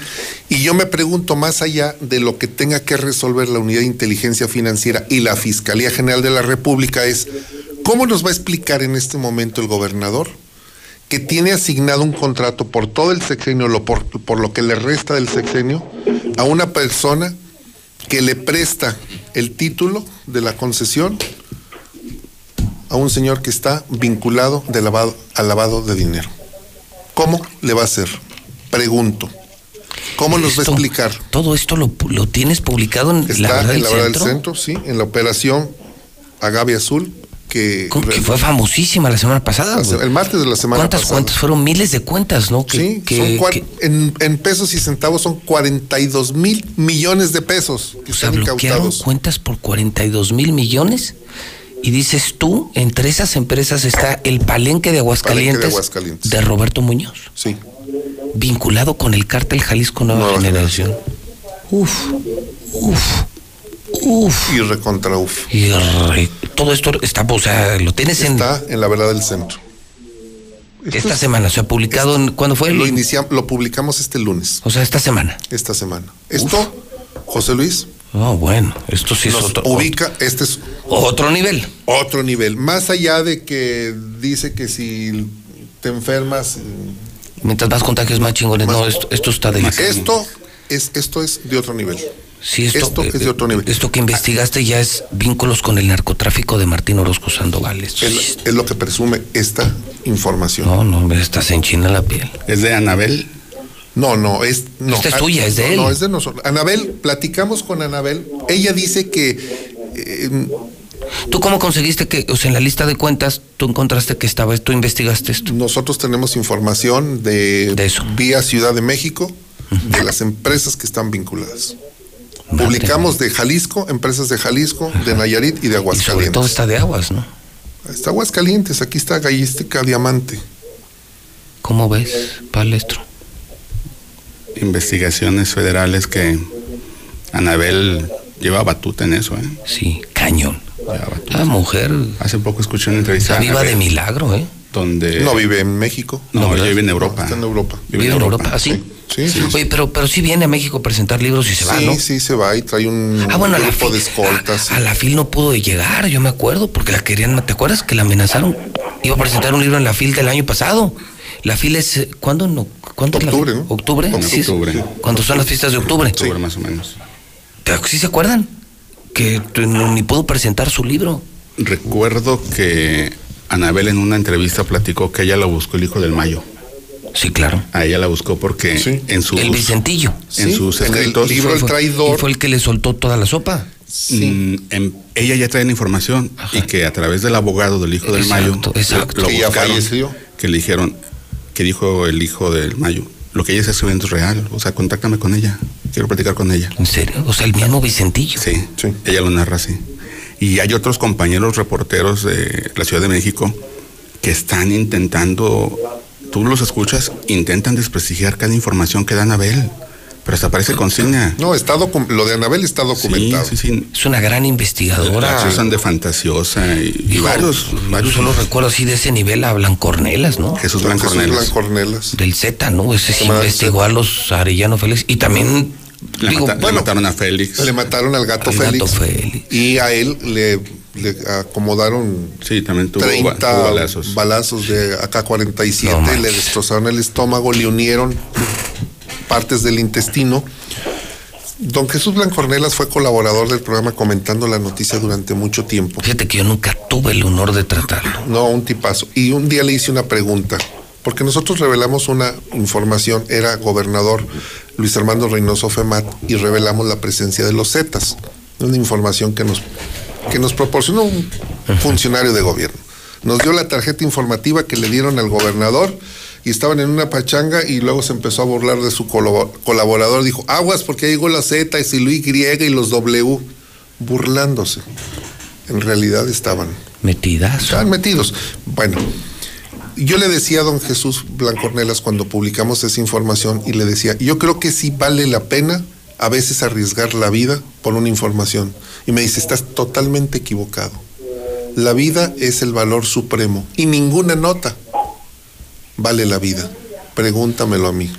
Y yo me pregunto, más allá de lo que tenga que resolver la Unidad de Inteligencia Financiera y la Fiscalía General de la República, es cómo nos va a explicar en este momento el gobernador que tiene asignado un contrato por todo el sexenio, lo por, por lo que le resta del sexenio, a una persona que le presta el título de la concesión a un señor que está vinculado de lavado, al lavado de dinero. ¿Cómo le va a hacer? Pregunto. ¿Cómo nos va a explicar? Todo esto lo, lo tienes publicado en la Está verdad en la verdad centro. del centro, sí, en la operación Agave Azul, que, Que fue famosísima la semana pasada. La güey. se- el martes de la semana ¿Cuántas pasada. cuentas? Fueron miles de cuentas, ¿no? Que, Sí, que- son cua- que- en, en pesos y centavos son 42 mil millones de pesos que o sea, están bloquearon incautados. cuentas por 42 mil millones. Y dices tú, entre esas empresas está el palenque de Aguascalientes, Palenque de Aguascalientes. de Roberto Muñoz. Sí. Vinculado con el cártel Jalisco Nueva, Nueva Generación. Uf, uf, uf. Y recontra uf. Y re- todo esto está, o sea, lo tienes en Está en la verdad del centro. esta semana, o sea, publicado en, ¿cuándo fue? Lo, iniciam- lo publicamos este lunes. O sea, esta semana. Esta semana. Esto, José Luis, Oh, bueno, esto sí es nos otro, ubica, este es otro nivel. otro nivel. Más allá de que dice que si te enfermas, Mientras más contagios, más chingones. No, esto, esto está delicado. esto es, esto es de otro nivel. Sí, esto, esto es de eh, otro nivel. Esto que investigaste ya es vínculos con el narcotráfico de Martín Orozco Sandoval. Es, es lo que presume esta información. No, no, estás en China la piel. ¿Es de Anabel? No, no, es. No, Esta es Ah, tuya, es de no, él. No, es de nosotros. Anabel, platicamos con Anabel. Ella dice que. eh, ¿Tú cómo conseguiste que, o sea, en la lista de cuentas, tú encontraste que estaba, tú investigaste esto? nosotros tenemos información de, vía Ciudad de México de las empresas que están vinculadas. Publicamos de Jalisco, empresas de Jalisco, de Nayarit y de Sobre Aguascalientes. todo está de aguas, ¿no? Está Aguascalientes, aquí está Gallística Diamante. ¿Cómo ves, Palestro? Investigaciones federales que Anabel lleva batuta en eso, ¿eh? Sí, cañón. La mujer. Hace poco escuché una entrevista. Está viva de milagro, ¿eh? Donde. No vive en México. No, No, ella vive en Europa. Está en Europa. Vive en Europa, ¿Ah, sí? Sí, sí. Oye, pero, pero sí viene a México a presentar libros y se va, sí, ¿no? sí, se va y trae un Ah, bueno, a la grupo de escoltas. A la FIL no pudo llegar, yo me acuerdo, porque la querían, ¿te acuerdas que la amenazaron? Iba a presentar un libro en la FIL del año pasado. La FIL es, eh, ¿cuándo no? ¿Cuándo es la Octubre. ¿Octubre? Sí, octubre. ¿Cuándo son las fiestas de octubre? Octubre más o menos. Pero sí se acuerdan que no- ni pudo presentar su libro. Recuerdo que Anabel en una entrevista platicó que ella la buscó el hijo del Mayo. Sí, claro. A ella la buscó porque en sus El Vicentillo. en Sí, sus en el escritos libro fue- El Traidor. Y fue el que le soltó toda la sopa. Mm, em- ella ya trae la información y que a través del abogado del hijo del Mayo Exacto, exacto. lo Que ya falleció. que le dijeron que dijo el hijo del Mayo lo que ella está escribiendo es real o sea contáctame con ella quiero platicar con ella ¿En serio? O sea, el mismo Vicentillo. sí, ella lo narra así y hay otros compañeros reporteros de la Ciudad de México que están intentando tú los escuchas intentan desprestigiar cada información que da Anabel pero hasta parece consigna No, está docu- lo de Anabel está documentado. Sí, sí, sí. Es una gran investigadora. La usan de fantasiosa y, varios, varios. Solo recuerdo así de ese nivel a Blancornelas, ¿no? Jesús Jesús Blancornelas. Blancornelas. Del Z, ¿no? Ese sí investigó a los Arellano Félix. Y también, Le, digo, mata- le bueno, mataron a Félix. Le mataron al gato al Félix. gato Félix. Y a él le, le acomodaron Sí, también tuvo, 30 ba- tuvo balazos. balazos de AK-47, No le destrozaron el estómago, le unieron partes del intestino. Don Jesús Blancornelas fue colaborador del programa comentando la noticia durante mucho tiempo. Fíjate que yo nunca tuve el honor de tratarlo. No, un tipazo. Y un día le hice una pregunta, porque nosotros revelamos una información, era gobernador Luis Armando Reynoso Femat, y revelamos la presencia de los Zetas, una información que nos, que nos proporcionó un funcionario de gobierno. Nos dio la tarjeta informativa que le dieron al gobernador y estaban en una pachanga y luego se empezó a burlar de su colabo- colaborador. Dijo, aguas porque ahí llegó la Z y lo Y y los W, burlándose. En realidad estaban Metidas. Estaban metidos. Bueno, yo le decía a don Jesús Blancornelas cuando publicamos esa información y le decía, yo creo que sí vale la pena a veces arriesgar la vida por una información. Y me dice, estás totalmente equivocado. La vida es el valor supremo y ninguna nota vale la vida. Pregúntamelo a mí.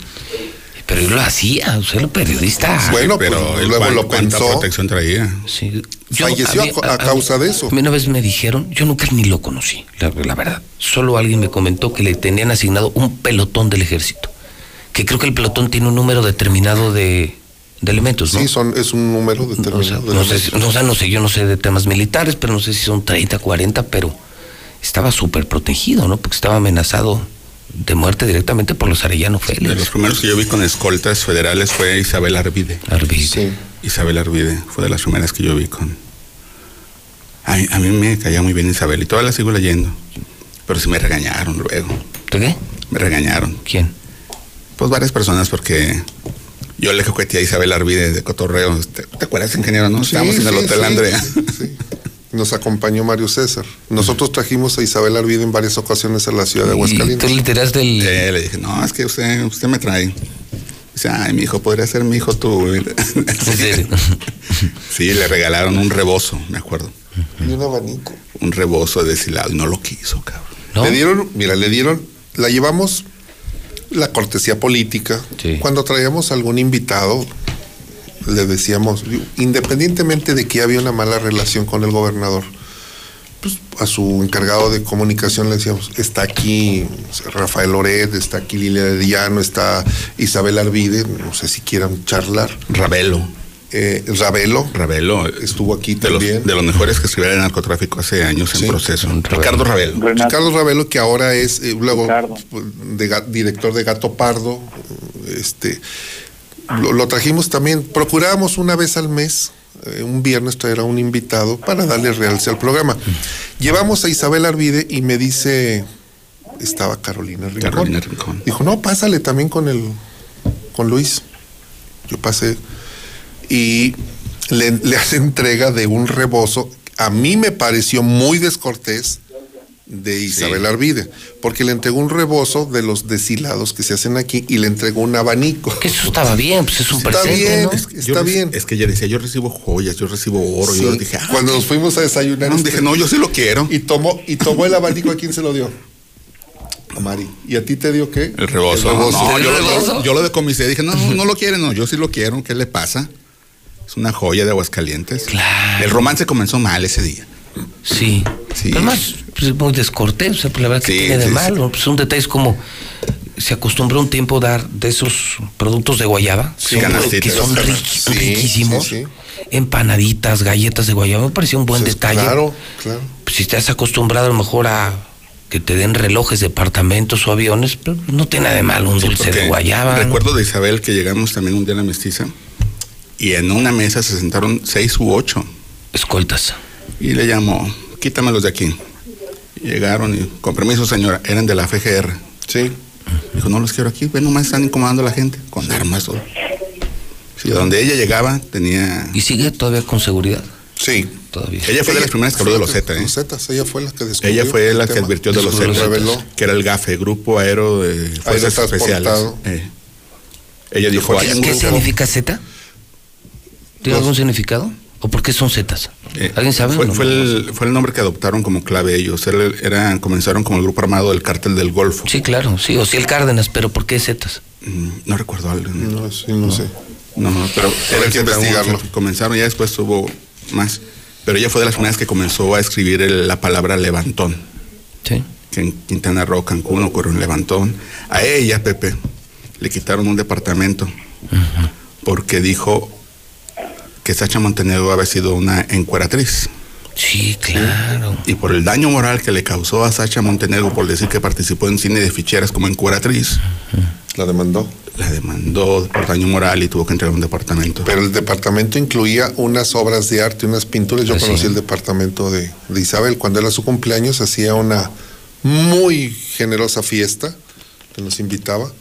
Pero yo lo hacía, o sea, el periodista. Bueno, pero pues, él luego lo pensó. protección traía. Sí. Yo- Falleció a mí- co- a causa de eso. A mí una vez me dijeron, yo nunca ni lo conocí, la, la verdad. Solo alguien me comentó que le tenían asignado un pelotón del ejército. Que creo que el pelotón tiene un número determinado de, de elementos, ¿no? Sí, son, es un número O sea, determinado. de no, sé, elementos. si- no, o sea, no sé, yo no sé de temas militares, pero no sé si son 30, 40, pero estaba súper protegido, ¿no? Porque estaba amenazado de muerte directamente por los Arellano De Félix. los primeros que yo vi con escoltas federales fue Isabel Arvide. Arvide. Sí. Isabel Arvide fue de las primeras que yo vi con. A, mí- a mí me caía muy bien Isabel y todavía la sigo leyendo. Pero sí me regañaron luego. ¿De qué? Me regañaron. ¿Quién? Pues varias personas porque yo le coqueteé a Isabel Arvide de Cotorreo. ¿Te, te acuerdas, ingeniero? No, Sí, estábamos en el Hotel sí, Andrea. sí. Nos acompañó Mario César. Nosotros trajimos a Isabel Arvide en varias ocasiones a la ciudad de Y tú Aguascalientes. le tiraste el... Eh, le dije, no, es que usted, usted me trae. Dice, ay, mi hijo, podría ser mi hijo tú. Sí, le regalaron un rebozo, me acuerdo. Y un abanico. Un rebozo deshilado y no lo quiso, cabrón. ¿No? Le dieron, mira, le dieron, la llevamos la cortesía política. Sí. Cuando traíamos algún invitado, le decíamos, independientemente de que había una mala relación con el gobernador, pues a su encargado de comunicación le decíamos, está aquí Rafael Loret, está aquí Lilia Llano, está Isabel Arvide, no sé si quieran charlar. Ravelo. Eh, Ravelo Ravelo. estuvo aquí De los, también. de los mejores que escribieron el narcotráfico hace años Sí. en proceso. Ravelo. Ricardo Ravelo. Renato. Ricardo Ravelo, que ahora es eh, luego de director de Gato Pardo, este lo, lo trajimos también, procurábamos una vez al mes, eh, un viernes traer a un invitado para darle realce al programa. Llevamos a Isabel Arvide y me dice, estaba Carolina Rincón. Carolina Rincón. Dijo, no, pásale también con el con Luis. Yo pasé y le, le hace entrega de un rebozo. A mí me pareció muy descortés de Isabel Arvide, porque le entregó un rebozo de los deshilados que se hacen aquí y le entregó un abanico. Que eso estaba bien, pues es un Está presente, bien, ¿no? es- Yo está bien. Es que ella decía, yo recibo joyas, yo recibo oro. Sí, Yo dije, ah, Cuando nos fuimos a desayunar. No, este- dije, no, yo sí lo quiero. Y tomó, y tomó el abanico, ¿a quién se lo dio? A Mari. ¿Y a ti te dio qué? El rebozo. El rebozo. No, ¿El yo, lo- rebozo? yo lo decomisé. Dije, no, no, no lo quieren, no, yo sí lo quiero. ¿Qué le pasa? Es una joya de Aguascalientes. El romance comenzó mal ese día. Sí. Sí. Además, pues, es muy descortés, o sea, pues, la verdad que Sí, tiene de sí, malo. Pues un detalle es como se acostumbró un tiempo dar de esos productos de guayaba, Sí, que son- que son sí, riquísimos. sí. Empanaditas, galletas de guayaba, me pareció un buen detalle. Claro, claro. Pues, si estás acostumbrado a lo mejor a que te den relojes, departamentos o aviones, pero no tiene nada de malo un dulce de guayaba. ¿no? Recuerdo de Isabel que llegamos también un día a la mestiza y en una mesa se sentaron seis u ocho. Escoltas. Y le llamó, quítamelos de aquí. Llegaron y, con permiso señora, eran de la FGR. Sí. Dijo, no los quiero aquí, ven nomás están incomodando a la gente con armas. todo. Sí, donde ella llegaba tenía... ¿Y sigue todavía con seguridad? Sí. Todavía. Ella fue de las primeras que habló de los Z, ¿eh? Los Zetas, ella fue la que descubrió. Ella fue la que tema. advirtió de los reveló. que era el GAFE, Grupo Aero de Fuerzas Especiales. Eh. Ella dijo, ¿Qué, qué significa Z? ¿Tiene algún significado? ¿O por qué son Zetas? Eh, ¿Alguien sabe? Fue, No, fue el, fue el nombre que adoptaron como clave ellos. Era, eran- comenzaron como el grupo armado del cártel del Golfo. Sí, claro, sí, o sí el Cárdenas, pero ¿por qué Zetas? Mm, No recuerdo algo. No, sí, no, sé. No, no, pero Habrá que investigarlo. Comenzaron, ya después hubo más. Pero ella fue de las primeras que comenzó a escribir el- la palabra levantón. Sí. Que en Quintana Roo, Cancún ocurrió un levantón. A ella, Pepe, le quitaron un departamento porque dijo que Sacha Montenegro había sido una encueratriz. Sí, claro. Y por el daño moral que le causó a Sacha Montenegro por decir que participó en cine de ficheras como encueratriz, La demandó. la demandó por daño moral y tuvo que entregar un departamento. Pero el departamento incluía unas obras de arte, unas pinturas. Yo Ah, sí. conocí el departamento de, de Isabel. Cuando era su cumpleaños hacía una muy generosa fiesta que nos invitaba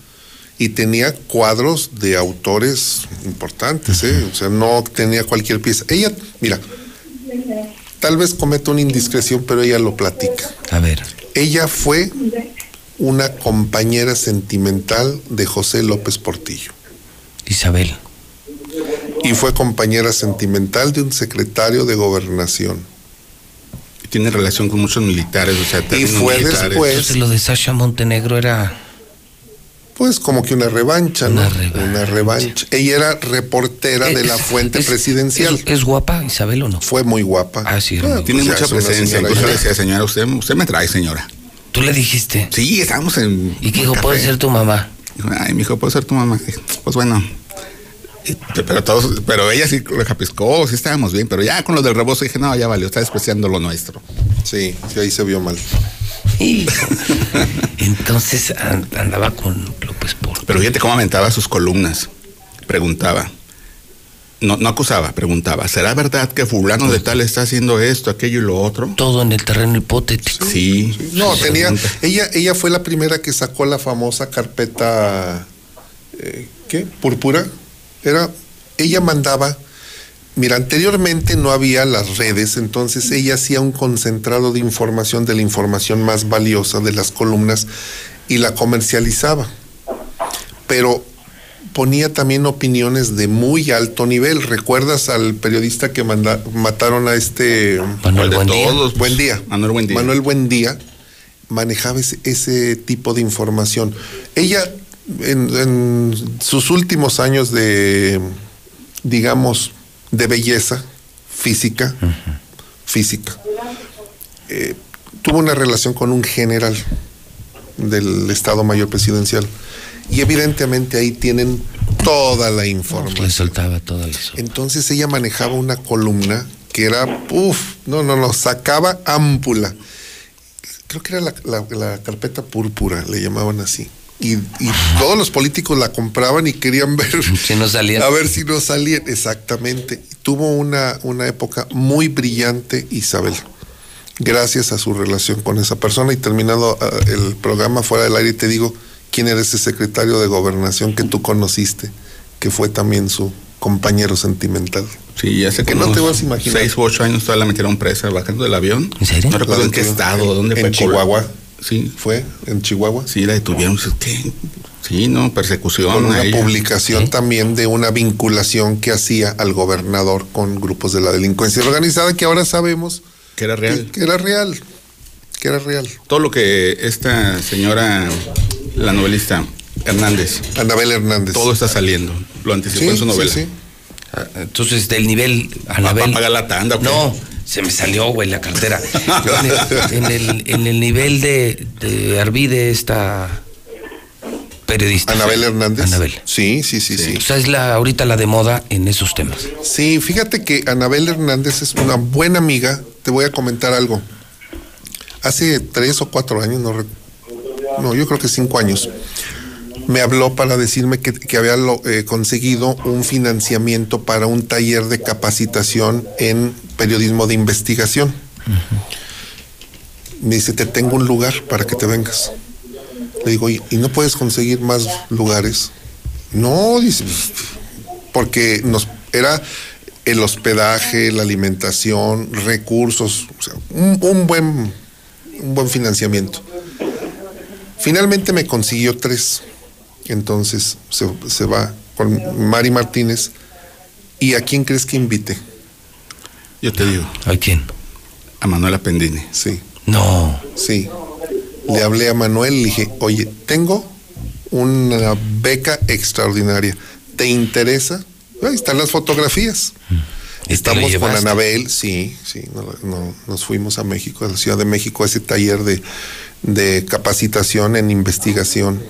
y tenía cuadros de autores importantes, ¿eh? O sea, no tenía cualquier pieza. Ella, mira, tal vez cometa una indiscreción, pero ella lo platica. A ver. Ella fue una compañera sentimental de José López Portillo. Isabel. Y fue compañera sentimental de un secretario de gobernación. Tiene relación con muchos militares, o sea, términos fue militares. después- Entonces lo de Sasha Montenegro era... Pues como que una revancha, ¿no? Una revancha. Ella era reportera de la fuente es- presidencial. ¿Es, es guapa Isabel o no? Fue muy guapa. Ah, sí. Ah, Tiene pues mucha es una presencia. señora Incluso ya. le decía, señora, usted, usted me trae, señora. ¿Tú le dijiste? Sí, estábamos en. ¿Y qué dijo? ¿Puede ser tu mamá? Ay, mi hijo, puede ser tu mamá. Pues bueno. Pero todos, pero ella sí le capiscó, sí estábamos bien, pero ya con lo del rebozo dije, no, ya valió, está despreciando lo nuestro. Sí, sí, ahí se vio mal. Entonces an- andaba con López Portillo. Pero fíjate cómo aventaba sus columnas. Preguntaba. No, no acusaba, preguntaba. ¿Será verdad que fulano de tal está haciendo esto, aquello y lo otro? Todo en el terreno hipotético. Sí. No, sí, tenía. Ella, ella fue la primera que sacó la famosa carpeta. eh, ¿Qué? Púrpura. Era. Ella mandaba. Mira, anteriormente no había las redes, entonces ella hacía un concentrado de información, de la información más valiosa de las columnas y la comercializaba. Pero ponía también opiniones de muy alto nivel. ¿Recuerdas al periodista que manda- mataron a este Manuel de Buendía. todos, Buen día. Manuel Buendía. Manuel Buendía manejaba ese, ese tipo de información. Ella, en, en sus últimos años de, digamos, de belleza física, física, eh, tuvo una relación con un general del Estado Mayor Presidencial. Y evidentemente ahí tienen toda la información. Le soltaba todas las... Entonces ella manejaba una columna que era, uff, no, no, no, sacaba ámpula. Creo que era la, la- la carpeta púrpura, le llamaban así. Y, y todos los políticos la compraban y querían ver Si no salían. a ver si no salían. Exactamente. Tuvo una, una época muy brillante Isabel, gracias a su relación con esa persona. Y terminado ah, el programa fuera del aire, te digo quién era ese secretario de gobernación que tú conociste, que fue también su compañero sentimental. Sí, ya sé que no te vas a imaginar. Seis u ocho años todavía la metieron presa bajando del avión. ¿En serio? No recuerdo en qué estado, dónde fue. En Chihuahua. Sí. ¿Fue? ¿En Chihuahua? Sí, la detuvieron. ¿Qué? Sí, no, persecución. Con una ella. publicación también de una vinculación que hacía al gobernador con grupos de la delincuencia organizada que ahora sabemos Que era real. que, que era real. Que era real. Todo lo que esta señora, la novelista Hernández. Anabel Hernández. Todo está saliendo. Lo anticipó Sí, en su novela. sí, sí. Ah, Entonces, del nivel ¿Va Anabel. a pagar la tanda? qué? No, se me salió, güey, la cartera. En, el, en el- en el nivel de, de Arvide, esta periodista. Anabel Hernández. Anabel. Sí, sí, sí, sí. O sea, es la, ahorita la de moda en esos temas. Sí, fíjate que Anabel Hernández es una buena amiga. Te voy a comentar algo. Hace tres o cuatro años, no, no yo creo que cinco años, me habló para decirme que, que había lo- eh, conseguido un financiamiento para un taller de capacitación en periodismo de investigación. Me dice, te tengo un lugar para que te vengas. Le digo, ¿y, y no puedes conseguir más lugares? No, dice, porque nos era el hospedaje, la alimentación, recursos, o sea, un, un buen, un buen financiamiento. Finalmente me consiguió tres. Entonces se, se va con Mari Martínez. ¿Y a quién crees que invite? Yo te digo. ¿A quién? A Manuela Pendini. Sí. No. Sí. Le hablé a Manuel y le dije, oye, tengo una beca extraordinaria. ¿Te interesa? Ahí están las fotografías. Estamos con? Anabel, sí, sí, no, no, nos fuimos a México, a la Ciudad de México, a ese taller de, de capacitación en investigación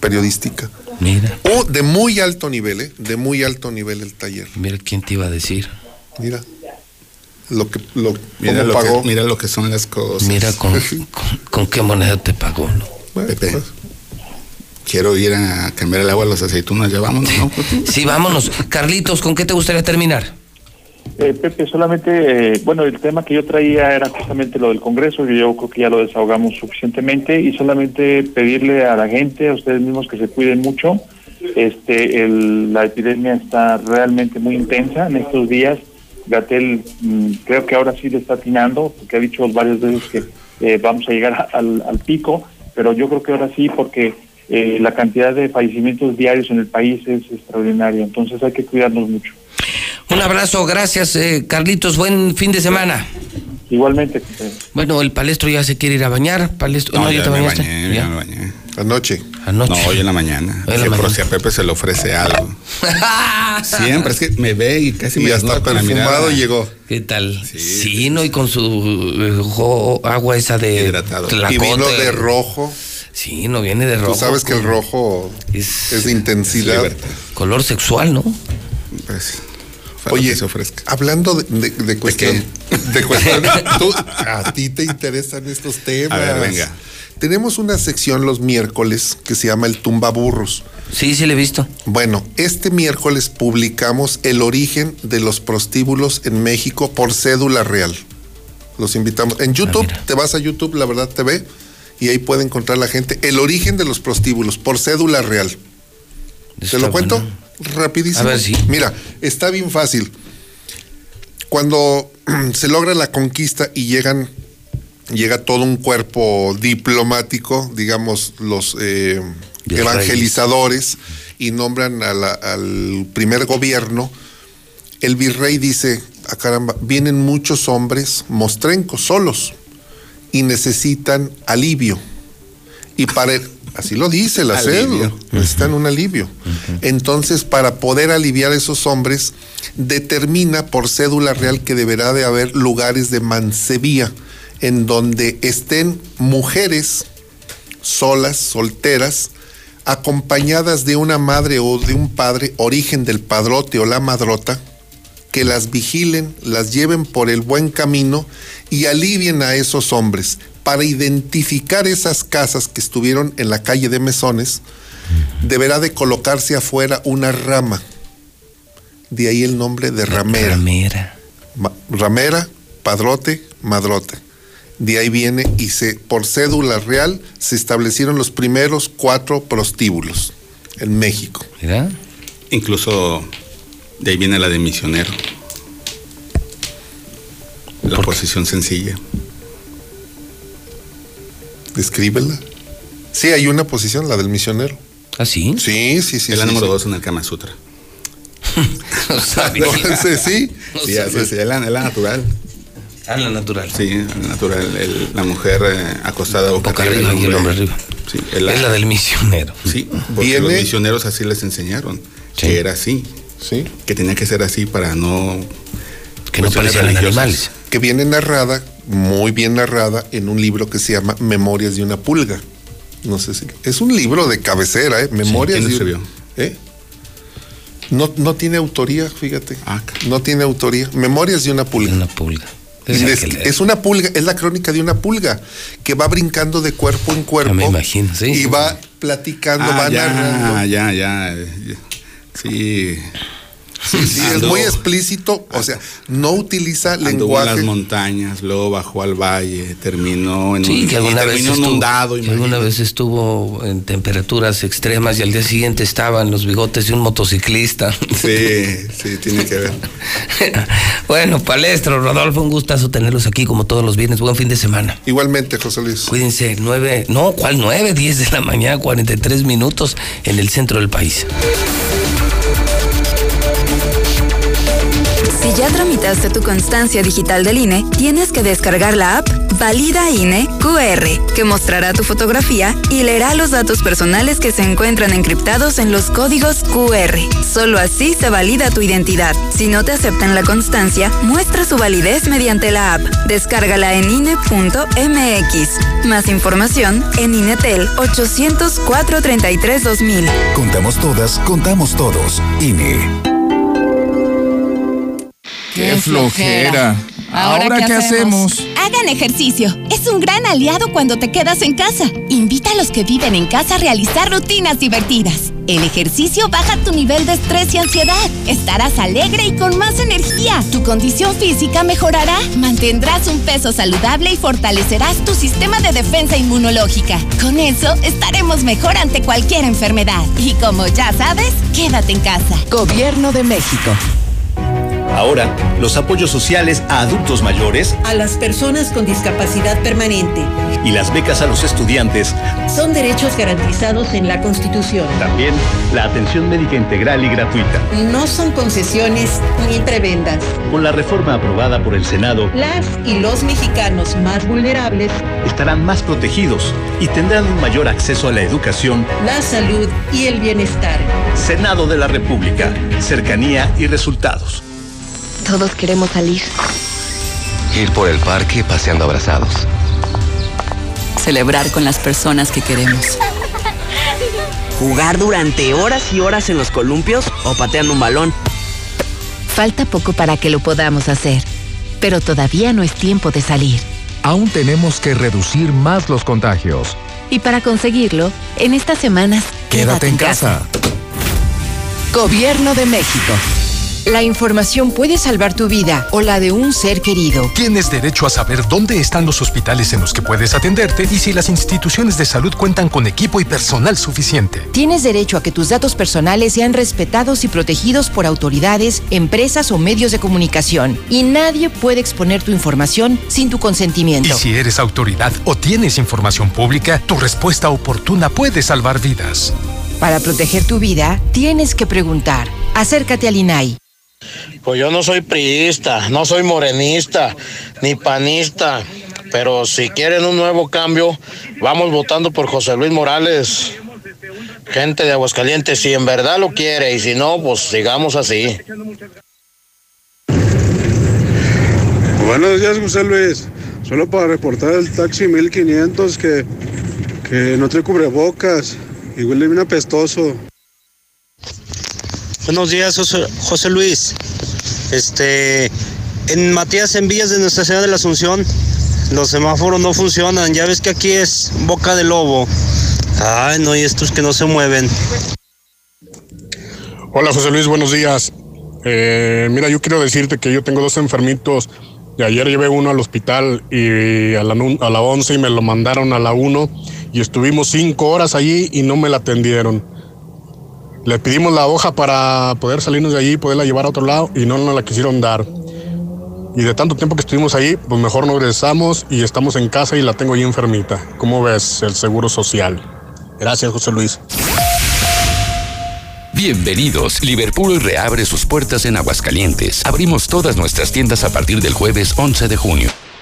periodística. Mira, Oh, de muy alto nivel, ¿eh? De muy alto nivel el taller. mira quién te iba a decir. Mira. Lo que lo, Mira lo, pagó. que, mira lo que son las cosas. Mira con, con, con qué moneda te pagó, ¿no? Pepe, quiero ir a cambiar el agua a las aceitunas. Ya vámonos, ¿no? Sí, vámonos. Carlitos, ¿con qué te gustaría terminar? Eh, Pepe, solamente, eh, bueno, el tema que yo traía era justamente lo del Congreso, y yo creo que ya lo desahogamos suficientemente, y solamente pedirle a la gente, a ustedes mismos, que se cuiden mucho. Este, el- la epidemia está realmente muy intensa en estos días. Gatel mm, creo que ahora sí le está atinando, porque ha dicho varias veces que eh, vamos a llegar al, al pico, pero yo creo que ahora sí, porque eh, la cantidad de fallecimientos diarios en el país es extraordinaria, entonces hay que cuidarnos mucho. Un abrazo, gracias, eh, Carlitos. Buen fin de semana. Igualmente. Bueno, el palestro ya se quiere ir a bañar. Palestro, no, No, ya ya te me bañaste. bañé, Ya. me bañé. Anoche. Anoche. No, hoy en la mañana. Hoy en la Sí, pero mañana. si a Pepe se le ofrece algo. Siempre, es que me ve y casi Y me la perfumado mirada. llegó. ¿Qué tal? Sí, ¿no? Y con su eh, jo- agua esa de Y vino de rojo. Sí, no viene de rojo. Tú sabes que el rojo es, de intensidad. Color sexual, ¿no? Pues, Oye, hablando de, de, de cuestión, de cuestión, tú- a ti te interesan estos temas. A ver, venga. Tenemos una sección los miércoles que se llama el Tumba Burros. Sí, sí le he visto. Bueno, este miércoles publicamos el origen de los prostíbulos en México por cédula real. Los invitamos. En YouTube, te vas a YouTube, la verdad TV, y ahí puede encontrar la gente el origen de los prostíbulos por cédula real. ¿Te lo cuento? Rapidísimo. A ver, sí. Mira, está bien fácil. Cuando se logra la conquista y llegan, llega todo un cuerpo diplomático, digamos, los eh, evangelizadores, y nombran a la- al primer gobierno, el virrey dice, a caramba, vienen muchos hombres mostrencos, solos, y necesitan alivio. Y para el- así lo dice la cédula, necesitan un alivio. Entonces, para poder aliviar a esos hombres, determina por cédula real que deberá de haber lugares de mancebía en donde estén mujeres solas, solteras, acompañadas de una madre o de un padre, origen del padrote o la madrota, que las vigilen, las lleven por el buen camino y alivien a esos hombres. Para identificar esas casas que estuvieron en la calle de Mesones, deberá de colocarse afuera una rama. De ahí el nombre de ramera. Ramera. Ma- ramera, padrote, madrote. De ahí viene y se, por cédula real se establecieron los primeros cuatro prostíbulos en México. ¿Mira? Incluso de ahí viene la de misionero. La posición sencilla. Descríbela. Sí, hay una posición, la del misionero. ¿Ah, sí? Sí, sí, sí. Es la sí, número sí. dos en el Kama Sutra. No sabía. No, sí, sí. Sí, así, sí, es la, es la natural. Ah, la natural. Sí, la natural. el- la mujer eh, acostada boca, Boca arriba y el hombre arriba. Sí, Es la del misionero. Sí, porque Viene- los misioneros así les enseñaron. Que era así. Sí. Que tenía que ser así para no. Que no parecieran animales. Que viene narrada, muy bien narrada, en un libro que se llama Memorias de una pulga. No sé si. Es un libro de cabecera, ¿eh? Memorias ¿quién lo de escribió? ¿Eh? No, no tiene autoría, fíjate. Ah, no tiene autoría. Memorias de una pulga. Una pulga. Es una pulga, es la crónica de una pulga que va brincando de cuerpo en cuerpo. me imagino, sí. Y va platicando, Ah, va ya, narrando. ya, ya, ya. Sí. Sí, sí, es muy explícito, o sea, no utiliza Anduvo en lenguaje. las montañas, luego bajó al valle, terminó en Sí, un, que alguna vez estuvo, inundado. que alguna vez estuvo en temperaturas extremas y al día siguiente estaba en los bigotes de un motociclista. Sí, sí, tiene que ver. bueno, Palestro, Rodolfo, un gustazo tenerlos aquí como todos los viernes. Buen fin de semana. Igualmente, José Luis. Cuídense, nueve, no, ¿cuál nueve? Diez de la mañana, 43 minutos en el centro del país. Si ya tramitaste tu constancia digital del INE, tienes que descargar la app Valida INE QR, que mostrará tu fotografía y leerá los datos personales que se encuentran encriptados en los códigos QR. Solo así se valida tu identidad. Si no te aceptan la constancia, muestra su validez mediante la app. Descárgala en INE.mx. Más información en INETEL 804 33 2000. Contamos todas, contamos todos. INE. ¡Qué flojera! ¿Ahora, qué hacemos? Hagan ejercicio. Es un gran aliado cuando te quedas en casa. Invita a los que viven en casa a realizar rutinas divertidas. El ejercicio baja tu nivel de estrés y ansiedad. Estarás alegre y con más energía. Tu condición física mejorará. Mantendrás un peso saludable y fortalecerás tu sistema de defensa inmunológica. Con eso estaremos mejor ante cualquier enfermedad. Y como ya sabes, quédate en casa. Gobierno de México. Ahora, los apoyos sociales a adultos mayores a las personas con discapacidad permanente. y las becas a los estudiantes, Son derechos garantizados en la Constitución. también la atención médica integral y gratuita. No son concesiones ni prebendas. Con la reforma aprobada por el Senado, Las y los mexicanos más vulnerables, estarán más protegidos y tendrán un mayor acceso a la educación. la salud y el bienestar. Senado de la República, cercanía y resultados. Todos queremos salir. Ir por el parque paseando abrazados. Celebrar con las personas que queremos. ¿Jugar durante horas y horas en los columpios o pateando un balón? Falta poco para que lo podamos hacer, pero todavía no es tiempo de salir. Aún tenemos que reducir más los contagios. Y para conseguirlo, en estas semanas, Quédate en casa. Gobierno de México. La información puede salvar tu vida o la de un ser querido. Tienes derecho a saber dónde están los hospitales en los que puedes atenderte y si las instituciones de salud cuentan con equipo y personal suficiente. Tienes derecho a que tus datos personales sean respetados y protegidos por autoridades, empresas o medios de comunicación. Y nadie puede exponer tu información sin tu consentimiento. Y si eres autoridad o tienes información pública, tu respuesta oportuna puede salvar vidas. Para proteger tu vida, tienes que preguntar. Acércate al INAI. Pues yo no soy priista, no soy morenista, ni panista, pero si quieren un nuevo cambio, vamos votando por José Luis Morales. Gente de Aguascalientes, si en verdad lo quiere, y si no, pues sigamos así. Buenos días, José Luis. Solo para reportar el taxi 1500 que, que no trae cubrebocas y huele bien apestoso. Buenos días, José, Luis. Este, en Matías en Villas de Nuestra Señora de la Asunción, los semáforos no funcionan. Ya ves que aquí es boca de lobo. Ay, no, y estos que no se mueven. Hola José Luis, buenos días. Eh, mira, yo quiero decirte que yo tengo dos enfermitos. Y ayer llevé uno al hospital y a la, a la 11 y me lo mandaron a la 1 y estuvimos cinco horas allí y no me la atendieron. Le pedimos la hoja para poder salirnos de allí y poderla llevar a otro lado y no nos la quisieron dar. y de tanto tiempo que estuvimos ahí, pues mejor no regresamos y estamos en casa y la tengo ahí enfermita. ¿Cómo ves el seguro social? Gracias, José Luis. Bienvenidos. Liverpool reabre sus puertas en Aguascalientes. Abrimos todas nuestras tiendas a partir del jueves 11 de junio.